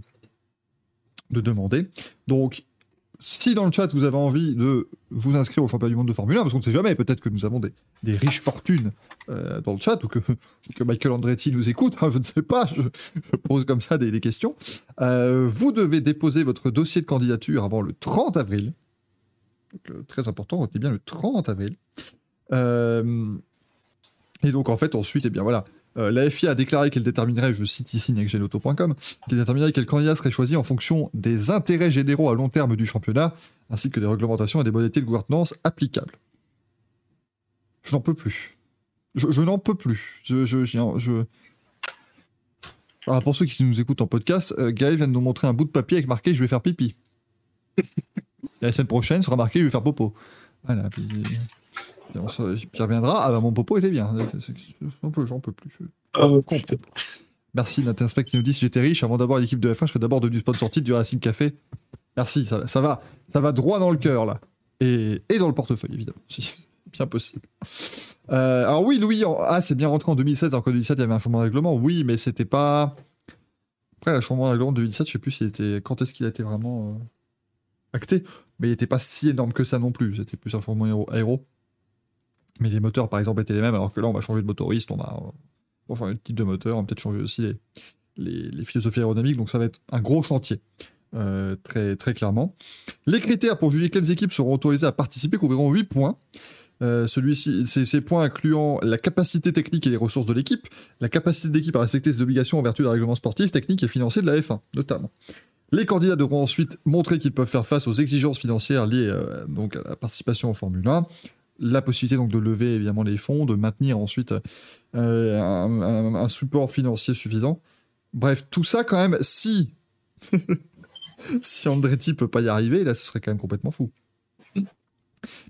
[SPEAKER 2] de demander. Donc si dans le chat vous avez envie de vous inscrire au championnat du monde de Formule 1, parce qu'on ne sait jamais, peut-être que nous avons des, des riches fortunes euh, dans le chat, ou que, <laughs> que, Michael Andretti nous écoute, hein, je ne sais pas, je, pose comme ça des, des questions. Euh, vous devez déposer votre dossier de candidature avant le 30 avril. Euh, très important, retenez bien le 30 avril. Euh, et donc en fait, ensuite, eh bien voilà, euh, la FIA a déclaré qu'elle déterminerait, je cite ici nextgenauto.com, qu'elle déterminerait quel candidat serait choisi en fonction des intérêts généraux à long terme du championnat, ainsi que des réglementations et des modalités de gouvernance applicables. Je n'en peux plus. Je, n'en peux plus. Je, je. Alors, pour ceux qui nous écoutent en podcast, Gaël vient de nous montrer un bout de papier avec marqué « Je vais faire pipi ». La semaine prochaine sera marqué « Je vais faire popo ». Voilà, puis... Puis il reviendra, ah bah mon popo était bien. J'en peux, peux plus. Je...
[SPEAKER 4] Oh,
[SPEAKER 2] Merci Natinspect qui nous dit si j'étais riche avant d'avoir l'équipe de F1, je serais d'abord devenu sponsor titre du Racing Café. Merci, ça, ça, va, ça va droit dans le cœur là. Et, et, dans le portefeuille évidemment, bien possible. Euh, alors oui, Louis, ah c'est bien rentré en 2016, alors qu'en 2017 il y avait un changement de règlement. Oui, mais c'était pas. Après, le changement de règlement de 2017, je sais plus s'il était... quand est-ce qu'il a été vraiment euh... acté, mais il était pas si énorme que ça non plus. C'était plus un changement aéro. mais les moteurs par exemple étaient les mêmes, alors que là on va changer de motoriste, on va, changer de type de moteur, on va peut-être changer aussi les, philosophies aérodynamiques, donc ça va être un gros chantier, euh, très, clairement. Les critères pour juger quelles équipes seront autorisées à participer couvriront 8 points. Euh, ces points incluant la capacité technique et les ressources de l'équipe, la capacité de l'équipe à respecter ses obligations en vertu des règlements sportifs, techniques et financiers de la F1, notamment. Les candidats devront ensuite montrer qu'ils peuvent faire face aux exigences financières liées euh, donc à la participation en Formule 1, la possibilité donc de lever évidemment les fonds, de maintenir ensuite euh, un, support financier suffisant. Bref, tout ça quand même, si <laughs> si Andretti peut pas y arriver, là ce serait quand même complètement fou.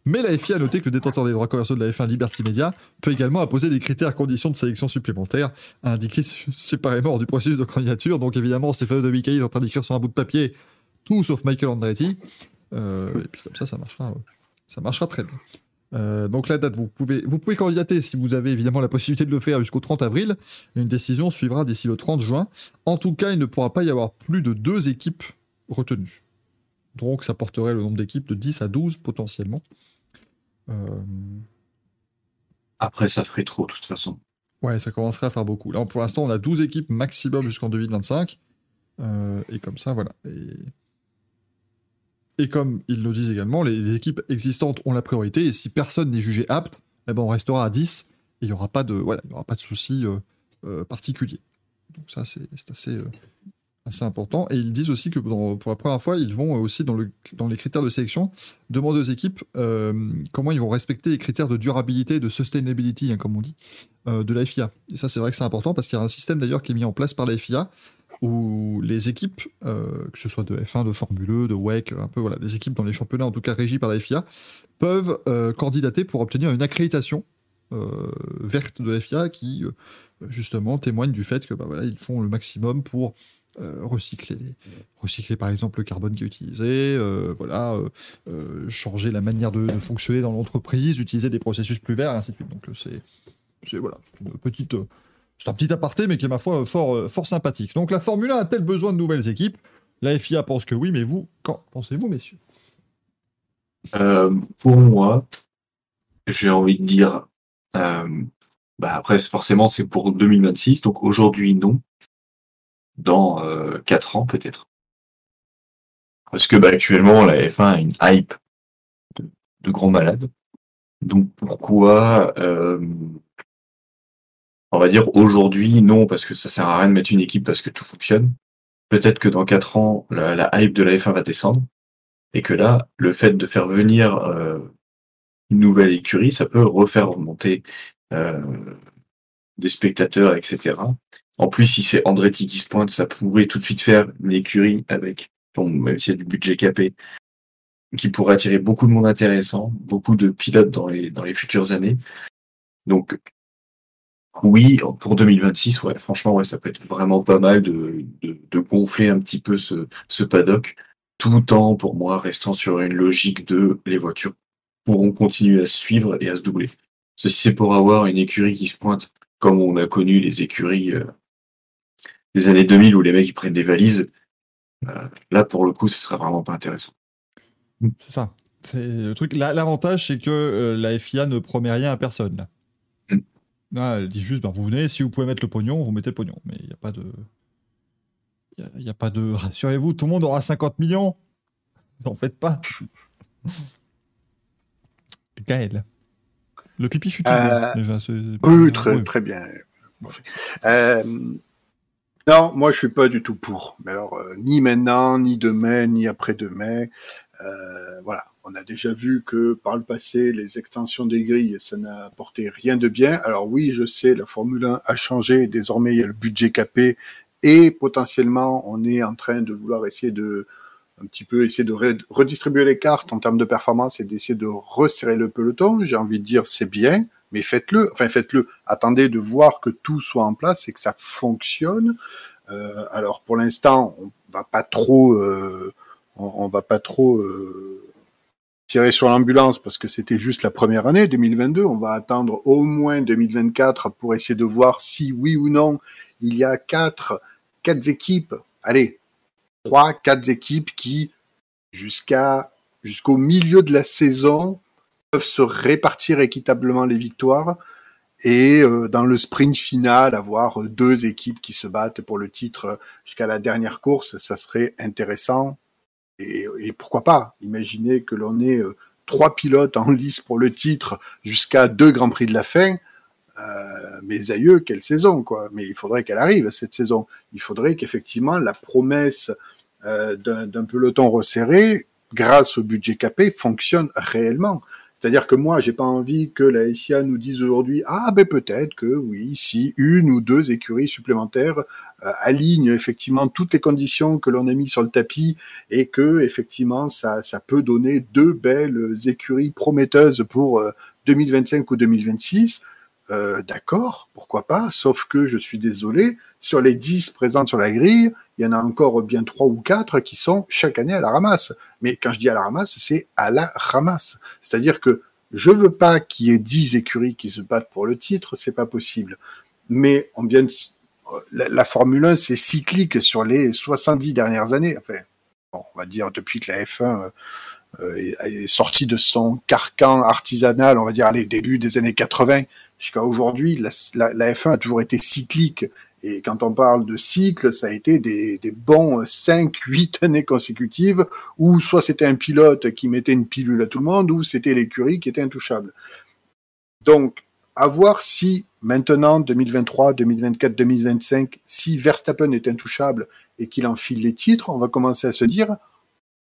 [SPEAKER 2] Mais la FIA a noté que le détenteur des droits commerciaux de la F1 Liberty Media peut également imposer des critères et conditions de sélection supplémentaires à indiquer séparément du processus de candidature. Donc évidemment, Stéphane de Michael est en train d'écrire sur un bout de papier tout sauf Michael Andretti. Euh, et puis comme ça, ça marchera, ça marchera très bien. Euh, donc la date, vous pouvez, vous pouvez candidater si vous avez évidemment la possibilité de le faire jusqu'au 30 avril. Une décision suivra d'ici le 30 juin. En tout cas, il ne pourra pas y avoir plus de deux équipes retenues. Donc ça porterait le nombre d'équipes de 10 à 12 potentiellement. Euh...
[SPEAKER 4] Après, ça ferait trop de toute façon.
[SPEAKER 2] Ouais, ça commencerait à faire beaucoup. Là, pour l'instant, on a 12 équipes maximum jusqu'en 2025. Euh, et comme ça, voilà. Et... Et comme ils le disent également, les équipes existantes ont la priorité, et si personne n'est jugé apte, eh ben on restera à 10, et il n'y aura pas de, voilà, il y aura pas de souci euh, particulier. Donc ça, c'est assez, assez important. Et ils disent aussi que pour la première fois, ils vont aussi, dans, le, dans les critères de sélection, demander aux équipes euh, comment ils vont respecter les critères de durabilité, de sustainability, hein, comme on dit, euh, de la FIA. Et ça, c'est vrai que c'est important, parce qu'il y a un système d'ailleurs qui est mis en place par la FIA, où les équipes, euh, que ce soit de F1, de Formule 2, de WEC, un peu voilà, les équipes dans les championnats, en tout cas régies par la FIA, peuvent candidater pour obtenir une accréditation verte de la FIA qui, justement, témoigne du fait que bah, voilà, ils font le maximum pour recycler, recycler par exemple le carbone qui est utilisé, voilà, changer la manière de, fonctionner dans l'entreprise, utiliser des processus plus verts, et ainsi de suite. Donc c'est voilà, une petite c'est un petit aparté, mais qui est, ma foi, fort, fort sympathique. Donc, la Formule 1 a-t-elle besoin de nouvelles équipes? La FIA pense que oui, mais vous, qu'en pensez-vous, messieurs?
[SPEAKER 4] Euh, pour moi, j'ai envie de dire, euh, bah après forcément c'est pour 2026, donc aujourd'hui non, dans euh, 4 ans peut-être. Parce que bah, actuellement la F1 a une hype de, de grands malades. Donc pourquoi euh, on va dire aujourd'hui non parce que ça sert à rien de mettre une équipe parce que tout fonctionne. Peut-être que dans 4 ans la, la hype de la F1 va descendre et que là le fait de faire venir euh, une nouvelle écurie ça peut refaire remonter euh, des spectateurs etc. En plus si c'est Andretti qui se pointe ça pourrait tout de suite faire une écurie avec bon même s'il y a du budget capé qui pourrait attirer beaucoup de monde intéressant, beaucoup de pilotes dans les dans les futures années. Donc oui, pour 2026, ouais, franchement, ouais, ça peut être vraiment pas mal de, de, gonfler un petit peu ce, ce paddock, tout en, pour moi, restant sur une logique de les voitures pourront continuer à se suivre et à se doubler. Ceci, c'est pour avoir une écurie qui se pointe, comme on a connu les écuries euh, des années 2000 où les mecs ils prennent des valises. Euh, là, pour le coup, ce serait vraiment pas intéressant.
[SPEAKER 2] C'est ça. C'est le truc. La- L'avantage, c'est que euh, la FIA ne promet rien à personne. Là.
[SPEAKER 4] Mm.
[SPEAKER 2] Ah, elle dit juste, ben, vous venez, si vous pouvez mettre le pognon, vous mettez le pognon. Mais il n'y a pas de. Il n'y a, pas de. Rassurez-vous, tout le monde aura 50 millions. N'en faites pas. <laughs> Gaël. Le pipi fut
[SPEAKER 3] Euh,
[SPEAKER 2] déjà.
[SPEAKER 3] Oui, très, très bien. Euh, non, moi je suis pas du tout pour. Mais alors, euh, ni maintenant, ni demain, ni après-demain. Euh, voilà, on a déjà vu que par le passé, les extensions des grilles, ça n'a apporté rien de bien. Alors oui, je sais, la Formule 1 a changé. Désormais, il y a le budget capé et potentiellement, on est en train de vouloir essayer de un petit peu essayer de re- redistribuer les cartes en termes de performance et d'essayer de resserrer le peloton. J'ai envie de dire c'est bien, mais faites-le. Enfin, faites-le. Attendez de voir que tout soit en place et que ça fonctionne. Euh, alors, pour l'instant, on va pas trop, euh, on, va pas trop euh, tirer sur l'ambulance parce que c'était juste la première année, 2022. On va attendre au moins 2024 pour essayer de voir si oui ou non il y a quatre, quatre équipes. Allez, trois, quatre équipes qui, jusqu'à jusqu'au milieu de la saison, peuvent se répartir équitablement les victoires et euh, dans le sprint final avoir deux équipes qui se battent pour le titre jusqu'à la dernière course, ça serait intéressant. Et, pourquoi pas Imaginez que l'on ait euh, trois pilotes en lice pour le titre jusqu'à deux grands prix de la fin. Euh, mes aïeux, quelle saison quoi Mais il faudrait qu'elle arrive cette saison. Il faudrait qu'effectivement la promesse euh, d'un peloton resserré, grâce au budget capé, fonctionne réellement. C'est-à-dire que moi, j'ai pas envie que la SIA nous dise aujourd'hui ah ben peut-être que oui, si une ou deux écuries supplémentaires euh, alignent effectivement toutes les conditions que l'on a mis sur le tapis et que effectivement ça peut donner deux belles écuries prometteuses pour euh, 2025 ou 2026. Euh, D'accord, pourquoi pas, sauf que je suis désolé, sur les 10 présentes sur la grille, il y en a encore bien trois ou quatre qui sont chaque année à la ramasse. Mais quand je dis à la ramasse, c'est à la ramasse. C'est-à-dire que je veux pas qu'il y ait 10 écuries qui se battent pour le titre, c'est pas possible. Mais on vient de... la, la Formule 1, c'est cyclique sur les 70 dernières années. Enfin, bon, on va dire depuis que la F1 euh, est, est sortie de son carcan artisanal, on va dire les débuts des années 80 jusqu'à aujourd'hui, la, F1 a toujours été cyclique. Et quand on parle de cycle, ça a été des, bons 5, 8 années consécutives où soit c'était un pilote qui mettait une pilule à tout le monde, ou c'était l'écurie qui était intouchable. Donc, à voir si maintenant, 2023, 2024, 2025, si Verstappen est intouchable et qu'il enfile les titres, on va commencer à se dire,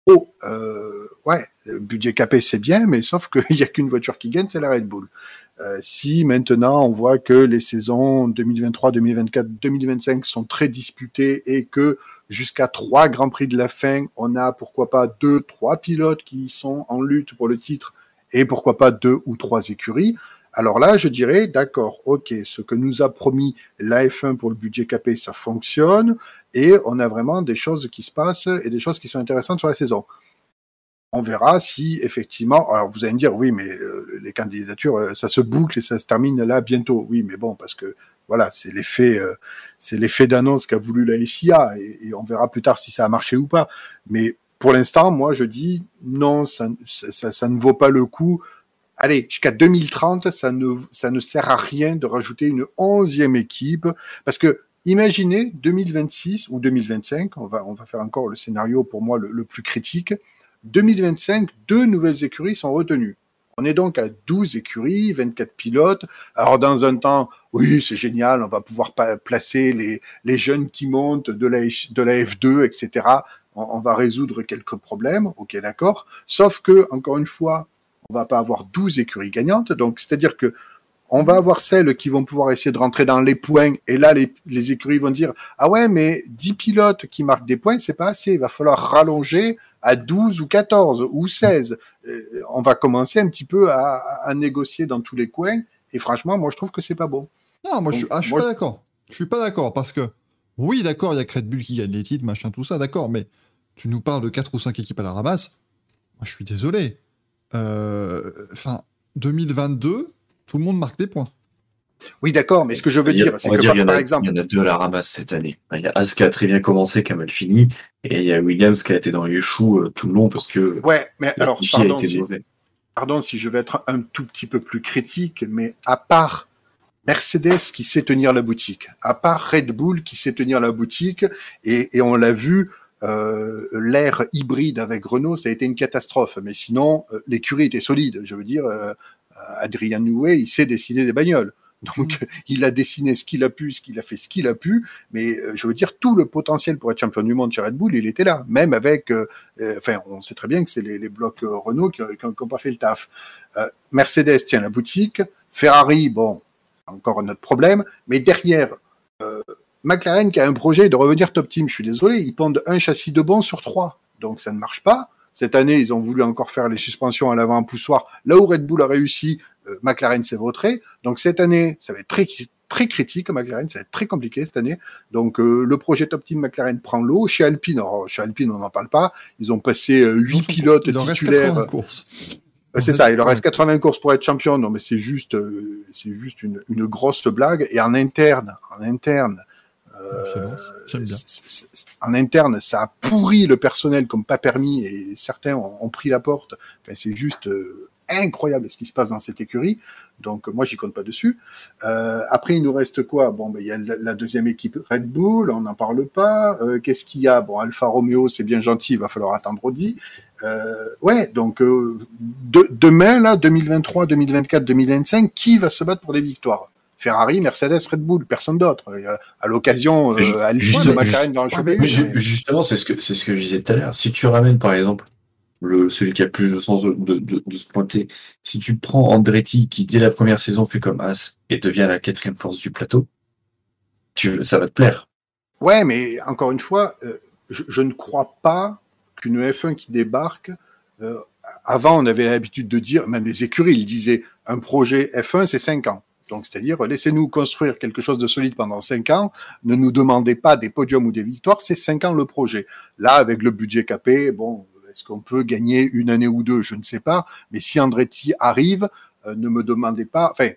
[SPEAKER 3] oh, euh, ouais, le budget capé c'est bien, mais sauf <laughs> qu'il n'y a qu'une voiture qui gagne, c'est la Red Bull. Euh, si maintenant on voit que les saisons 2023, 2024, 2025 sont très disputées et que jusqu'à trois grands prix de la fin, on a pourquoi pas deux, trois pilotes qui sont en lutte pour le titre et pourquoi pas deux ou trois écuries. Alors là, je dirais, d'accord, ok, ce que nous a promis la F1 pour le budget capé, ça fonctionne et on a vraiment des choses qui se passent et des choses qui sont intéressantes sur la saison on verra si effectivement. Alors vous allez me dire oui, mais euh, les candidatures, euh, ça se boucle et ça se termine là bientôt. Oui, mais bon, parce que voilà, c'est l'effet, euh, c'est l'effet d'annonce qu'a voulu la FIA et, et, on verra plus tard si ça a marché ou pas. Mais pour l'instant, moi, je dis non, ça, ça, ne vaut pas le coup. Allez, jusqu'à 2030, ça ne, ça ne sert à rien de rajouter une onzième équipe, parce que imaginez 2026 ou 2025, on va, on va faire encore le scénario pour moi le plus critique. 2025, deux nouvelles écuries sont retenues. On est donc à 12 écuries, 24 pilotes. Alors dans un temps, oui, c'est génial, on va pouvoir placer les, les jeunes qui montent de la, de la F2, etc. On, va résoudre quelques problèmes, ok, d'accord. Sauf que, encore une fois, on va pas avoir 12 écuries gagnantes. Donc, c'est-à-dire que on va avoir celles qui vont pouvoir essayer de rentrer dans les points. Et là, les, les écuries vont dire, ah ouais, mais 10 pilotes qui marquent des points, c'est pas assez. Il va falloir rallonger à 12 ou 14 ou 16. Euh, on va commencer un petit peu à, à, négocier dans tous les coins. Et franchement, moi, je trouve que c'est pas bon.
[SPEAKER 2] Non, moi, Donc, je, ah, je suis moi, pas d'accord. Je suis pas d'accord parce que, oui, d'accord, il y a Red Bull qui gagne les titres, machin, tout ça, d'accord, mais tu nous parles de 4 ou 5 équipes à la ramasse. Moi, je suis désolé. Enfin, euh, 2022, tout le monde marque des points.
[SPEAKER 3] Oui, d'accord, mais ce que je veux dire, c'est que
[SPEAKER 4] dire,
[SPEAKER 3] par,
[SPEAKER 4] a,
[SPEAKER 3] exemple.
[SPEAKER 4] Il y en a deux à la ramasse cette année. Il y a As qui a très bien commencé, qui a mal fini, et il y a Williams qui a été dans les choux euh, tout le long parce que.
[SPEAKER 3] Ouais, mais alors, pardon
[SPEAKER 4] a été
[SPEAKER 3] si,
[SPEAKER 4] mauvais.
[SPEAKER 3] pardon si je vais être un tout petit peu plus critique, mais à part Mercedes qui sait tenir la boutique, à part Red Bull qui sait tenir la boutique, et, et on l'a vu, euh, l'ère hybride avec Renault, ça a été une catastrophe. Mais sinon, euh, l'écurie était solide. Je veux dire, euh, Adrien Nouet, il sait dessiner des bagnoles. Donc, mmh. il a dessiné ce qu'il a pu, ce qu'il a fait, ce qu'il a pu. Mais euh, je veux dire, tout le potentiel pour être champion du monde chez Red Bull, il était là. Même avec, euh, enfin, on sait très bien que c'est les, les, blocs Renault qui n'ont pas fait le taf. Mercedes tient la boutique. Ferrari, bon, encore un autre problème. Mais derrière, McLaren qui a un projet de revenir top team, je suis désolé, ils pondent un châssis de bon sur trois, donc ça ne marche pas. Cette année, ils ont voulu encore faire les suspensions à l'avant poussoir. Là où Red Bull a réussi, euh, McLaren s'est vautré. Donc cette année, ça va être très très critique McLaren, ça va être très compliqué cette année. Donc euh, le projet Top Team McLaren prend l'eau. Chez Alpine, alors, chez Alpine on n'en parle pas. Ils ont passé euh, huit euh, pilotes
[SPEAKER 2] il
[SPEAKER 3] titulaires.
[SPEAKER 2] courses.
[SPEAKER 3] C'est ça, il leur reste 80 courses pour être champion. Non, mais c'est juste, euh, c'est juste une, une, grosse blague. Et en interne, en interne, euh, en interne, ça a pourri le personnel comme pas permis et certains ont, ont pris la porte. Enfin, c'est juste euh, incroyable ce qui se passe dans cette écurie. Donc moi, j'y compte pas dessus. Euh, après, il nous reste quoi? Bon, ben il y a la, la, deuxième équipe Red Bull, on n'en parle pas. Euh, Qu'est-ce qu'il y a? Bon, Alfa Romeo, c'est bien gentil, il va falloir attendre Audi. Euh, ouais, donc euh, de, demain là, 2023, 2024, 2025, qui va se battre pour des victoires? Ferrari, Mercedes, Red Bull, personne d'autre. À l'occasion, euh, à
[SPEAKER 4] juste, de McLaren dans le championnat. Justement, c'est ce que c'est ce que je disais tout à l'heure. Si tu ramènes par exemple le, celui qui a plus de sens de, se pointer, si tu prends Andretti qui dès la première saison fait comme As et devient la quatrième force du plateau, tu, ça va te plaire.
[SPEAKER 3] Ouais, mais encore une fois, euh, je, ne crois pas qu'une F1 qui débarque. Euh, avant, on avait l'habitude de dire, même les écuries, ils disaient un projet F1, c'est 5 ans. Donc, c'est-à-dire, laissez-nous construire quelque chose de solide pendant cinq ans. Ne nous demandez pas des podiums ou des victoires. C'est cinq ans le projet. Là, avec le budget capé, bon, est-ce qu'on peut gagner une année ou deux? Je ne sais pas. Mais si Andretti arrive, euh, ne me demandez pas. Enfin,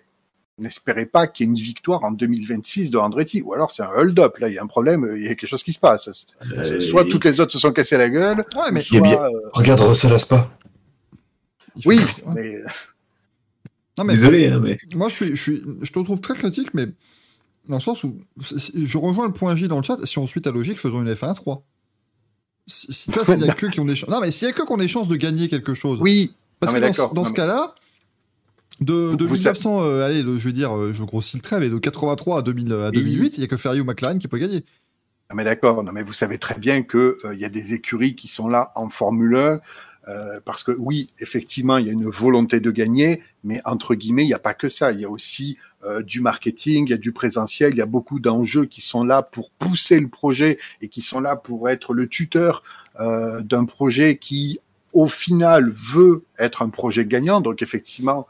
[SPEAKER 3] n'espérez pas qu'il y ait une victoire en 2026 de Andretti. Ou alors c'est un hold-up. Là, il y a un problème. Il y a quelque chose qui se passe. Euh, soit et... toutes les autres se sont cassées la gueule.
[SPEAKER 2] Ouais, mais
[SPEAKER 3] soit,
[SPEAKER 4] bien... euh... Regarde Russell Aspa.
[SPEAKER 3] Oui, mais
[SPEAKER 2] non, mais
[SPEAKER 4] Désolé, hein, mais.
[SPEAKER 2] Moi, je, suis, je, suis, je te trouve très critique, mais dans le sens où je rejoins le point J dans le chat. Si on suit ta logique, faisons une F1 3. Si, si toi, s'il y a <laughs> que qui ont des chances. Non, mais s'il y a que qui ont des chances de gagner quelque chose.
[SPEAKER 3] Oui.
[SPEAKER 2] Parce
[SPEAKER 3] non,
[SPEAKER 2] que dans, dans
[SPEAKER 3] non,
[SPEAKER 2] ce
[SPEAKER 3] mais...
[SPEAKER 2] cas-là, de, de 1900, euh, allez, le, je vais dire, euh, je grossis le trait, mais de 83 à, 2000, à 2008, il y a que Ferrari ou McLaren qui peut gagner.
[SPEAKER 3] Non, mais d'accord. Non, mais vous savez très bien que il euh, y a des écuries qui sont là en Formule 1 euh, parce que oui, effectivement, il y a une volonté de gagner, mais entre guillemets, il n'y a pas que ça. Il y a aussi euh, du marketing, il y a du présentiel, il y a beaucoup d'enjeux qui sont là pour pousser le projet et qui sont là pour être le tuteur euh, d'un projet qui, au final, veut être un projet gagnant. Donc effectivement,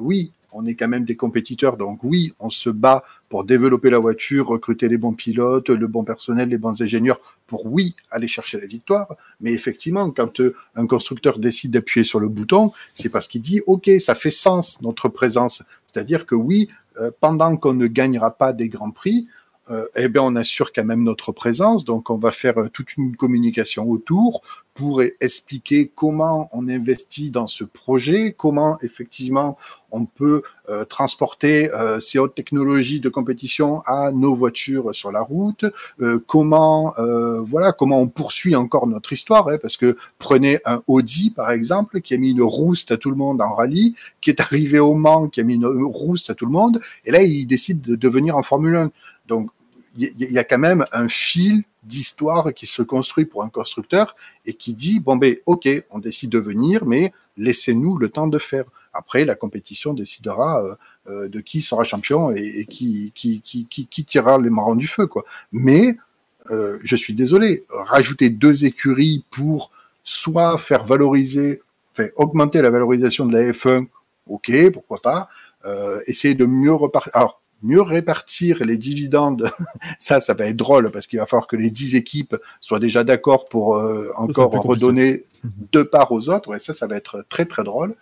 [SPEAKER 3] oui, on est quand même des compétiteurs. Donc oui, on se bat pour développer la voiture, recruter les bons pilotes, le bon personnel, les bons ingénieurs, pour oui, aller chercher la victoire. Mais effectivement, quand euh, un constructeur décide d'appuyer sur le bouton, c'est parce qu'il dit, OK, ça fait sens, notre présence. C'est-à-dire que oui, euh, pendant qu'on ne gagnera pas des grands prix, euh, eh bien, on assure quand même notre présence. Donc, on va faire euh, toute une communication autour pour expliquer comment on investit dans ce projet, comment effectivement on peut euh, transporter ces hautes technologies de compétition à nos voitures sur la route, comment voilà comment on poursuit encore notre histoire, hein, parce que prenez un Audi par exemple qui a mis une rouste à tout le monde en rallye, qui est arrivé au Mans, qui a mis une rouste à tout le monde, et là il décide de devenir en Formule 1. Donc il y, a quand même un fil d'histoire qui se construit pour un constructeur et qui dit bon ben ok, on décide de venir, mais laissez-nous le temps de faire. Après, la compétition décidera euh, euh, de qui sera champion et, qui, qui, qui, qui, tirera les marrons du feu, quoi. Mais euh, je suis désolé, rajouter deux écuries pour soit faire valoriser, enfin augmenter la valorisation de la F1, ok, pourquoi pas. essayer de mieux repartir. Alors mieux répartir les dividendes, <laughs> ça, ça va être drôle parce qu'il va falloir que les dix équipes soient déjà d'accord pour euh, encore redonner mhm. deux parts aux autres. Ouais, ça, ça va être très très drôle.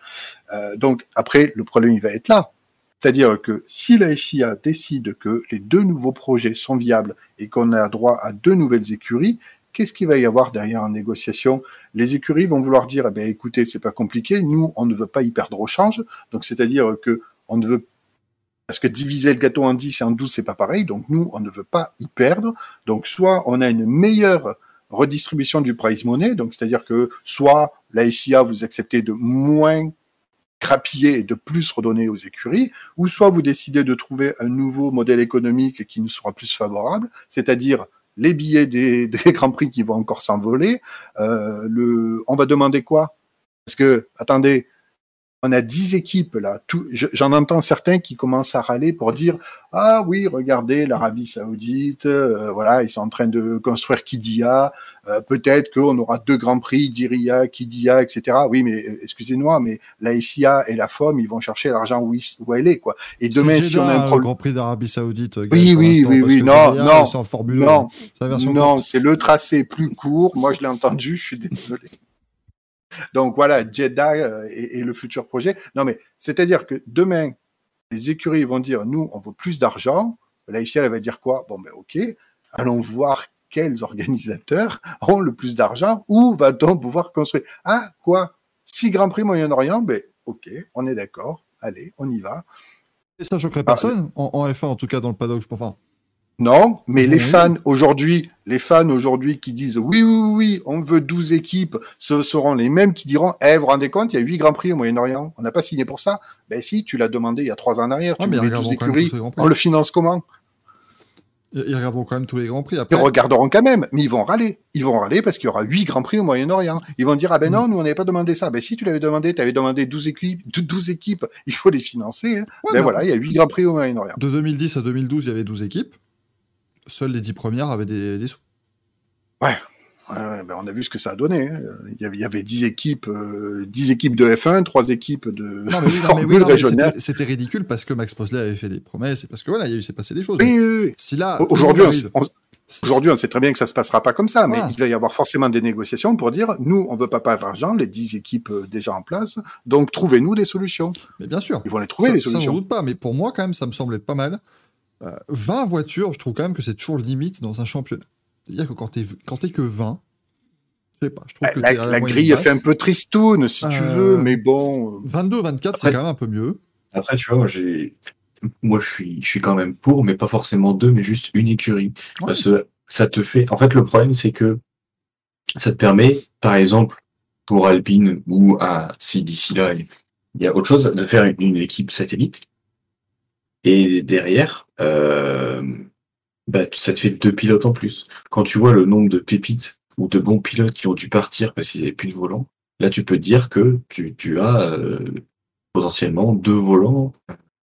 [SPEAKER 3] Euh, donc après, le problème il va être là. C'est-à-dire que si la FIA décide que les deux nouveaux projets sont viables et qu'on a droit à deux nouvelles écuries, qu'est-ce qu'il va y avoir derrière en négociation? Les écuries vont vouloir dire, eh ben, écoutez, c'est pas compliqué, nous, on ne veut pas y perdre au change. Donc, c'est-à-dire que on ne veut parce que diviser le gâteau en 10 et en 12, c'est pas pareil. Donc nous, on ne veut pas y perdre. Donc soit on a une meilleure redistribution du prize money, donc c'est-à-dire que soit la SIA vous acceptez de moins crapiller et de plus redonner aux écuries, ou soit vous décidez de trouver un nouveau modèle économique qui nous sera plus favorable, c'est-à-dire les billets des, <laughs> des grands prix qui vont encore s'envoler. Euh, le, on va demander quoi? Parce que attendez, on a dix équipes là. J'en entends certains qui commencent à râler pour dire ah oui, regardez l'Arabie Saoudite, euh, voilà, ils sont en train de construire Kidia. Euh, peut-être qu'on aura deux grands prix, Diria, Kidia, etc. Oui, mais euh, excusez-moi, mais la SIA et la FOM, ils vont chercher l'argent où, où, elle est quoi.
[SPEAKER 2] Et demain, si on a un problème, Grand Prix d'Arabie Saoudite,
[SPEAKER 3] oui, oui, oui, oui, non, non, non, non, c'est le tracé plus court. Moi, je l'ai entendu, <laughs> je suis désolé. Donc voilà, Jeddah euh, et, le futur projet. Non mais c'est-à-dire que demain, les écuries vont dire nous, on veut plus d'argent. La elle va dire quoi? Bon ben ok, allons voir quels organisateurs <laughs> ont le plus d'argent, où va-t-on pouvoir construire? Ah quoi? Six Grands Prix Moyen-Orient? Ben ok, on est d'accord. Allez, on y va.
[SPEAKER 2] Et ça choquerait personne en, en, F1 en tout cas dans le paddock, je pense.
[SPEAKER 3] Non, mais les fans aujourd'hui, les fans aujourd'hui qui disent oui, oui, oui, on veut 12 équipes, ce seront les mêmes qui diront, eh, vous vous rendez compte, il y a 8 Grands Prix au Moyen-Orient, on n'a pas signé pour ça. Ben si, tu l'as demandé il y a 3 ans en arrière, ah, tu veux 12 écuries, on le finance comment?
[SPEAKER 2] Ils regarderont quand même tous les Grands Prix.
[SPEAKER 3] Après. Ils regarderont quand même, mais ils vont râler. Ils vont râler parce qu'il y aura 8 Grands Prix au Moyen-Orient. Ils vont dire, ah ben non, mm. nous on n'avait pas demandé ça. Ben si tu l'avais demandé, tu avais demandé 12 équipes, 12 équipes, il faut les financer. Hein. ben voilà, il y a 8 Grands Prix au Moyen-Orient.
[SPEAKER 2] De 2010 à 2012, il y avait 12 équipes seules les dix premières avaient des, sous.
[SPEAKER 3] Ouais. ben on a vu ce que ça a donné. Hein. Il y avait, y avait 10 équipes, euh, 10 équipes de F1, 3 équipes de non, mais oui,
[SPEAKER 2] non, <laughs> C'était ridicule parce que Max Posley avait fait des promesses et parce que voilà, il s'est passé des choses.
[SPEAKER 3] Oui.
[SPEAKER 2] Si là,
[SPEAKER 3] aujourd'hui, on, Aujourd'hui, on sait très bien que ça se passera pas comme ça, mais il va y avoir forcément des négociations pour dire nous, on veut pas perdre d'argent, les 10 équipes euh, déjà en place, donc trouvez-nous des solutions.
[SPEAKER 2] Mais bien sûr.
[SPEAKER 3] Ils vont les trouver, les solutions.
[SPEAKER 2] Ça, doute pas, mais pour moi, quand même, ça me semble être pas mal. 20 euh, voitures, je trouve quand même que c'est toujours limite dans un championnat. C'est-à-dire que quand t'es quand que 20, je sais pas, je trouve que
[SPEAKER 3] la, la, la grille fait un peu tristoun si tu euh, veux, mais bon.
[SPEAKER 2] 22, 24, c'est quand même un peu mieux.
[SPEAKER 4] Après, tu vois, moi, j'ai, moi, je suis, je suis quand même pour, mais pas forcément deux, mais juste une écurie. Parce que ça te fait, en fait, le problème, c'est que ça te permet, par exemple, pour Alpine ou à, si d'ici là, il y a autre chose, de faire une équipe satellite et derrière, euh, bah, ça te fait deux pilotes en plus. Quand tu vois le nombre de pépites ou de bons pilotes qui ont dû partir parce qu'ils n'avaient plus de volant, là tu peux dire que tu, tu as euh, potentiellement deux volants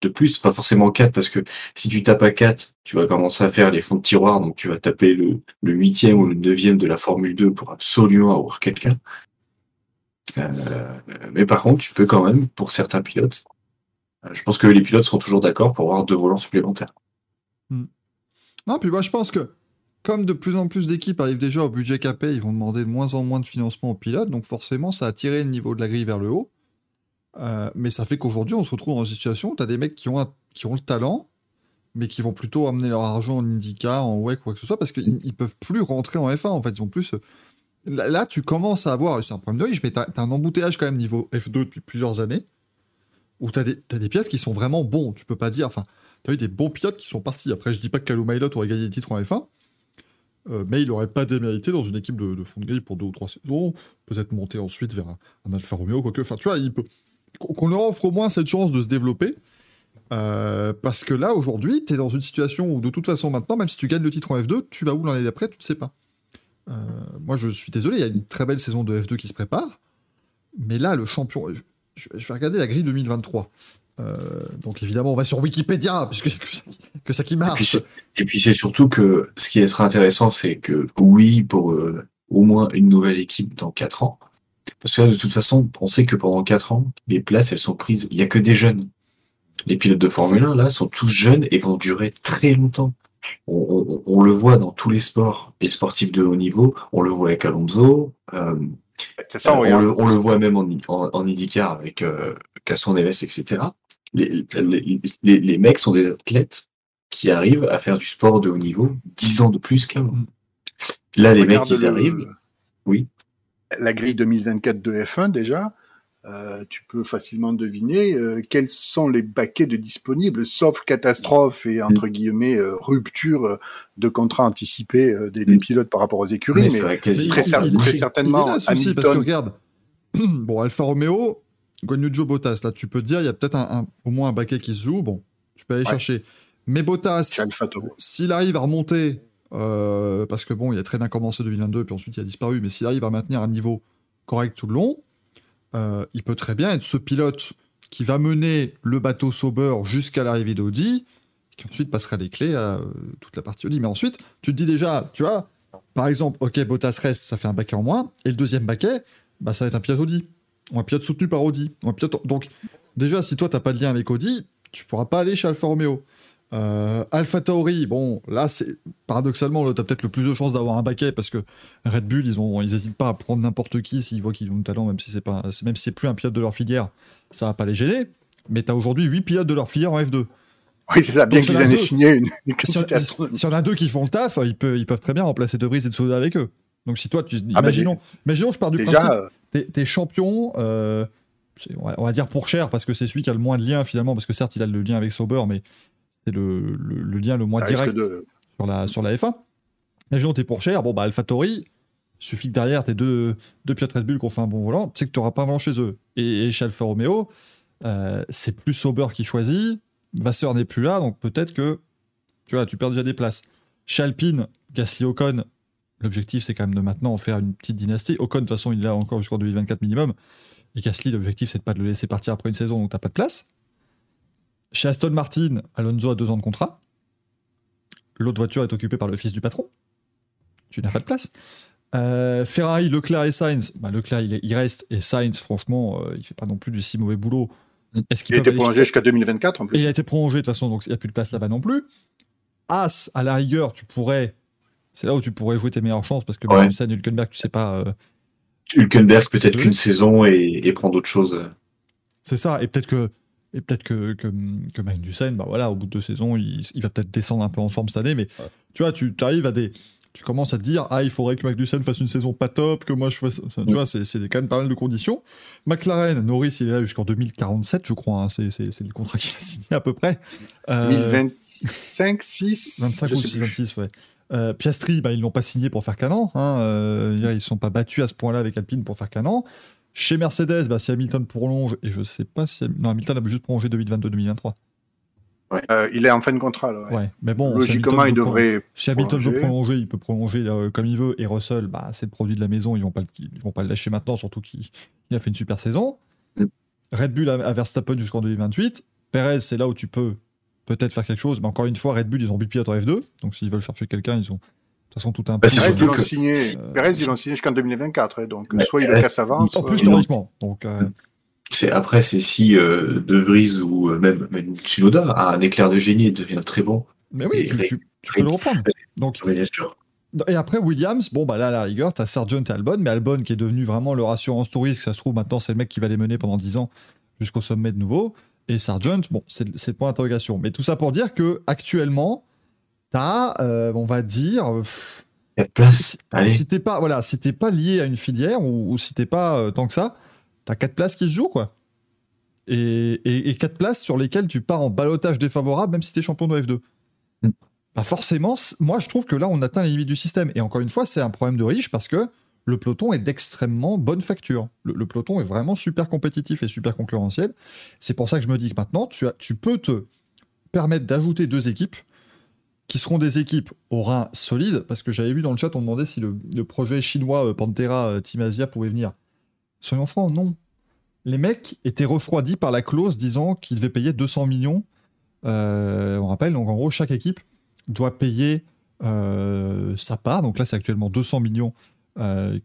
[SPEAKER 4] de plus, pas forcément quatre, parce que si tu tapes à quatre, tu vas commencer à faire les fonds de tiroir, donc tu vas taper le, le huitième ou le neuvième de la Formule 2 pour absolument avoir quelqu'un. Euh, mais par contre, tu peux quand même, pour certains pilotes, je pense que les pilotes seront toujours d'accord pour avoir deux volants supplémentaires.
[SPEAKER 2] Hmm. Non, puis moi je pense que comme de plus en plus d'équipes arrivent déjà au budget capé, ils vont demander de moins en moins de financement aux pilotes, donc forcément ça a tiré le niveau de la grille vers le haut. Euh, mais ça fait qu'aujourd'hui on se retrouve dans une situation où tu as des mecs qui ont, qui ont le talent, mais qui vont plutôt amener leur argent en IndyCar, en WEC, quoi que ce soit, parce qu'ils ils peuvent plus rentrer en F1, en fait. Ils ont plus. Là, là, tu commences à avoir, c'est un problème de riche, mais tu as, un embouteillage quand même niveau F2 depuis plusieurs années, où tu as, des pilotes qui sont vraiment bons. Tu peux pas dire. Enfin, tu as eu des bons pilotes qui sont partis. Après, je dis pas que Calou Mailot aurait gagné des titres en F1, euh, mais il n'aurait pas démérité dans une équipe de, fond de grille pour deux ou trois saisons, peut-être monter ensuite vers un, Alfa Romeo, quoique. Enfin, tu vois, il peut. Qu'on leur offre au moins cette chance de se développer. Euh, parce que là, aujourd'hui, tu es dans une situation où, de toute façon, maintenant, même si tu gagnes le titre en F2, tu vas où l'année d'après, tu ne sais pas. Euh, moi, je suis désolé, il y a une très belle saison de F2 qui se prépare. Mais là, le champion. Je, vais regarder la grille 2023. Euh, donc évidemment, on va sur Wikipédia, puisque <laughs> que, ça qui marche.
[SPEAKER 4] Et puis c'est surtout que ce qui sera intéressant, c'est que oui, pour au moins une nouvelle équipe dans 4 ans, parce que de toute façon, on sait que pendant 4 ans, les places, elles sont prises, il n'y a que des jeunes. Les pilotes de Formule 1, là, sont tous jeunes et vont durer très longtemps. On, le voit dans tous les sports, les sportifs de haut niveau, on le voit avec Alonso, euh, ça, on, le, voit même en, en, IndyCar avec euh, Casson Neves, etc. Les, les, mecs sont des athlètes qui arrivent à faire du sport de haut niveau dix ans de plus qu'avant. Mm. Là, les mecs, ils arrivent. Oui.
[SPEAKER 3] La grille 2024 de F1, déjà, euh, tu peux facilement deviner euh, quels sont les baquets de disponibles, sauf catastrophe et entre mm. guillemets euh, rupture de contrat anticipé des, mm. pilotes par rapport aux écuries. Mais, très, certainement,
[SPEAKER 2] parce que regarde, <clears throat> bon, Alfa Romeo, Guanyujo Bottas, là, tu peux te dire, il y a peut-être un, au moins un baquet qui se joue. Bon, tu peux aller chercher. Mais Bottas, s'il arrive à remonter, parce que bon, il a très bien commencé 2022, puis ensuite il a disparu, mais s'il arrive à maintenir un niveau correct tout le long, euh, il peut très bien être ce pilote qui va mener le bateau Sauber jusqu'à l'arrivée d'Audi, qui ensuite passera les clés à euh, toute la partie Audi. Mais ensuite, tu te dis déjà, tu vois, par exemple, ok, Bottas reste, ça fait un baquet en moins, et le deuxième baquet, bah, ça va être un pilote Audi, ou un pilote soutenu par Audi. Donc, déjà, si toi, t'as pas de lien avec Audi, tu pourras pas aller chez Alfa Romeo. Euh, Alpha Tauri, bon, là, c'est paradoxalement, là, t'as peut-être le plus de chances d'avoir un baquet parce que Red Bull, ils ont, ils hésitent pas à prendre n'importe qui s'ils voient qu'ils ont du talent, même si c'est pas, même si c'est plus un pilote de leur filière, ça va pas les gêner. Mais t'as aujourd'hui 8 pilotes de leur filière en F2.
[SPEAKER 3] Oui, c'est ça, bien qu'ils aient signé une,
[SPEAKER 2] si, y en a deux qui font le taf, ils peuvent, ils peuvent très bien remplacer De Vries et Tsunoda avec eux. Donc si toi, tu, ah, bah, imaginons, imaginons, je pars du principe, euh, t'es, es champion, euh, on va dire pour cher parce que c'est celui qui a le moins de lien finalement, parce que certes il a le lien avec Sauber, mais c'est le, lien le moins direct sur, la, sur la F1. Imaginons t'es pour cher, bon bah AlphaTauri, suffit que derrière t'es deux, deux pilotes Red Bull qui ont fait un bon volant, tu sais que tu n'auras pas un volant chez eux. Et, chez Alfa Romeo, euh, c'est plus Sauber qui choisit, Vasseur n'est plus là, donc peut-être que tu vois, tu perds déjà des places. Chez Alpine, Gasly Ocon, l'objectif c'est quand même de maintenant en faire une petite dynastie. Ocon, de toute façon, il est là encore jusqu'en 2024 minimum. Et Gasly, l'objectif c'est de pas de le laisser partir après une saison, donc t'as pas de place. Chez Aston Martin, Alonso a deux ans de contrat. L'autre voiture est occupée par le fils du patron. Tu n'as pas de place. Euh, Ferrari, Leclerc et Sainz, bah, Leclerc il, reste et Sainz, franchement, il euh, il fait pas non plus du si mauvais boulot.
[SPEAKER 3] Est-ce qu'il il a été prolongé jusqu'à 2024 en plus.
[SPEAKER 2] il a été prolongé de toute façon, donc il n'y a plus de place là-bas non plus. As, à la rigueur, tu pourrais. C'est là où tu pourrais jouer tes meilleures chances parce que ouais. et Hülkenberg, tu sais pas. Euh,
[SPEAKER 4] Hülkenberg peut-être qu'une saison et, et prendre autre chose.
[SPEAKER 2] C'est ça, et peut-être que et peut-être que, que, que Magnussen, bah voilà, au bout de deux saisons, il, va peut-être descendre un peu en forme cette année, mais tu vois, tu arrives à des. Tu commences à te dire, ah, il faudrait que Magnussen fasse une saison pas top, que moi je fasse. Tu vois, c'est quand même pas mal de conditions. McLaren, Norris, il est là jusqu'en 2047, je crois, hein, c'est le contrat qu'il a signé à peu près.
[SPEAKER 3] 2025, 6
[SPEAKER 2] 25 ou 26, ouais. Euh, Piastri, bah, ils l'ont pas signé pour faire an. Hein, euh, ils sont pas battus à ce point-là avec Alpine pour faire an. Chez Mercedes, bah, si Hamilton prolonge, et je sais pas si. Non, Hamilton a juste prolongé 2022-2023.
[SPEAKER 3] Ouais. Euh, il est en fin de contrat. Là,
[SPEAKER 2] ouais. mais bon,
[SPEAKER 3] logiquement, il devrait.
[SPEAKER 2] Si Hamilton veut prolonger, il peut prolonger comme il veut. Et Russell, bah, c'est le produit de la maison, ils vont pas, ils vont pas le lâcher maintenant, surtout qu'il a fait une super saison. Mm. Red Bull a, Verstappen jusqu'en 2028. Perez, c'est là où tu peux peut-être faire quelque chose, mais encore une fois, Red Bull, ils ont 8 pilotes en F2, donc s'ils veulent chercher quelqu'un, ils ont de toute façon, tout un
[SPEAKER 3] bah, Perez, ils l'ont signé, Perez, ils l'ont signé jusqu'en 2024, hein, donc soit il le casse avant.
[SPEAKER 2] En plus, théoriquement. Donc, euh,
[SPEAKER 4] c'est après, c'est si euh, De Vries ou euh, même, même Tsunoda a un éclair de génie et devient très bon.
[SPEAKER 2] Mais oui, tu, tu, peux le reprendre. Donc,
[SPEAKER 4] bien sûr.
[SPEAKER 2] Et après, Williams, bon, bah là, à la rigueur, t'as Sargent et Albon, mais Albon qui est devenu vraiment leur assurance touriste, ça se trouve, maintenant, c'est le mec qui va les mener pendant 10 ans jusqu'au sommet de nouveau. et Sargent, bon, c'est c'est le point d'interrogation. Mais tout ça pour dire que actuellement, t'as, euh, on va dire, pff,
[SPEAKER 4] 4 places. Allez.
[SPEAKER 2] si t'es pas, voilà, si t'es pas lié à une filière ou, ou si t'es pas euh, tant que ça, t'as quatre places qui se jouent, quoi. Et, et, et quatre places sur lesquelles tu pars en balotage défavorable, même si t'es champion de F2.
[SPEAKER 4] Mm.
[SPEAKER 2] Bah forcément, moi je trouve que là on atteint les limites du système. Et encore une fois, c'est un problème de riche parce que le peloton est d'extrêmement bonne facture. Le, le peloton est vraiment super compétitif et super concurrentiel. C'est pour ça que je me dis que maintenant, tu, as, tu peux te permettre d'ajouter deux équipes qui seront des équipes au rein solide, parce que j'avais vu dans le chat, on demandait si le, projet chinois euh, Pantera euh, Team Asia pouvait venir. Soyons francs, non. Les mecs étaient refroidis par la clause disant qu'ils devaient payer 200 millions. Euh, on rappelle, donc en gros, chaque équipe doit payer sa part. Donc là, c'est actuellement 200 millions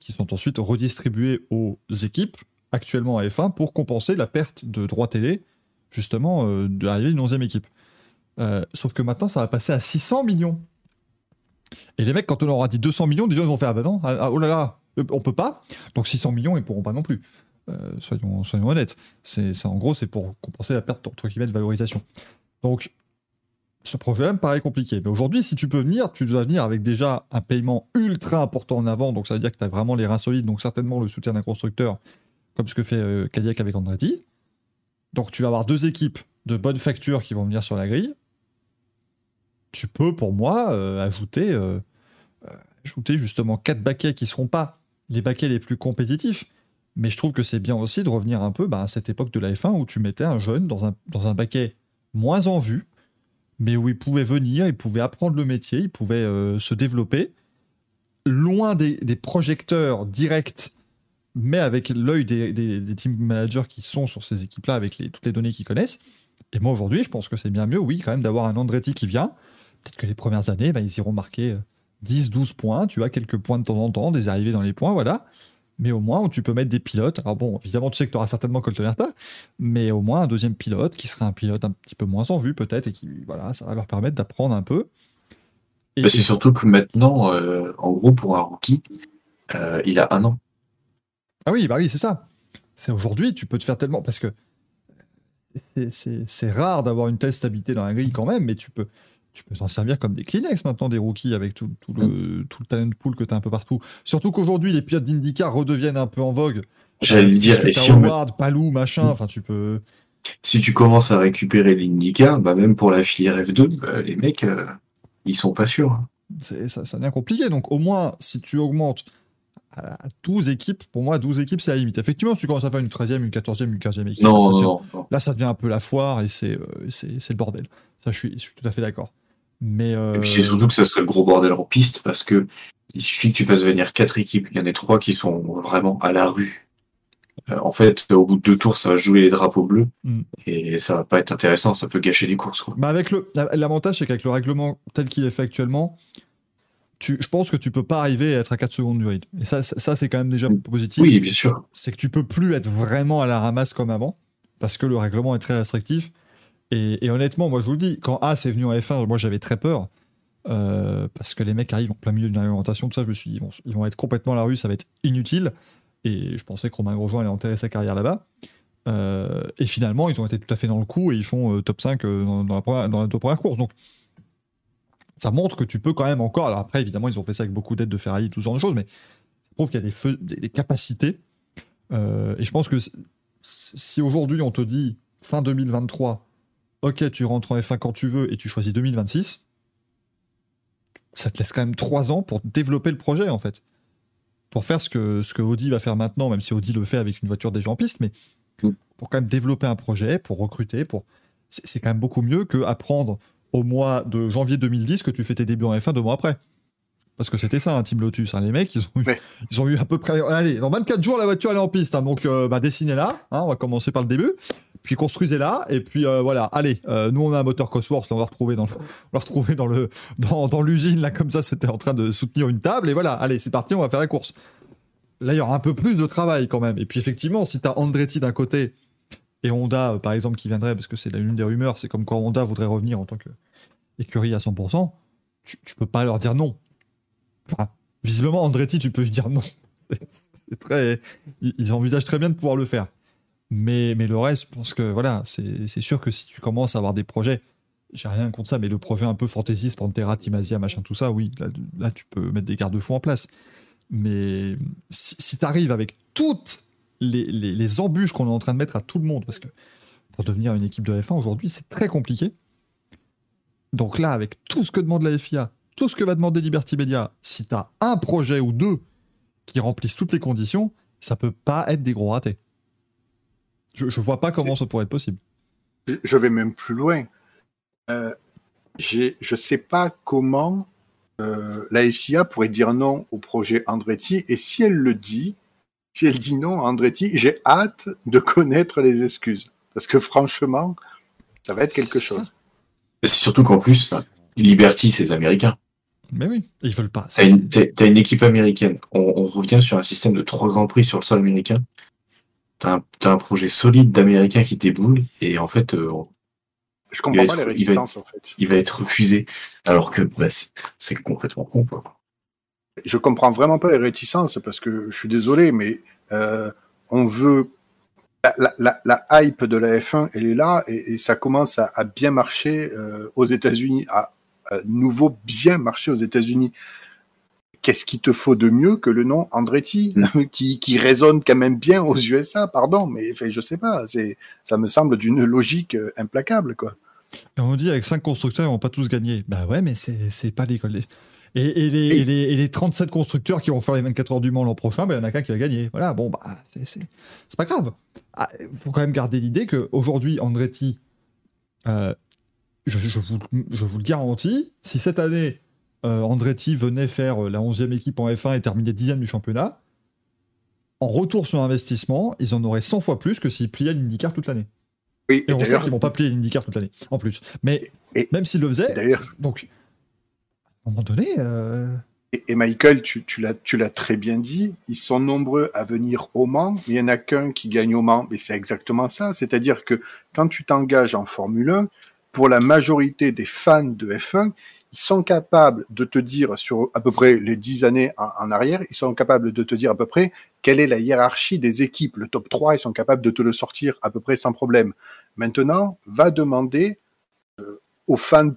[SPEAKER 2] qui sont ensuite redistribués aux équipes actuellement à F1 pour compenser la perte de droits télé, justement, de l'arrivée d'une 11e équipe. Euh, sauf que maintenant, ça va passer à 600 millions. Et les mecs, quand on leur aura dit 200 millions, déjà, ils vont faire Ah bah non, ah, oh là là, euh, on peut pas. Donc 600 millions, ils pourront pas non plus. Euh, soyons, soyons honnêtes. C'est, c'est- en gros, c'est pour compenser la perte entre de valorisation. Donc, ce projet-là me paraît compliqué. Mais aujourd'hui, si tu peux venir, tu dois venir avec déjà un paiement ultra important en avant. Donc, ça veut dire que tu as vraiment les reins solides. Donc, certainement le soutien d'un constructeur, comme ce que fait euh, Cadillac avec Andretti. Donc, tu vas avoir deux équipes de bonne facture qui vont venir sur la grille. Tu peux, pour moi, euh, ajouter, euh, euh, ajouter justement quatre baquets qui seront pas les baquets les plus compétitifs. Mais je trouve que c'est bien aussi de revenir un peu bah, à cette époque de la F1 où tu mettais un jeune dans un, dans un baquet moins en vue, mais où il pouvait venir, il pouvait apprendre le métier, il pouvait se développer, loin des, des projecteurs directs, mais avec l'œil des, des- des team managers qui sont sur ces équipes-là, avec toutes les données qu'ils connaissent. Et moi aujourd'hui, je pense que c'est bien mieux, oui, quand même, d'avoir un Andretti qui vient. Peut-être que les premières années, bah, ils iront marquer euh, 10, 12 points, tu vois, quelques points de temps en temps, des arrivées dans les points, voilà. Mais au moins, tu peux mettre des pilotes. Alors bon, évidemment, tu sais que tu auras certainement Colton mais au moins un deuxième pilote qui serait un pilote un petit peu moins en vue peut-être et qui, voilà, ça va leur permettre d'apprendre un peu. Et,
[SPEAKER 4] Bah, c'est surtout que maintenant, euh, en gros, pour un rookie, euh, il a un an.
[SPEAKER 2] Ah oui, bah oui, c'est ça. C'est aujourd'hui, tu peux te faire tellement. Parce que c'est rare d'avoir une telle stabilité dans la grille quand même, mais tu peux. Tu peux s'en servir comme des Kleenex maintenant, des rookies, avec tout, tout le, tout le talent pool que tu as un peu partout. Surtout qu'aujourd'hui, les pilotes d'IndyCar redeviennent un peu en vogue.
[SPEAKER 4] J'allais le dire, et si, on met-
[SPEAKER 2] Howard, Palou, machin, enfin, tu peux.
[SPEAKER 4] si tu commences à récupérer l'IndyCar, bah même pour la filière F2, bah, les mecs, euh, ils sont pas sûrs. hein.
[SPEAKER 2] c'est- ça, ça devient compliqué. Donc, au moins, si tu augmentes à 12 équipes, pour moi, 12 équipes, c'est la limite. Effectivement, si tu commences à faire une 13e, une 14e, une 15e équipe,
[SPEAKER 4] Non,
[SPEAKER 2] ça
[SPEAKER 4] non,
[SPEAKER 2] devient-
[SPEAKER 4] non, non.
[SPEAKER 2] là, ça devient un peu la foire et c'est euh, c'est c'est le bordel. Ça, je suis, je suis tout à fait d'accord. Mais. euh,
[SPEAKER 4] Et puis c'est surtout que ça serait le gros bordel en piste parce que il suffit que tu fasses venir quatre équipes, il y en a trois qui sont vraiment à la rue. Euh, en fait, au bout de deux tours, ça va jouer les drapeaux bleus
[SPEAKER 2] Mm.
[SPEAKER 4] et ça va pas être intéressant, ça peut gâcher des courses. Quoi.
[SPEAKER 2] bah, avec le L'avantage, c'est qu'avec le règlement tel qu'il est fait actuellement, tu, je pense que tu peux pas arriver à être à 4 secondes du rythme. Et ça, ça, ça, c'est quand même déjà positif.
[SPEAKER 4] Oui, bien sûr.
[SPEAKER 2] c'est que tu peux plus être vraiment à la ramasse comme avant, parce que le règlement est très restrictif. Et, honnêtement, moi je vous le dis, quand As est venu en F1, moi j'avais très peur, euh, parce que les mecs arrivent en plein milieu d'une réglementation, tout ça, je me suis dit, ils vont, être complètement à la rue, ça va être inutile. Et je pensais que Romain Grosjean allait enterrer sa carrière là-bas. Euh, et finalement, ils ont été tout à fait dans le coup et ils font euh, top 5 euh, dans, la première, dans premières courses. Donc, ça montre que tu peux quand même encore. Alors après, évidemment, ils ont fait ça avec beaucoup d'aide de Ferrari, tout ce genre de choses, mais ça prouve qu'il y a des, capacités. Et je pense que si aujourd'hui on te dit fin 2023, ok, tu rentres en F1 quand tu veux et tu choisis 2026, ça te laisse quand même trois ans pour développer le projet en fait. Pour faire ce que, ce que Audi va faire maintenant, même si Audi le fait avec une voiture déjà en piste, mais
[SPEAKER 4] Mm.
[SPEAKER 2] pour quand même développer un projet, pour recruter, pour c'est quand même beaucoup mieux que apprendre au mois de janvier 2010 que tu fais tes débuts en F1 deux mois après. Parce que c'était ça, un Team Lotus. hein. Les mecs, ils ont, eu,
[SPEAKER 3] Ouais.
[SPEAKER 2] ils ont eu à peu près. Allez, dans 24 jours, la voiture elle est en piste. hein. donc, euh, bah, dessinez-la. hein, on va commencer par le début. Puis construisez-la. Et puis euh, voilà. Allez, euh, nous on a un moteur Cosworth. On va retrouver dans, le- on va retrouver dans le dans, dans l'usine là comme ça. C'était en train de soutenir une table. Et voilà. Allez, c'est parti. On va faire la course. Là, il y aura un peu plus de travail quand même. Et puis effectivement, si tu as Andretti d'un côté et Honda, euh, par exemple, qui viendrait, parce que c'est l'une des rumeurs, c'est comme quand Honda voudrait revenir en tant qu'écurie à 100%, tu, tu peux pas leur dire non. Enfin, visiblement, Andretti, tu peux lui dire non. <laughs> C'est- très, ils envisagent très bien de pouvoir le faire. Mais, le reste, je que voilà, c'est sûr que si tu commences à avoir des projets, j'ai rien contre ça, mais le projet un peu fantaisiste, Pantera, Timasia, machin, tout ça, oui, là, tu peux mettre des garde-fous en place. Mais si, si tu arrives avec toutes les embûches qu'on est en train de mettre à tout le monde, parce que pour devenir une équipe de F1 aujourd'hui, c'est très compliqué. Donc là, avec tout ce que demande la FIA, tout ce que va demander Liberty Media, si tu as un projet ou deux qui remplissent toutes les conditions, ça peut pas être des gros ratés. Je, je vois pas comment ça pourrait être possible.
[SPEAKER 3] Je- vais même plus loin. Euh, je sais pas comment euh, la FIA pourrait dire non au projet Andretti. Et si elle le dit, si elle dit non à Andretti, j'ai hâte de connaître les excuses. Parce que franchement, ça va être quelque chose.
[SPEAKER 4] C'est surtout qu'en plus, Liberty, c'est les Américains.
[SPEAKER 2] Mais oui, ils veulent pas.
[SPEAKER 4] T'as une, une équipe américaine. On, on revient sur un système de trois grands prix sur le sol américain. T'as un, projet solide d'Américains qui déboule et en fait, euh,
[SPEAKER 3] Je comprends
[SPEAKER 4] Il
[SPEAKER 3] pas
[SPEAKER 4] va
[SPEAKER 3] les réticences, en fait.
[SPEAKER 4] il va être refusé alors que bah, c'est c'est complètement con. Quoi.
[SPEAKER 3] je comprends vraiment pas les réticences parce que je suis désolé, mais euh, on veut la, la, la, la hype de la F1, elle est là et, et ça commence à, à bien marcher euh, aux États-Unis, à, à nouveau bien marcher aux États-Unis. Qu'est-ce qu'il te faut de mieux que le nom Andretti, <laughs> qui, qui résonne quand même bien aux USA, pardon, mais enfin, je sais pas, c'est, ça me semble d'une logique euh, implacable, quoi.
[SPEAKER 2] Et on dit avec 5 constructeurs, ils vont pas tous gagner. Bah ouais, mais c'est c'est pas l'école. des- Et, et, les, et, les, et les 37 constructeurs qui vont faire les 24 heures du Mans l'an prochain, bah, il y en a qu'un qui va gagner. Voilà, bon, bah, c'est- c'est c'est pas grave. Il faut quand même garder l'idée qu'aujourd'hui, Andretti, euh, je, je vous, je vous le garantis, si cette année, Andretti venait faire euh, la 11e équipe en F1 et terminer 10e du championnat, en retour sur investissement, ils en auraient 100 fois plus que s'ils pliaient l'IndyCar toute l'année.
[SPEAKER 3] Oui,
[SPEAKER 2] Et on sait qu'ils vont pas plier l'IndyCar toute l'année, en plus. Mais
[SPEAKER 3] Et-
[SPEAKER 2] même s'ils le faisaient,
[SPEAKER 3] D'ailleurs-
[SPEAKER 2] donc, à un moment donné, euh,
[SPEAKER 3] Et, et Michael, tu, l'as, tu l'as très bien dit, ils sont nombreux à venir au Mans, mais il n'y en a qu'un qui gagne au Mans. Mais c'est exactement ça. C'est-à-dire que quand tu t'engages en Formule 1, pour la majorité des fans de F1, ils sont capables de te dire sur à peu près les dix années en, arrière, ils sont capables de te dire à peu près quelle est la hiérarchie des équipes. Le top 3, ils sont capables de te le sortir à peu près sans problème. Maintenant, va demander euh, aux fans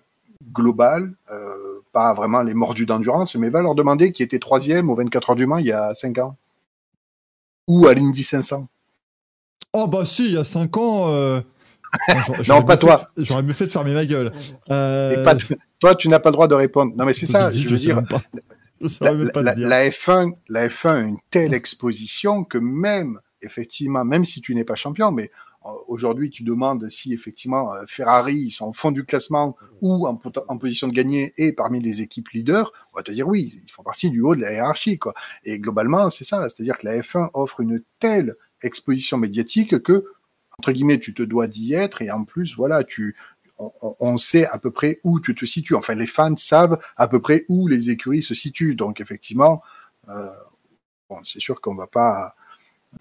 [SPEAKER 3] global, euh, pas vraiment les mordus d'endurance, mais va leur demander qui était troisième aux 24 heures du Mans il y a 5 ans. Ou à l'Indy 500.
[SPEAKER 2] oh bah si, il y a 5 ans. euh,
[SPEAKER 3] Non, pas toi.
[SPEAKER 2] J'aurais mieux fait de fermer ma gueule. Euh,
[SPEAKER 3] pas toi, tu n'as pas le droit de répondre. Non, mais c'est ça, je veux dire. La,
[SPEAKER 2] saurais même pas
[SPEAKER 3] la-
[SPEAKER 2] te dire.
[SPEAKER 3] la F1, la F1 a une telle exposition que même, effectivement, même si tu n'es pas champion, mais euh, aujourd'hui tu demandes si effectivement euh, Ferrari ils sont au fond du classement ou en, en position de gagner et parmi les équipes leaders, on va te dire oui, ils font partie du haut de la hiérarchie quoi. Et globalement c'est ça, c'est-à-dire que la F1 offre une telle exposition médiatique que entre guillemets tu te dois d'y être et en plus voilà tu on, sait à peu près où tu te situes. Enfin, les fans savent à peu près où les écuries se situent. Donc, effectivement, euh, bon, c'est sûr qu'on va pas,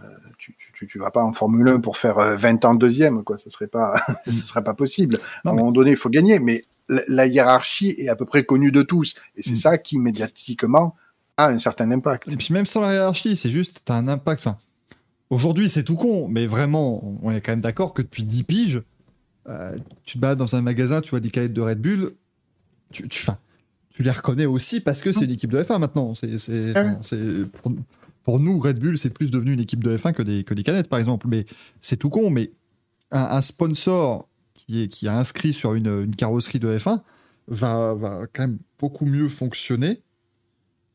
[SPEAKER 3] euh, tu, tu, tu- tu vas pas en Formule 1 pour faire euh, 20 ans deuxième, quoi. Ça serait pas, <laughs> ce serait pas possible.
[SPEAKER 2] Non,
[SPEAKER 3] à un moment donné, il faut gagner. Mais la, la hiérarchie est à peu près connue de tous. Et c'est
[SPEAKER 2] Mm.
[SPEAKER 3] ça qui, médiatiquement, a un certain impact.
[SPEAKER 2] Et puis même sans la hiérarchie, c'est juste, t'as un impact. Enfin, aujourd'hui, c'est tout con, mais vraiment, on est quand même d'accord que depuis 10 piges, euh, tu te balades dans un magasin, tu vois des canettes de Red Bull, tu, tu, enfin, tu les reconnais aussi parce que c'est une équipe de F1 maintenant. C'est,
[SPEAKER 3] Ah
[SPEAKER 2] c'est- pour, pour nous, Red Bull, c'est plus devenu une équipe de F1 que des, que des canettes, par exemple. Mais c'est tout con, mais un, un sponsor qui, est, qui a inscrit sur une, une carrosserie de F1 va, va quand même beaucoup mieux fonctionner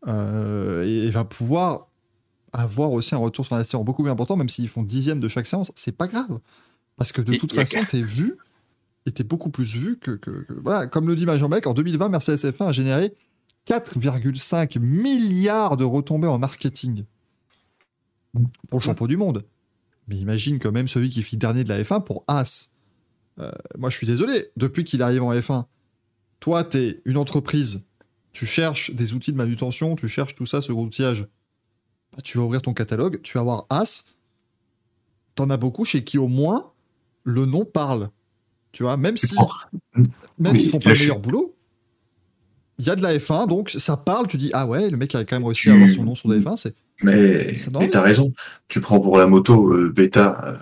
[SPEAKER 2] euh, et, et va pouvoir avoir aussi un retour sur investissement beaucoup plus important, même s'ils font dixième de chaque séance, c'est pas grave. Parce que de
[SPEAKER 3] Et-
[SPEAKER 2] toute façon, t'es vu, et t'es beaucoup plus vu que, que- que- Voilà, comme le dit Jean-Mec, en 2020, Mercedes F1 a généré 4,5 milliards de retombées en marketing pour le champion du monde. Mais imagine que même celui qui fit dernier de la F1 pour As. Euh, moi, je suis désolé, depuis qu'il arrive en F1, toi, t'es une entreprise, tu cherches des outils de manutention, tu cherches tout ça, ce gros outillage. Bah, tu vas ouvrir ton catalogue, tu vas voir As. T'en as beaucoup chez qui au moins le nom parle. Tu vois, même si, même s'ils font pas le meilleur boulot, il y a de la F1, donc ça parle, tu dis, ah ouais, le mec a quand même réussi à avoir son nom sur la F1, c'est
[SPEAKER 4] Mais, t'as raison. Tu prends pour la moto euh, bêta, euh,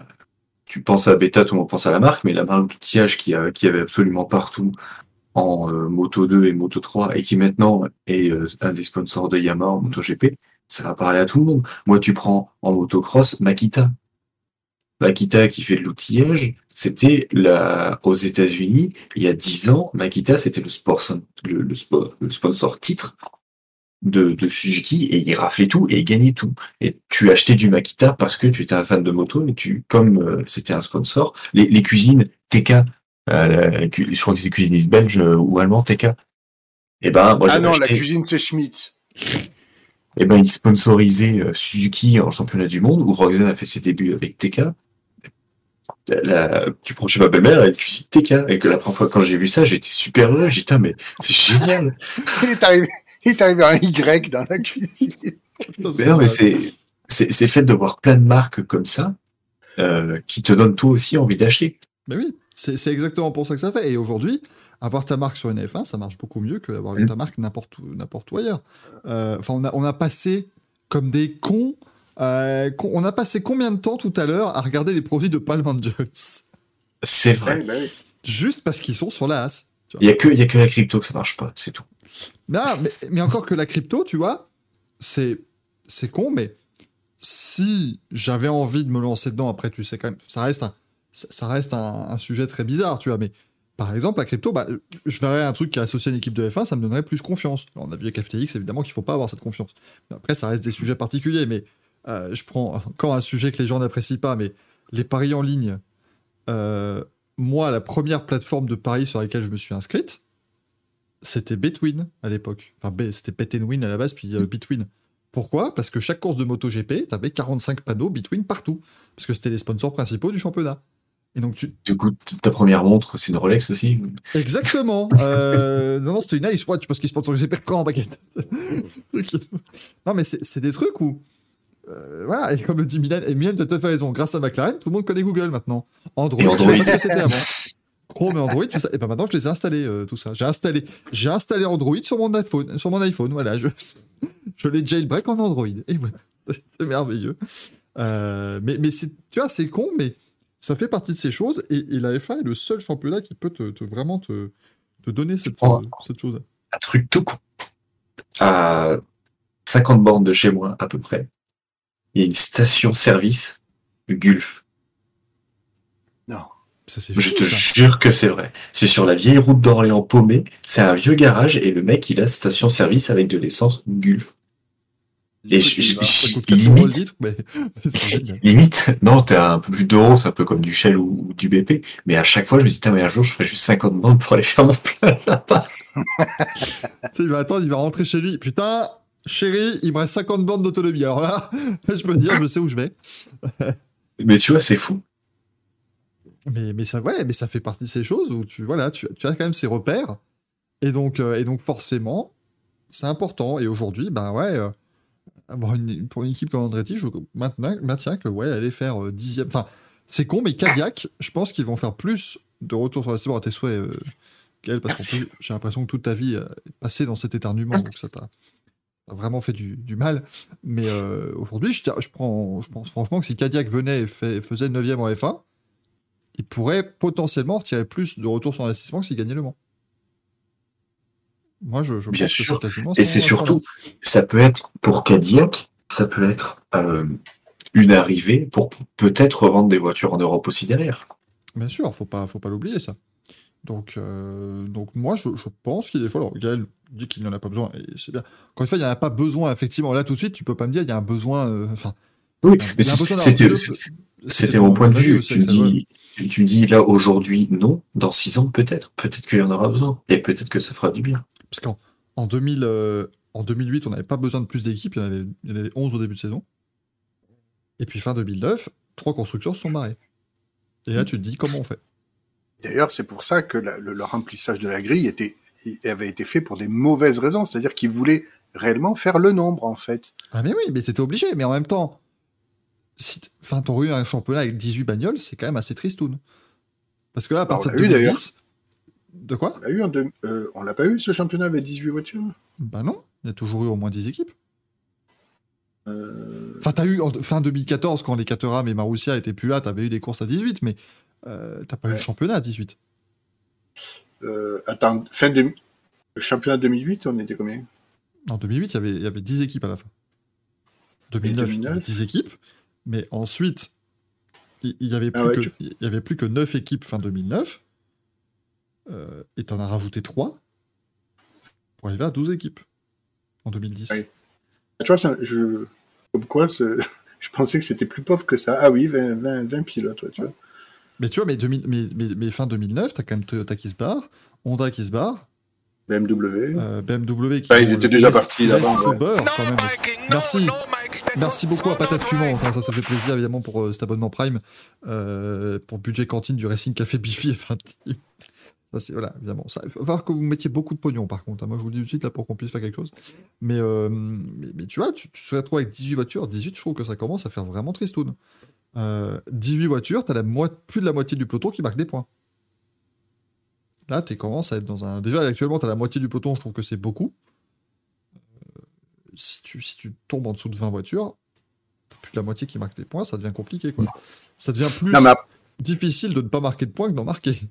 [SPEAKER 4] tu penses à Beta, tout le monde pense à la marque, mais la marque d'outillage qui, a, qui avait absolument partout en euh, Moto 2 et Moto 3 et qui maintenant est un des sponsors de Yamaha en MotoGP, ça va parler à tout le monde. Moi, tu prends en motocross Makita. Makita qui fait de l'outillage, c'était la aux États-Unis il y a 10 ans. Makita, c'était le, sport, le, le, sport, le sponsor titre de, de Suzuki et il raflait tout et il gagnait tout. Et tu achetais du Makita parce que tu étais un fan de moto, mais tu, comme euh, c'était un sponsor, les, les cuisines TK, euh, je crois que c'est cuisinistes belges euh, ou allemands TK. Et ben, moi,
[SPEAKER 3] ah non,
[SPEAKER 4] acheté,
[SPEAKER 3] la cuisine c'est Schmidt.
[SPEAKER 4] Et ben, ils sponsorisaient euh, Suzuki en championnat du monde où Roxane a fait ses débuts avec TK. La, tu prends chez ma belle-mère, elle cuisine TK. Et que la première fois quand j'ai vu ça, j'étais super heureux. J'étais, mais c'est génial. <laughs>
[SPEAKER 3] il est arrivé. Il est arrivé un Y dans la cuisine. <laughs>
[SPEAKER 4] mais non, mais c'est, c'est, c'est fait de voir plein de marques comme ça, euh, qui te donnent toi aussi envie d'acheter.
[SPEAKER 2] Mais oui, c'est, c'est exactement pour ça que ça fait. Et aujourd'hui, avoir ta marque sur une F1, ça marche beaucoup mieux que d'avoir
[SPEAKER 4] Mm.
[SPEAKER 2] ta marque n'importe où, n'importe où ailleurs. Euh, Enfin, on, a, on a passé comme des cons. euh, con- on a passé combien de temps tout à l'heure à regarder les produits de Palm Angels?
[SPEAKER 4] C'est vrai.
[SPEAKER 3] Bah oui.
[SPEAKER 2] Juste parce qu'ils sont sur la as.
[SPEAKER 4] Il y a que, il y a que la crypto que ça marche pas, c'est tout.
[SPEAKER 2] Non, mais, mais encore que la crypto, tu vois, c'est c'est con, mais si j'avais envie de me lancer dedans, après, tu sais quand même, ça reste un, ça, ça reste un, un sujet très bizarre, tu vois, mais par exemple, la crypto, bah, je verrais un truc qui est associé à une équipe de F1, ça me donnerait plus confiance. On a vu avec FTX, évidemment qu'il faut pas avoir cette confiance. Après, ça reste des sujets particuliers, mais euh, je prends encore un sujet que les gens n'apprécient pas, mais les paris en ligne. Euh, moi, la première plateforme de paris sur laquelle je me suis inscrite, c'était Betwin à l'époque. Enfin, c'était Bet and Win à la base, puis euh, Betwin. Pourquoi? Parce que chaque course de MotoGP, t'avais 45 panneaux Betwin partout. Parce que c'était les sponsors principaux du championnat. Et donc, tu...
[SPEAKER 4] Du coup, ta première montre, c'est une Rolex aussi?
[SPEAKER 2] Exactement <laughs> Euh, Non, non, c'était une Ice Watch parce qu'ils sponsorisaient Bertrand en baguette. <laughs> non, mais c'est des trucs où. euh, voilà, et comme le dit Milan, et Milan, tu as tout à fait raison. Grâce à McLaren, tout le monde connaît Google maintenant. Android,
[SPEAKER 4] Et
[SPEAKER 2] je
[SPEAKER 4] Android.
[SPEAKER 2] sais pas ce que c'était avant. <laughs> Chrome et Android, tout ça. Et ben maintenant, je les ai installés, euh, tout ça. J'ai installé, j'ai installé Android sur mon iPhone. Sur mon iPhone voilà, je, je l'ai jailbreak en Android. Et voilà, c'est merveilleux. Mais mais c'est, tu vois, c'est con, mais ça fait partie de ces choses. Et, et la F1 est le seul championnat qui peut te, te- vraiment te, te donner cette,
[SPEAKER 4] Oh.
[SPEAKER 2] cette chose.
[SPEAKER 4] Un truc tout con. À 50 bornes de chez moi, à peu près, il y a une station-service Gulf.
[SPEAKER 3] Non.
[SPEAKER 2] Ça, c'est
[SPEAKER 4] Je
[SPEAKER 2] fou,
[SPEAKER 4] te
[SPEAKER 2] ça.
[SPEAKER 4] jure que c'est vrai. C'est sur la vieille route d'Orléans paumée. C'est un vieux garage et le mec, il a station-service avec de l'essence Gulf. Et je- je-
[SPEAKER 2] Ça
[SPEAKER 4] je-
[SPEAKER 2] coûte 4 euros le
[SPEAKER 4] limite,
[SPEAKER 2] mais <laughs>
[SPEAKER 4] non, t'es un peu plus d'euros, c'est un peu comme du Shell ou, ou du BP. Mais à chaque fois, je me dis, mais un jour, je ferai juste 50 bornes pour aller faire mon plein là-bas. <laughs>
[SPEAKER 2] Il va attendre, il va rentrer chez lui. Putain, chérie, il me reste 50 bornes d'autonomie. Alors là, <laughs> je peux dire, je sais où je vais.
[SPEAKER 4] Mais tu vois, c'est fou.
[SPEAKER 2] Mais, mais, ça, ouais, mais ça fait partie de ces choses où tu, voilà, tu, tu as quand même ces repères. Et donc, euh, et donc forcément, c'est important. Et aujourd'hui, ben ouais, euh, avoir une, pour une équipe comme Andretti, je maintiens, que ouais, aller faire euh, dixième. Enfin, c'est con, mais Cadillac, je pense qu'ils vont faire plus de retour sur l'investissement à tes souhaits, euh, Gaël, parce plus, j'ai l'impression que toute ta vie euh, est passée dans cet éternuement, donc ça t'a vraiment fait du, du mal. Mais euh, aujourd'hui, je, je, prends, je pense franchement que si Cadillac venait et fait- faisait 9 en F1, il pourrait potentiellement retirer plus de retour sur investissement que s'il gagnait le Mans. Moi, je, je
[SPEAKER 4] Bien
[SPEAKER 2] pense que
[SPEAKER 4] sûr.
[SPEAKER 2] quasiment
[SPEAKER 4] Et c'est surtout, ça peut être pour Cadillac, ça peut être euh, une arrivée pour peut-être revendre des voitures en Europe aussi derrière.
[SPEAKER 2] Bien sûr, faut pas, faut pas l'oublier ça. Donc, euh, donc moi, je, je pense qu'il y a des fois, alors Gaël dit qu'il n'y en a pas besoin, et c'est bien. Encore une fois, il n'y en a pas besoin, effectivement. Là, tout de suite, tu peux pas me dire, il y a un besoin. euh, Enfin,
[SPEAKER 4] Oui,
[SPEAKER 2] il a
[SPEAKER 4] mais c'était c'était- mon point de vue.
[SPEAKER 2] aussi
[SPEAKER 4] Tu dis, tu, dis là aujourd'hui non, dans six ans peut-être, peut-être qu'il y en aura besoin et peut-être que ça fera du bien.
[SPEAKER 2] Parce qu'en en 2000, euh, en 2008, on n'avait pas besoin de plus d'équipes, il y en avait, il y en avait 11 au début de saison. Et puis fin 2009, trois constructeurs se sont barrés. Et là, tu te dis, comment on fait?
[SPEAKER 3] D'ailleurs, c'est pour ça que la- le, remplissage de la grille était, avait été fait pour des mauvaises raisons. C'est-à-dire qu'ils voulaient réellement faire le nombre, en fait.
[SPEAKER 2] Ah mais oui, mais t'étais obligé, mais en même temps, si t'aurais eu un championnat avec 18 bagnoles, c'est quand même assez tristoun. Parce que là, à
[SPEAKER 3] Bah,
[SPEAKER 2] partir de
[SPEAKER 3] l'a eu, d'ailleurs.
[SPEAKER 2] 2010... De quoi
[SPEAKER 3] On l'a eu en deux- euh, on l'a pas eu, ce championnat avec 18 voitures?
[SPEAKER 2] Bah non, il y a toujours eu au moins 10 équipes.
[SPEAKER 3] Euh,
[SPEAKER 2] Enfin, t'as eu en fin 2014, quand les Caterham et Marussia étaient plus là, t'avais eu des courses à 18, mais euh, t'as pas eu le championnat à 18.
[SPEAKER 3] euh, attends, fin de... Le championnat 2008, on était combien?
[SPEAKER 2] En 2008, il y avait, il y avait 10 équipes à la fin. 2009, il y avait
[SPEAKER 3] 2009?
[SPEAKER 2] 10 équipes, mais ensuite, il il y avait plus,
[SPEAKER 3] Ah ouais,
[SPEAKER 2] que,
[SPEAKER 3] tu-
[SPEAKER 2] il y avait plus que 9 équipes fin 2009, euh, et t'en as rajouté 3 pour arriver à 12 équipes en 2010.
[SPEAKER 3] Oui. Tu vois, ça, je... comme quoi, <laughs> je pensais que c'était plus pauvre que ça. Ah oui, 20, 20, 20 pilotes, toi, tu vois.
[SPEAKER 2] Mais tu vois, mais, 2000 mais, mais- mais fin 2009, t'as quand même Toyota qui se barre, Honda qui se barre,
[SPEAKER 3] BMW.
[SPEAKER 2] euh, BMW qui
[SPEAKER 3] Ah, ils étaient
[SPEAKER 2] le
[SPEAKER 3] déjà partis d'avant, ouais.
[SPEAKER 2] Quand même. Merci. Merci beaucoup à Patate Fumant. Enfin, ça, ça fait plaisir évidemment pour euh, cet abonnement Prime, euh, pour budget cantine du Racing Café Bifi F1 Team. Ça, c'est voilà, évidemment. Ça, il va falloir que vous mettiez beaucoup de pognon par contre. hein. Moi, je vous le dis tout de suite là pour qu'on puisse faire quelque chose. Mais, euh, mais, mais tu vois, tu, tu serais retrouvé avec 18 voitures. 18, je trouve que ça commence à faire vraiment tristoun. Euh, 18 voitures, t'as la plus de la moitié du peloton qui marque des points. Là, tu commences à être dans un. Déjà, actuellement, tu as la moitié du peloton, je trouve que c'est beaucoup. Euh, si, tu, si tu tombes en dessous de 20 voitures, t'as plus de la moitié qui marque des points, ça devient compliqué. Quoi. Ça devient plus
[SPEAKER 3] Non, mais ap-
[SPEAKER 2] difficile de ne pas marquer de points que d'en marquer.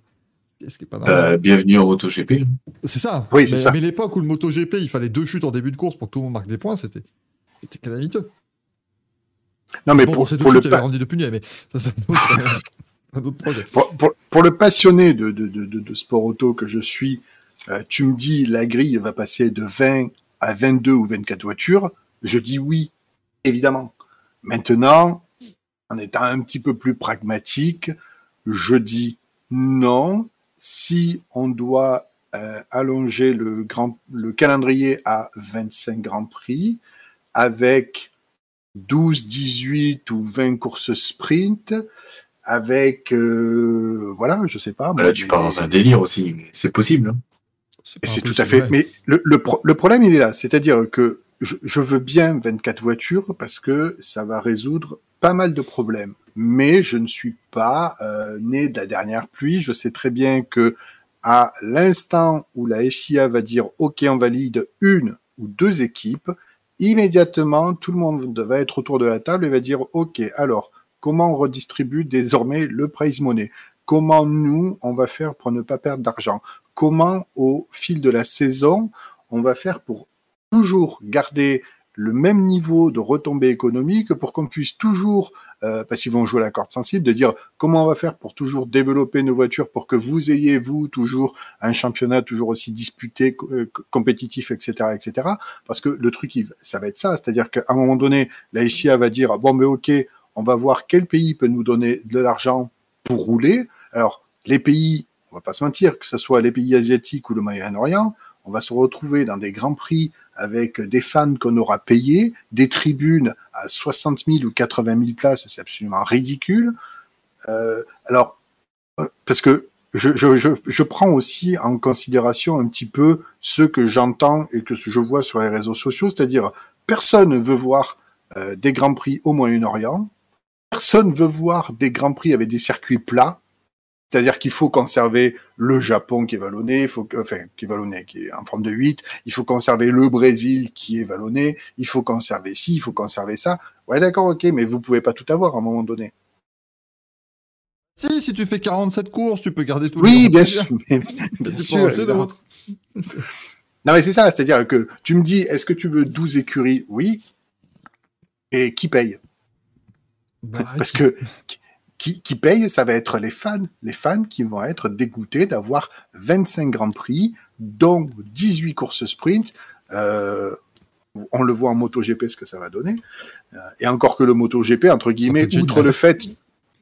[SPEAKER 2] Ce qui est pas normal.
[SPEAKER 4] Euh, bienvenue en MotoGP.
[SPEAKER 2] C'est ça.
[SPEAKER 3] Oui, c'est ça.
[SPEAKER 2] mais l'époque où le MotoGP, il fallait deux chutes en début de course pour que tout le monde marque des points, c'était c'était calamiteux.
[SPEAKER 3] non, mais
[SPEAKER 2] bon,
[SPEAKER 3] pour,
[SPEAKER 2] deux
[SPEAKER 3] pour le pa-
[SPEAKER 2] de Punier, mais ça, c'est un autre, <laughs> un autre projet.
[SPEAKER 3] pour, pour- pour le passionné de, de, de, de- de sport auto que je suis, euh, tu me dis la grille va passer de 20 à 22 ou 24 voitures. Je dis oui, évidemment. Maintenant, en étant un petit peu plus pragmatique, je dis non. Si on doit euh, allonger le, grand, le calendrier à 25 grands prix avec 12, 18 ou 20 courses sprint, avec euh, voilà, je sais pas. moi,
[SPEAKER 4] Là, tu pars dans un délire aussi. mais C'est possible. hein.
[SPEAKER 3] c'est tout à fait. Mais le, le, pro- le problème, il est là. C'est-à-dire que je, je veux bien 24 voitures parce que ça va résoudre pas mal de problèmes. Mais je ne suis pas euh, né de la dernière pluie. Je sais très bien que à l'instant où la FIA va dire OK, on valide une ou deux équipes, immédiatement tout le monde va être autour de la table et va dire OK, alors comment on redistribue désormais le prize money? Comment nous on va faire pour ne pas perdre d'argent? Comment au fil de la saison on va faire pour toujours garder le même niveau de retombées économiques pour qu'on puisse toujours, euh, parce qu'ils vont jouer la corde sensible, de dire comment on va faire pour toujours développer nos voitures pour que vous ayez, vous, toujours un championnat toujours aussi disputé, euh, compétitif, etc., etc. Parce que le truc, ça va être ça, c'est-à-dire qu'à un moment donné, la FIA va dire, bon, mais ok, on va voir quel pays peut nous donner de l'argent pour rouler. Alors, les pays, on va pas se mentir, que ce soit les pays asiatiques ou le Moyen-Orient, on va se retrouver dans des grands prix avec des fans qu'on aura payés, des tribunes à 60 000 ou 80 000 places, c'est absolument ridicule. Euh, alors, euh, parce que je, je, je, prends aussi en considération un petit peu ce que j'entends et que je vois sur les réseaux sociaux, c'est-à-dire personne ne veut voir euh, des grands prix au Moyen-Orient, personne veut voir des grands prix avec des circuits plats, c'est-à-dire qu'il faut conserver le Japon qui est vallonné, il faut que, enfin, qui est vallonné, qui est en forme de 8, il faut conserver le Brésil qui est vallonné, il faut conserver ci, il faut conserver ça. Ouais, d'accord, ok, mais vous pouvez pas tout avoir à un moment donné.
[SPEAKER 2] Si, si tu fais 47 courses, tu peux garder tout
[SPEAKER 3] Oui,
[SPEAKER 2] les
[SPEAKER 3] bien sûr. mais- bien <laughs> sûr. <laughs> Non, mais c'est ça, c'est-à-dire que tu me dis, est-ce que tu veux 12 écuries? Oui. Et qui paye?
[SPEAKER 2] Bah,
[SPEAKER 3] Parce que <laughs> qui, qui paye, ça va être les fans. Les fans qui vont être dégoûtés d'avoir 25 grands prix, dont 18 courses sprint. Euh, on le voit en MotoGP ce que ça va donner. Euh, et encore que le MotoGP, entre guillemets, le fait,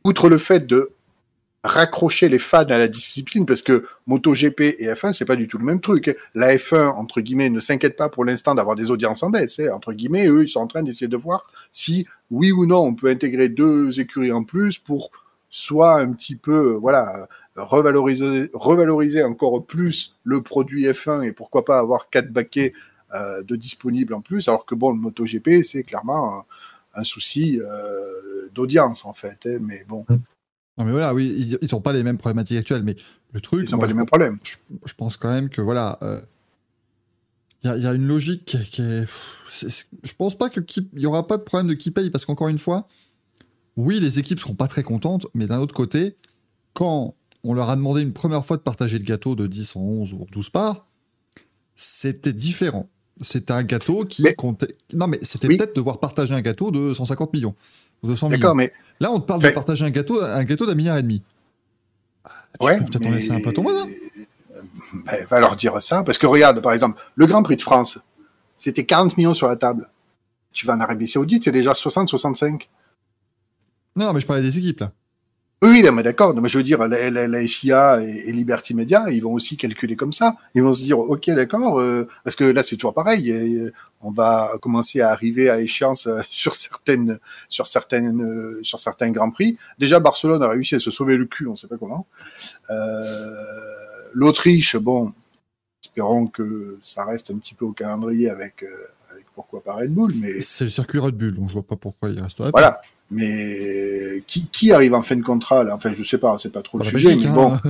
[SPEAKER 3] outre le fait de raccrocher les fans à la discipline, parce que MotoGP et F1, c'est pas du tout le même truc. La F1, entre guillemets, ne s'inquiète pas pour l'instant d'avoir des audiences en baisse. hein. Entre guillemets, eux, ils sont en train d'essayer de voir si, oui ou non, on peut intégrer deux écuries en plus pour soit un petit peu, voilà, revaloriser, encore plus le produit F1 et pourquoi pas avoir quatre baquets euh, de disponibles en plus, alors que bon, le MotoGP, c'est clairement un, souci euh, d'audience en fait. hein. mais bon,
[SPEAKER 2] Non, mais voilà, oui, ils- n'ont pas les mêmes problématiques actuelles, mais le truc,
[SPEAKER 3] ils n'ont pas les mêmes problèmes.
[SPEAKER 2] je pense quand même que voilà, euh, il y, a- il y a une logique qui est. qui est- pff, je pense pas que qui- il y aura pas de problème de qui paye parce qu'encore une fois, oui, les équipes seront pas très contentes, mais d'un autre côté, quand on leur a demandé une première fois de partager le gâteau de 10 en 11 ou en 12 parts, c'était différent. C'était un gâteau qui
[SPEAKER 3] Mais-
[SPEAKER 2] comptait. Non, mais c'était
[SPEAKER 3] Oui.
[SPEAKER 2] peut-être devoir partager un gâteau de 150 millions ou 200 millions.
[SPEAKER 3] D'accord, mais
[SPEAKER 2] Là, on te parle de partager un gâteau, un gâteau d'un milliard et demi. Tu
[SPEAKER 3] ouais.
[SPEAKER 2] peux peut-être en
[SPEAKER 3] mais-
[SPEAKER 2] laisser un peu à ton voisin?
[SPEAKER 3] Ben, va leur dire ça, parce que regarde, par exemple, le Grand Prix de France, c'était 40 millions sur la table. Tu vas en Arabie Saoudite, c'est déjà 60-65.
[SPEAKER 2] Non, mais je parlais des équipes là.
[SPEAKER 3] Oui, mais d'accord. Mais je veux dire, la, la- la FIA et, et Liberty Media, ils vont aussi calculer comme ça. Ils vont se dire, ok, d'accord, euh, parce que là, c'est toujours pareil. et, euh, on va commencer à arriver à échéance euh, <laughs> sur certaines, sur certaines, euh, sur certains grands prix. Déjà, Barcelone a réussi à se sauver le cul, on ne sait pas comment. Euh, L'Autriche, bon, espérons que ça reste un petit peu au calendrier avec, avec pourquoi pas Red Bull, mais
[SPEAKER 2] C'est le circuit Red Bull, donc je vois pas pourquoi il resterait. pas.
[SPEAKER 3] Mais qui, qui arrive en fin de contrat là? Enfin, je sais pas, c'est pas trop le
[SPEAKER 2] la
[SPEAKER 3] sujet,
[SPEAKER 2] Belgique,
[SPEAKER 3] mais bon.
[SPEAKER 2] hein.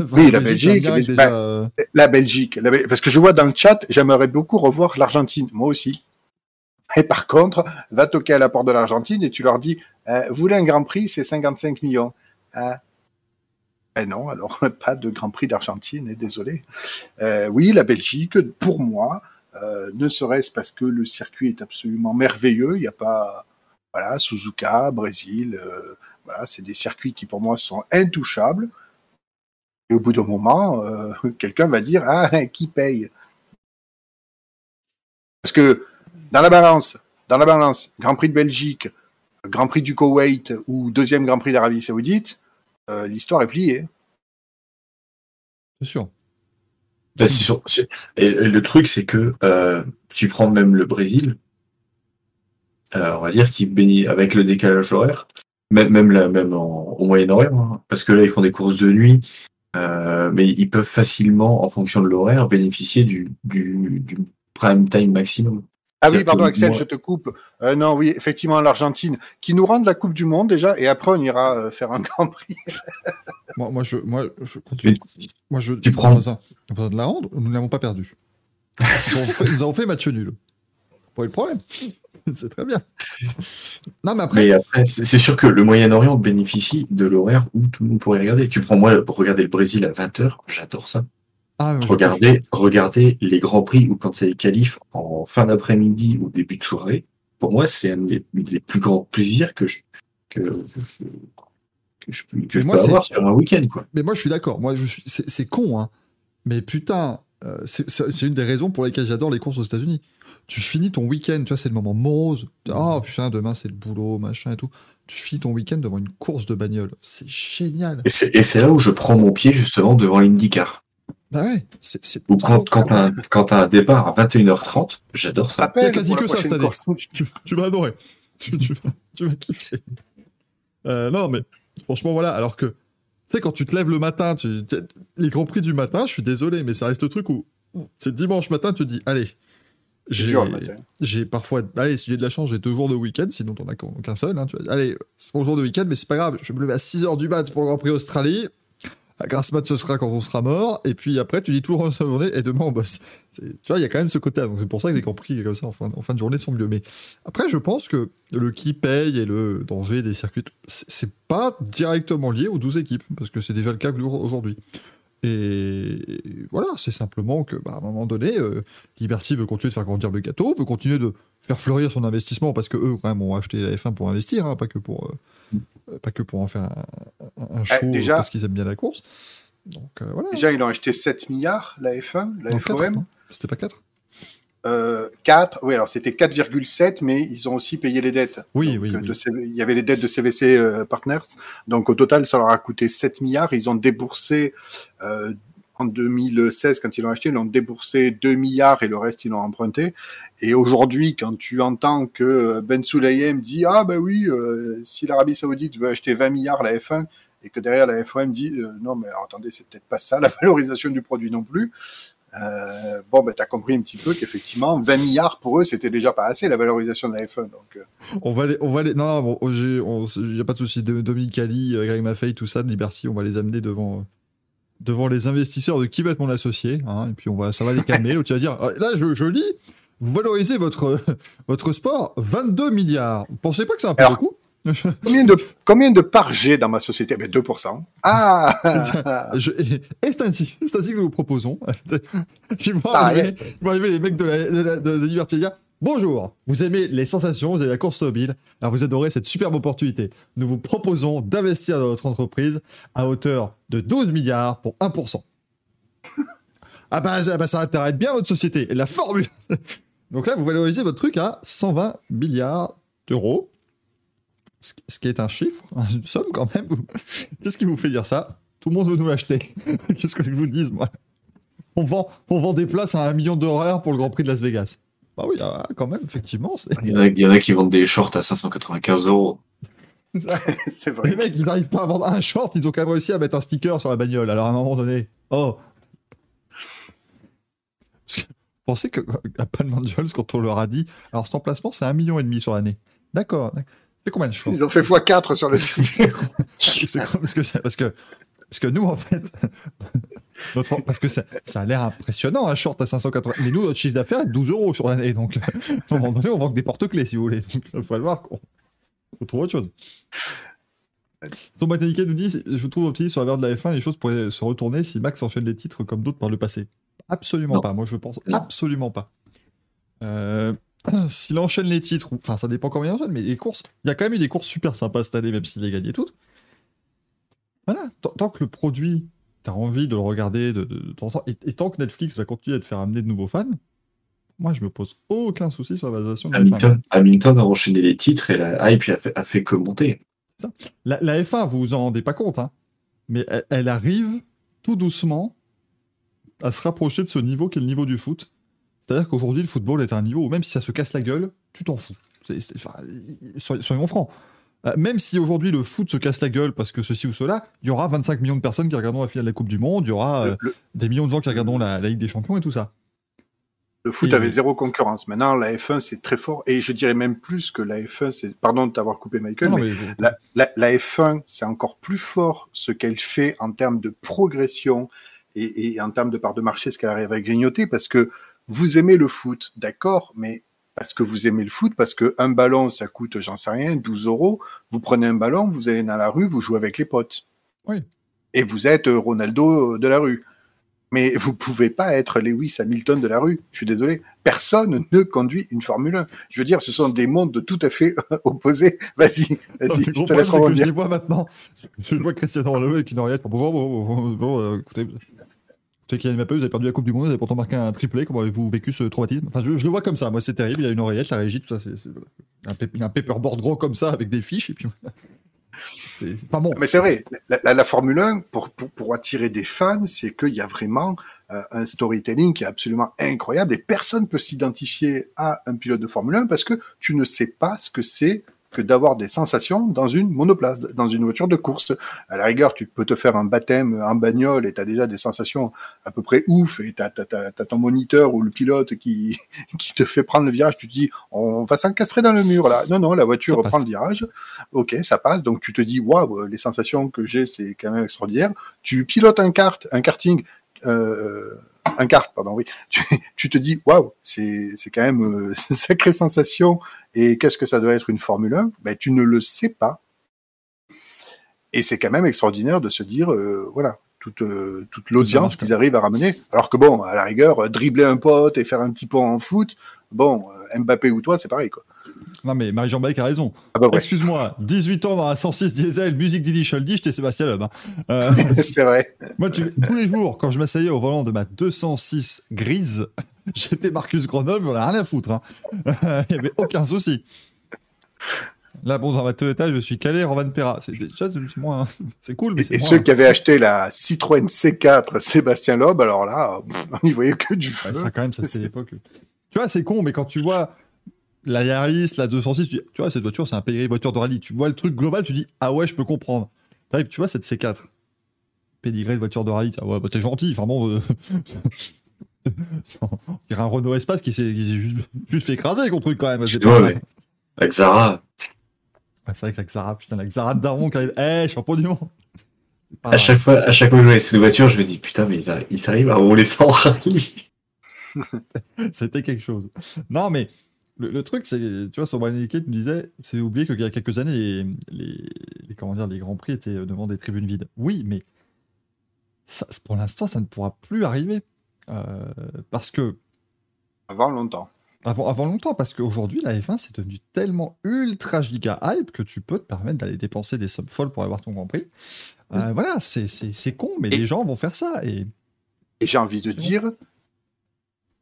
[SPEAKER 2] <laughs>
[SPEAKER 3] Oui, la Belgique,
[SPEAKER 2] déjà, euh,
[SPEAKER 3] La Belgique, la parce que je vois dans le chat, j'aimerais beaucoup revoir l'Argentine, moi aussi. Et par contre, va toquer à la porte de l'Argentine et tu leur dis, euh, vous voulez un Grand Prix, c'est 55 millions. Hein Eh non, alors <laughs> pas de Grand Prix d'Argentine, et désolé. Euh, oui, la Belgique, pour moi, euh, ne serait-ce parce que le circuit est absolument merveilleux, il n'y a pas, voilà, Suzuka, Brésil, euh, voilà, c'est des circuits qui pour moi sont intouchables. Et au bout d'un moment, euh, <laughs> quelqu'un va dire ah <laughs> qui paye? Parce que dans la balance, dans la balance, Grand Prix de Belgique, Grand Prix du Koweït ou deuxième Grand Prix d'Arabie Saoudite, euh, l'histoire est pliée.
[SPEAKER 2] C'est sûr.
[SPEAKER 4] C'est sûr- c'est- et, le truc, c'est que euh, tu prends même le Brésil, on va dire qu'il bénéficie avec le décalage horaire, même, même, là, même en- au Moyen-Orient, hein, parce que là, ils font des courses de nuit, euh, mais ils peuvent facilement, en fonction de l'horaire, bénéficier du, du, du prime time maximum.
[SPEAKER 3] Ah oui, pardon Axel,
[SPEAKER 4] moi-
[SPEAKER 3] je te coupe. Euh, non, oui, effectivement, l'Argentine, qui nous rende la Coupe du Monde déjà, et après on ira euh, faire un <laughs> Grand Prix.
[SPEAKER 2] Moi, moi, je, moi, je continue.
[SPEAKER 4] Mais
[SPEAKER 2] Moi, je.
[SPEAKER 4] Tu prends-
[SPEAKER 2] Dans un, dans de la rendre, nous ne l'avons pas perdu. nous, avons fait, nous avons fait match nul. Pas eu de problème. <laughs> C'est très bien. Non, mais après,
[SPEAKER 4] Mais après, c'est sûr que le Moyen-Orient bénéficie de l'horaire où tout le monde pourrait regarder. Tu prends moi pour regarder le Brésil à 20h, j'adore ça.
[SPEAKER 2] ah,
[SPEAKER 4] Regardez, regardez les grands prix ou quand c'est les qualifs en fin d'après-midi ou début de soirée. Pour moi, c'est un des, des plus grands plaisirs que je, que, que je, peux- que je
[SPEAKER 2] moi,
[SPEAKER 4] peux
[SPEAKER 2] c'est-
[SPEAKER 4] avoir sur un week-end, quoi.
[SPEAKER 2] Mais moi, je suis d'accord. Moi, je suis. C'est con, hein. Mais putain, euh, c'est une des raisons pour lesquelles j'adore les courses aux États-Unis. Tu finis ton week-end, tu vois, c'est le moment morose. Oh putain, demain c'est le boulot, machin et tout. Tu finis ton week-end devant une course de bagnole. C'est génial.
[SPEAKER 4] Et c'est là où je prends mon pied justement devant l'IndyCar.
[SPEAKER 2] Bah ouais, c'est.
[SPEAKER 4] Ou quand, quand t'as un, quand un départ à 21h30, j'adore ça.
[SPEAKER 2] Il y a quasi que ça cette année. tu, tu vas adorer. Tu, tu vas, tu vas kiffer. Euh, non, mais franchement, voilà. Alors que, tu sais, quand tu te lèves le matin, tu, les grands prix du matin, je suis désolé, mais ça reste le truc où c'est dimanche matin, tu te dis, allez, j'ai,
[SPEAKER 3] le
[SPEAKER 2] parfois, allez, si j'ai de la chance, j'ai deux jours de week-end, sinon t'en as qu'un seul. Hein, tu vas, allez, c'est mon jour de week-end, mais c'est pas grave, je vais me lever à 6h du mat pour le Grand Prix Australie. La grasse mat, ce sera quand on sera mort. Et puis après, tu dis toujours en sa journée, et demain on bosse. Tu vois, il y a quand même ce côté-là. Donc c'est pour ça que les grands prix comme ça en fin, en fin de journée sont mieux. Mais après, je pense que le qui paye et le danger des circuits, c'est c'est pas directement lié aux 12 équipes, parce que c'est déjà le cas aujourd'hui. Et voilà, c'est simplement que, bah, à un moment donné, euh, Liberty veut continuer de faire grandir le gâteau, veut continuer de faire fleurir son investissement, parce que eux, quand même, ont acheté la F1 pour investir, hein, pas que pour, euh, euh, pas que pour en faire un, un- show
[SPEAKER 3] Eh, déjà-
[SPEAKER 2] parce qu'ils aiment bien la course. Donc euh, voilà.
[SPEAKER 3] Déjà, ils ont acheté 7 milliards, la F1, la FOM.
[SPEAKER 2] C'était pas 4
[SPEAKER 3] Euh, 4, oui, alors c'était 4,7, mais ils ont aussi payé les dettes.
[SPEAKER 2] Oui,
[SPEAKER 3] Donc,
[SPEAKER 2] oui,
[SPEAKER 3] euh,
[SPEAKER 2] oui.
[SPEAKER 3] de CV il y avait les dettes de CVC euh, Partners. Donc au total, ça leur a coûté 7 milliards. Ils ont déboursé euh, en 2016, quand ils l'ont acheté, ils ont déboursé 2 milliards et le reste, ils l'ont emprunté. Et aujourd'hui, quand tu entends que euh, Ben Sulayem dit Ah ben oui, euh, si l'Arabie Saoudite veut acheter 20 milliards la F1, et que derrière la FOM dit euh, Non, mais alors, attendez, c'est peut-être pas ça la <laughs> valorisation du produit non plus. Euh, bon, ben, t'as compris un petit peu qu'effectivement, 20 milliards pour eux, c'était déjà pas assez la valorisation de la F1. Donc, euh,
[SPEAKER 2] On va les, on va les, non, non, bon, j'ai- on- y a pas de souci. Dominique Ali, euh, Greg Maffei, tout ça, de Liberty, on va les amener devant, euh, devant les investisseurs de qui va être mon associé, hein, et puis on va, ça va les calmer. <laughs> L'autre il va dire, là je, je lis, vous valorisez votre, <laughs> votre sport 22 milliards. Vous pensez pas que c'est un peu beaucoup? <laughs>
[SPEAKER 3] Combien de, combien de parts j'ai dans ma société? Ben 2%. Ah <laughs>
[SPEAKER 2] Je- et et c'est ainsi, c'est ainsi que nous vous proposons. <laughs> Ils vont
[SPEAKER 3] Ah,
[SPEAKER 2] arriver, ils vont arriver les mecs de, la, de, la- de- de Bonjour, vous aimez les sensations, vous aimez la course automobile, alors vous adorez cette superbe opportunité. Nous vous proposons d'investir dans votre entreprise à hauteur de 12 milliards pour 1%. ah bah, ça- bah, ça intéresse bien votre société. Et la formule Donc là, vous valorisez votre truc à 120 milliards d'euros. Ce qui- est un chiffre, <laughs> une somme quand même. Qu'est-ce qui vous fait dire ça? Tout le monde veut nous l'acheter. <laughs> Qu'est-ce que je vous dise, moi? On vend, on vend des places à un million d'horaires pour le Grand Prix de Las Vegas. Bah oui, ah, quand même, effectivement.
[SPEAKER 4] Il y, en a, il y en a qui vendent des shorts à 595 euros. <laughs>
[SPEAKER 3] C'est vrai.
[SPEAKER 2] Les mecs, ils n'arrivent pas à vendre un short, ils ont quand même réussi à mettre un sticker sur la bagnole. Alors à un moment donné, oh. Parce que, vous pensez que à Palm Angels, quand on leur a dit, alors cet emplacement, c'est un million et demi sur l'année. D'accord. d'accord. C'est combien de shorts
[SPEAKER 3] Ils ont fait x4 sur le <laughs> site.
[SPEAKER 2] Parce, que, parce, que, parce que nous, en fait, <laughs> notre- parce que ça, ça a l'air impressionnant, un short à 580. Mais nous, notre chiffre d'affaires est de 12 euros sur l'année. Donc, <laughs> à un moment donné, on vend que des porte-clés, si vous voulez. Donc, il faut le voir qu'on faut trouver autre chose. Botaniquet nous dit Je trouve optimiste sur la valeur de la F1, les choses pourraient se retourner si Max enchaîne les titres comme d'autres par le passé. Absolument
[SPEAKER 4] Non.
[SPEAKER 2] pas. Moi, je pense
[SPEAKER 4] Non.
[SPEAKER 2] absolument pas. Euh, <clears throat> S'il enchaîne les titres, ou- enfin, ça dépend combien il enchaîne, mais les courses, il y a quand même eu des courses super sympas cette année, même s'il a gagné toutes. Voilà, tant, que le produit, t'as envie de le regarder de, de, de temps en temps, et, et tant que Netflix va continuer à te faire amener de nouveaux fans, moi, je me pose aucun souci sur la valorisation de la F1.
[SPEAKER 4] Hamilton, Hamilton a enchaîné les titres et la hype a fait, a fait que monter.
[SPEAKER 2] La, la F1, vous vous en rendez pas compte, hein, mais elle, elle arrive tout doucement à se rapprocher de ce niveau qui est le niveau du foot. C'est-à-dire qu'aujourd'hui, le football est à un niveau où même si ça se casse la gueule, tu t'en fous. C'est- c'est- enfin, soy- soyons francs. Euh, Même si aujourd'hui le foot se casse la gueule parce que ceci ou cela, il y aura 25 millions de personnes qui regarderont la finale de la Coupe du Monde, il y aura euh,
[SPEAKER 3] Le, le-
[SPEAKER 2] des millions de gens qui regarderont la, la Ligue des Champions et tout ça.
[SPEAKER 3] le foot avait zéro concurrence. Maintenant, la F1, c'est très fort. Et je dirais même plus que la F1, c'est... Pardon de t'avoir coupé, Michael,
[SPEAKER 2] Non, non,
[SPEAKER 3] mais
[SPEAKER 2] mais-
[SPEAKER 3] La, la- la F1, c'est encore plus fort ce qu'elle fait en termes de progression et, et en termes de part de marché, ce qu'elle arrive à grignoter, parce que vous aimez le foot, d'accord, mais parce que vous aimez le foot, parce que un ballon, ça coûte, j'en sais rien, 12 euros. Vous prenez un ballon, vous allez dans la rue, vous jouez avec les potes.
[SPEAKER 2] Oui.
[SPEAKER 3] Et vous êtes Ronaldo de la rue. Mais vous pouvez pas être Lewis Hamilton de la rue. Je suis désolé. Personne ne conduit une Formule 1. Je veux dire, ce sont des mondes tout à fait <laughs> opposés. Vas-y, vas-y, je te laisse
[SPEAKER 2] je vois maintenant. Je vois Cristiano Ronaldo avec une oreillette. Bonjour, bon, bon, bon, euh, écoutez, écoutez Kylian Mbappé, vous avez perdu la Coupe du Monde, vous avez pourtant marqué un triplé. Comment avez-vous vécu ce traumatisme? Enfin, je, le vois comme ça. Moi, c'est terrible. Il y a une oreillette, la régie, tout ça. C'est c'est- un, paperboard gros comme ça avec des fiches. Et puis, c'est c'est pas bon.
[SPEAKER 3] Mais c'est vrai, la, Formule 1, pour, pour, attirer des fans, c'est qu'il y a vraiment euh, un storytelling qui est absolument incroyable et personne peut s'identifier à un pilote de Formule 1 parce que tu ne sais pas ce que c'est que d'avoir des sensations dans une monoplace, dans une voiture de course. À la rigueur, tu peux te faire un baptême en bagnole et tu as déjà des sensations à peu près ouf et tu as, ton moniteur ou le pilote qui, <laughs> qui te fait prendre le virage. Tu te dis, on va s'encastrer dans le mur là. Non, non, la voiture prend le virage. Ok, ça passe. Donc tu te dis, waouh, les sensations que j'ai, c'est quand même extraordinaire. Tu pilotes un kart, un karting, euh, un kart, pardon, oui. Tu, tu te dis, waouh, c'est c'est quand même euh, <laughs> une sacrée sensation. Et qu'est-ce que ça doit être une Formule 1 Ben tu ne le sais pas. Et c'est quand même extraordinaire de se dire, euh, voilà, toute, euh, toute l'audience qu'ils arrivent à ramener. Alors que bon, à la rigueur, dribbler un pote et faire un petit pont en foot, bon, Mbappé ou toi, c'est pareil, quoi.
[SPEAKER 2] Non, mais Marie-Jean Baïk a raison.
[SPEAKER 3] Ah bah ouais,
[SPEAKER 2] Excuse-moi, 18 ans dans la 106 diesel, musique d'Ili Scholdi, j'étais Sébastien Loeb. hein. Euh, <laughs>
[SPEAKER 3] c'est vrai.
[SPEAKER 2] Moi, tu- tous les jours, quand je m'asseyais au volant de ma 206 grise, <laughs> j'étais Marcus Grenoble, on a rien à foutre. hein. <laughs> Il n'y avait aucun souci. Là, bon, dans ma Toyota, je suis calé Rovan Pera. C'est c'est- cool, mais
[SPEAKER 3] Et, ceux qui avaient acheté la Citroën C4 Sébastien Loeb, alors là, pff, ils voyaient que du feu.
[SPEAKER 2] Ouais, ça, quand même, ça, c'était l'époque. Tu vois, c'est con, mais quand tu vois la Yaris, la 206, tu, dis, tu vois, cette voiture, c'est un pedigree voiture de rallye. Tu vois le truc global, tu dis, ah ouais, je peux comprendre. T'arrives, tu vois, cette C4. Pedigree de voiture de rallye, ah ouais, bah, t'es gentil, enfin bon. euh, <laughs> Il y a un Renault Espace qui s'est juste, juste fait écraser contre truc quand même. C'est
[SPEAKER 4] Tu vois,
[SPEAKER 2] pas-
[SPEAKER 4] ouais. Avec Zara,
[SPEAKER 2] Ouais, c'est vrai que la Xara, putain, la Xara de Daron qui arrive, eh, champion du monde.
[SPEAKER 4] À chaque fois, à chaque fois que je vois cette voiture, je me dis putain, mais ils arrivent, ils arrivent à rouler ça en rallye. <laughs>
[SPEAKER 2] C'était quelque chose. Non, mais le, le truc, c'est, tu vois, sur Brian Kate me disait, c'est oublié qu'il y a quelques années, les, les, les- comment dire, les grands prix étaient devant des tribunes vides. Oui, mais ça, pour l'instant, ça ne pourra plus arriver. Euh, parce que,
[SPEAKER 3] Avant longtemps.
[SPEAKER 2] avant, avant longtemps, parce qu'aujourd'hui, la F1, c'est devenu tellement ultra giga hype que tu peux te permettre d'aller dépenser des sommes folles pour avoir ton grand prix. Euh, Voilà, c'est, c'est, c'est con, mais
[SPEAKER 3] Et-
[SPEAKER 2] les gens vont faire ça. Et
[SPEAKER 3] Et j'ai envie de dire,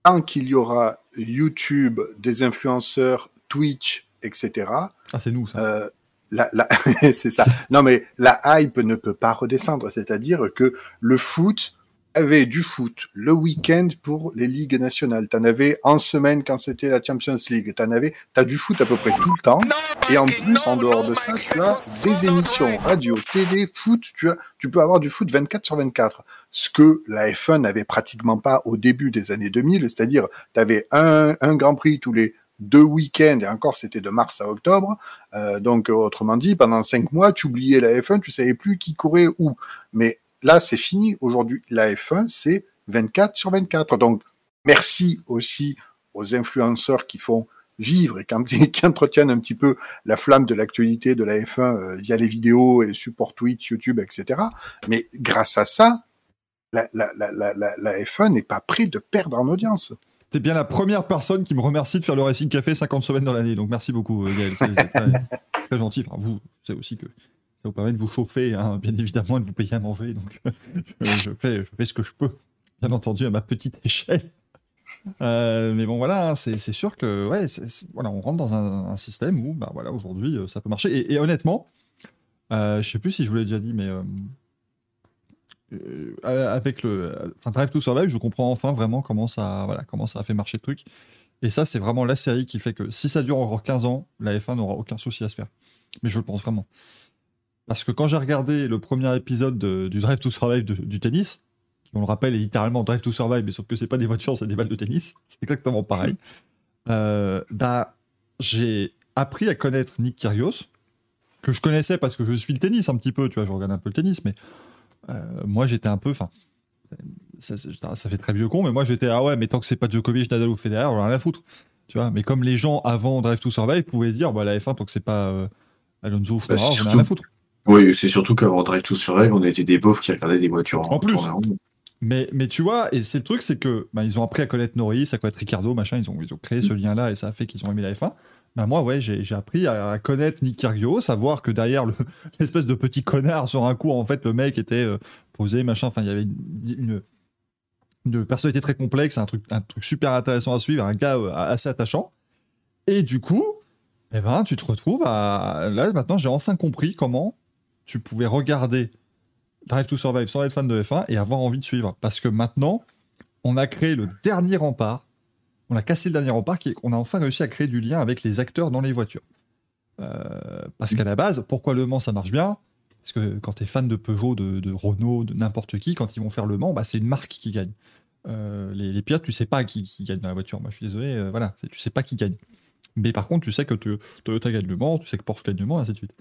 [SPEAKER 3] tant qu'il y aura YouTube, des influenceurs, Twitch, etc.,
[SPEAKER 2] ah, c'est nous, ça.
[SPEAKER 3] euh, la, la- <laughs> c'est ça. Non, mais la hype ne peut pas redescendre. C'est-à-dire que le foot avait du foot le week-end pour les ligues nationales. T'en avais en semaine quand c'était la Champions League. T'en avais, t'as du foot à peu près tout le temps. Et en plus, en dehors de ça, tu as des émissions radio, télé, foot. Tu as, tu peux avoir du foot 24 sur 24. Ce que la F1 n'avait pratiquement pas au début des années 2000. C'est-à-dire, tu avais un, un Grand Prix tous les deux week-ends, et encore c'était de mars à octobre. Euh, donc, autrement dit, pendant cinq mois, tu oubliais la F1, tu savais plus qui courait où. Mais là, c'est fini. Aujourd'hui, la F1, c'est 24 sur 24. Donc, merci aussi aux influenceurs qui font vivre et <laughs> qui, entretiennent un petit peu la flamme de l'actualité de la F1 euh, via les vidéos et support Twitch, YouTube, etc. Mais grâce à ça, la, la, la, la, la, la F1 n'est pas près de perdre en audience.
[SPEAKER 2] T'es bien la première personne qui me remercie de faire le Racing Café 50 semaines dans l'année, donc merci beaucoup, euh, Gaël. C'est c'est très, <laughs> très gentil. Enfin, vous, c'est aussi que ça vous permet de vous chauffer, hein, bien évidemment, et de vous payer à manger. Donc, <laughs> je, je fais, je fais ce que je peux, bien entendu, à ma petite échelle. Euh, mais bon, voilà, hein, c'est sûr que, ouais, voilà, on rentre dans un, un système où, bah voilà, aujourd'hui, euh, ça peut marcher. Et, et honnêtement, euh, je sais plus si je vous l'ai déjà dit, mais euh, euh, avec le enfin, Drive to Survive, je comprends enfin vraiment comment ça, voilà, comment ça a fait marcher le truc. Et ça, c'est vraiment la série qui fait que si ça dure encore 15 ans, la F1 n'aura aucun souci à se faire. Mais je le pense vraiment. Parce que quand j'ai regardé le premier épisode de- du Drive to Survive de- du tennis, qui, on le rappelle, est littéralement Drive to Survive, mais sauf que c'est pas des voitures, c'est des balles de tennis, <laughs> c'est exactement pareil. Euh, bah, j'ai appris à connaître Nick Kyrgios, que je connaissais parce que je suis le tennis un petit peu, tu vois, je regarde un peu le tennis, mais euh, moi j'étais un peu, enfin, ça, ça- ça fait très vieux con, mais moi j'étais ah ouais, mais tant que c'est pas Djokovic, Nadal ou Federer, on a rien à foutre, tu vois. Mais comme les gens avant Drive to Survive pouvaient dire, bah la F1 tant que c'est pas euh, Alonso ou
[SPEAKER 4] Bah,
[SPEAKER 2] Schumacher, on a rien à foutre.
[SPEAKER 4] Oui, c'est surtout qu'avant Drive to Survive, on était des beaufs qui regardaient des voitures en,
[SPEAKER 2] En plus.
[SPEAKER 4] en.
[SPEAKER 2] Mais, mais tu vois, et c'est le truc, c'est que bah, ils ont appris à connaître Norris, à connaître Ricardo, machin, ils ont, ils ont créé ce lien-là et ça a fait qu'ils ont aimé la F1. Bah moi, ouais, j'ai appris à, connaître Nick Kyrgios, savoir que derrière le- <laughs> l'espèce de petit connard sur un coup, en fait, le mec était euh, posé, machin, enfin, il y avait une, une, une personnalité très complexe, un truc, un truc super intéressant à suivre, un gars euh, assez attachant. Et du coup, eh ben, tu te retrouves à... Là, maintenant, j'ai enfin compris comment tu pouvais regarder Drive to Survive sans être fan de F1 et avoir envie de suivre. Parce que maintenant, on a créé le dernier rempart. On a cassé le dernier rempart est qu'on a enfin réussi à créer du lien avec les acteurs dans les voitures. Euh, parce qu'à la base, pourquoi Le Mans ça marche bien? Parce que quand tu es fan de Peugeot, de, Renault, de n'importe qui, quand ils vont faire Le Mans, bah, c'est une marque qui gagne. Euh, les, les pilotes, tu sais pas qui, gagne dans la voiture. Moi, je suis désolé, euh, voilà, tu sais pas qui gagne. Mais par contre, tu sais que te- Toyota gagne Le Mans, tu sais que Porsche gagne Le Mans, et ainsi de suite.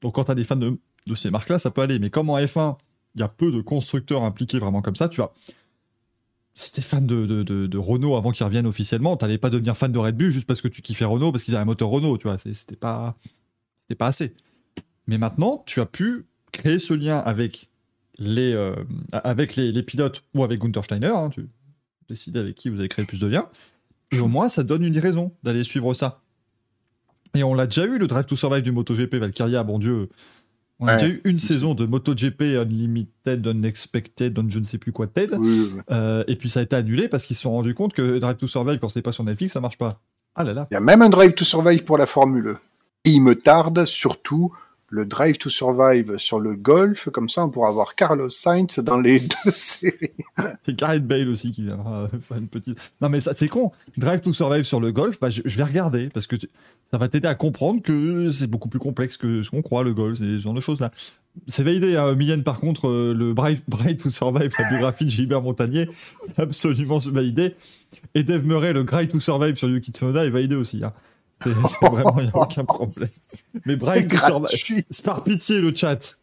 [SPEAKER 2] Donc quand tu as des fans de ces marques-là, ça peut aller. Mais comme en F1, il y a peu de constructeurs impliqués vraiment comme ça, tu vois. Si t'es fan de, de, de, Renault avant qu'ils reviennent officiellement, t'allais pas devenir fan de Red Bull juste parce que tu kiffais Renault, parce qu'ils avaient un moteur Renault, tu vois. C'était pas, c'était pas assez. Mais maintenant, tu as pu créer ce lien avec les, euh, avec les, les pilotes ou avec Gunther Steiner. hein, tu décides avec qui vous allez créer le plus de liens. Et au moins, ça donne une raison d'aller suivre ça. Et on l'a déjà eu, le Drive to Survive du MotoGP Valkyria, bon Dieu. On a
[SPEAKER 3] Ouais.
[SPEAKER 2] déjà eu une saison de MotoGP Unlimited, Unexpected, on je ne sais plus quoi, TED.
[SPEAKER 3] Oui, oui, oui.
[SPEAKER 2] Euh, et puis ça a été annulé parce qu'ils se sont rendus compte que Drive to Survive, quand c'est pas sur Netflix, ça marche pas. Ah là là.
[SPEAKER 3] Il y a même un Drive to Survive pour la Formule. Et il me tarde surtout le Drive to Survive sur le golf, comme ça on pourra avoir Carlos Sainz dans les <laughs> deux séries. <laughs>
[SPEAKER 2] Et Gareth Bale aussi qui viendra euh, une petite. Non mais ça c'est con. Drive to Survive sur le golf, bah, je, vais regarder parce que ça va t'aider à comprendre que c'est beaucoup plus complexe que ce qu'on croit le golf, ce genre de choses là. C'est validé, hein, par contre, euh, le Brave, <laughs> to Survive, la biographie de Gilbert Montagnier, c'est absolument validé. Et Dave Murray, le Drive to Survive sur Yuki Tsunoda est validé aussi. Hein. <laughs> C'est vraiment, il n'y a aucun problème. <laughs> Mais Brave to Survive, par pitié le chat.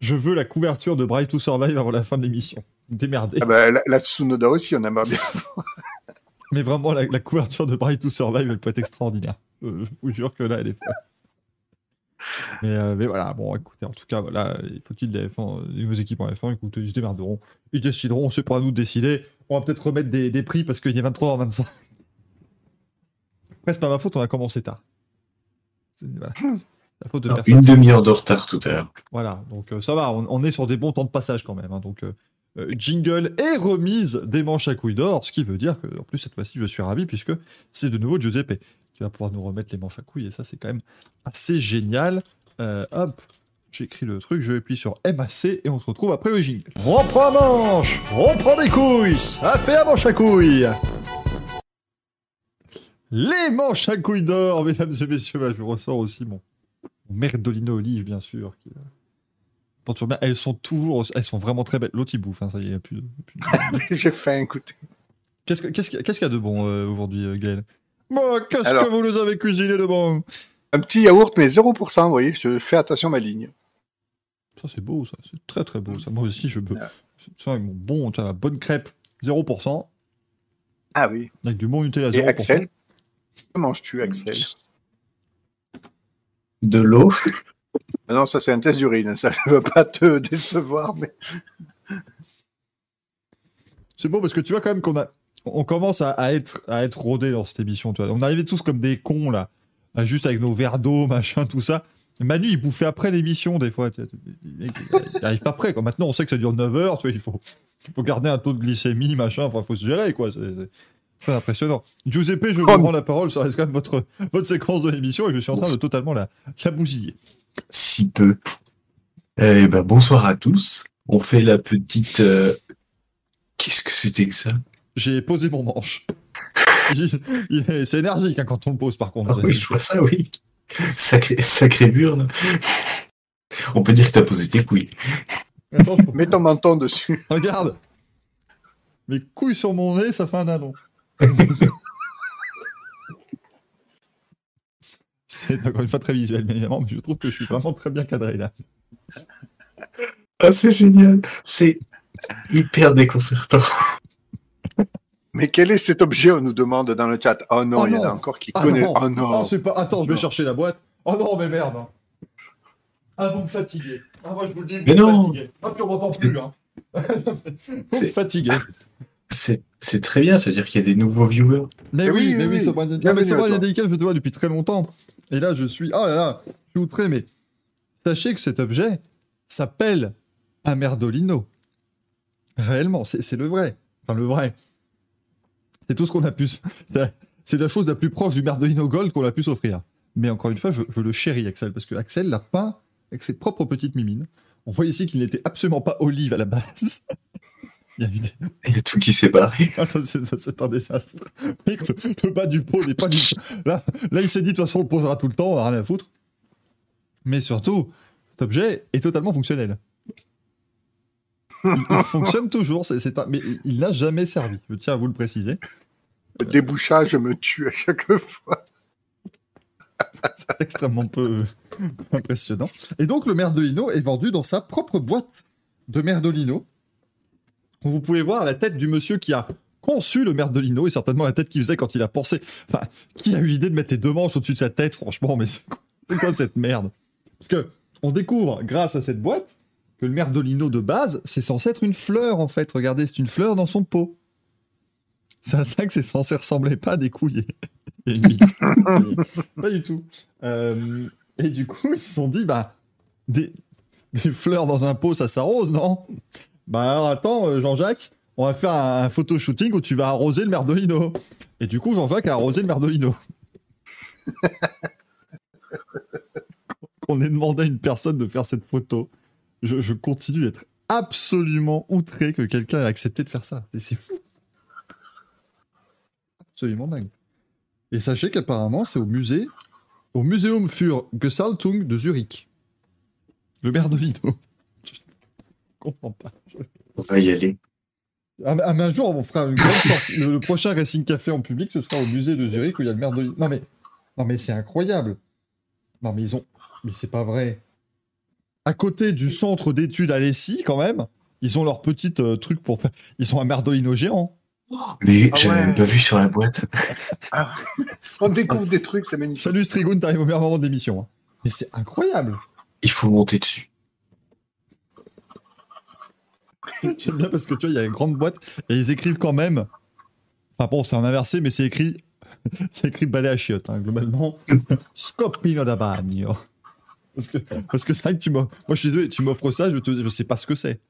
[SPEAKER 2] Je veux la couverture de Bright to Survive avant la fin de l'émission. Démerdez.
[SPEAKER 3] Ah bah, la, la Tsunoda aussi, on aimerait bien. <laughs>
[SPEAKER 2] Mais vraiment, la, la couverture de Bright to Survive, elle peut être extraordinaire. Euh, je vous jure que là, elle est. Mais, euh, mais voilà, bon, écoutez, en tout cas, voilà, il faut qu'ils les F1, les nouveaux équipes en F1, écoutez, ils se démerderont. Ils décideront, c'est pas à nous de décider. On va peut-être remettre des, des prix parce qu'il est 23h25. Après, c'est pas ma faute, on a commencé tard. C'est voilà, <laughs> la faute de personne.
[SPEAKER 4] Une demi-heure de retard tout à l'heure.
[SPEAKER 2] Voilà, donc euh, ça va, on, on est sur des bons temps de passage quand même. hein, donc euh, euh, jingle et remise des manches à couilles d'or, ce qui veut dire que en plus cette fois-ci je suis ravi puisque c'est de nouveau Giuseppe qui va pouvoir nous remettre les manches à couilles et ça c'est quand même assez génial. Euh, hop, j'ai écrit le truc, je appuie sur MAC et on se retrouve après le jingle. On prend manche, on prend des couilles, ça fait un manche à couilles. Les manches à couilles d'or, mesdames et messieurs, là, je ressors aussi mon, mon merdolino olive bien sûr. Qui, euh, bien. Elles sont toujours, elles sont vraiment très belles. L'autre il bouffe, hein, ça y est, il a plus. de- plus de- <laughs>
[SPEAKER 3] J'ai faim, écoutez.
[SPEAKER 2] Qu'est-ce que- qu'est-ce qu'il y a- qu'est-ce qu'il y a de bon euh, aujourd'hui, euh, Gaël? Bon, qu'est-ce
[SPEAKER 3] Alors-
[SPEAKER 2] que vous nous avez cuisiné de bon?
[SPEAKER 3] Un petit yaourt, mais 0%, vous voyez, je fais attention à ma ligne.
[SPEAKER 2] Ça c'est beau, ça, c'est très très beau. Ça, moi aussi je veux.
[SPEAKER 3] Ah.
[SPEAKER 2] Ça avec mon bon, ma bonne crêpe 0%
[SPEAKER 3] Ah oui.
[SPEAKER 2] avec du bon Nutella 0%.
[SPEAKER 3] Et Axel? Que manges-tu, Axel?
[SPEAKER 4] De l'eau. <laughs>
[SPEAKER 3] Ah Non, ça c'est un test d'urine, ça ne va pas te <laughs> décevoir, mais
[SPEAKER 2] C'est beau parce que tu vois quand même qu'on a, on commence à, à être à être rodé dans cette émission. Tu vois, on arrivait tous comme des cons là, juste avec nos verres d'eau, <laughs> machin, tout ça. Manu, il bouffait après l'émission des fois. Il il arrive pas prêt. Quoi. Maintenant, on sait que ça dure 9 heures. Tu vois, il faut, il faut garder un taux de glycémie, machin. Enfin, faut se gérer quoi. C'est c'est très impressionnant. Giuseppe, je vous
[SPEAKER 3] Oh,
[SPEAKER 2] rends la parole. Ça reste quand même votre votre séquence de l'émission et je suis en train de totalement la la bousiller.
[SPEAKER 4] Si peu. Eh ben, bonsoir à tous. On fait la petite. euh, Qu'est-ce que c'était que ça?
[SPEAKER 2] J'ai posé mon manche. <laughs> C'est énergique hein, quand on le pose par contre.
[SPEAKER 4] Ah oui, je vois ça, oui. Sacré, sacré burne. On peut dire que t'as posé tes couilles.
[SPEAKER 2] Attends, je-
[SPEAKER 3] mets ton menton dessus.
[SPEAKER 2] Regarde Mes couilles sur mon nez, ça fait un anon. <laughs> C'est encore une fois très visuel, bien évidemment, mais je trouve que je suis vraiment très bien cadré là.
[SPEAKER 4] Ah, c'est génial. C'est hyper déconcertant. <laughs>
[SPEAKER 3] Mais quel est cet objet On nous demande dans le chat? Oh non,
[SPEAKER 2] Oh
[SPEAKER 3] il y en a encore qui
[SPEAKER 2] Ah
[SPEAKER 3] connaissent.
[SPEAKER 2] non.
[SPEAKER 3] Oh non.
[SPEAKER 2] Oh, c'est pas... Attends, je vais
[SPEAKER 3] Non.
[SPEAKER 2] chercher la boîte. Oh non, mais merde hein. Ah, vous me fatiguez. Ah, moi je vous le dis, vous
[SPEAKER 4] Mais
[SPEAKER 2] me
[SPEAKER 4] non.
[SPEAKER 2] fatiguez. Ah, puis on m'entend plus, hein. <laughs> vous me
[SPEAKER 4] C'est-
[SPEAKER 2] fatiguez.
[SPEAKER 4] C'est très bien, ça veut dire qu'il y a des nouveaux viewers.
[SPEAKER 2] Mais
[SPEAKER 3] Eh
[SPEAKER 2] oui,
[SPEAKER 3] oui,
[SPEAKER 2] mais
[SPEAKER 3] oui,
[SPEAKER 2] oui,
[SPEAKER 3] oui.
[SPEAKER 2] Non, mais Sobran
[SPEAKER 3] à toi.
[SPEAKER 2] Yadéika, je te vois depuis très longtemps. Et là, je suis. Oh là là, je suis outré, mais sachez que cet objet s'appelle un merdolino. Réellement, c'est le vrai. Enfin, le vrai. C'est tout ce qu'on a pu. <laughs> c'est- C'est la chose la plus proche du merdolino gold qu'on a pu s'offrir. Mais encore une fois, je, je le chéris, Axel, parce que Axel l'a peint avec ses propres petites mimines. On voit ici qu'il n'était absolument pas olive à la base. <laughs> <laughs> Il y a eu des,
[SPEAKER 4] Il y a tout qui s'est barré.
[SPEAKER 2] ah, ça, c'est, un désastre. <laughs> Le, le bas du pot n'est pas du Là, là, il s'est dit, de toute façon, on le posera tout le temps, on n'a rien à foutre. Mais surtout, cet objet est totalement fonctionnel. Il, il <laughs> fonctionne toujours, c'est, c'est un- mais il- il n'a jamais servi. Je tiens à vous le préciser.
[SPEAKER 3] Le débouchage me tue à chaque fois.
[SPEAKER 2] C'est extrêmement peu euh, impressionnant. Et donc, le Merdolino est vendu dans sa propre boîte de Merdolino. Vous pouvez voir la tête du monsieur qui a conçu le Merdolino et certainement la tête qu'il faisait quand il a pensé. Enfin, qui a eu l'idée de mettre les deux manches au-dessus de sa tête, franchement, mais c'est quoi, c'est quoi cette merde? Parce que on découvre, grâce à cette boîte, que le Merdolino de base, c'est censé être une fleur en fait. Regardez, c'est une fleur dans son pot. C'est à ça que c'est censé ressembler, pas à des couilles et une bite. <laughs> pas du tout. Euh, et du coup, ils se sont dit, bah, des, des fleurs dans un pot, ça s'arrose, non? Bah alors attends, euh, Jean-Jacques, on va faire un, photo shooting où tu vas arroser le merdolino. Et du coup, Jean-Jacques a arrosé le merdolino. Qu'on ait demandé à une personne de faire cette photo. Je, continue d'être absolument outré que quelqu'un ait accepté de faire ça. C'est fou. Absolument dingue. Et sachez qu'apparemment, c'est au musée, au Museum für Gestaltung de Zurich. Le merdolino. <laughs> Je comprends pas.
[SPEAKER 4] On va y aller.
[SPEAKER 2] Ah, ah, un jour, on fera une grande sortie. <laughs> Le, le prochain Racing Café en public, ce sera au musée de Zurich où il y a le merdolino. Non mais, non mais c'est incroyable. Non mais ils ont, mais c'est pas vrai. à côté du centre d'études à Lessie, quand même. Ils ont leur petit euh, truc pour faire. Ils sont un merdolino géant.
[SPEAKER 4] Mais
[SPEAKER 3] Ah
[SPEAKER 4] j'avais
[SPEAKER 3] ouais.
[SPEAKER 4] même pas vu sur la boîte.
[SPEAKER 3] Ah, on <laughs> découvre des trucs, c'est magnifique.
[SPEAKER 2] Salut Strigoun, t'arrives au meilleur moment de l'émission. hein. Mais c'est incroyable.
[SPEAKER 4] Il faut monter dessus. <laughs>
[SPEAKER 2] J'aime bien parce que tu vois, il y a une grande boîte et ils écrivent quand même. Enfin bon, c'est en inversé, mais c'est écrit. <laughs> c'est écrit balai à chiottes, hein, globalement. <laughs> Scopino da bagno. Parce que parce que c'est vrai que tu m'offres. Moi, je suis désolé, tu m'offres ça, je te je sais pas ce que c'est.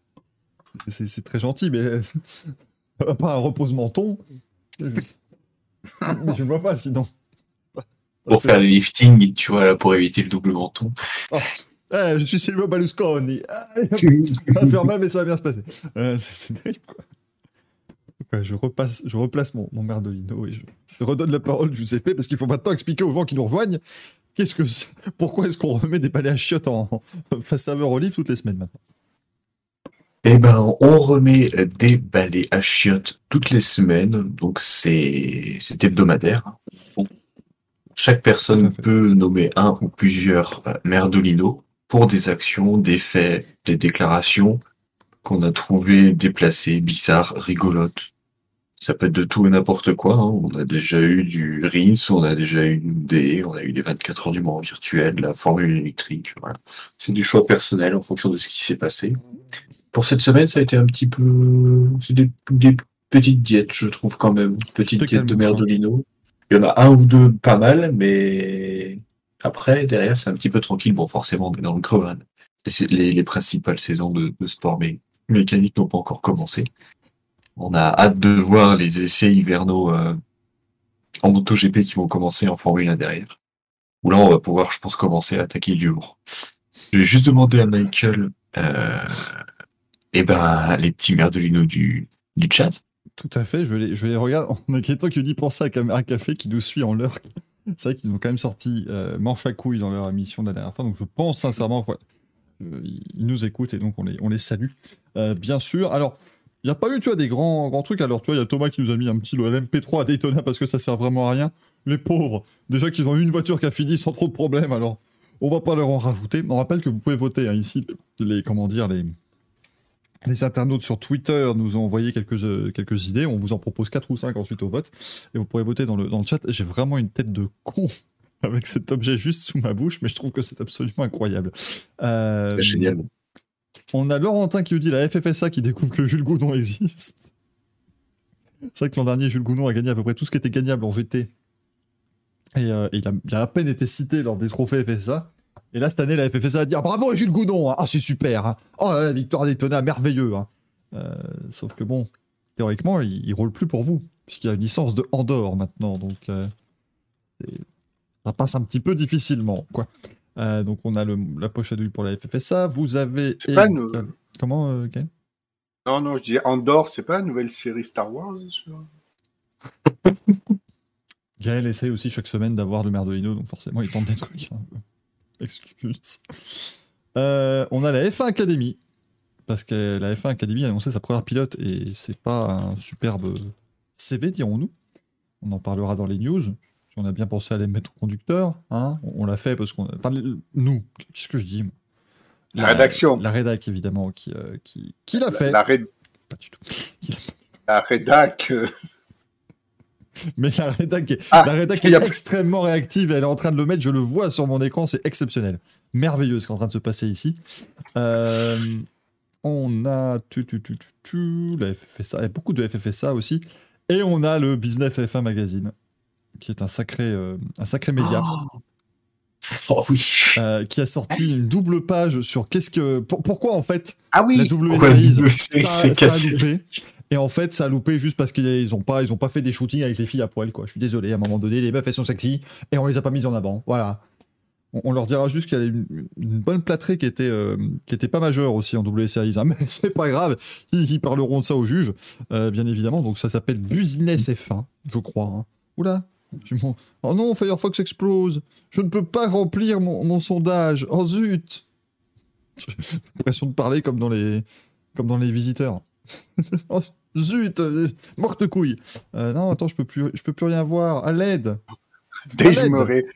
[SPEAKER 2] C'est très gentil, mais. pas un repose-menton. Je... mais je ne vois pas sinon.
[SPEAKER 4] Pour faire le lifting, tu vois, là, pour éviter le double menton.
[SPEAKER 2] Eh, je suis Silvio Berlusconi. Ah, ça va faire mal, mais ça va bien se passer. Euh, c'est terrible, quoi. Ouais, je, repasse, je replace mon, mon merdolino et je, je redonne la parole à Giuseppe parce qu'il faut maintenant expliquer aux gens qui nous rejoignent qu'est-ce que pourquoi est-ce qu'on remet des palais à chiottes en, en face saveur olive toutes les semaines maintenant?
[SPEAKER 4] Eh ben, on remet des balais à chiottes toutes les semaines, donc c'est c'est hebdomadaire. Bon. Chaque personne peut nommer un ou plusieurs euh, merdolinos pour des actions, des faits, des déclarations qu'on a trouvées déplacées, bizarres, rigolotes. Ça peut être de tout et n'importe quoi. hein. On a déjà eu du RINS, on a déjà eu des, on a eu les 24 heures du Mans virtuel, la formule électrique. Voilà. C'est des choix personnels en fonction de ce qui s'est passé. Pour cette semaine, ça a été un petit peu, c'est des, des petites diètes, je trouve quand même. Petite
[SPEAKER 2] te
[SPEAKER 4] diète de merdolino. Il y en a un ou deux pas mal, mais après, derrière, c'est un petit peu tranquille. Bon, forcément, on est dans le creux. hein. Les, les- les principales saisons de, de sport mé- mécanique n'ont pas encore commencé. On a hâte de voir les essais hivernaux euh, en MotoGP qui vont commencer en Formule 1 derrière. Où là, on va pouvoir, je pense, commencer à attaquer du lourd. Je vais juste demander à Michael, euh, eh ben, les petits merdolinos du, du chat.
[SPEAKER 2] Tout à fait, je vais les, je les regarder. Nous dit pour ça à Caméra Café qui nous suit en l'heure. <laughs> C'est vrai qu'ils ont quand même sorti euh, Manche à couilles dans leur émission de la dernière fois, donc je pense sincèrement qu'ils nous écoutent et donc on les, on les salue. Euh, bien sûr. Alors, il n'y a pas eu, tu vois, des grands, grands trucs. Alors, tu vois, il y a Thomas qui nous a mis un petit LMP3 à Daytona parce que ça sert vraiment à rien. Les pauvres, déjà qu'ils ont une voiture qui a fini sans trop de problèmes, alors on va pas leur en rajouter. On rappelle que vous pouvez voter hein, ici, les, comment dire, les, les internautes sur Twitter nous ont envoyé quelques, euh, quelques idées. On vous en propose 4 ou 5 ensuite au vote. Et vous pourrez voter dans le, dans le chat. J'ai vraiment une tête de con <laughs> avec cet objet juste sous ma bouche, mais je trouve que c'est absolument incroyable. Euh,
[SPEAKER 4] C'est génial.
[SPEAKER 2] on a Laurentin qui nous dit la FFSA qui découvre que Jules Goudon existe. C'est vrai que l'an dernier, Jules Goudon a gagné à peu près tout ce qui était gagnable en GT. Et, euh, il, a, il a à peine été cité lors des trophées FFSA. Et là, cette année, la FFSA a dit ah, bravo Jules Goudon hein. Ah, c'est super hein. Oh la victoire d'Etona, merveilleux hein. Euh, Sauf que bon, théoriquement, il, il roule plus pour vous. Puisqu'il y a une licence de Andorre maintenant. Donc, euh, ça passe un petit peu difficilement. quoi. Euh, donc, on a le, la poche à douille pour la FFSA. Vous avez.
[SPEAKER 3] C'est pas une-
[SPEAKER 2] Comment, Ken
[SPEAKER 3] Non, non, je dis Andorre, c'est pas la nouvelle série Star Wars
[SPEAKER 2] Gaël essaye aussi chaque semaine d'avoir le merdolino, donc forcément il tente des trucs. hein. Excuse. Euh, on a la F1 Academy, parce que la F1 Academy a annoncé sa première pilote et c'est pas un superbe CV, dirons-nous. On en parlera dans les news. Si on a bien pensé à les mettre au conducteur, hein, on, on l'a fait parce qu'on. Enfin, les- nous, qu'est-ce que je dis moi?
[SPEAKER 3] La rédaction.
[SPEAKER 2] La rédac, évidemment, qui, euh, qui, qui l'a
[SPEAKER 3] La,
[SPEAKER 2] fait.
[SPEAKER 3] la, ré-
[SPEAKER 2] Pas du tout. L'a
[SPEAKER 3] la rédac. euh, <laughs>
[SPEAKER 2] Mais la rédac est,
[SPEAKER 3] Ah,
[SPEAKER 2] la
[SPEAKER 3] y
[SPEAKER 2] est
[SPEAKER 3] a-
[SPEAKER 2] extrêmement réactive elle est en train de le mettre. Je le vois sur mon écran, c'est exceptionnel. Merveilleux ce qui est en train de se passer ici. Euh, on a tu, tu, tu, la FFSA, beaucoup de FFSA aussi. Et on a le Business F1 Magazine, qui est un sacré, euh, un sacré média,
[SPEAKER 4] Oh oui.
[SPEAKER 2] euh, qui a sorti une double page sur qu'est-ce que. pour- pourquoi en fait
[SPEAKER 3] Ah oui
[SPEAKER 2] la Series,
[SPEAKER 4] W Series
[SPEAKER 2] ça,
[SPEAKER 4] s'est
[SPEAKER 2] ça a
[SPEAKER 4] cassée
[SPEAKER 2] loupé. Et en fait, ça a loupé juste parce qu'ils ont pas, ils ont pas fait des shootings avec les filles à poil, quoi. Je suis désolé, à un moment donné, les meufs elles sont sexy et on les a pas mises en avant. Voilà. On, leur dira juste qu'il y a une, bonne plâtrée qui était, euh, qui était pas majeure aussi en W Series. hein. <laughs> Mais c'est pas grave, ils, parleront de ça au juge, euh, bien évidemment. Donc ça s'appelle Business F1, je crois. hein. Oula. Oh non, Firefox explose. Je ne peux pas remplir mon, mon sondage. Oh zut. <laughs> J'ai l'impression de parler comme dans les, comme dans les visiteurs. <laughs> oh, zut, euh, morte couille. Euh, non, attends, je peux plus, je peux plus rien voir. À l'aide.
[SPEAKER 3] Dave. Murray.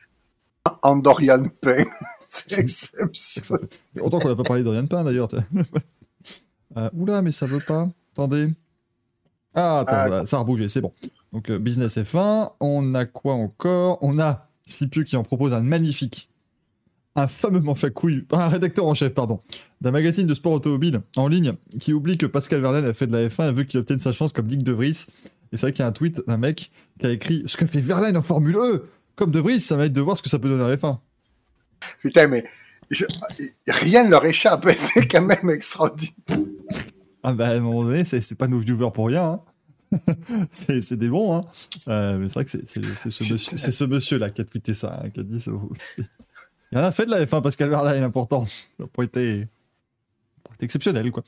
[SPEAKER 3] Andorian Pain. C'est exceptionnel.
[SPEAKER 2] Autant qu'on n'a pas parlé de pain d'ailleurs. <laughs> Euh, oula, mais ça veut pas. Attendez. Ah, attends,
[SPEAKER 3] Ah,
[SPEAKER 2] voilà, ça a rebougé, c'est bon. Donc, business F1. On a quoi encore? On a Slipieux qui en propose un magnifique, un fameux manche à couilles, un rédacteur en chef, pardon, d'un magazine de sport automobile en ligne qui oublie que Pascal Verlaine a fait de la F1 et veut qu'il obtienne sa chance comme Dick De Vries. Et c'est vrai qu'il y a un tweet d'un mec qui a écrit Ce que fait Verlaine en Formule E Comme De Vries, ça va être de voir ce que ça peut donner à la F1.
[SPEAKER 3] Putain, mais je- rien ne leur échappe. <laughs> C'est quand même extraordinaire.
[SPEAKER 2] Ah bah à un moment donné, c'est pas nos viewers pour rien. hein. <laughs> c'est des bons. Hein. Euh, mais c'est vrai que c'est c'est- c'est ce, monsieur- c'est ce monsieur-là qui a tweeté ça, hein, qui a dit ça. Il en a fait de la F1, Pascal Verlaine, important. Ça n'a pas été, exceptionnel, quoi.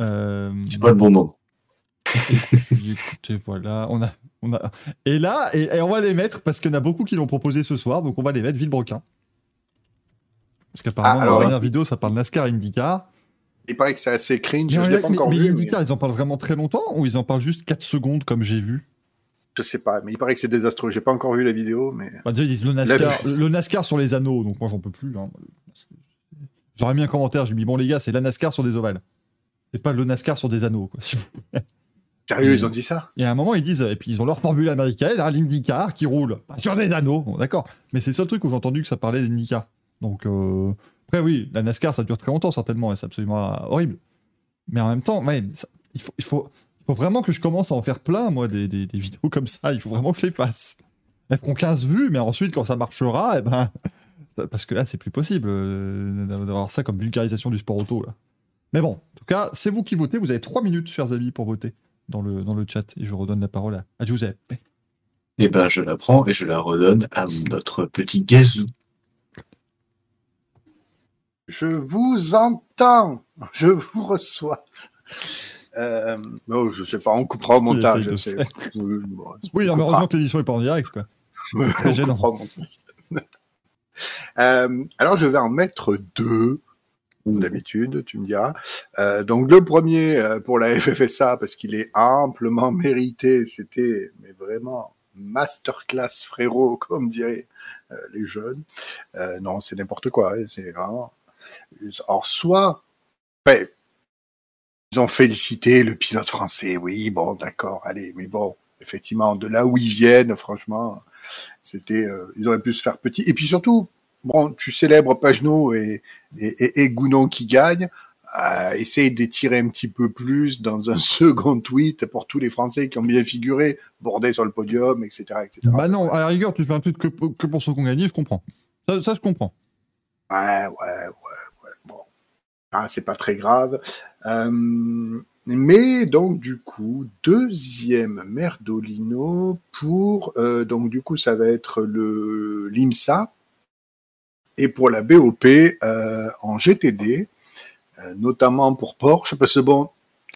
[SPEAKER 2] Euh,
[SPEAKER 4] C'est pas le bon moment.
[SPEAKER 2] écoutez, voilà, on a, on a... Et là, et, et on va les mettre, parce qu'il y en a beaucoup qui l'ont proposé ce soir, donc on va les mettre, Villebrequin. Parce qu'apparemment,
[SPEAKER 3] Ah,
[SPEAKER 2] dans
[SPEAKER 3] alors-
[SPEAKER 2] la dernière vidéo, ça parle NASCAR et IndyCar.
[SPEAKER 3] Il paraît que c'est assez cringe.
[SPEAKER 2] Mais,
[SPEAKER 3] Je l'ai pas
[SPEAKER 2] mais-
[SPEAKER 3] encore
[SPEAKER 2] mais
[SPEAKER 3] vu. mais
[SPEAKER 2] l'IndyCar, ils en parlent vraiment très longtemps ou ils en parlent juste 4 secondes comme j'ai vu?
[SPEAKER 3] Je sais pas, mais il paraît que c'est désastreux. J'ai pas encore vu la vidéo, mais
[SPEAKER 2] Bah, Déjà, ils disent le NASCAR,
[SPEAKER 3] La-
[SPEAKER 2] le NASCAR sur les anneaux, donc moi j'en peux plus. Hein. J'aurais mis un commentaire, j'ai mis bon les gars, c'est la NASCAR sur des ovales. C'est pas le NASCAR sur des anneaux. Quoi. <laughs>
[SPEAKER 3] sérieux, ils ont dit ça?
[SPEAKER 2] Et à un moment, ils disent, et puis ils ont leur formule américaine, hein, l'IndyCar qui roule sur des anneaux, Bon, d'accord. Mais c'est le seul truc où j'ai entendu que ça parlait d'IndyCar. Donc, euh, après, oui, la NASCAR, ça dure très longtemps, certainement, et c'est absolument horrible. Mais en même temps, ouais, ça- il, faut, il, faut, faut vraiment que je commence à en faire plein, moi, des, des- des vidéos comme ça. Il faut vraiment que je les fasse. Elles feront 15 vues, mais ensuite, quand ça marchera, eh ben. Parce que là, c'est plus possible euh, d'avoir ça comme vulgarisation du sport auto. Là. Mais bon, en tout cas, c'est vous qui votez. Vous avez 3 minutes, chers amis, pour voter dans le, dans le chat. Et je redonne la parole à, à Giuseppe.
[SPEAKER 4] Eh ben, je la prends et je la redonne à notre petit gazou.
[SPEAKER 3] Je vous entends. Je vous reçois. Euh, oh, je sais pas, on coupera au montage. <laughs> Oui,
[SPEAKER 2] non, mais heureusement que l'édition est pas en direct. Quoi. <laughs> gênant. <laughs>
[SPEAKER 3] Euh, alors, je vais en mettre deux. D'habitude, tu me diras. Euh, donc le premier euh, pour la FFSA parce qu'il est amplement mérité. C'était mais vraiment masterclass frérot comme diraient euh, les jeunes. Euh, non, c'est n'importe quoi. hein, C'est vraiment. Alors soit, ouais, ils ont félicité le pilote français. Oui, bon, d'accord, allez, mais bon, effectivement, de là où ils viennent, franchement, c'était, euh, ils auraient pu se faire petit. Et puis surtout, bon, tu célèbres Pagenaud et, et, et, et Gounon qui gagnent. Euh, essaye d'étirer un petit peu plus dans un <laughs> second tweet pour tous les Français qui ont bien figuré, bordé sur le podium, etc., etc.
[SPEAKER 2] Bah non, à la rigueur, tu fais un tweet que, que pour ceux qui ont gagné, je comprends. Ça, ça, je comprends.
[SPEAKER 3] Ouais, ouais, ouais, ah, c'est pas très grave. Euh, mais donc du coup, deuxième Merdolino pour euh, donc du coup ça va être le l'IMSA et pour la BOP euh, en GTD, notamment pour Porsche parce que bon.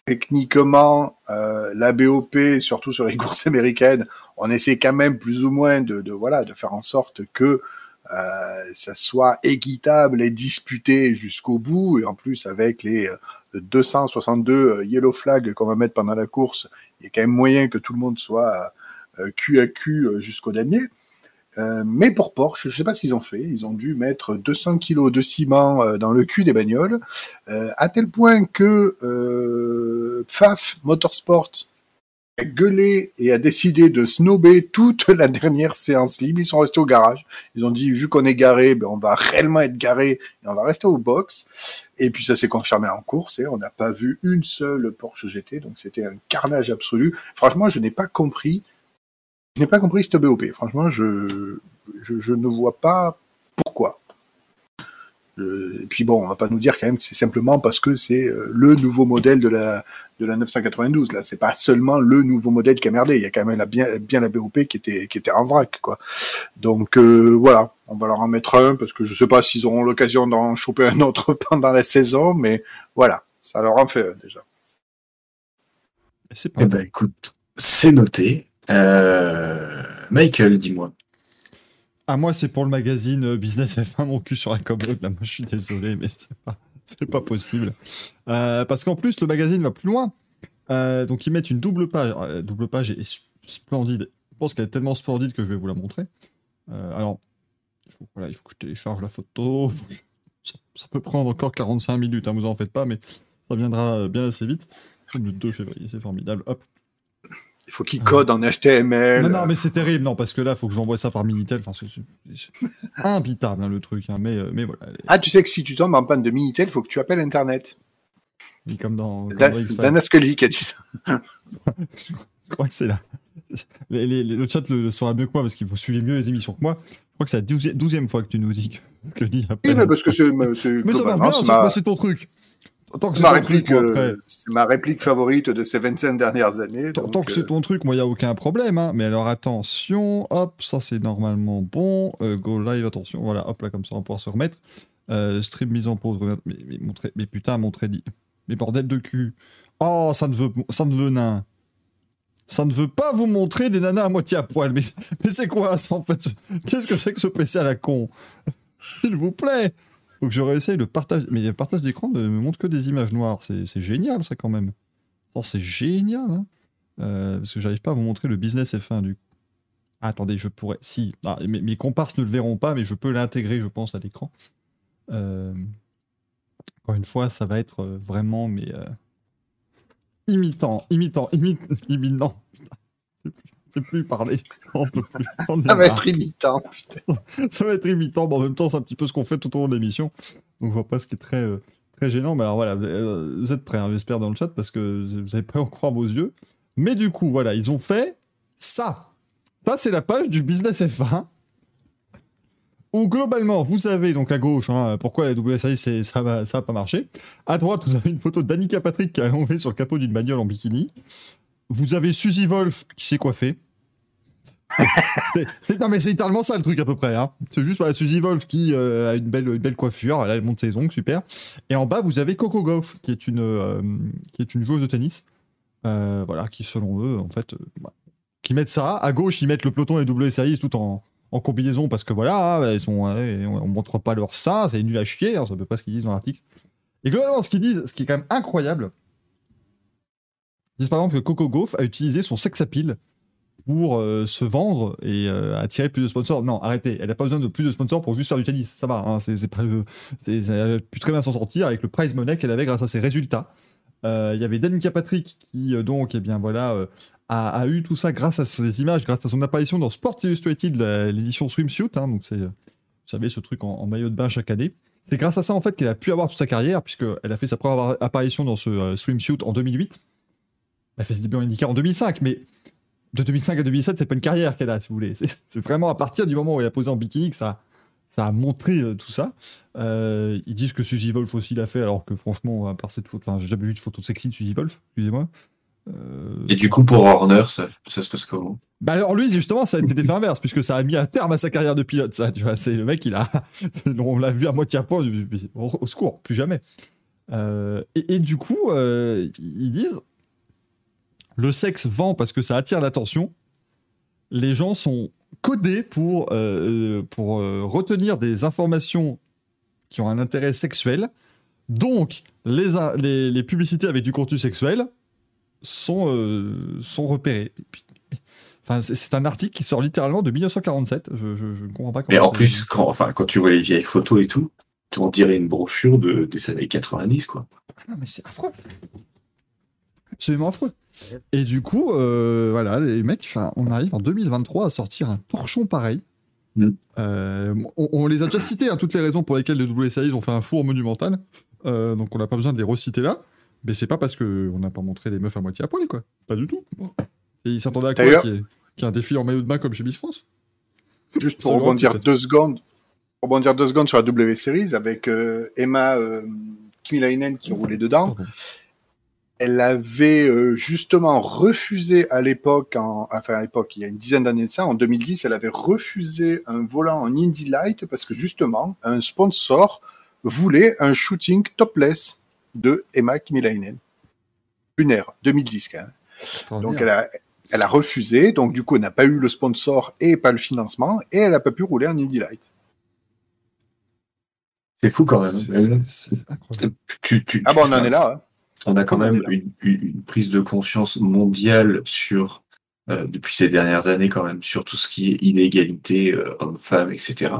[SPEAKER 3] Techniquement, la BOP, surtout sur les <laughs> courses américaines, on essaie quand même plus ou moins de, voilà de faire en sorte que ça soit équitable et disputé jusqu'au bout, et en plus avec les euh, 262 euh, yellow flags qu'on va mettre pendant la course, il y a quand même moyen que tout le monde soit euh, cul à cul euh, jusqu'au dernier. Euh, mais pour Porsche, je ne sais pas ce qu'ils ont fait. Ils ont dû mettre 200 kilos de ciment euh, dans le cul des bagnoles, euh, à tel point que euh, Pfaff Motorsport a gueulé et a décidé de snober toute <laughs> la dernière séance libre. Ils sont restés au garage. Ils ont dit, vu qu'on est garé, ben, on va réellement être garé et on va rester au box. Et puis ça s'est confirmé en course et on n'a pas vu une seule Porsche GT. Donc c'était un carnage absolu. Franchement, je n'ai pas compris. Je n'ai pas compris cette BOP. Franchement, je, je, je ne vois pas. Euh, et puis bon, on va pas nous dire quand même que c'est simplement parce que c'est euh, le nouveau modèle de la de la 992. Là, c'est pas seulement le nouveau modèle qui a merdé. Il y a quand même la, bien bien la BOP qui était qui était en vrac, quoi. Donc euh, voilà, on va leur en mettre un parce que je sais pas s'ils auront l'occasion d'en choper un autre <laughs> pendant la saison, mais voilà, ça leur en fait un déjà.
[SPEAKER 2] Et C'est pas
[SPEAKER 4] Eh ben, écoute, c'est noté. Euh, Michael, dis-moi.
[SPEAKER 2] Ah, moi, c'est pour le magazine euh, Business F1, mon cul sur un commode. Là, moi, je suis désolé, mais c'est pas, <laughs> pas possible. Euh, parce qu'en plus, le magazine va plus loin. Euh, donc, ils mettent une double page. La double page est splendide. Je pense qu'elle est tellement splendide que je vais vous la montrer. Alors, il faut, voilà, il faut que je télécharge la photo. Ça, peut prendre encore 45 minutes, hein, vous en faites pas, mais ça viendra bien assez vite. Le 2 février, c'est formidable. Hop.
[SPEAKER 3] Il faut qu'il code en HTML.
[SPEAKER 2] Non, non, mais c'est terrible, non, parce que là, il faut que j'envoie ça par Minitel. Enfin, c'est imbitable, hein, le truc. hein, mais, euh, mais voilà,
[SPEAKER 3] Ah, tu sais que si tu tombes en panne de Minitel, il faut que tu appelles Internet.
[SPEAKER 2] comme dans, comme
[SPEAKER 3] Dan-. Dana Scully qui a dit ça. <laughs>
[SPEAKER 2] Je crois que c'est là. Les- les- les- le chat le, le saura mieux que moi parce qu'il faut suivre mieux les émissions que moi. Je crois que c'est la douzième, fois que tu nous dis que, que
[SPEAKER 3] Oui, mais parce que c'est
[SPEAKER 2] Mais ça va
[SPEAKER 3] globalement,
[SPEAKER 2] bien, bah, c'est ton truc. Tant que
[SPEAKER 3] c'est ma
[SPEAKER 2] truc,
[SPEAKER 3] réplique, euh,
[SPEAKER 2] après.
[SPEAKER 3] c'est ma réplique favorite de ces 25 dernières années.
[SPEAKER 2] Tant,
[SPEAKER 3] donc,
[SPEAKER 2] tant que c'est
[SPEAKER 3] euh,
[SPEAKER 2] ton truc, moi, il n'y a aucun problème. hein. Mais alors, attention, hop, ça c'est normalement bon. Euh, go live, attention, voilà, hop là, comme ça, on pouvoir se remettre. Stream mise en pause, regarde, mais, mais, montrer- mais putain, montrer dit. Mais bordel de cul. Oh, ça ne veut, ça ne veut nain. Ça ne veut pas vous montrer des nanas à moitié à poil. Mais, mais c'est quoi ça en fait ce- Qu'est-ce que c'est que ce PC à la con? <laughs> S'il vous plaît Faut que je réessaye le partage. Mais le partage d'écran ne me montre que des images noires. C'est génial ça quand même. C'est génial. Hein euh, parce que j'arrive pas à vous montrer le business F1 du. Ah, attendez, je pourrais. Si, ah, mes, comparses ne le verront pas, mais je peux l'intégrer, je pense, à l'écran. Euh, Encore une fois, ça va être euh, vraiment, mais euh, imitant, imitant, imi- <laughs> imitant. C'est plus- parler. <laughs> On peut plus. On est
[SPEAKER 3] Ça va
[SPEAKER 2] marre.
[SPEAKER 3] être imitant, putain.
[SPEAKER 2] ça va être imitant, mais en même temps, c'est un petit peu ce qu'on fait tout au long de l'émission. Donc, je vois pas ce qui est très, euh, très gênant. Mais alors, voilà, vous, euh, vous êtes prêts, hein, j'espère, dans le chat, parce que vous n'avez pas en croire vos yeux. Mais du coup, voilà, ils ont fait ça. Ça, c'est la page du Business F1. Où globalement, vous avez donc à gauche, hein, pourquoi la WSI c'est- ça va, ça pas marcher. À droite, vous avez une photo d'Annika Patrick qui a allongé sur le capot d'une bagnole en bikini. Vous avez Suzy Wolf qui s'est coiffée. C'est- non mais c'est littéralement ça le truc à peu près. Hein. C'est juste voilà, Suzy Wolf qui euh, a une belle, belle coiffure, elle monte ses ongles, super. Et en bas vous avez Coco Gauff qui est une, euh, qui est une joueuse de tennis, euh, voilà, qui selon eux en fait, qui mettent ça. À gauche ils mettent le peloton et WSI tout en, en combinaison parce que voilà, ouais, on, on montre pas leur sein, c'est nul à chier, hein, c'est à peu près ce qu'ils disent dans l'article. Et globalement ce qu'ils disent, ce qui est quand même incroyable, ils disent par exemple que Coco Gauff a utilisé son sex pour euh, se vendre et euh, attirer plus de sponsors. Non, arrêtez, elle n'a pas besoin de plus de sponsors pour juste faire du tennis. Ça va, hein, c'est, elle a pu très bien s'en sortir avec le prize money qu'elle avait grâce à ses résultats. Euh, Il y avait Danica Patrick qui, donc, eh bien voilà, a, eu tout ça grâce à ses images, grâce à son apparition dans Sports Illustrated, l'édition swimsuit. hein, donc, vous savez, ce truc en, en maillot de bain chaque année. C'est grâce à ça, en fait, qu'elle a pu avoir toute sa carrière, puisqu'elle a fait sa première apparition dans ce euh, swimsuit en 2008. Elle a fait ses débuts en IndyCar en 2005, mais de 2005 à 2007, c'est pas une carrière qu'elle a, si vous voulez. C'est vraiment à partir du moment où elle a posé en bikini que ça, ça a montré euh, tout ça. Euh, ils disent que Suzy Wolf aussi l'a fait, alors que franchement, à part cette photo, enfin, j'ai jamais vu de photo sexy de Suzy Wolf, excusez-moi. Euh,
[SPEAKER 4] Et du coup, pour Horner, ça, ça se passe comment?
[SPEAKER 2] Bah alors lui, justement, ça a été l'effet inverse, puisque ça a mis un terme à sa carrière de pilote. Ça, tu vois, c'est le mec, il a, <laughs> on l'a vu à moitié à poil. Au, secours, plus jamais. Et, et du coup, ils disent, le sexe vend parce que ça attire l'attention. Les gens sont codés pour euh, pour euh, retenir des informations qui ont un intérêt sexuel. Donc, les, les, les publicités avec du contenu sexuel sont, euh, sont repérées. Enfin, c'est- un article qui sort littéralement de 1947. Je, je, je ne comprends pas comment.
[SPEAKER 4] Mais en plus, quand, enfin, quand tu vois les vieilles photos et tout, on dirait une brochure de, des années 90, quoi.
[SPEAKER 2] Ah Non, mais c'est affreux. Absolument affreux. Et du coup, euh, voilà, les mecs, on arrive en 2023 à sortir un torchon pareil.
[SPEAKER 4] Mm.
[SPEAKER 2] Euh, on, on les a déjà cités, hein, toutes les raisons pour lesquelles les WSI ont fait un four monumental. Euh, donc on n'a pas besoin de les reciter là. Mais c'est pas parce qu'on n'a pas montré des meufs à moitié à poil, quoi. Pas du tout. Et ils s'attendaient à quoi Qu'il y, ait- qu'il y ait un défi en maillot de bain comme chez Miss France?
[SPEAKER 3] Juste pour rebondir deux secondes, pour rebondir deux secondes sur la W Series avec Emma Kimilainen qui roulait dedans.
[SPEAKER 2] Pardon.
[SPEAKER 3] Elle avait euh, justement refusé à l'époque, en- enfin à l'époque, il y a une dizaine d'années de ça, en 2010, elle avait refusé un volant en Indy Light parce que justement, un sponsor voulait un shooting topless de Emma Kimilainen. Lunaire, 2010 quand même. Donc elle a, elle a refusé, donc du coup elle n'a pas eu le sponsor et pas le financement, et elle n'a pas pu rouler en Indy Light.
[SPEAKER 4] C'est fou quand même.
[SPEAKER 2] c'est- c'est incroyable.
[SPEAKER 4] Tu, tu,
[SPEAKER 3] Ah
[SPEAKER 4] tu-
[SPEAKER 3] bon, on en est là. hein.
[SPEAKER 4] On a quand
[SPEAKER 3] On en
[SPEAKER 4] même une, une- prise de conscience mondiale sur, euh, depuis ces dernières années quand même, sur tout ce qui est inégalité euh, homme-femme, etc.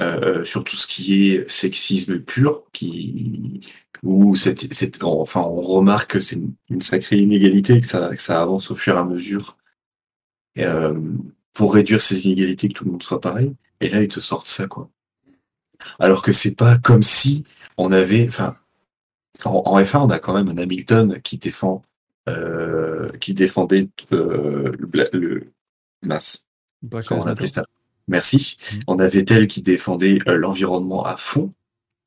[SPEAKER 4] euh, sur tout ce qui est sexisme pur, qui où c'est, c'est, enfin, on remarque que c'est une, une sacrée inégalité, que ça, que ça avance au fur et à mesure, euh, pour réduire ces inégalités, que tout le monde soit pareil. Et là, ils te sortent ça, quoi. Alors que c'est pas comme si on avait, enfin, en, en F1, on a quand même un Hamilton qui défend, euh, qui défendait euh, le, le mince, on appelait ça? Merci.
[SPEAKER 2] Mhm.
[SPEAKER 4] On a Vettel qui défendait euh, l'environnement à fond.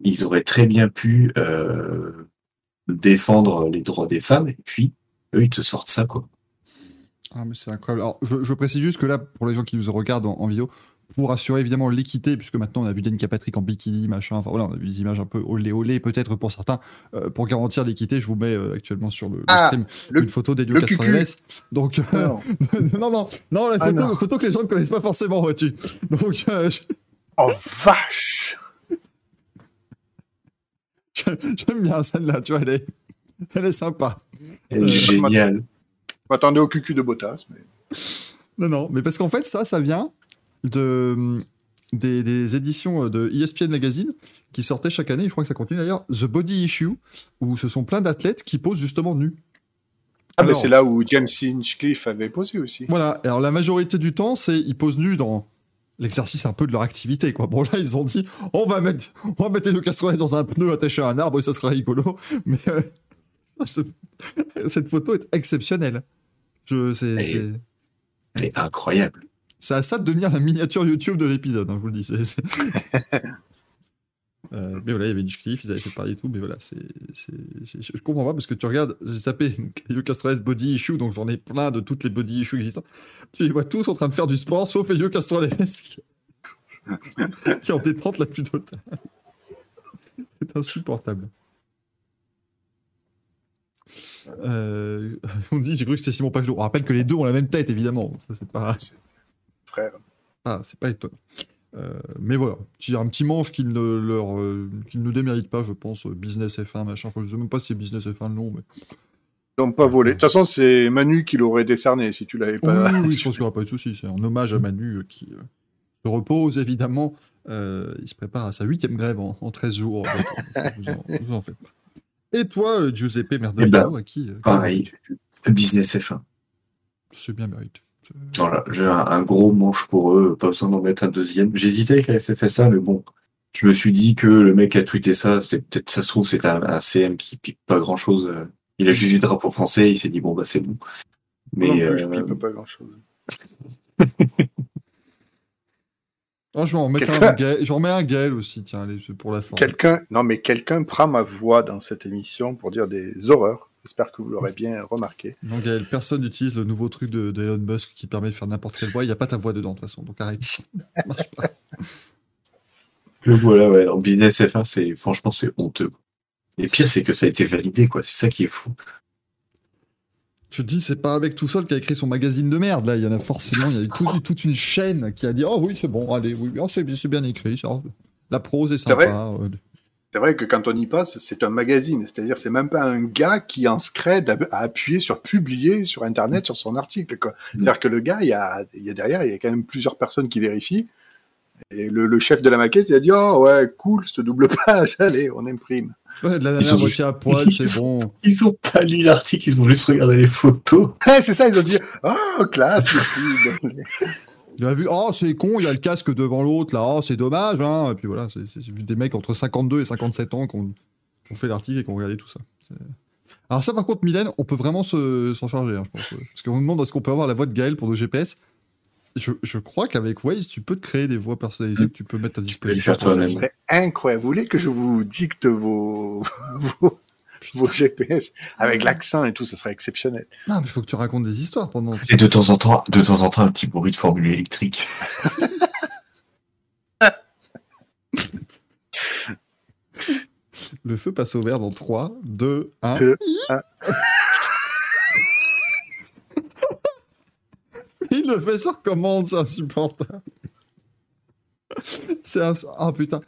[SPEAKER 4] Ils auraient très bien pu euh, défendre les droits des femmes, et puis eux, ils te sortent ça, quoi.
[SPEAKER 2] Ah, mais c'est incroyable. Alors, je, je précise juste que là, pour les gens qui nous regardent en, en vidéo, pour assurer évidemment l'équité, puisque maintenant on a vu Danica Patrick en bikini, machin, enfin voilà, on a vu des images un peu olé olé peut-être pour certains. Euh, pour garantir l'équité, je vous mets euh, actuellement sur le, le
[SPEAKER 3] Ah,
[SPEAKER 2] stream
[SPEAKER 3] le-
[SPEAKER 2] une photo d'Elio Castroneves. Donc, euh,
[SPEAKER 3] Non. <laughs>
[SPEAKER 2] non, non, non, la
[SPEAKER 3] Ah,
[SPEAKER 2] photo,
[SPEAKER 3] non.
[SPEAKER 2] photo que les gens ne connaissent pas forcément, vois-tu. Donc, euh, je- <laughs>
[SPEAKER 3] Oh vache <laughs>
[SPEAKER 2] j'aime bien celle-là, tu vois, elle est, elle est sympa.
[SPEAKER 4] Elle est géniale.
[SPEAKER 3] Je m'attendais au cucu de Bottas, mais
[SPEAKER 2] Non, non, mais parce qu'en fait, ça, ça vient de, des, des éditions de E ESPN Magazine qui sortaient chaque année, et je crois que ça continue d'ailleurs, The Body Issue, où ce sont plein d'athlètes qui posent justement nus.
[SPEAKER 3] ah, mais
[SPEAKER 2] Alors-
[SPEAKER 3] c'est là où James Hinchcliffe avait posé aussi.
[SPEAKER 2] Voilà, alors la majorité du temps, c'est ils posent nus dans l'exercice un peu de leur activité, quoi. Bon, là, ils ont dit, on va mettre, on va mettre le Castronet dans un pneu attaché à un arbre et ça sera rigolo, <laughs> mais euh, ce- <laughs> cette photo est exceptionnelle. Je, c'est, c'est,
[SPEAKER 4] Elle est incroyable.
[SPEAKER 2] C'est à ça de devenir la miniature YouTube de l'épisode, hein, je vous le dis. <laughs> Euh, mais voilà, il y avait Hinchcliffe, ils avaient fait parler et tout, mais voilà, c'est, je, je comprends pas parce que tu regardes, j'ai tapé Elio Castroneves body issue, donc j'en ai plein de toutes les body issues existantes. Tu les vois tous en train de faire du sport, sauf Elio Castroneves qui, qui en détente la plus totale. C'est insupportable. Euh, on dit, j'ai cru que c'était Simon Pajot. On rappelle que les deux ont la même tête, évidemment. Ça, c'est pas.
[SPEAKER 3] Frère.
[SPEAKER 2] Ah, c'est pas étonnant. Euh, mais voilà, un petit manche qui ne leur, euh, qui ne démérite pas, je pense. euh, Business F1, machin. Enfin, je sais même pas si c'est Business F1 le nom, mais.
[SPEAKER 3] Ils l'ont pas volé. De toute façon, c'est Manu qui l'aurait décerné si tu l'avais pas.
[SPEAKER 2] oui, oui, <laughs> je pense qu'il n'y aura pas de souci. C'est un hommage à Manu qui euh, se repose, évidemment. Euh, il se prépare à sa huitième grève en, en 13 jours. <laughs> Donc, vous, en, vous en faites pas. Et toi, Giuseppe Merdolino,
[SPEAKER 4] Eh ben,
[SPEAKER 2] à qui
[SPEAKER 4] Pareil. Business F1.
[SPEAKER 2] C'est bien mérité. C'est-
[SPEAKER 4] Voilà, j'ai un, un gros manche pour eux, pas besoin d'en mettre un deuxième. J'hésitais avec la FFSA, mais bon, je me suis dit que le mec a tweeté ça, c'était peut-être, ça se trouve, c'était un, un CM qui pique pas grand chose. Il a juste le drapeau français, il s'est dit, bon, bah, c'est bon.
[SPEAKER 3] Moi non
[SPEAKER 4] Mais,
[SPEAKER 3] plus, je
[SPEAKER 4] euh,
[SPEAKER 3] pipe pas grand chose. <laughs>
[SPEAKER 2] Ah, je vais en remettre un Gaël- j'en remets un Gaël aussi, tiens, allez, pour la forme.
[SPEAKER 3] Quelqu'un, non mais quelqu'un prend ma voix dans cette émission pour dire des horreurs. J'espère que vous l'aurez bien remarqué.
[SPEAKER 2] Non, Gaël, personne n'utilise le nouveau truc de, de Elon Musk qui permet de faire n'importe quelle voix. Il n'y a pas ta voix dedans, de toute façon, donc arrête. <laughs> Ça marche pas.
[SPEAKER 4] donc voilà, ouais, en business F1, c'est, franchement, c'est honteux. Et pire, c'est que ça a été validé, quoi. C'est ça qui est fou.
[SPEAKER 2] Tu te dis, c'est pas mec tout seul qui a écrit son magazine de merde, là. Il y en a forcément, il y a eu tout- <laughs> toute une chaîne qui a dit, oh oui, c'est bon, allez, oui, oh, c'est bien, écrit, ça. La prose est
[SPEAKER 3] vrai
[SPEAKER 2] sympa. euh,
[SPEAKER 3] C'est vrai que quand on y passe, c'est un magazine. C'est-à-dire, c'est même pas un gars qui en scred à, appuyer sur publier sur Internet sur son article. quoi. C'est-à-dire que le gars, il y, a, il y a derrière, il y a quand même plusieurs personnes qui vérifient. Et le, le chef de la maquette, il a dit, oh ouais, cool, cette double page, <laughs> allez, on imprime.
[SPEAKER 2] Ouais, de la
[SPEAKER 4] Ils
[SPEAKER 2] dernière
[SPEAKER 4] ont
[SPEAKER 2] moitié
[SPEAKER 4] juste-
[SPEAKER 2] à poil, <laughs> c'est bon.
[SPEAKER 4] Ils ont pas lu l'article, ils ont juste regardé les photos. <laughs>
[SPEAKER 3] Ouais, c'est ça, ils ont dit, oh, classe.
[SPEAKER 2] Il a vu, oh, c'est con, il y a le casque devant l'autre, là, oh, c'est dommage, hein. Et puis voilà, c'est des mecs entre 52 et 57 ans qui ont, fait l'article et qui ont regardé tout ça. Alors ça, par contre, Mylène, on peut vraiment se- s'en charger, hein, je pense. Parce qu'on nous demande est-ce qu'on peut avoir la voix de Gaël pour nos GPS. Je, je crois qu'avec Waze, tu peux te créer des voix personnalisées que tu peux mettre à
[SPEAKER 4] peux les
[SPEAKER 2] disposition.
[SPEAKER 4] faire
[SPEAKER 3] Ça
[SPEAKER 4] toi-même.
[SPEAKER 3] serait incroyable. Vous voulez que je vous dicte vos, <laughs> vos, vos GPS avec l'accent et tout, ça serait exceptionnel.
[SPEAKER 2] Non, mais il faut que tu racontes des histoires pendant.
[SPEAKER 4] Et de temps en temps, de temps en temps, un petit bruit de formule électrique. <laughs>
[SPEAKER 2] Le feu passe au vert dans 3, 2, 1.
[SPEAKER 3] Deux, un. <laughs>
[SPEAKER 2] Il le fait sur commande, c'est insupportable. <laughs> C'est un... Ah putain.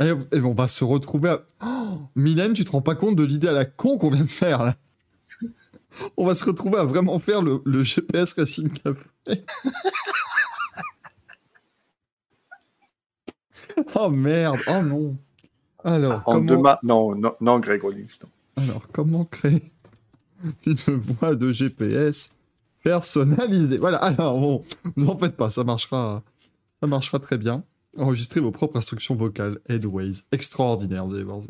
[SPEAKER 2] Et, et on va se retrouver à... Oh, Mylène, tu te rends pas compte de l'idée à la con qu'on vient de faire là On va se retrouver à vraiment faire le, le GPS Racing Café. <laughs> Oh merde, oh non. Alors,
[SPEAKER 3] En
[SPEAKER 2] comment...
[SPEAKER 3] demain, non, non, non, Greg Rollins, non.
[SPEAKER 2] Alors, comment créer une voix de GPS personnalisée? Voilà, alors bon, vous en faites pas, ça marchera, ça marchera très bien. Enregistrez vos propres instructions vocales, Headways. Extraordinaire, vous allez voir,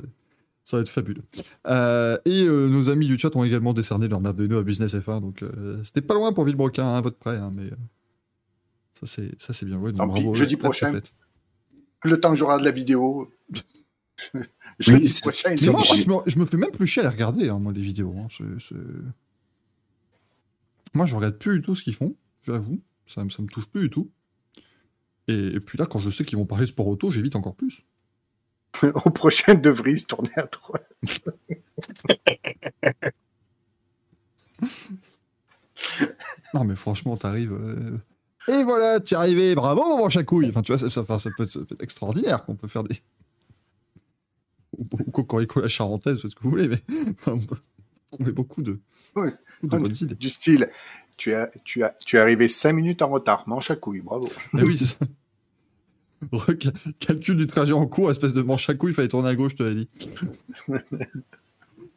[SPEAKER 2] ça va être fabuleux. Euh, et euh, nos amis du chat ont également décerné leur merde de nous à Business F1, donc euh, c'était pas loin pour Villebrequin, hein, à votre près, hein, mais ça c'est ça c'est bien. Ouais, donc bravo,
[SPEAKER 3] jeudi prochain. Le temps que j'aurai de la vidéo. <laughs> Jeudi prochain,
[SPEAKER 2] Mais moi, je, me, je me fais même plus chier à les regarder, hein, moi, les vidéos. Moi, je regarde plus du tout ce qu'ils font, j'avoue. Ça, ça me touche plus du tout. Et, et puis là, quand je sais qu'ils vont parler sport auto, j'évite encore plus. <laughs>
[SPEAKER 3] au prochain De Vries, tourner à droite. <laughs>
[SPEAKER 2] Non, mais franchement, t'arrives. euh, Et voilà, tu es arrivé, bravo, mon chacouille. Enfin, tu vois, ça, ça- ça peut, être, ça peut être extraordinaire qu'on peut faire des. Ou ou Cocorico la charentaise, ce que vous voulez, mais <laughs> on peut trouver beaucoup de,
[SPEAKER 3] Oui.
[SPEAKER 2] beaucoup de bonnes idées.
[SPEAKER 3] Du style, tu, as, tu, as, tu es arrivé 5 minutes en retard, manche à couille, bravo. <laughs>
[SPEAKER 2] Eh oui, Calcul du trajet en cours, espèce de manche à couille, il fallait tourner à gauche, je te l'ai dit. <laughs>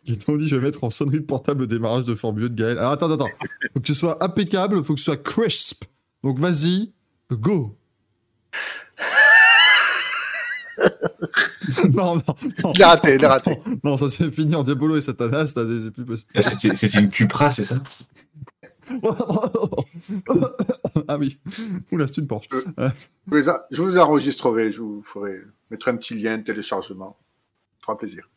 [SPEAKER 2] Ils t'ont dit, je vais mettre en sonnerie de portable au démarrage de Formule 1 de Gaël. Alors attends, attends, attends. Faut que ce soit impeccable, faut que ce soit crisp. Donc vas-y, go. <laughs> non, non, non.
[SPEAKER 3] Il l'a raté, il raté.
[SPEAKER 2] Non, ça c'est fini en Diabolo et Satanas, c'est plus possible.
[SPEAKER 4] Ah, c'était une Cupra, c'est ça? <laughs>
[SPEAKER 2] ah oui. Oula, c'est une Porsche.
[SPEAKER 3] Je, les a- je vous enregistrerai, je vous ferai mettre un petit lien de téléchargement. Ça fera plaisir.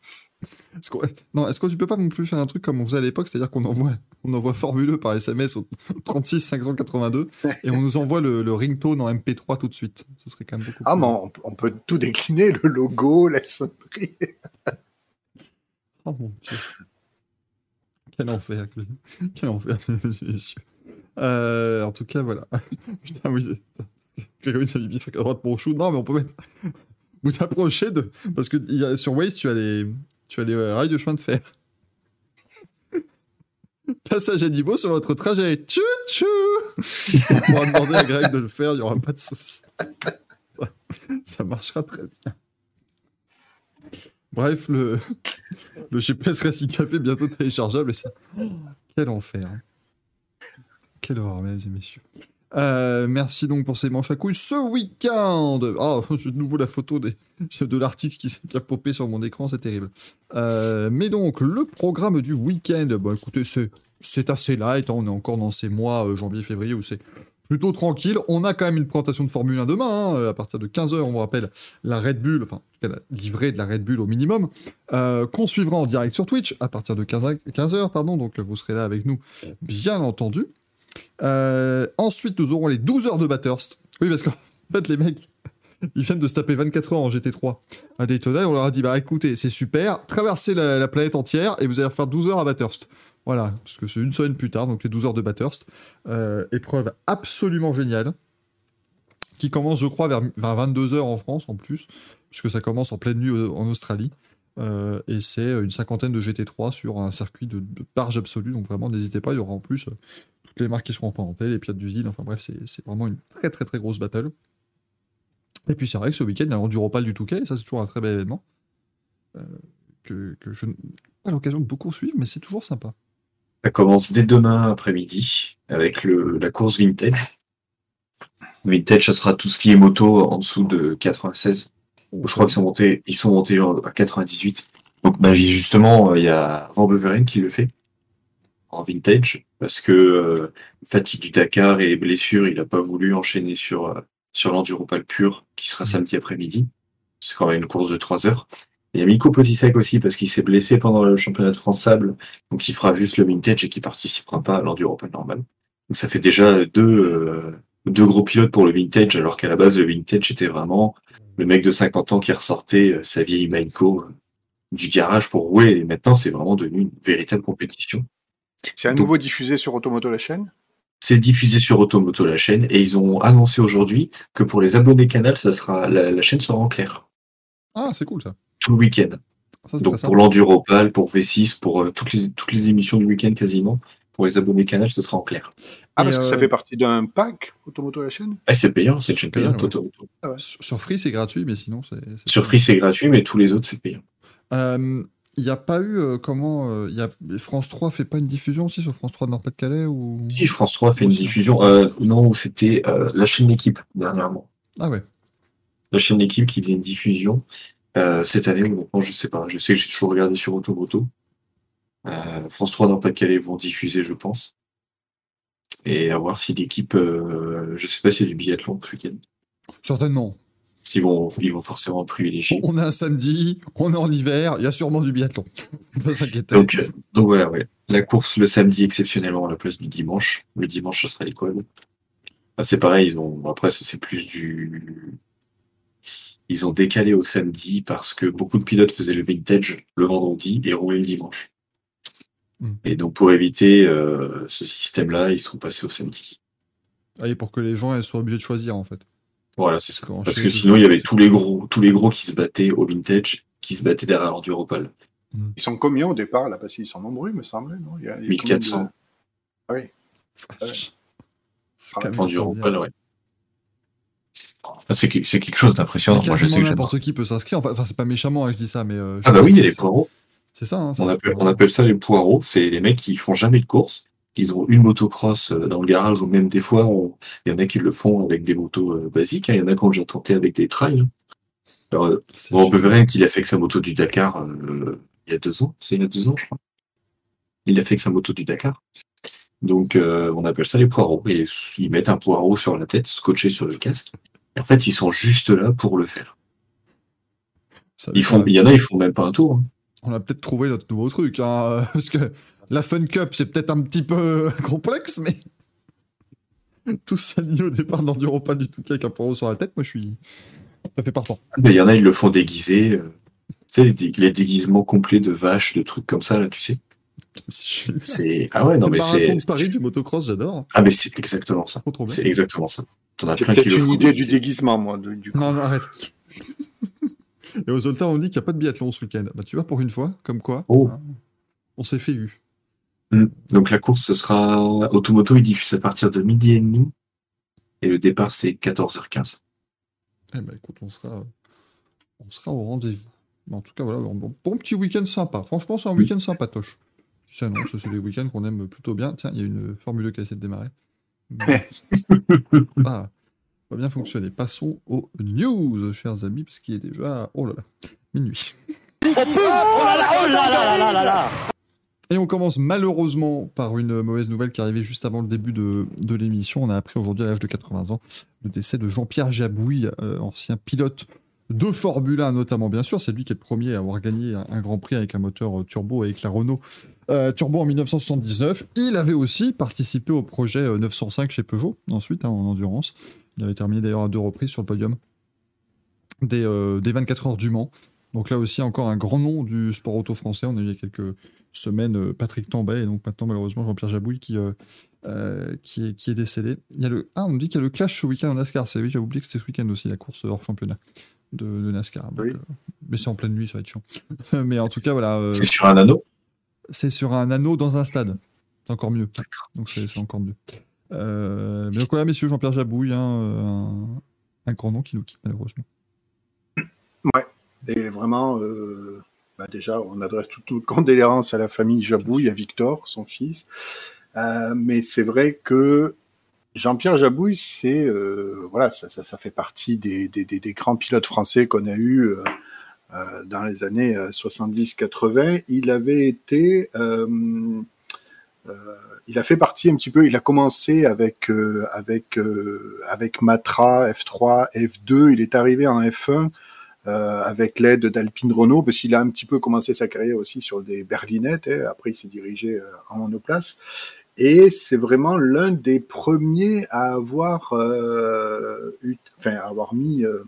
[SPEAKER 2] Est-ce qu'on- Non, est-ce que tu peux pas non plus faire un truc comme on faisait à l'époque, c'est-à-dire qu'on envoie, on envoie Formule E par SMS au 36 582 et on nous envoie le, le ringtone en MP3 tout de suite. Ce serait quand même beaucoup.
[SPEAKER 3] Ah, mais on, on peut tout décliner, le logo, la sonnerie.
[SPEAKER 2] Oh mon dieu. Quel enfer, que- quel enfer, <laughs> et messieurs. Euh, en tout cas, voilà. <laughs> Putain, oui. Grégory bif à droite pour chou. Non, mais on peut mettre. Vous approchez de. Parce que sur Waze, tu as les, tu as euh, rails de chemin de fer. Passage à niveau sur votre trajet. Tchou tchou On pourra demander à Greg de le faire, il n'y aura pas de souci. Ça marchera très bien. Bref, le, <laughs> le GPS Café bientôt téléchargeable et ça. Quel enfer. hein. Quelle horreur, mesdames et messieurs. Euh, merci donc pour ces manches à couilles. Ce week-end Ah, j'ai de nouveau la photo de l'article qui, s'est- a popé sur mon écran, c'est terrible. Euh, mais donc, le programme du week-end, bah écoutez, c'est, assez light, hein, on est encore dans ces mois, euh, janvier-février, où c'est plutôt tranquille. On a quand même une présentation de Formule 1 demain, hein, euh, à partir de 15h, on vous rappelle, la Red Bull, enfin, la livrée de la Red Bull au minimum, euh, qu'on suivra en direct sur Twitch à partir de 15h, 15h pardon, donc vous serez là avec nous, bien entendu. Euh, ensuite, nous aurons les 12 heures de Bathurst. Oui, parce qu'en <laughs> fait, les mecs, ils viennent de se taper 24 heures en GT3 à Daytona et on leur a dit bah écoutez, c'est super, traversez la, la planète entière et vous allez faire 12 heures à Bathurst. Voilà, parce que c'est une semaine plus tard, donc les 12 heures de Bathurst. Euh, épreuve absolument géniale qui commence, je crois, vers, vers 22 heures en France en plus, puisque ça commence en pleine nuit en Australie. Euh, et c'est une cinquantaine de GT3 sur un circuit de, de barge absolue. Donc vraiment, n'hésitez pas, il y aura en plus euh, toutes les marques qui seront représentées, les pilotes d'usine. Enfin bref, c'est vraiment une très très très grosse battle. Et puis c'est vrai que ce week-end, il y a l'Enduropal du Touquet, et ça c'est toujours un très bel événement. que, que je n'ai pas l'occasion de beaucoup suivre, mais c'est toujours sympa.
[SPEAKER 4] Ça commence dès demain après-midi avec le, la course vintage. Vintage, ça sera tout ce qui est moto en dessous de 96. Je crois qu'ils sont montés, ils sont montés à 98. Donc, bah, j'ai- justement, euh, il y a Van Beveren qui le fait en vintage parce que euh, fatigue du Dakar et blessure, il a pas voulu enchaîner sur euh, sur l'Enduropal pur qui sera samedi après-midi. C'est quand même une course de 3 heures. Il y a Miko Potisek aussi parce qu'il s'est blessé pendant le championnat de France Sable, donc il fera juste le vintage et qui participera pas à l'Enduropal normal. Donc ça fait déjà deux euh, deux gros pilotes pour le vintage alors qu'à la base le vintage était vraiment le mec de 50 ans qui ressortait euh, sa vieille Mainco euh, du garage pour rouler. Et maintenant, c'est vraiment devenu une véritable compétition.
[SPEAKER 3] C'est à
[SPEAKER 4] Donc-
[SPEAKER 3] nouveau diffusé sur Automoto la chaîne?
[SPEAKER 4] C'est diffusé sur Automoto la chaîne et ils ont annoncé aujourd'hui que pour les abonnés Canal, ça sera la, la chaîne sera en clair
[SPEAKER 2] Ah, c'est cool ça.
[SPEAKER 4] Tout le week-end.
[SPEAKER 2] Ça,
[SPEAKER 4] Donc pour l'Enduropal, pour V6, pour euh, toutes les toutes les émissions du week-end quasiment, pour les abonnés Canal, ce sera en clair.
[SPEAKER 3] Ah, parce que ça
[SPEAKER 2] euh,
[SPEAKER 3] fait partie d'un pack, Automoto la chaîne?
[SPEAKER 4] Ah, c'est payant, c'est une chaîne
[SPEAKER 2] payant,
[SPEAKER 4] payante,
[SPEAKER 2] ouais.
[SPEAKER 4] Automoto.
[SPEAKER 2] Sur sur Free, c'est gratuit, mais sinon, c'est.
[SPEAKER 4] Sur Free, c'est gratuit, mais tous les autres, c'est payant.
[SPEAKER 2] Euh, Il n'y a pas eu euh, comment euh, il y a France 3 fait pas une diffusion aussi sur France 3 de Nord-Pas-de-Calais ou?
[SPEAKER 4] Si France 3 fait une diffusion, euh, non, c'était euh, la chaîne L'équipe, dernièrement.
[SPEAKER 2] Ah ouais.
[SPEAKER 4] La chaîne L'équipe qui faisait une diffusion. Euh, cette année, honnêtement, je sais pas. Je sais que j'ai toujours regardé sur Automoto. Euh, France 3 dans Pas-de-Calais vont diffuser, je pense. Et à voir si l'équipe, euh, je sais pas s'il y a du biathlon ce week-end.
[SPEAKER 2] Certainement.
[SPEAKER 4] S'ils vont, ils vont forcément privilégier.
[SPEAKER 2] On est un samedi, on est en hiver, il y a sûrement du biathlon. <laughs> S'inquiéter.
[SPEAKER 4] Donc, donc voilà, ouais. La course le samedi exceptionnellement à la place du dimanche. Le dimanche, ce sera quads. Ah, c'est pareil, ils ont, après, c'est plus du, ils ont décalé au samedi parce que beaucoup de pilotes faisaient le vintage le vendredi et roulaient le dimanche.
[SPEAKER 2] Mm.
[SPEAKER 4] Et donc, pour éviter euh, ce système-là, ils sont passés au samedi.
[SPEAKER 2] Ah, et pour que les gens elles soient obligés de choisir en fait.
[SPEAKER 4] Voilà, c'est ça. Parce que sinon, il y avait tous les gros, tous les gros qui se battaient au vintage, qui se battaient derrière l'enduropal.
[SPEAKER 3] Ils sont combien au départ, là Parce qu'ils sont nombreux, il me semblait, non? Il y a- il y a
[SPEAKER 4] 1400.
[SPEAKER 3] combien de-
[SPEAKER 2] Vache. <laughs> C'est
[SPEAKER 3] Ah,
[SPEAKER 2] même
[SPEAKER 4] Enduropal, ouais. Ah, c'est que- quelque chose d'impressionnant. Moi, je sais que
[SPEAKER 2] n'importe qui peut s'inscrire. Enfin, c'est pas méchamment hein, que je dis ça, mais. euh,
[SPEAKER 4] Ah bah oui, il y a les poireaux.
[SPEAKER 2] C'est ça. Hein,
[SPEAKER 4] On appelle,
[SPEAKER 2] être-
[SPEAKER 4] on appelle ça les poireaux. C'est les mecs qui font jamais de course. Ils ont une motocross euh, dans le garage ou même des fois, on- il y en a qui le font avec des motos euh, basiques. hein. Il y en a qui ont déjà tenté avec des trails. Alors, bon,
[SPEAKER 2] chiant.
[SPEAKER 4] Beverin, qu'il a fait avec sa moto du Dakar euh, il y a deux ans. C'est il y a deux ans, je crois. Il a fait avec sa moto du Dakar. Donc, euh, on appelle ça les poireaux. Et ils mettent un poireau sur la tête, scotché sur le casque. En fait, ils sont juste là pour le faire.
[SPEAKER 2] Ça-
[SPEAKER 4] Ils font, il y en a, ils font même pas un tour. hein.
[SPEAKER 2] On a peut-être trouvé notre nouveau truc, hein, <laughs> parce que la Fun Cup, c'est peut-être un petit peu complexe, mais <laughs> tout s'aligne au départ n'endurons pas du tout avec un poireau sur la tête. Moi, je suis ça fait partant.
[SPEAKER 4] Mais il y en a, ils le font déguiser. euh, tu sais, les, dé- les déguisements complets de vaches, de trucs comme ça, là, tu sais. <laughs>
[SPEAKER 2] C'est
[SPEAKER 4] ah ouais, non, mais c'est,
[SPEAKER 2] Paris du motocross, j'adore.
[SPEAKER 4] ah, mais c'est exactement ça. C'est exactement ça. T'en as
[SPEAKER 3] J'ai peut-être une idée du déguisement, moi. de- du coup.
[SPEAKER 2] Non, non, arrête. <laughs> Et aux Zoltar, on dit qu'il n'y a pas de biathlon ce week-end. Bah, tu vois, pour une fois, comme quoi,
[SPEAKER 4] Oh.
[SPEAKER 2] hein, on s'est fait eu.
[SPEAKER 4] Hmm. Donc la course, ce sera Automoto, il diffuse à partir de midi et demi. Et le départ, c'est 14h15.
[SPEAKER 2] Eh ben, écoute, on sera, on sera au rendez-vous. En tout cas, voilà, bon, bon, bon petit week-end sympa. Franchement, c'est un
[SPEAKER 4] Oui.
[SPEAKER 2] week-end sympatoche. Tu sais, non, ça, c'est des week-ends qu'on aime plutôt bien. Tiens, il y a une Formule 2 qui a essayé de démarrer. Ah, <laughs> va bien fonctionner. Passons aux news, chers amis, parce qu'il est déjà, oh là là, minuit. Et on commence malheureusement par une mauvaise nouvelle qui est arrivée juste avant le début de, de l'émission. On a appris aujourd'hui à l'âge de 80 ans le décès de Jean-Pierre Jabouille, euh, ancien pilote de Formule 1 notamment, bien sûr. C'est lui qui est le premier à avoir gagné un, Grand Prix avec un moteur euh, turbo avec la Renault euh, Turbo en 1979. Il avait aussi participé au projet euh, 905 chez Peugeot, ensuite hein, en endurance. Il avait terminé d'ailleurs à deux reprises sur le podium des, euh, des 24 heures du Mans. Donc là aussi, encore un grand nom du sport auto français. On a eu il y a quelques semaines euh, Patrick Tambay et donc maintenant malheureusement Jean-Pierre Jabouille qui, euh, euh, qui, est, décédé. Il y a le, ah, on me dit qu'il y a le clash ce week-end en NASCAR. C'est oui, j'ai oublié que c'était ce week-end aussi la course hors championnat de, de NASCAR. Donc,
[SPEAKER 3] Oui.
[SPEAKER 2] euh, mais c'est en pleine nuit, ça va être chiant. <laughs> mais en tout cas, voilà. euh,
[SPEAKER 4] C'est sur un anneau?
[SPEAKER 2] c'est sur un anneau dans un stade. C'est encore mieux. Donc c'est encore mieux. Euh, mais donc voilà, messieurs, Jean-Pierre Jabouille, hein, un, un grand nom qui nous quitte malheureusement.
[SPEAKER 3] Et vraiment, euh, bah déjà, on adresse toutes nos condoléances à la famille Jabouille, à Victor, son fils. Euh, mais c'est vrai que Jean-Pierre Jabouille, c'est euh, voilà, ça, fait partie des, grands pilotes français qu'on a eu euh, euh, dans les années 70-80. Il avait été, il a fait partie un petit peu. Il a commencé avec Matra F3, F2. Il est arrivé en F1 euh, avec l'aide d'Alpine Renault, parce qu'il a un petit peu commencé sa carrière aussi sur des berlinettes. hein. Après, il s'est dirigé en monoplace. Et c'est vraiment l'un des premiers à avoir, euh, eu, enfin, avoir mis, euh,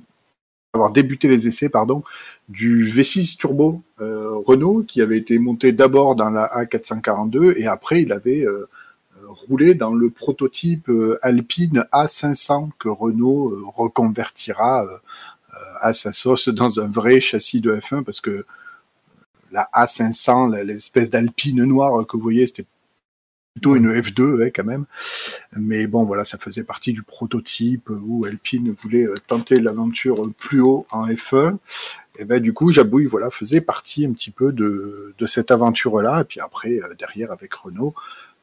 [SPEAKER 3] avoir débuté les essais, pardon, du V6 turbo euh, Renault, qui avait été monté d'abord dans la A442 et après il avait roulé dans le prototype Alpine A500 que Renault reconvertira à sa sauce dans un vrai châssis de F1 parce que la A500, la- l'espèce d'Alpine noire que vous voyez, c'était plutôt une F2 ouais, quand même. Mais bon, voilà, ça faisait partie du prototype où Alpine voulait euh, tenter l'aventure plus haut en F1. Et ben du coup, Jabouille voilà faisait partie un petit peu de, de cette aventure-là. Et puis après, euh, derrière avec Renault.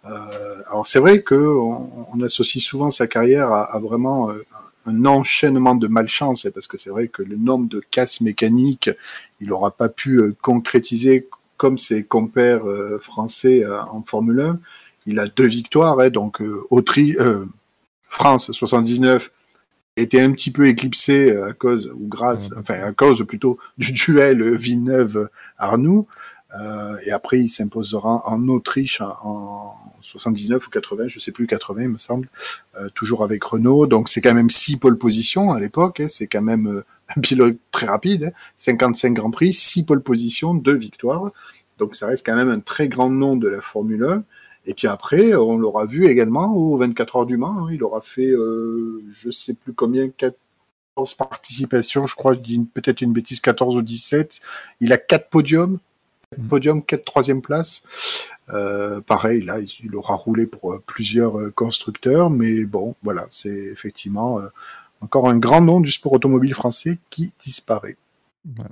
[SPEAKER 3] Euh, alors c'est vrai que on, associe souvent sa carrière à, à vraiment euh, un enchaînement de malchance, parce que c'est vrai que le nombre de casses mécaniques, il n'aura pas pu concrétiser comme ses compères français en Formule 1 il a deux victoires, hein, donc euh, euh, France 79 était un petit peu éclipsé à cause ou grâce, enfin à cause plutôt <laughs> du duel Villeneuve-Arnoux. Euh, et après, il s'imposera en Autriche en, 79 ou 80, je sais plus 80, il me semble, euh, toujours avec Renault. Donc c'est quand même six pole positions à l'époque. Hein, c'est quand même euh, un pilote très rapide. Hein, 55 grands prix, six pole positions, deux victoires. Donc ça reste quand même un très grand nom de la Formule 1. Et puis après, on l'aura vu également aux 24 heures du Mans. Hein. Il aura fait, euh, je sais plus combien, 14 participations, je crois, je dis peut-être une bêtise, 14 ou 17. Il a quatre podiums, quatre podiums, quatre troisième places. Euh, pareil, là, il, aura roulé pour euh, plusieurs euh, constructeurs, mais bon, voilà, c'est effectivement euh, encore un grand nom du sport automobile français qui disparaît.
[SPEAKER 2] Voilà.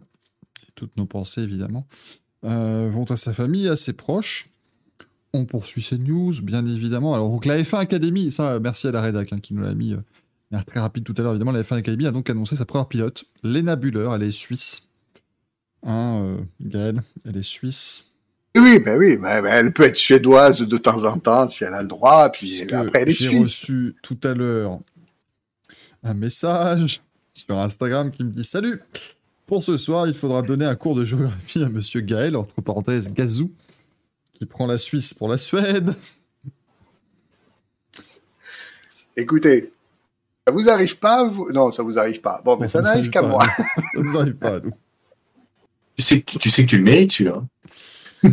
[SPEAKER 2] toutes nos pensées, évidemment, vont à sa famille, à ses proches. On poursuit ces news, bien évidemment. Alors, donc, la F1 Academy, ça, merci à la rédac hein, qui nous l'a mis euh, très rapide tout à l'heure, évidemment. La F1 Academy a donc annoncé sa première pilote, Lena Buller. Elle est suisse. Hein, euh, Gaëlle, elle est suisse.
[SPEAKER 3] Oui, ben oui, ben, ben, elle peut être suédoise de temps en temps si elle a le droit, puis après elle est
[SPEAKER 2] suisse. J'ai reçu tout à l'heure un message sur Instagram qui me dit Salut Pour ce soir, il faudra donner un cours de géographie à monsieur Gaël, entre parenthèses, Gazou qui prend la Suisse pour la Suède.
[SPEAKER 3] Écoutez, ça vous arrive pas vous... Non, ça vous arrive pas. Bon, mais ça, ça n'arrive qu'à moi. <laughs>
[SPEAKER 2] ça nous arrive pas, nous.
[SPEAKER 4] Tu sais, que, tu sais que tu le mérites, celui-là. <laughs>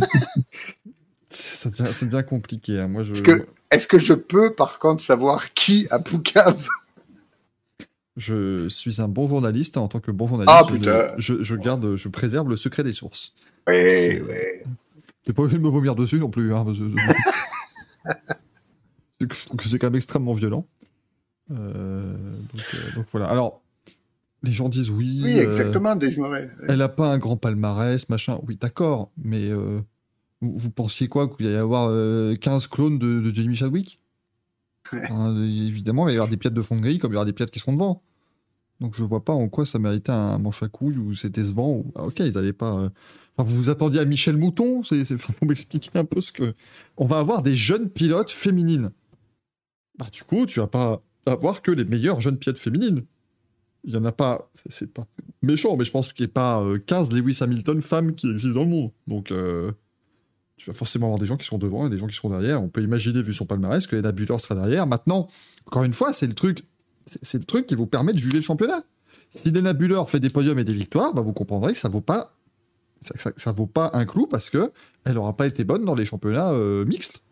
[SPEAKER 2] ça, devient, ça devient compliqué. Hein. Moi, je...
[SPEAKER 3] Est-ce que, est que, je peux, par contre, savoir qui a Poucave?
[SPEAKER 2] Je suis un bon journaliste. En tant que bon journaliste,
[SPEAKER 3] ah, putain.
[SPEAKER 2] Je, je, garde, je préserve le secret des sources.
[SPEAKER 3] Oui, oui.
[SPEAKER 2] T'es pas obligé de me vomir dessus non plus. Hein, <laughs> que c'est quand même extrêmement violent. Euh, donc, euh, donc, voilà. Alors, les gens disent oui.
[SPEAKER 3] Oui, exactement, Dave
[SPEAKER 2] Murray. Elle a pas un grand palmarès, machin. Oui, d'accord, mais euh, vous, vous, pensiez quoi Qu'il allait y avoir 15 clones de, de Jamie Chadwick? Hein, Évidemment, il va y avoir des pièces de fond de grille comme il y aura des pièces qui seront devant. Donc je vois pas en quoi ça méritait un manche à couilles ou c'était ce vent. Ou... Ah, ok, ils n'allaient pas vous vous attendiez à Michel Mouton C'est, faut m'expliquer un peu ce que. On va avoir des jeunes pilotes féminines. Bah, du coup, tu vas pas avoir que les meilleures jeunes pilotes féminines. Il y en a pas. C'est, pas méchant, mais je pense qu'il n'y a pas 15 euh, Lewis Hamilton femmes qui existent dans le monde. Donc, euh, tu vas forcément avoir des gens qui sont devant et des gens qui sont derrière. On peut imaginer, vu son palmarès, que Lena Buller sera derrière. Maintenant, encore une fois, c'est le truc. C'est, le truc qui vous permet de juger le championnat. Si Lena Buller fait des podiums et des victoires, bah vous comprendrez que ça vaut pas ça, ça, vaut pas un clou parce que elle aura pas été bonne dans les championnats euh, mixtes.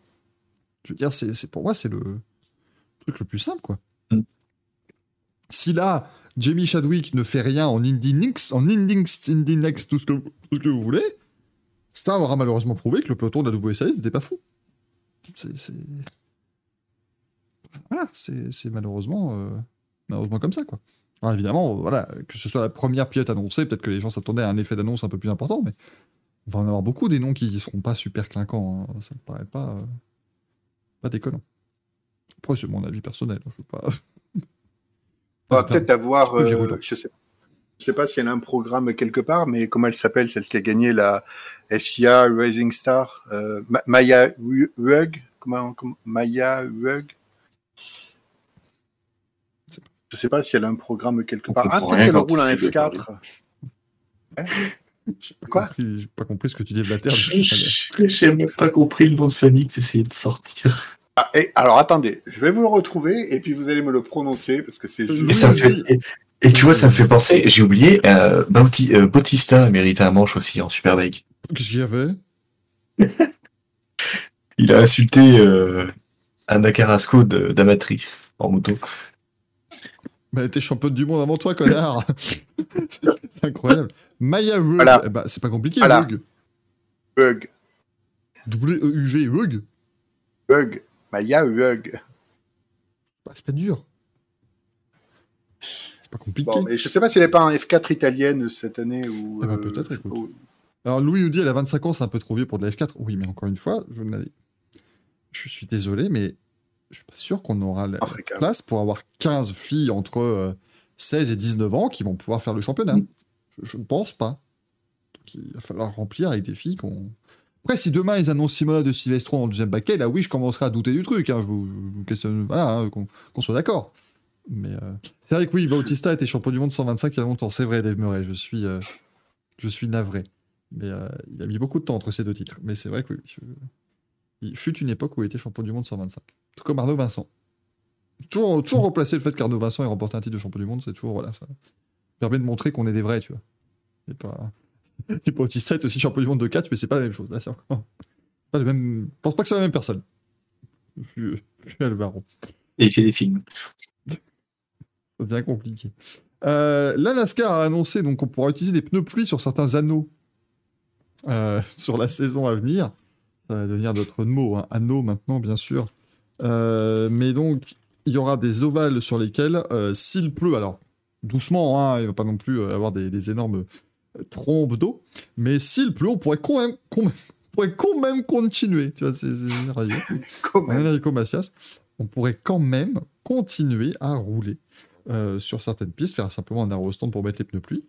[SPEAKER 2] Je veux dire, c'est pour moi, c'est le truc le plus simple, quoi. Mm. Si là, Jamie Chadwick ne fait rien en Indie Next, en Indie, Indie Next, tout ce, que, tout ce que vous voulez, ça aura malheureusement prouvé que le peloton de la WSAS n'était pas fou. C'est. Voilà, c'est malheureusement, euh, malheureusement comme ça, quoi. Alors évidemment, voilà, que ce soit la première pilote annoncée, peut-être que les gens s'attendaient à un effet d'annonce un peu plus important, mais on va en avoir beaucoup des noms qui ne seront pas super clinquants. Hein. Ça me paraît pas, euh, pas déconnant. Après, c'est mon avis personnel. Hein, je pas...
[SPEAKER 3] On va peut-être avoir, euh, je sais je sais pas si elle a un programme quelque part, mais comment elle s'appelle, celle qui a gagné la FCA Rising Star, euh, Maya Rug, comment, comment Maya Rug, je sais pas si elle a un programme quelque part. Ah, peut-être qu'elle roule un F4.
[SPEAKER 2] Hein Quoi J'ai pas compris ce que tu dis de la Terre.
[SPEAKER 4] J'ai même pas compris le nom de famille que tu essayais de sortir.
[SPEAKER 3] Ah, et, alors attendez, je vais vous le retrouver et puis vous allez me le prononcer parce que c'est
[SPEAKER 4] et, et, tu vois, ça me fait penser, j'ai oublié, euh, Bauti, euh, Bautista méritait un manche aussi en Superbike.
[SPEAKER 2] Qu'est-ce qu'il y avait?
[SPEAKER 4] Il a insulté euh, Anna Carrasco d'amatrice en moto.
[SPEAKER 2] Bah, elle était championne du monde avant toi, connard. <laughs> c'est incroyable. Maya Rug.
[SPEAKER 3] Voilà.
[SPEAKER 2] Eh bah, c'est pas compliqué,
[SPEAKER 3] voilà.
[SPEAKER 2] Rug.
[SPEAKER 3] Rug.
[SPEAKER 2] W-E-U-G, Rug.
[SPEAKER 3] Hug. Maya Hug.
[SPEAKER 2] Bah, c'est pas dur. C'est pas compliqué.
[SPEAKER 3] Bon, mais je sais pas s'il n'est pas en F4 italienne cette année ou.
[SPEAKER 2] Eh ben,
[SPEAKER 3] euh,
[SPEAKER 2] peut-être,
[SPEAKER 3] où.
[SPEAKER 2] Alors Louis nous dit elle a 25 ans, c'est un peu trop vieux pour de la F4. Oui, mais encore une fois, je suis désolé, mais je suis pas sûr qu'on aura la place pour avoir 15 filles entre euh, 16 et 19 ans qui vont pouvoir faire le championnat.
[SPEAKER 4] Mm.
[SPEAKER 2] Je, ne pense pas. Donc il va falloir remplir avec des filles qu'on. Après, si demain ils annoncent Simona de Silvestro le deuxième paquet, là oui, je commencerai à douter du truc. hein. Je vous, je vous questionne, voilà, hein, qu'on soit d'accord. Mais euh, c'est vrai que oui, Bautista était champion du monde 125 il y a longtemps. C'est vrai, Dave Murray. Je suis, euh, je suis navré. Mais euh, il a mis beaucoup de temps entre ces deux titres. Mais c'est vrai que oui, je- il fut une époque où il était champion du monde 125. Tout comme Arnaud Vincent. Toujours, toujours replacer le fait qu'Arnaud Vincent ait remporté un titre de champion du monde, c'est toujours, voilà, ça permet de montrer qu'on est des vrais, tu vois. Et pas. <laughs> Et Bautista est aussi champion du monde de catch, mais c'est pas la même chose. Là, c'est encore. Pas le même. Je pense pas que c'est la même personne. Vu, vu Alvaro.
[SPEAKER 4] Et il fait des films.
[SPEAKER 2] C'est bien compliqué. Euh, la NASCAR a annoncé donc qu'on pourra utiliser des pneus pluie sur certains anneaux euh, <laughs> sur la saison à venir. Ça va devenir d'autres mots, hein. anneaux maintenant, bien sûr. Euh, mais donc, il y aura des ovales sur lesquels, euh, s'il pleut, alors doucement, hein, il ne va pas non plus euh, avoir des, des énormes trombes d'eau, mais s'il pleut, on pourrait quand même, quand même- <laughs> pourrait quand même continuer. Tu vois, c'est merveilleux. Enrico Macias, on pourrait quand même continuer à rouler euh, sur certaines pistes, faire simplement un arrow stand pour mettre les pneus pluie.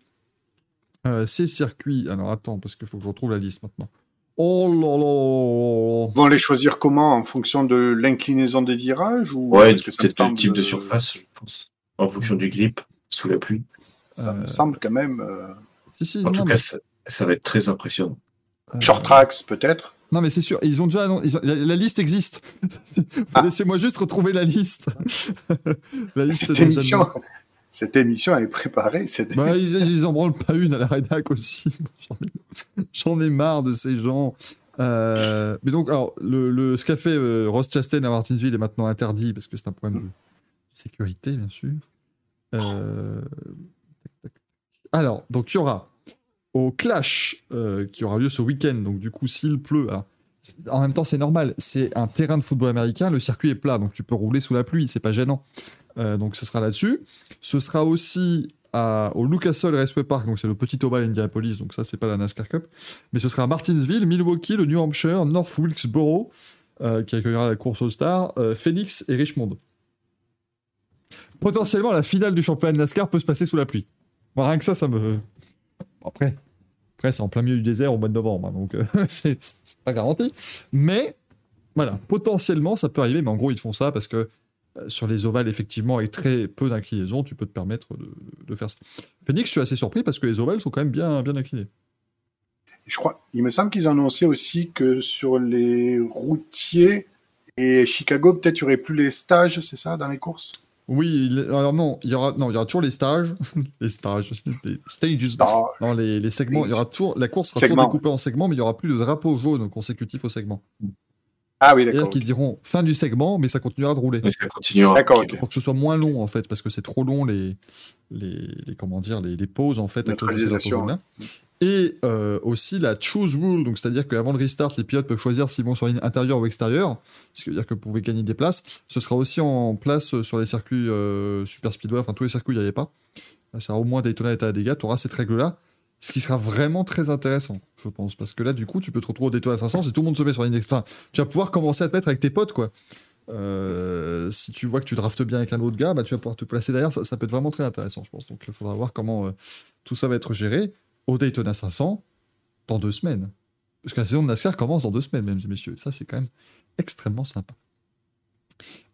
[SPEAKER 2] Euh, ces circuits, alors attends, parce qu'il faut que je retrouve la liste maintenant. Oh là là
[SPEAKER 3] Vont les choisir comment En fonction de l'inclinaison des virages ou
[SPEAKER 4] Ouais, peut-être le type de surface, je pense. En fonction du grip, sous la pluie.
[SPEAKER 3] Ça me
[SPEAKER 2] Euh,
[SPEAKER 3] semble quand même. euh,
[SPEAKER 2] Si, si,
[SPEAKER 4] En
[SPEAKER 2] non,
[SPEAKER 4] tout
[SPEAKER 2] mais-
[SPEAKER 4] cas, ça, ça va être très impressionnant.
[SPEAKER 2] euh,
[SPEAKER 3] Short tracks, peut-être
[SPEAKER 2] Non, mais c'est sûr, ils ont déjà. annon- ils ont- la, la liste existe. <laughs>
[SPEAKER 3] Ah.
[SPEAKER 2] Laissez-moi juste retrouver la liste. <laughs> la liste
[SPEAKER 3] Cette
[SPEAKER 2] des
[SPEAKER 3] émission. Cette émission est préparée.
[SPEAKER 2] Bah, ils, ils en branlent pas une à la rédac aussi. <laughs> J'en ai, marre de ces gens. Euh, mais donc, alors, le, ce qu'a fait euh, Ross Chastain à Martinsville est maintenant interdit parce que c'est un problème de sécurité, bien sûr. Euh. Alors, donc il y aura au Clash qui aura lieu ce week-end. Donc, du coup, s'il pleut, alors, en même temps, c'est normal. C'est un terrain de football américain. Le circuit est plat, donc tu peux rouler sous la pluie. C'est pas gênant. Euh, donc, ce sera là-dessus. Ce sera aussi au Lucas Oil Raceway Park, donc c'est le petit ovale Indianapolis, donc ça c'est pas la NASCAR Cup, mais ce sera à Martinsville, Milwaukee, le New Hampshire, North Wilkesboro, euh, qui accueillera la course All-Star, euh, Phoenix et Richmond. Potentiellement, la finale du championnat de NASCAR peut se passer sous la pluie. Rien que ça, ça me. Après, après c'est en plein milieu du désert au mois de novembre, hein, donc <laughs> c'est pas garanti. Mais voilà, potentiellement, ça peut arriver, mais en gros, ils font ça parce que sur les ovales, effectivement, avec très peu d'inclinaison, tu peux te permettre de, de faire ça. Phoenix, je suis assez surpris parce que les ovales sont quand même bien, bien inclinés.
[SPEAKER 3] Je crois, il me semble qu'ils ont annoncé aussi que sur les routiers et Chicago, peut-être il n'y aurait plus les stages, c'est ça, dans les courses?
[SPEAKER 2] Oui, alors non, il y aura, non, il y aura toujours les stages, <laughs> les stages, les stages,
[SPEAKER 3] Stage.
[SPEAKER 2] non, les, les segments. Il y aura toujours, la course sera toujours découpée en segments, mais il y aura plus de drapeau jaune consécutif au segment.
[SPEAKER 3] Ah oui, d'accord.
[SPEAKER 2] qu'ils diront fin du segment, mais ça continuera de rouler.
[SPEAKER 4] Mais ça continuera.
[SPEAKER 3] D'accord,
[SPEAKER 4] Ok.
[SPEAKER 3] ok.
[SPEAKER 2] Pour que ce soit moins long en fait, parce que c'est trop long les, les, les- comment dire les, les pauses en fait à cause de ces jaunes-là. Et euh, aussi la choose rule, donc c'est-à-dire qu'avant le restart, les pilotes peuvent choisir s'ils vont sur la ligne intérieure ou extérieure, ce qui veut dire que vous pouvez gagner des places. Ce sera aussi en place euh, sur les circuits euh, super speedway, enfin tous les circuits il n'y avait pas. Là, Ça sera au moins Daytona et Talladega, tu auras cette règle-là, ce qui sera vraiment très intéressant, je pense, parce que là du coup tu peux te retrouver au Daytona 500 si tout le monde se met sur extérieure. Enfin, tu vas pouvoir commencer à te mettre avec tes potes quoi. Euh, si tu vois que tu draftes bien avec un autre gars, bah, tu vas pouvoir te placer derrière. Ça, peut être vraiment très intéressant, je pense. Donc, il faudra voir comment euh, tout ça va être géré au Daytona 500 dans deux semaines. Parce que la saison de NASCAR commence dans deux semaines, mesdames et messieurs. Ça, c'est quand même extrêmement sympa.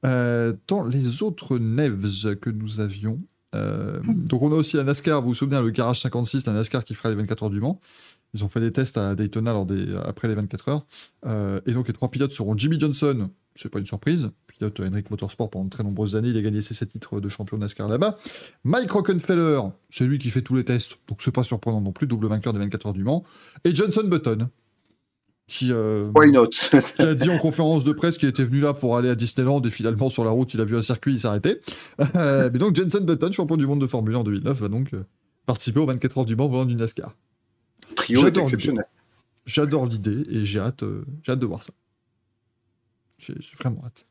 [SPEAKER 2] Euh, dans les autres Nevs que nous avions, euh, donc on a aussi la NASCAR, vous vous souvenez, le Garage 56, la NASCAR qui fera les 24 heures du Mans. Ils ont fait des tests à Daytona lors des, après les 24 heures. Euh, et donc les trois pilotes seront Jimmy Johnson, c'est pas une surprise, pilote Henrik Motorsport pendant très nombreuses années, il a gagné ses 7 titres de champion NASCAR là-bas. Mike Rockenfeller, c'est lui qui fait tous les tests, donc c'est pas surprenant non plus, double vainqueur des 24 heures du Mans. Et Johnson Button, qui, euh,
[SPEAKER 3] Why not? <laughs>
[SPEAKER 2] qui a dit en conférence de presse qu'il était venu là pour aller à Disneyland et finalement sur la route il a vu un circuit, il s'est arrêté. <laughs> Euh, mais donc Jenson Button, champion du monde de Formule 1 en 2009, va donc euh, participer aux 24 heures du Mans volant du NASCAR.
[SPEAKER 3] Trio est
[SPEAKER 2] J'adore
[SPEAKER 3] exceptionnel.
[SPEAKER 2] J'adore l'idée et j'ai hâte, j'ai hâte de voir ça. J'ai vraiment hâte.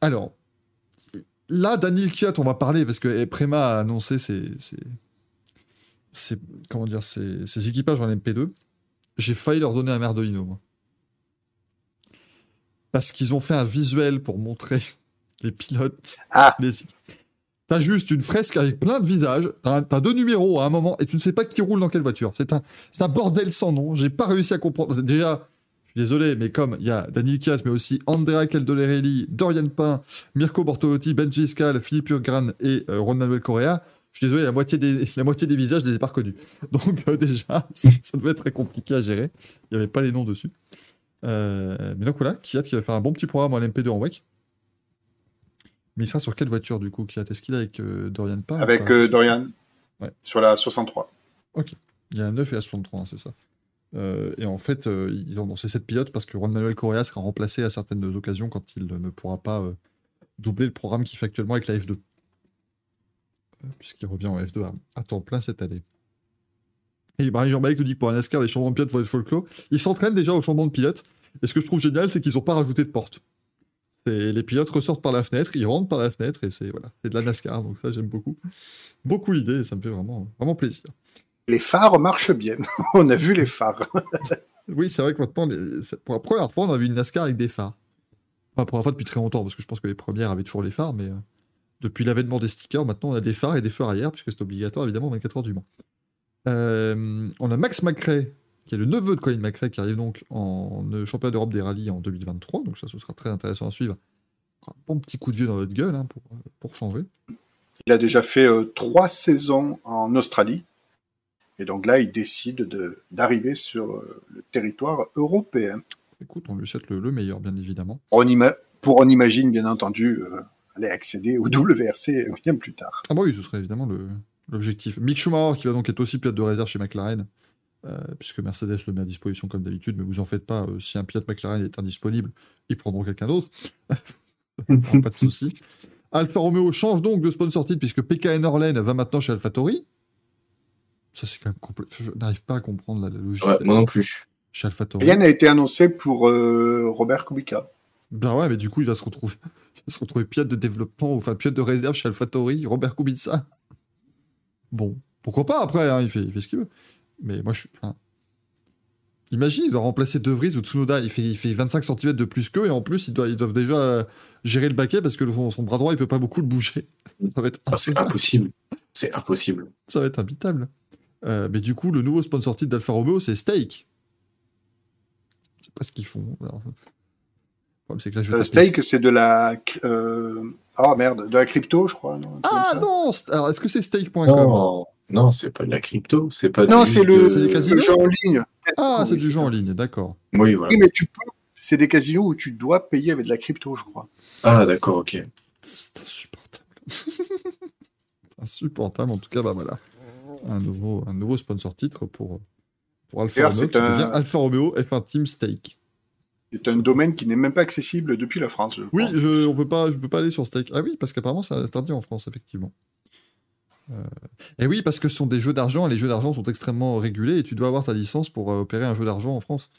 [SPEAKER 2] Alors, là, Daniel Kiat, on va parler parce que Prema a annoncé ses, ses- ses- comment dire, ses, ses équipages en MP2. J'ai failli leur donner un merdolino, moi. Parce qu'ils ont fait un visuel pour montrer <laughs> les pilotes.
[SPEAKER 3] Ah. <laughs>
[SPEAKER 2] Les... T'as juste une fresque avec plein de visages, t'as deux numéros à un moment et tu ne sais pas qui roule dans quelle voiture. C'est un, bordel sans nom. J'ai pas réussi à comprendre. Déjà, je suis désolé, mais comme il y a Daniel Kiat, mais aussi Andrea Caldolerelli, Dorian Pain, Mirko Bortolotti, Ben Fiscal, Philippe Urgran et euh, Ron Manuel Correa, je suis désolé, la moitié des, <laughs> la moitié des visages, je les ai pas reconnus. <laughs> Donc euh, déjà, <laughs> ça, ça devait être très compliqué à gérer. Il n'y avait pas les noms dessus. Euh, mais donc voilà, Kiat qui va faire un bon petit programme en MP2 en WEC. Mais il sera sur quelle voiture du coup, Kiat Est-ce qu'il est avec euh, Dorian ou
[SPEAKER 3] Avec
[SPEAKER 2] pas?
[SPEAKER 3] Dorian.
[SPEAKER 2] Ouais.
[SPEAKER 3] Sur la 63.
[SPEAKER 2] Il y a un 9 et un 63, hein, c'est ça. Euh, et en fait, euh, ils ont lancé cette pilote parce que Juan Manuel Correa sera remplacé à certaines occasions quand il ne pourra pas euh, doubler le programme qu'il fait actuellement avec la F2. Puisqu'il revient en F2 à, à temps plein cette année. Et Marie Jean-Balek nous dit que pour un NASCAR, les changements de pilote vont être folklore. Ils s'entraînent déjà au changement de pilote. Et ce que je trouve génial, c'est qu'ils n'ont pas rajouté de porte. Les pilotes ressortent par la fenêtre, ils rentrent par la fenêtre, et c'est voilà, c'est de la NASCAR. Donc ça, j'aime beaucoup. Beaucoup l'idée, et ça me fait vraiment, vraiment plaisir.
[SPEAKER 3] Les phares marchent bien. <laughs> On a vu les phares. <laughs>
[SPEAKER 2] Oui, c'est vrai que maintenant, les- pour la première fois, on a vu une NASCAR avec des phares. Enfin, pour la première fois depuis très longtemps, parce que je pense que les premières avaient toujours les phares, mais euh, depuis l'avènement des stickers, maintenant on a des phares et des feux arrière, puisque c'est obligatoire évidemment 24 heures du Mans. Euh, on a Max McRae, qui est le neveu de Colin McRae, qui arrive donc en euh, championnat d'Europe des rallyes en 2023, donc ça, ce sera très intéressant à suivre. Un bon petit coup de vieux dans votre gueule hein, pour, euh, pour changer.
[SPEAKER 3] Il a déjà fait euh, trois saisons en Australie. Et donc là, il décide de- d'arriver sur euh, le territoire européen.
[SPEAKER 2] Écoute, on lui souhaite le, le meilleur, bien évidemment.
[SPEAKER 3] On ima- pour on imagine, bien entendu, aller accéder au WRC bien plus tard.
[SPEAKER 2] Ah bah oui, ce serait évidemment le- l'objectif. Mick Schumacher, qui va donc être aussi pilote de réserve chez McLaren, euh, puisque Mercedes le met à disposition comme d'habitude, mais vous en faites pas, euh, si un pilote McLaren est indisponible, ils prendront quelqu'un d'autre. <laughs> pas de souci. Alfa Romeo change donc de sponsor titre, puisque PKN Orlen va maintenant chez AlphaTauri. Ça, c'est quand même complet. Je n'arrive pas à comprendre la, la logique
[SPEAKER 4] Ouais, moi non plus.
[SPEAKER 2] chez AlphaTauri.
[SPEAKER 3] Rien n'a été annoncé pour euh, Robert Kubica.
[SPEAKER 2] Ben ouais, mais du coup, il va se retrouver, se retrouver pilote de développement, enfin pilote de réserve chez AlphaTauri, Robert Kubica. Bon, pourquoi pas après, hein, il, fait, il fait ce qu'il veut. Mais moi, je suis. Imagine, il doit remplacer De Vries ou Tsunoda, il fait, il fait 25 cm de plus qu'eux, et en plus, ils doivent, ils doivent déjà gérer le baquet parce que le- son, son bras droit, il peut pas beaucoup le bouger. <laughs> Ça va être,
[SPEAKER 4] Ah, c'est
[SPEAKER 2] impossible.
[SPEAKER 4] impossible. C'est impossible.
[SPEAKER 2] Ça va être imbitable. Euh, mais du coup, le nouveau sponsor titre d'Alfa Romeo, c'est Steak. C'est pas ce qu'ils font. Alors,
[SPEAKER 3] Euh, Stake, c'est de la. euh, Oh merde, de la crypto, je crois. non,
[SPEAKER 2] Ah non st- Alors, est-ce que c'est stake.com
[SPEAKER 4] Non, non c'est pas de la crypto. C'est pas
[SPEAKER 3] Non,
[SPEAKER 4] du-
[SPEAKER 3] c'est le, jeu en ligne.
[SPEAKER 2] Ah, c'est du jeu en ligne, d'accord.
[SPEAKER 4] Oui, voilà.
[SPEAKER 3] Oui, mais tu peux. C'est des casinos où tu dois payer avec de la crypto, je crois.
[SPEAKER 4] Ah, d'accord, ok.
[SPEAKER 2] C'est insupportable. <laughs> insupportable, en tout cas, bah voilà. Un nouveau, un nouveau sponsor titre pour, pour Alfa Romeo qui
[SPEAKER 3] un-
[SPEAKER 2] devient Alfa Romeo F1 Team Stake.
[SPEAKER 3] C'est un domaine qui n'est même pas accessible depuis la France. je
[SPEAKER 2] Oui, je, on peut pas, je peux pas aller sur Stake. Ah oui, parce qu'apparemment, c'est interdit en France, effectivement. Euh, Et oui, parce que ce sont des jeux d'argent, et les jeux d'argent sont extrêmement régulés, et tu dois avoir ta licence pour euh, opérer un jeu d'argent en France.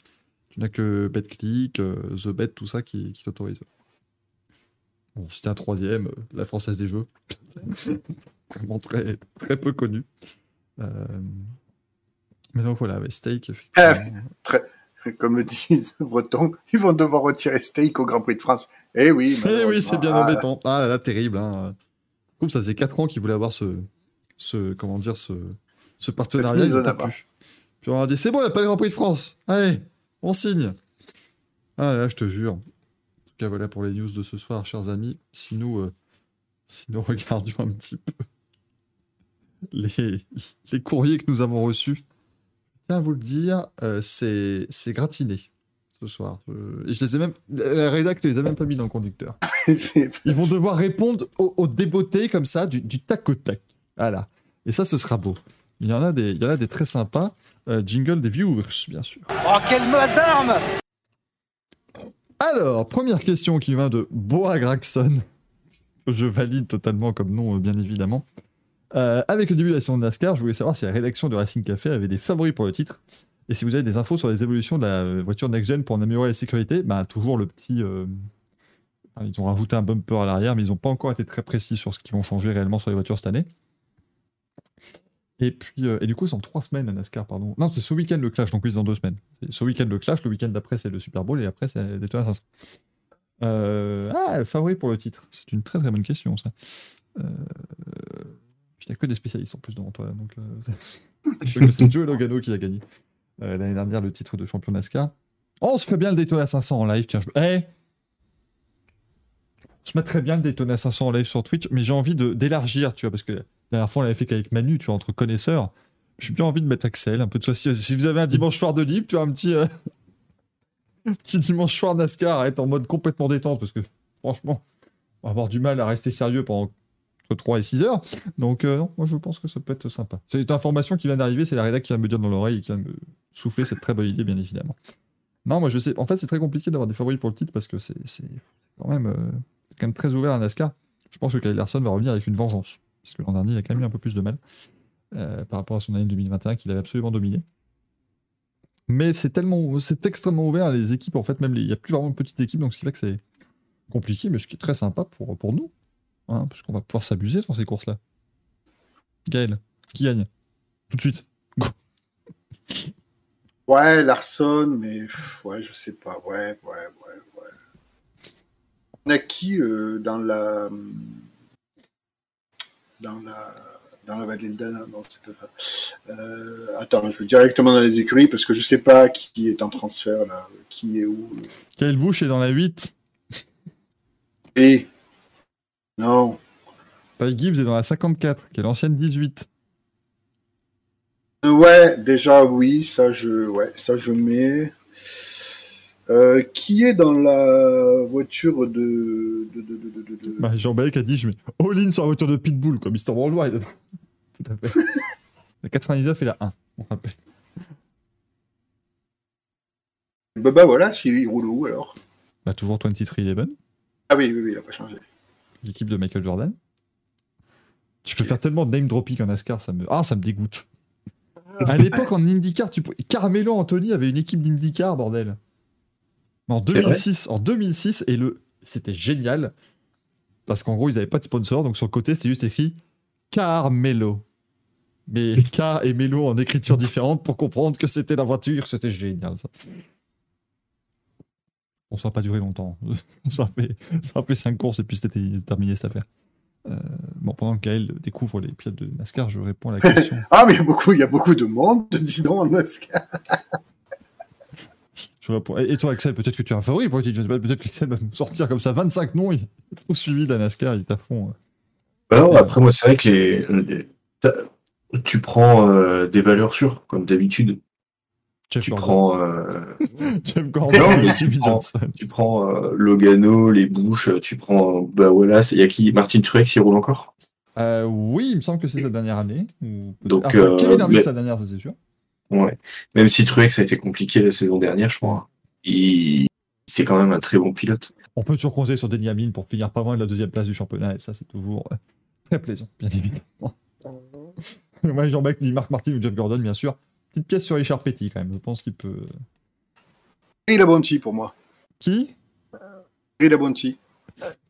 [SPEAKER 2] Tu n'as que BetClick, euh, TheBet, tout ça qui, qui t'autorise. Bon, c'était un troisième, la Française des Jeux. <laughs> Vraiment très, très peu connu. Euh, Mais donc voilà, Stake, effectivement.
[SPEAKER 3] Comme le disent <laughs> les Bretons, ils vont devoir retirer Stake au Grand Prix de France. Eh oui,
[SPEAKER 2] Eh oui, c'est bien embêtant. Ah là là, terrible. Hein. Que ça faisait 4 ans qu'ils voulaient avoir ce, ce, comment dire, ce, ce partenariat. Ils n'ont pas pu. Puis on a dit, c'est bon, il n'y a pas le Grand Prix de France. Allez, on signe. Ah là, je te jure. En tout cas, voilà pour les news de ce soir, chers amis. Si nous, euh, si nous <laughs> regardions un petit peu les, les courriers que nous avons reçus, tiens à vous le dire, euh, c'est c'est gratiné ce soir. Je- et je les ai même, la rédac ne les a même pas mis dans le conducteur. <laughs> Ils vont devoir répondre aux, aux débeautés comme ça, du, du tac au tac. Voilà. Et ça, ce sera beau. Il y en a des, il y en a des très sympas. Euh, jingle des viewers, bien sûr.
[SPEAKER 5] Oh, quelle masse d'armes
[SPEAKER 2] Alors, première question qui vient de Boa Gregson. que Je valide totalement comme nom, euh, bien évidemment. Euh, avec le début de la saison de NASCAR, je voulais savoir si la rédaction de Racing Café avait des favoris pour le titre. Et si vous avez des infos sur les évolutions de la voiture next-gen pour en améliorer la sécurité, bah, toujours le petit. euh, ils ont rajouté un bumper à l'arrière, mais ils n'ont pas encore été très précis sur ce qu'ils vont changer réellement sur les voitures cette année. Et puis, euh, et du coup, c'est en trois semaines la NASCAR, pardon. Non, c'est ce week-end le clash, donc oui, c'est en deux semaines. Ce week-end le clash, le week-end d'après c'est le Super Bowl et après c'est Daytona 500. Euh, ah, le favori pour le titre. C'est une très très bonne question ça. Euh, n'y a que des spécialistes en plus devant toi, donc euh, <laughs> c'est Joe Logano qui l'a gagné euh, l'année dernière le titre de champion NASCAR. Oh, on se fait bien le Daytona 500 en live, tiens. Je... Eh on se met très bien le Daytona 500 en live sur Twitch, mais j'ai envie d'élargir, tu vois, parce que la dernière fois on l'avait fait qu'avec Manu, tu vois, entre connaisseurs. J'ai bien envie de mettre Axel, un peu de si vous avez un dimanche soir de libre, tu vois, un petit, euh, <laughs> un petit dimanche soir NASCAR à être en mode complètement détente, parce que franchement, on va avoir du mal à rester sérieux pendant entre 3 et 6 heures. Donc, euh, non, moi je pense que ça peut être sympa. C'est une information qui vient d'arriver, c'est la rédac qui vient me dire dans l'oreille et qui vient me souffler cette très bonne idée, bien évidemment. Non, moi je sais. En fait, c'est très compliqué d'avoir des favoris pour le titre parce que c'est c'est quand même, euh, quand même très ouvert à NASCAR. Je pense que Kyle Larson va revenir avec une vengeance. Parce que l'an dernier, il a quand même eu un peu plus de mal euh, par rapport à son année 2021 qu'il avait absolument dominé. Mais c'est tellement, c'est extrêmement ouvert les équipes. En fait, même il n'y a plus vraiment de petites équipes, donc c'est là que c'est compliqué, mais ce qui est très sympa pour, pour nous, hein, parce qu'on va pouvoir s'abuser dans ces courses-là. Gaël, qui gagne Tout de suite. <laughs>
[SPEAKER 3] Ouais, Larson, mais pff, ouais, je sais pas. Ouais, ouais, ouais, ouais. On a qui euh, dans la dans la dans la vallée de Dana? Non, c'est pas ça. Euh, attends, je vais directement dans les écuries parce que je sais pas qui est en transfert là, qui est où?
[SPEAKER 2] Kyle Busch est dans la 8.
[SPEAKER 3] Et non,
[SPEAKER 2] Ty Gibbs est dans la 54, qui est l'ancienne 18.
[SPEAKER 3] Euh, ouais, déjà oui, ça je ouais, ça je mets. Euh, qui est dans la voiture de, de, de, de, de- de- de-
[SPEAKER 2] Bah, Jean-Balek a dit je mets all-in sur la voiture de Pitbull, comme Mr. Worldwide. <laughs> Tout à fait. <laughs> la 99 et la 1, on rappelle.
[SPEAKER 3] Bah, bah voilà, s'il roule où alors?
[SPEAKER 2] Bah, toujours 23-11,
[SPEAKER 3] Ah oui, oui, oui, il a pas changé.
[SPEAKER 2] L'équipe de Michael Jordan. Tu peux faire tellement de name dropping en NASCAR, ça me. Ah, ça me dégoûte. À l'époque, en IndyCar, tu... peux- Carmelo Anthony avait une équipe d'IndyCar, bordel. En
[SPEAKER 4] C'est vrai
[SPEAKER 2] 2006, en 2006, et le, c'était génial parce qu'en gros, ils n'avaient pas de sponsor, donc sur le côté, c'était juste écrit Carmelo. Mais K et Melo en écriture différente pour comprendre que c'était la voiture, c'était génial ça. Bon, ça n'a pas duré longtemps. <laughs> ça, a fait, ça a fait 5 courses et puis c'était terminé cette affaire. Euh, bon, pendant que Gaël découvre les pilotes de NASCAR, je réponds à la question. <laughs>
[SPEAKER 3] Ah, mais il y a beaucoup, il y a beaucoup de monde, dis donc, en NASCAR.
[SPEAKER 2] Je réponds. Et et toi, Axel, peut-être que tu as un favori pour Peut-être qu'Axel va nous sortir comme ça 25 noms. Il est trop suivi de la NASCAR, il est à fond. euh.
[SPEAKER 4] Bah non, après, moi, c'est vrai que les, les- t'as- tu prends euh, des valeurs sûres, comme d'habitude.
[SPEAKER 2] Jeff
[SPEAKER 4] Tu
[SPEAKER 2] Gordon.
[SPEAKER 4] prends, euh, <laughs>
[SPEAKER 2] Jeff Gordon
[SPEAKER 4] Non, mais
[SPEAKER 2] et
[SPEAKER 4] tu prends-
[SPEAKER 2] Johnson.
[SPEAKER 4] tu prends euh, Logano, les Bush, tu prends. Bah voilà, il y a qui? Martin Truex, il roule encore?
[SPEAKER 2] Euh, oui, il me semble que c'est sa dernière année. ou
[SPEAKER 4] Donc,
[SPEAKER 2] enfin,
[SPEAKER 4] euh,
[SPEAKER 2] Kevin Harvick,
[SPEAKER 4] mais-
[SPEAKER 2] sa dernière, ça c'est sûr.
[SPEAKER 4] Ouais. Même si Truex a été compliqué la saison dernière, je crois. Il... C'est quand même un très bon pilote.
[SPEAKER 2] On peut toujours compter sur Denny Hamlin pour finir pas loin de la deuxième place du championnat, et ça c'est toujours euh, très plaisant, bien évidemment. <laughs> Moi, Jean-Bec, Marc Martin ou Jeff Gordon, bien sûr. Petite pièce sur Richard Petty quand même, je pense qu'il peut.
[SPEAKER 3] Gris la Bonti pour moi.
[SPEAKER 2] Qui?
[SPEAKER 3] Gris la Bonti.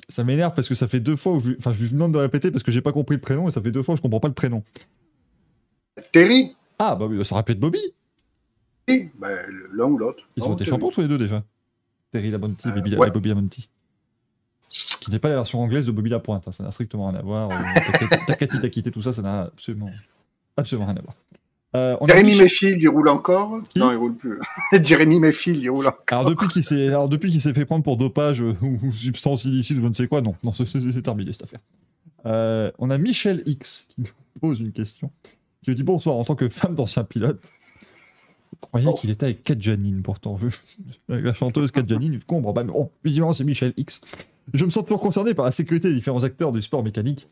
[SPEAKER 2] Ça m'énerve parce que ça fait deux fois où je... Enfin, je lui demande de répéter parce que j'ai pas compris le prénom et ça fait deux fois où je comprends pas le prénom.
[SPEAKER 3] Terry?
[SPEAKER 2] Ah, bah oui, ça être Bobby.
[SPEAKER 3] Oui, bah, l'un ou l'autre.
[SPEAKER 2] Ils ont été champions tous les deux déjà. Terry Labonte et
[SPEAKER 3] Euh,
[SPEAKER 2] Bobby,
[SPEAKER 3] ouais.
[SPEAKER 2] et Bobby Lamonti. Qui n'est pas la version anglaise de Bobby Lapointe, hein, ça n'a strictement rien à voir. Euh, <laughs> Takati- Takiti, tout ça, ça n'a absolument, absolument rien à voir. Euh, on Mich-
[SPEAKER 3] Mayfield, il roule encore
[SPEAKER 2] Qui
[SPEAKER 3] Non, il roule plus. <laughs> Jérémy Mayfield, il roule encore.
[SPEAKER 2] Alors depuis qu'il s'est, alors depuis qu'il s'est fait prendre pour dopage euh, ou, substance illicite ou je ne sais quoi, non, non, c'est, terminé cette affaire. Euh, on a Michel X qui nous pose une question, qui nous dit bonsoir en tant que femme d'ancien pilote. Vous croyez
[SPEAKER 3] Oh.
[SPEAKER 2] qu'il était avec Kat Janine pourtant, <laughs> avec la chanteuse Kat Janine, combre. Bah, bon, évidemment c'est Michel X. Je me sens toujours concerné par la sécurité des différents acteurs du sport mécanique.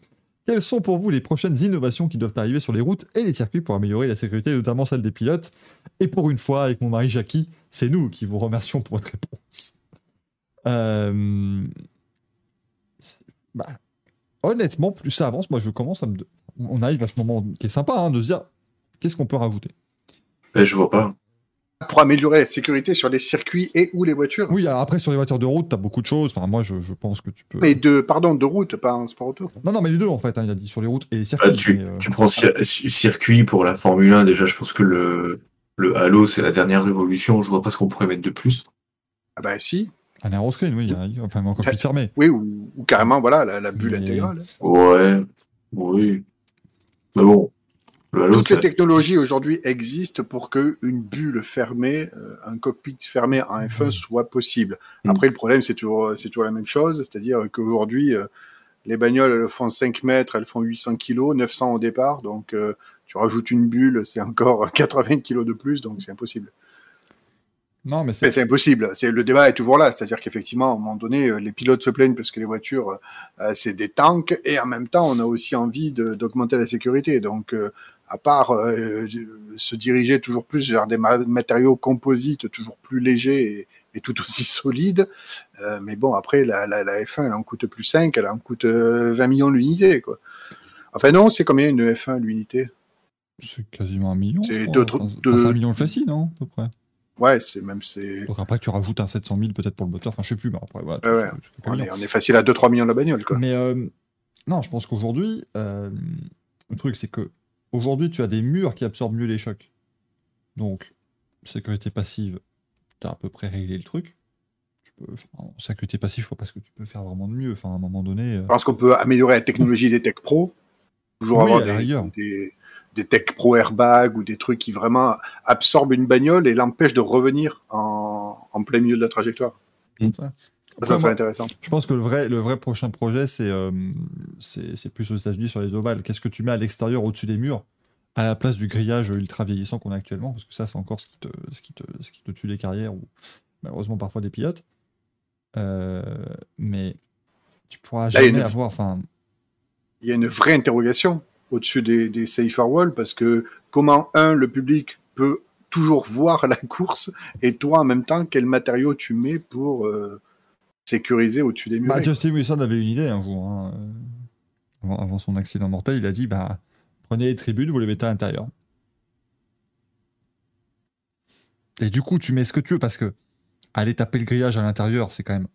[SPEAKER 2] Quelles sont pour vous les prochaines innovations qui doivent arriver sur les routes et les circuits pour améliorer la sécurité, notamment celle des pilotes? Et pour une fois, avec mon mari Jackie, c'est nous qui vous remercions pour votre réponse. Euh, bah, honnêtement, plus ça avance, moi je commence à me. On arrive à ce moment qui est sympa hein, de se dire qu'est-ce qu'on peut rajouter?
[SPEAKER 4] Bah, je vois pas.
[SPEAKER 3] Pour améliorer la sécurité sur les circuits et ou les voitures.
[SPEAKER 2] Oui, alors après, sur les voitures de route, t'as beaucoup de choses. Enfin, moi, je, je pense que tu peux.
[SPEAKER 3] Mais de, pardon, de route, pas un sport auto.
[SPEAKER 2] Non, non, mais les deux, en fait, hein, il a dit sur les routes et les circuits.
[SPEAKER 4] Bah, tu,
[SPEAKER 2] mais, euh,
[SPEAKER 4] tu prends cir- circuit pour la Formule 1, déjà, je pense que le, le Halo, c'est la dernière révolution. Je vois pas ce qu'on pourrait mettre de plus.
[SPEAKER 3] Ah bah si.
[SPEAKER 2] Un aéroscreen, oui, a- enfin, mais encore plus fermé.
[SPEAKER 3] Oui, ou, ou carrément, voilà, la, la bulle
[SPEAKER 2] Mais-
[SPEAKER 3] intégrale.
[SPEAKER 4] Ouais, oui. Mais bon, le Halo,
[SPEAKER 3] Toutes
[SPEAKER 4] c'est
[SPEAKER 3] ces technologies aujourd'hui existent pour que une bulle fermée, euh, un cockpit fermé en F1 soit possible.
[SPEAKER 4] Mm.
[SPEAKER 3] Après, le problème, c'est toujours, c'est toujours la même chose, c'est-à-dire qu'aujourd'hui, euh, les bagnoles, elles font 5 mètres, elles font 800 kilos, 900 au départ, donc euh, tu rajoutes une bulle, c'est encore <laughs> 80 kilos de plus, donc c'est impossible.
[SPEAKER 2] Non, mais c'est.
[SPEAKER 3] impossible. C'est le débat est toujours là, c'est-à-dire qu'effectivement, à un moment donné, euh, les pilotes se plaignent parce que les voitures, euh, c'est des tanks, et en même temps, on a aussi envie d'augmenter la sécurité. Donc, euh, à part euh, se diriger toujours plus vers des ma- matériaux composites, toujours plus légers et, et tout aussi solides, euh, mais bon, après, la, la, la F1, elle en coûte plus 5, elle en coûte euh, 20 millions l'unité, quoi. Enfin non, c'est combien une F1 l'unité?
[SPEAKER 2] C'est quasiment un million.
[SPEAKER 3] C'est
[SPEAKER 2] je crois.
[SPEAKER 3] deux tru-
[SPEAKER 2] Enfin,
[SPEAKER 3] deux-
[SPEAKER 2] c'est un million de châssis, non À peu près?
[SPEAKER 3] Ouais, c'est même c'est
[SPEAKER 2] Donc après, tu rajoutes un 700 000 peut-être pour le moteur. Enfin, je sais plus, mais après, voilà.
[SPEAKER 3] Ouais, on
[SPEAKER 2] millions.
[SPEAKER 3] est, on est facile à 2-3 millions de la bagnole, quoi.
[SPEAKER 2] Mais euh, non, je pense qu'aujourd'hui, euh, le truc, c'est que aujourd'hui, tu as des murs qui absorbent mieux les chocs. Donc, sécurité passive, tu as à peu près réglé le truc. Tu peux, enfin, en sécurité passive, je vois pas ce que tu peux faire vraiment de mieux. Enfin, à un moment donné. euh,
[SPEAKER 3] Je pense qu'on peut améliorer la technologie des Tech Pro. Toujours
[SPEAKER 2] Oui,
[SPEAKER 3] avoir des, des, des Tech Pro airbag ou des trucs qui vraiment absorbent une bagnole et l'empêchent de revenir en, en plein milieu de la trajectoire.
[SPEAKER 2] Après,
[SPEAKER 3] ça serait intéressant.
[SPEAKER 2] Je pense que le vrai, le vrai prochain projet, c'est euh, plus aux États-Unis sur les ovales. Qu'est-ce que tu mets à l'extérieur, au-dessus des murs, à la place du grillage ultra vieillissant qu'on a actuellement? Parce que ça, c'est encore ce qui, te, ce, qui te, ce qui te tue les carrières, ou malheureusement parfois des pilotes. Euh, mais tu pourras
[SPEAKER 3] Là,
[SPEAKER 2] jamais
[SPEAKER 3] une-
[SPEAKER 2] avoir. Enfin,
[SPEAKER 3] Il y a une vraie interrogation au-dessus des, des safer walls parce que comment, un, le public peut toujours voir la course et toi, en même temps, quel matériau tu mets pour euh, sécuriser au-dessus des murs
[SPEAKER 2] bah, Justin Wilson avait une idée un jour. hein, Avant, avant son accident mortel, il a dit bah, prenez les tribunes, vous les mettez à l'intérieur. Et du coup, tu mets ce que tu veux parce que aller taper le grillage à l'intérieur, c'est quand même.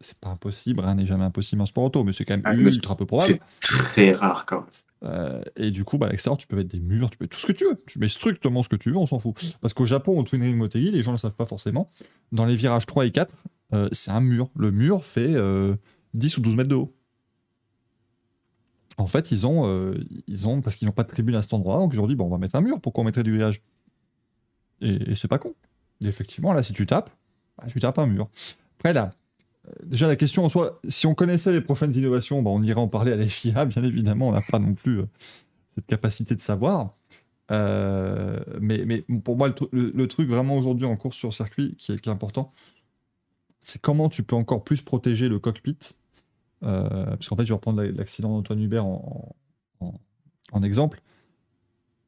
[SPEAKER 2] C'est pas impossible, rien n'est jamais impossible en sport auto, mais c'est quand même
[SPEAKER 3] Ah,
[SPEAKER 2] ultra peu probable.
[SPEAKER 4] c'est très rare quand même.
[SPEAKER 2] Euh, et du coup, bah, à l'extérieur, tu peux mettre des murs, tu peux mettre tout ce que tu veux. Tu mets strictement ce que tu veux, on s'en fout. Parce qu'au Japon, au Twin Ring Motegi, les gens ne le savent pas forcément. Dans les virages 3 et 4, euh, c'est un mur. Le mur fait euh, 10 ou 12 mètres de haut. En fait, ils ont, euh, parce qu'ils n'ont pas de tribune à cet endroit, donc ils ont dit on va mettre un mur. Pourquoi on mettrait du grillage? Et, c'est pas con. Effectivement, là, si tu tapes, bah, tu tapes un mur. Après, là, euh, déjà la question en soi, si on connaissait les prochaines innovations, bah, on irait en parler à la <laughs> bien évidemment, on n'a pas non plus euh, cette capacité de savoir. Euh, mais, pour moi, le, tru- le- le truc vraiment aujourd'hui en course sur circuit qui est important, c'est comment tu peux encore plus protéger le cockpit. Euh, parce qu'en fait, je vais reprendre la- l'accident d'Antoine Hubert en, exemple.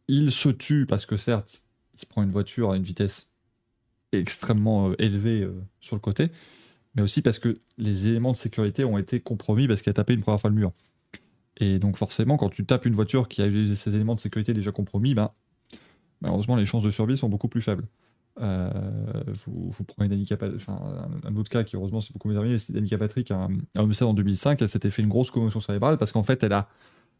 [SPEAKER 2] Il se tue parce que certes, il se prend une voiture à une vitesse extrêmement euh, élevée euh, sur le côté, mais aussi parce que les éléments de sécurité ont été compromis parce qu'il a tapé une première fois le mur. Et donc forcément, quand tu tapes une voiture qui a eu ces éléments de sécurité déjà compromis, ben, malheureusement, les chances de survie sont beaucoup plus faibles. Euh, vous, vous prenez Danica enfin, un, un autre cas qui heureusement c'est beaucoup mieux terminé, c'est Danica Patrick à Homestead en 2005, elle s'était fait une grosse commotion cérébrale parce qu'en fait elle a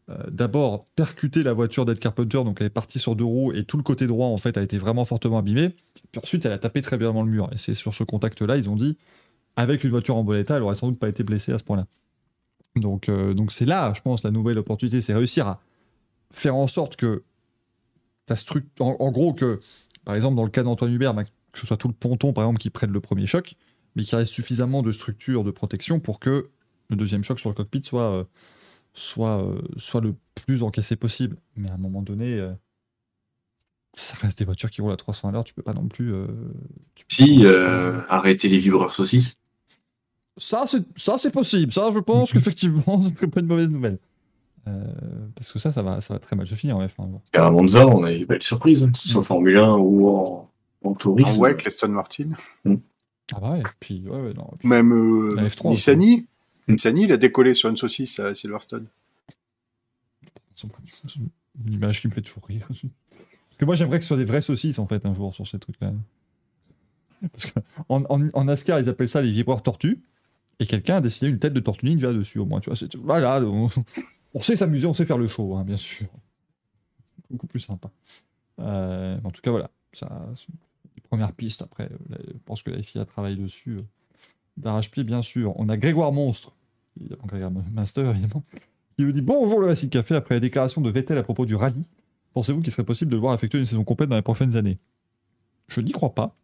[SPEAKER 2] euh, d'abord percuté la voiture d'Ed Carpenter, donc elle est partie sur deux roues et tout le côté droit en fait a été vraiment fortement abîmé. Puis ensuite elle a tapé très violemment le mur et c'est sur ce contact-là ils ont dit avec une voiture en bon état elle aurait sans doute pas été blessée à ce point-là. Donc euh, donc c'est là je pense la nouvelle opportunité, c'est réussir à faire en sorte que ta struc- en, en gros que par exemple, dans le cas d'Antoine Hubert, bah, que ce soit tout le ponton, par exemple, qui prenne le premier choc, mais qu'il reste suffisamment de structure de protection pour que le deuxième choc sur le cockpit soit, euh, soit, euh, soit le plus encaissé possible. Mais à un moment donné, euh, ça reste des voitures qui roulent à 300 à l'heure, tu peux pas non plus. tu peux
[SPEAKER 4] Si,
[SPEAKER 2] pas-
[SPEAKER 4] arrêter les vibreurs saucisses.
[SPEAKER 2] Ça, c'est ça, c'est possible. Ça, je pense <laughs> qu'effectivement, <laughs> ce serait pas une mauvaise nouvelle. Euh, parce que ça, ça va, ça va très mal se finir en F1. bon.
[SPEAKER 4] Et à Monza, on a eu une belle surprise, hein, que ce soit en Formule 1 ou en, en tourisme.
[SPEAKER 3] En WEC, l'Aston Martin.
[SPEAKER 2] Ah bah ouais, puis, ouais, ouais, non, puis-
[SPEAKER 3] Même euh,
[SPEAKER 2] La F3
[SPEAKER 3] Nissani.
[SPEAKER 4] Mm.
[SPEAKER 3] Nissani, il a décollé sur une saucisse à Silverstone.
[SPEAKER 2] C'est une image qui me fait toujours rire. <laughs> Parce que moi, j'aimerais que ce soit des vrais saucisses, en fait, un jour, sur ces trucs-là. Parce qu'en en, en NASCAR, ils appellent ça les vibreurs tortues. Et quelqu'un a dessiné une tête de tortue ninja dessus, au moins. Tu vois, c'est- voilà, on, on sait s'amuser, on sait faire le show, hein, bien sûr. C'est beaucoup plus sympa. Euh, en tout cas, voilà. Ça, les premières pistes. Après, euh, là, je pense que la FIA travaille dessus. euh, D'arrache-pied, bien sûr. On a Grégoire Monstre, Grégoire Master, évidemment, qui vous dit Bonjour le Racing Café. Après la déclaration de Vettel à propos du rallye, pensez-vous qu'il serait possible de le voir effectuer une saison complète dans les prochaines années? Je n'y crois pas.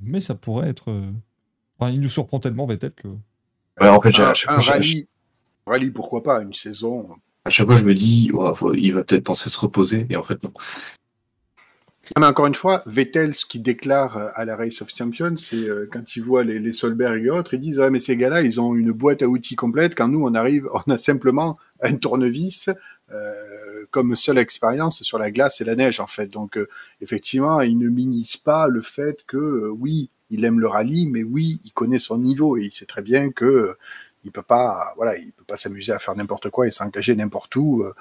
[SPEAKER 2] Mais ça pourrait être. Enfin, il nous surprend tellement, Vettel, que.
[SPEAKER 4] Ouais, en fait, j'ai-
[SPEAKER 3] Un, rallye, rallye, pourquoi pas, une saison.
[SPEAKER 4] à chaque fois, je me dis, ouais, faut- il va peut-être penser à se reposer, et en fait, non.
[SPEAKER 3] Ah, mais encore une fois, Vettel, ce qu'il déclare euh, à la Race of Champions, c'est euh, quand il voit les, les Solberg et autres, ils disent ah mais ces gars-là, ils ont une boîte à outils complète. Quand nous, on arrive, on a simplement un tournevis euh, comme seule expérience sur la glace et la neige en fait. Donc euh, effectivement, il ne minimise pas le fait que oui, il aime le rallye, mais oui, il connaît son niveau et il sait très bien que il peut pas, voilà, il peut pas s'amuser à faire n'importe quoi et s'engager n'importe où. euh,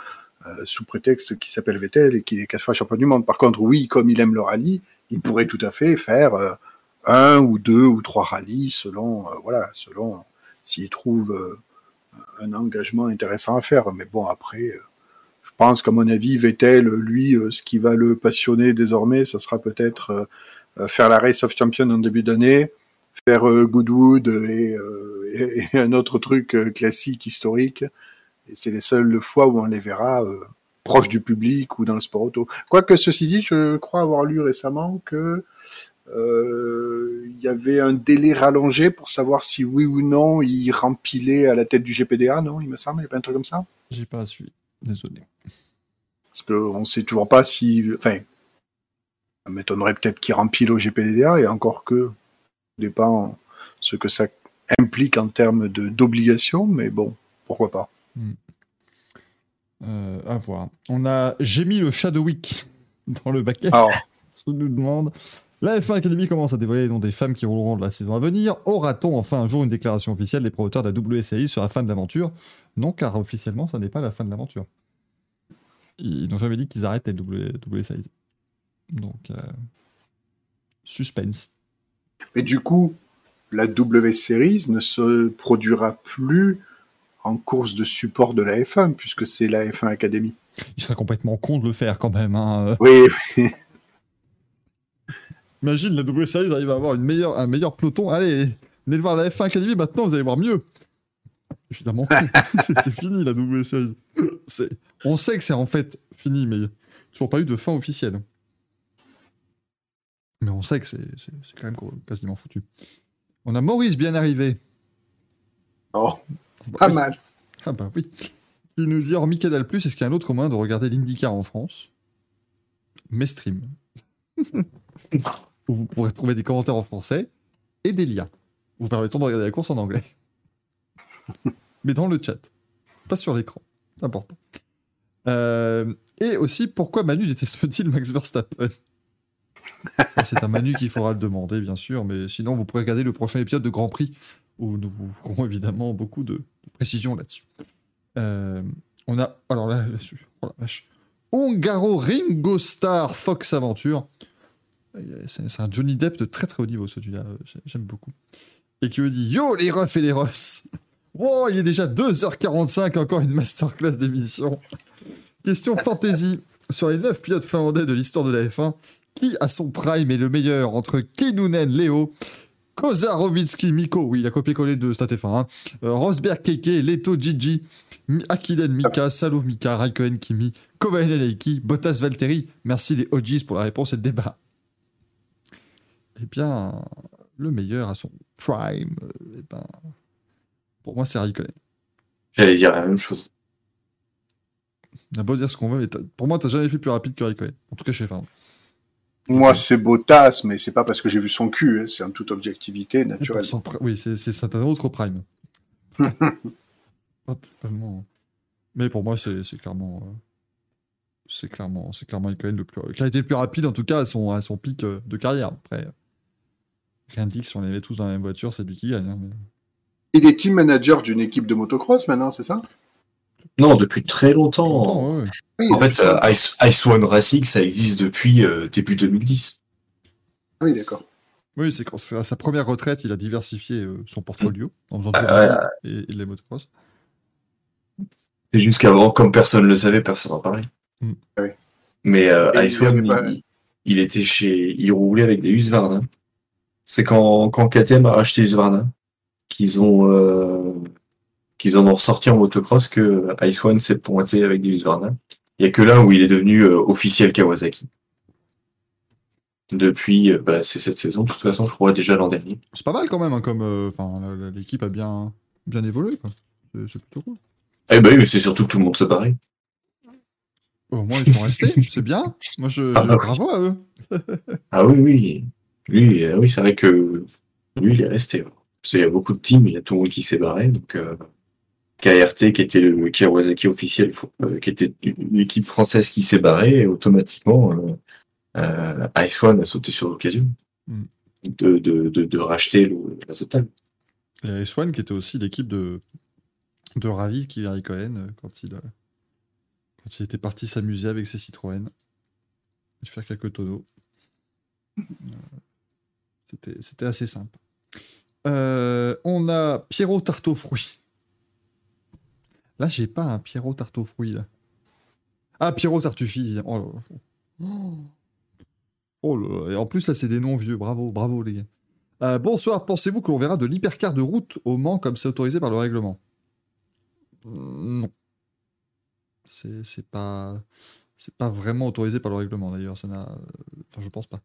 [SPEAKER 3] euh, sous prétexte qu'il s'appelle Vettel et qu'il est quatre fois champion du monde. Par contre, oui, comme il aime le rallye, il pourrait tout à fait faire euh, un ou deux ou trois rallyes selon, voilà, selon s'il trouve un engagement intéressant à faire. Mais bon, après, je pense qu'à mon avis, Vettel, lui, ce qui va le passionner désormais, ça sera peut-être faire la Race of Champions en début d'année, faire Goodwood et, et- et un autre truc euh, classique, historique. Et c'est les seules fois où on les verra euh, proches du public ou dans le sport auto. Quoique, ceci dit, je crois avoir lu récemment que euh, il y avait un délai rallongé pour savoir si oui ou non il rempilait à la tête du GPDA, non Il me semble, il y a pas un truc comme ça?
[SPEAKER 2] J'ai pas suivi. Désolé.
[SPEAKER 3] Parce qu'on sait toujours pas si... Enfin, ça m'étonnerait peut-être qu'il rempile au GPDA, et encore que, ça dépend ce que ça implique en termes de- d'obligation, mais bon, pourquoi pas.
[SPEAKER 2] Euh, à voir. On a J'ai mis le Shadowwick dans le baquet. <laughs>
[SPEAKER 3] Alors,
[SPEAKER 2] On nous demande La F1 Academy commence à dévoiler les noms des femmes qui rouleront de la saison à venir. Aura-t-on enfin un jour une déclaration officielle des promoteurs de la WSAI sur la fin de l'aventure? Non, car officiellement, ça n'est pas la fin de l'aventure. Ils n'ont jamais dit qu'ils arrêtent W- WSAI. Donc, euh, suspense.
[SPEAKER 3] Mais du coup, la W Series ne se produira plus en course de support de la F1, puisque c'est la F1 Academy.
[SPEAKER 2] Il serait complètement con de le faire quand même. hein.
[SPEAKER 3] Oui, <laughs>
[SPEAKER 2] Imagine, la WSAI arrive à avoir une meilleure, un meilleur peloton. Allez, venez voir la F1 Academy maintenant, vous allez voir mieux. Évidemment, <laughs> c'est fini la WSAI. C'est- On sait que c'est en fait fini, mais toujours pas eu de fin officielle. Mais on sait que c'est quand même quasiment foutu. On a Maurice bien arrivé.
[SPEAKER 3] oh, pas
[SPEAKER 2] oui.
[SPEAKER 3] mal.
[SPEAKER 2] Ah bah oui. Il nous dit, hormis Canal+, est-ce qu'il y a un autre moyen de regarder l'IndyCar en France? Mestream. Où <laughs> vous pourrez trouver des commentaires en français et des liens vous permettant de regarder la course en anglais. <laughs> Mais dans le chat, pas sur l'écran. C'est important. Euh, et aussi, pourquoi Manu déteste-t-il Max Verstappen? C'est à Manu qu'il faudra le demander, bien sûr, mais sinon, vous pourrez regarder le prochain épisode de Grand Prix, où nous vous ferons évidemment beaucoup de, précisions là-dessus. Euh, on a, alors là, là-dessus, oh la vache, Ongaro Ringo Star Fox Aventure. C'est un Johnny Depp de très très haut niveau, celui-là, euh, j'ai- j'aime beaucoup. Et qui me dit Yo les refs et les russes <laughs> Wow, il est déjà 2h45, encore une masterclass d'émission. Question fantasy. Sur les 9 pilotes finlandais de l'histoire de la F1, qui à son prime est le meilleur entre Kinnunen Léo, Kozarovitsky Miko, oui, il a copié-collé de StatF1, hein, euh, Rosberg Keke, Leto Gigi, Akilen Mika, Salo Mika, Raikkonen Kimi, Kovalainen Eiki, Bottas Valtteri. Merci les OGs pour la réponse et le débat. Eh bien, le meilleur à son prime, euh, eh ben, pour moi, c'est Raikkonen.
[SPEAKER 4] J'allais dire la même chose.
[SPEAKER 2] On a beau dire ce qu'on veut, mais pour moi, t'as jamais fait plus rapide que Raikkonen. En tout cas, chez F1.
[SPEAKER 3] Moi, c'est Bottas, mais c'est pas parce que j'ai vu son cul, hein, c'est en toute objectivité naturelle.
[SPEAKER 2] Oui, c'est un autre prime. <laughs> Mais pour moi, c'est clairement. euh, C'est clairement, c'est clairement Raikkonen le plus, qui a été le plus rapide, en tout cas, à son, à son pic euh, de carrière. Après, rien ne dit que si on les met tous dans la même voiture, c'est lui qui gagne. hein, mais-
[SPEAKER 3] Il est team manager d'une équipe de motocross maintenant, c'est ça?
[SPEAKER 4] Non, depuis très longtemps.
[SPEAKER 2] Longtemps, ouais, ouais.
[SPEAKER 3] Oui,
[SPEAKER 4] En fait, euh, Ice, Ice One Racing, ça existe depuis euh, début 2010.
[SPEAKER 3] Ah oui, d'accord.
[SPEAKER 2] Oui, c'est à sa première retraite, il a diversifié euh, son portfolio en faisant
[SPEAKER 4] Ah,
[SPEAKER 2] du et, et de la motocross.
[SPEAKER 4] Et jusqu'avant, comme personne le savait, personne n'en parlait.
[SPEAKER 2] Mm.
[SPEAKER 3] Ah oui.
[SPEAKER 4] Mais euh, Ice One, il était chez. Il roulait avec des Husqvarna. C'est quand, quand KTM a racheté Husqvarna qu'ils ont. Euh, qu'ils en ont ressorti en motocross que Ice One s'est pointé avec des Husqvarna. Il y a que là où il est devenu euh, officiel Kawasaki. Depuis, euh, bah, c'est cette saison, de toute façon, je crois déjà l'an dernier.
[SPEAKER 2] C'est pas mal quand même, hein, comme euh, l'équipe a bien, bien évolué. C'est plutôt cool.
[SPEAKER 4] Eh ben oui, mais c'est surtout que tout le monde se barrait.
[SPEAKER 2] Au moins, ils sont restés, <laughs> c'est bien. Moi, je,
[SPEAKER 4] Ah,
[SPEAKER 2] je-
[SPEAKER 4] bah
[SPEAKER 2] bravo à eux.
[SPEAKER 4] Ah oui, oui. Lui, euh, oui, c'est vrai que lui, il est resté. Parce qu'il y a beaucoup de teams, il y a tout le monde qui s'est barré. Donc, euh, KRT, qui était le Kawasaki officiel, euh, qui était une équipe française qui s'est barrée, et automatiquement, euh, euh, Ice One a sauté sur l'occasion
[SPEAKER 2] Mm.
[SPEAKER 4] de, de, de, de racheter le, la totale.
[SPEAKER 2] Et Swan, qui était aussi l'équipe de, de Ravi, Kiri Cohen, quand il, quand il était parti s'amuser avec ses Citroën, et faire quelques tonneaux. C'était c'était assez simple. Euh, on a Pierrot Tarte aux fruits. Là, j'ai pas un Pierrot Tarte aux fruits, là. Ah, Pierrot Tartuffi. Oh, là là. Oh là là. Et en plus, là, c'est des noms vieux. Bravo, bravo, les gars. Euh, bonsoir, pensez-vous que l'on verra de l'hypercar de route au Mans comme c'est autorisé par le règlement? Euh, Non. C'est pas. C'est pas vraiment autorisé par le règlement d'ailleurs, ça n'a. Enfin, je pense pas.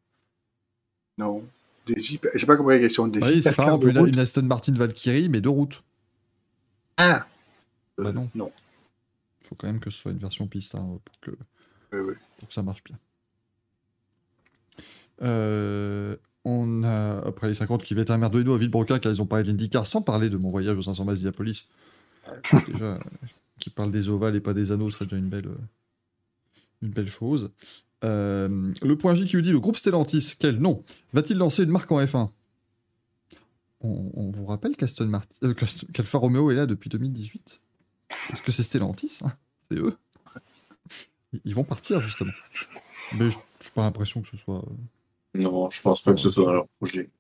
[SPEAKER 3] Non. Des. J'ai pas compris la question. Des
[SPEAKER 2] Oui, c'est
[SPEAKER 3] hypercars
[SPEAKER 2] exemple
[SPEAKER 3] de
[SPEAKER 2] une,
[SPEAKER 3] route
[SPEAKER 2] une Aston Martin Valkyrie, mais de route.
[SPEAKER 3] Ah
[SPEAKER 2] Bah
[SPEAKER 3] Euh,
[SPEAKER 2] non.
[SPEAKER 3] Non.
[SPEAKER 2] Il faut quand même que ce soit une version piste hein, pour, que,
[SPEAKER 3] Oui, oui.
[SPEAKER 2] pour que ça marche bien. Euh, on a, après les 50 qui être un merdoino à Villebroquin car ils ont parlé de l'IndyCar sans parler de mon voyage aux 500 miles d'Iapolis. Déjà, euh, qui parle des ovales et pas des anneaux serait déjà une belle, une belle chose. Euh, le point J qui nous dit le groupe Stellantis, quel nom Va-t-il lancer une marque en F1 on, on vous rappelle qu'Aston Martin, euh, qu'Aston- qu'Alfa Romeo est là depuis 2018 Est-ce que c'est Stellantis hein C'est eux Ils- vont partir justement. Mais je n'ai pas l'impression que ce soit. euh,
[SPEAKER 4] Non, je pense pas que ce soit dans leur projet.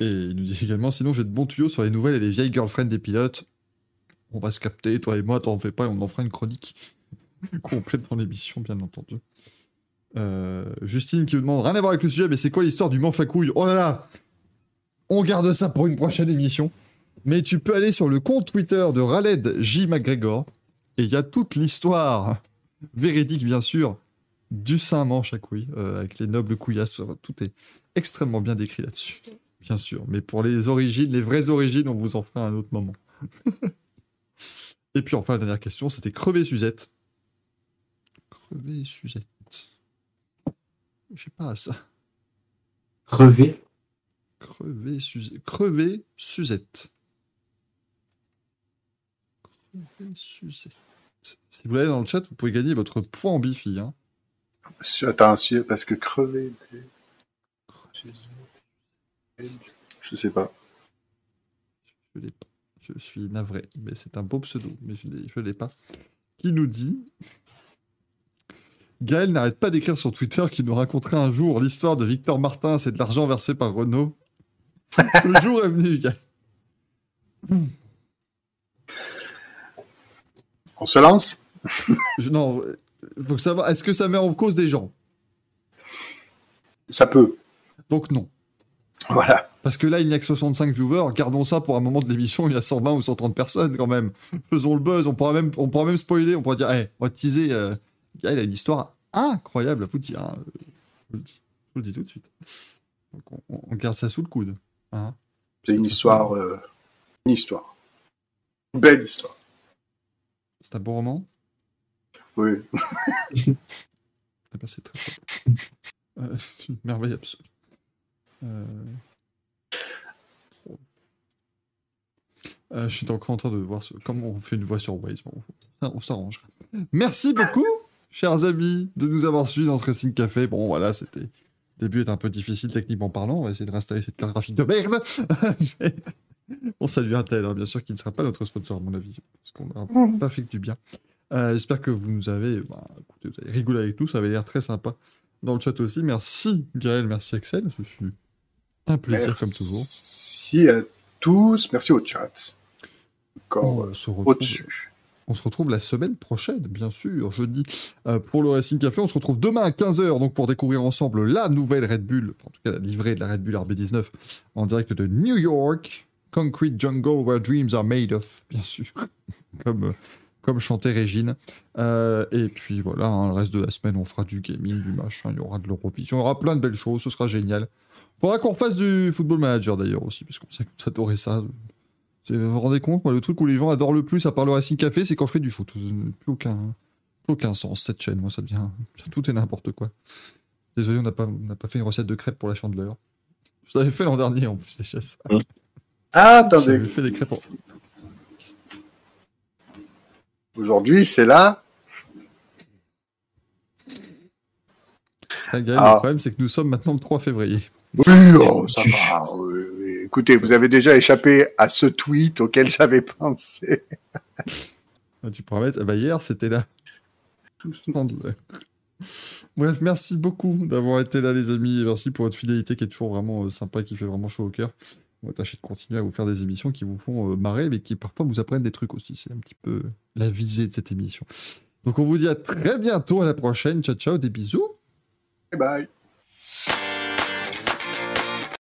[SPEAKER 2] Et il nous dit également sinon j'ai de bons tuyaux sur les nouvelles et les vieilles girlfriends des pilotes. On va se capter, toi et moi, t'en fais pas, et on en fera une chronique <laughs> complète dans l'émission, bien entendu. Euh, Justine qui nous demande rien à voir avec le sujet, mais c'est quoi l'histoire du manche à couilles? Oh là là On garde ça pour une prochaine émission. Mais tu peux aller sur le compte Twitter de Raled J. McGregor, et il y a toute l'histoire véridique, bien sûr, du saint manche à couilles, euh, avec les nobles couillasses. Tout est extrêmement bien décrit là-dessus. Bien sûr, mais pour les origines, les vraies origines, on vous en fera un autre moment. <laughs> Et puis enfin, la dernière question, c'était crever Suzette. Crever Suzette. Je sais pas ça.
[SPEAKER 4] Crever
[SPEAKER 2] Crever Suzette. Crever Suzette. Si vous l'avez dans le chat, vous pouvez gagner votre point en bifi. Hein.
[SPEAKER 3] Attends, parce que crever. Je sais pas.
[SPEAKER 2] Je l'ai pas. Je suis navré, mais c'est un beau pseudo, mais je ne l'ai pas. Qui nous dit? Gaël n'arrête pas d'écrire sur Twitter qu'il nous raconterait un jour l'histoire de Victor Martin, c'est de l'argent versé par Renault. Le jour est venu, Gaël.
[SPEAKER 3] On se lance?
[SPEAKER 2] Non, euh, faut savoir, est-ce que ça met en cause des gens?
[SPEAKER 3] Ça peut.
[SPEAKER 2] Donc non.
[SPEAKER 3] Voilà.
[SPEAKER 2] Parce que là, il n'y a que 65 viewers. Gardons ça pour un moment de l'émission. Il y a 120 ou 130 personnes quand même. Faisons le buzz. On pourra même, on pourra même spoiler. On pourra dire, hey, on va teaser. Euh, Gaël a une histoire incroyable à vous dire. hein. Je vous le dis, je vous le dis tout de suite. Donc, on, on garde ça sous le coude. hein.
[SPEAKER 3] C'est une histoire. euh, une histoire. Une belle histoire.
[SPEAKER 2] C'est un bon roman?
[SPEAKER 3] Oui. <laughs>
[SPEAKER 2] Eh ben, c'est très. Euh, c'est une merveille absolue. Euh, euh, je suis encore en train de voir ce- comment on fait une voix sur Waze. Bon, on, s'arrangera. Merci beaucoup, <laughs> chers amis, de nous avoir suivis dans ce Racing Café. Bon, voilà, c'était. Le début est un peu difficile techniquement parlant. On va essayer de réinstaller cette carte graphique de merde. <laughs> on salue un tel, hein, bien sûr, qui ne sera pas notre sponsor, à mon avis, parce qu'on n'a pas fait que du bien. Euh, J'espère que vous nous avez, bah, écoutez, vous avez rigolé avec nous, ça avait l'air très sympa dans le chat aussi. Merci Gaël, merci Axel, ce fut un plaisir comme toujours.
[SPEAKER 3] Merci à tous, merci au chat. Encore
[SPEAKER 2] On se retrouve,
[SPEAKER 3] au-dessus.
[SPEAKER 2] on se retrouve la semaine prochaine, bien sûr, jeudi, euh, pour le Racing Café. On se retrouve demain à 15h donc pour découvrir ensemble la nouvelle Red Bull, en tout cas la livrée de la Red Bull RB19 en direct de New York. Concrete Jungle where dreams are made of, bien sûr, comme, euh, comme chantait Régine. Euh, et puis voilà, hein, le reste de la semaine, on fera du gaming, du machin, il y aura de l'Eurovision, il y aura plein de belles choses, ce sera génial. Faudra qu'on refasse du Football Manager d'ailleurs aussi, parce qu'on sait ça. Vous vous rendez compte, moi, le truc où les gens adorent le plus à part le Racing Café, c'est quand je fais du foot. N'a Plus aucun, plus aucun sens, cette chaîne. Moi, ça devient. Tout est n'importe quoi. Désolé, on n'a pas, pas fait une recette de crêpes pour la chandeleur. Je l'avais fait l'an dernier en plus, déjà ça.
[SPEAKER 3] Ah, attendez,
[SPEAKER 2] fait des crêpes
[SPEAKER 3] aujourd'hui c'est là.
[SPEAKER 2] Ah, Gaël,
[SPEAKER 3] Ah.
[SPEAKER 2] Le problème, c'est que nous sommes maintenant le 3 février.
[SPEAKER 3] Oui, oh, <laughs> ça va. oui, oui. Écoutez, vous avez déjà échappé à ce tweet auquel <laughs> j'avais pensé.
[SPEAKER 2] Ah, tu pourras mettre. ah bah, hier, c'était là. <laughs> Bref, merci beaucoup d'avoir été là, les amis. Et merci pour votre fidélité qui est toujours vraiment euh, sympa et qui fait vraiment chaud au cœur. On va tâcher de continuer à vous faire des émissions qui vous font euh, marrer, mais qui parfois vous apprennent des trucs aussi. C'est un petit peu la visée de cette émission. Donc, on vous dit à très bientôt, à la prochaine. Ciao, ciao, des bisous.
[SPEAKER 3] Bye bye.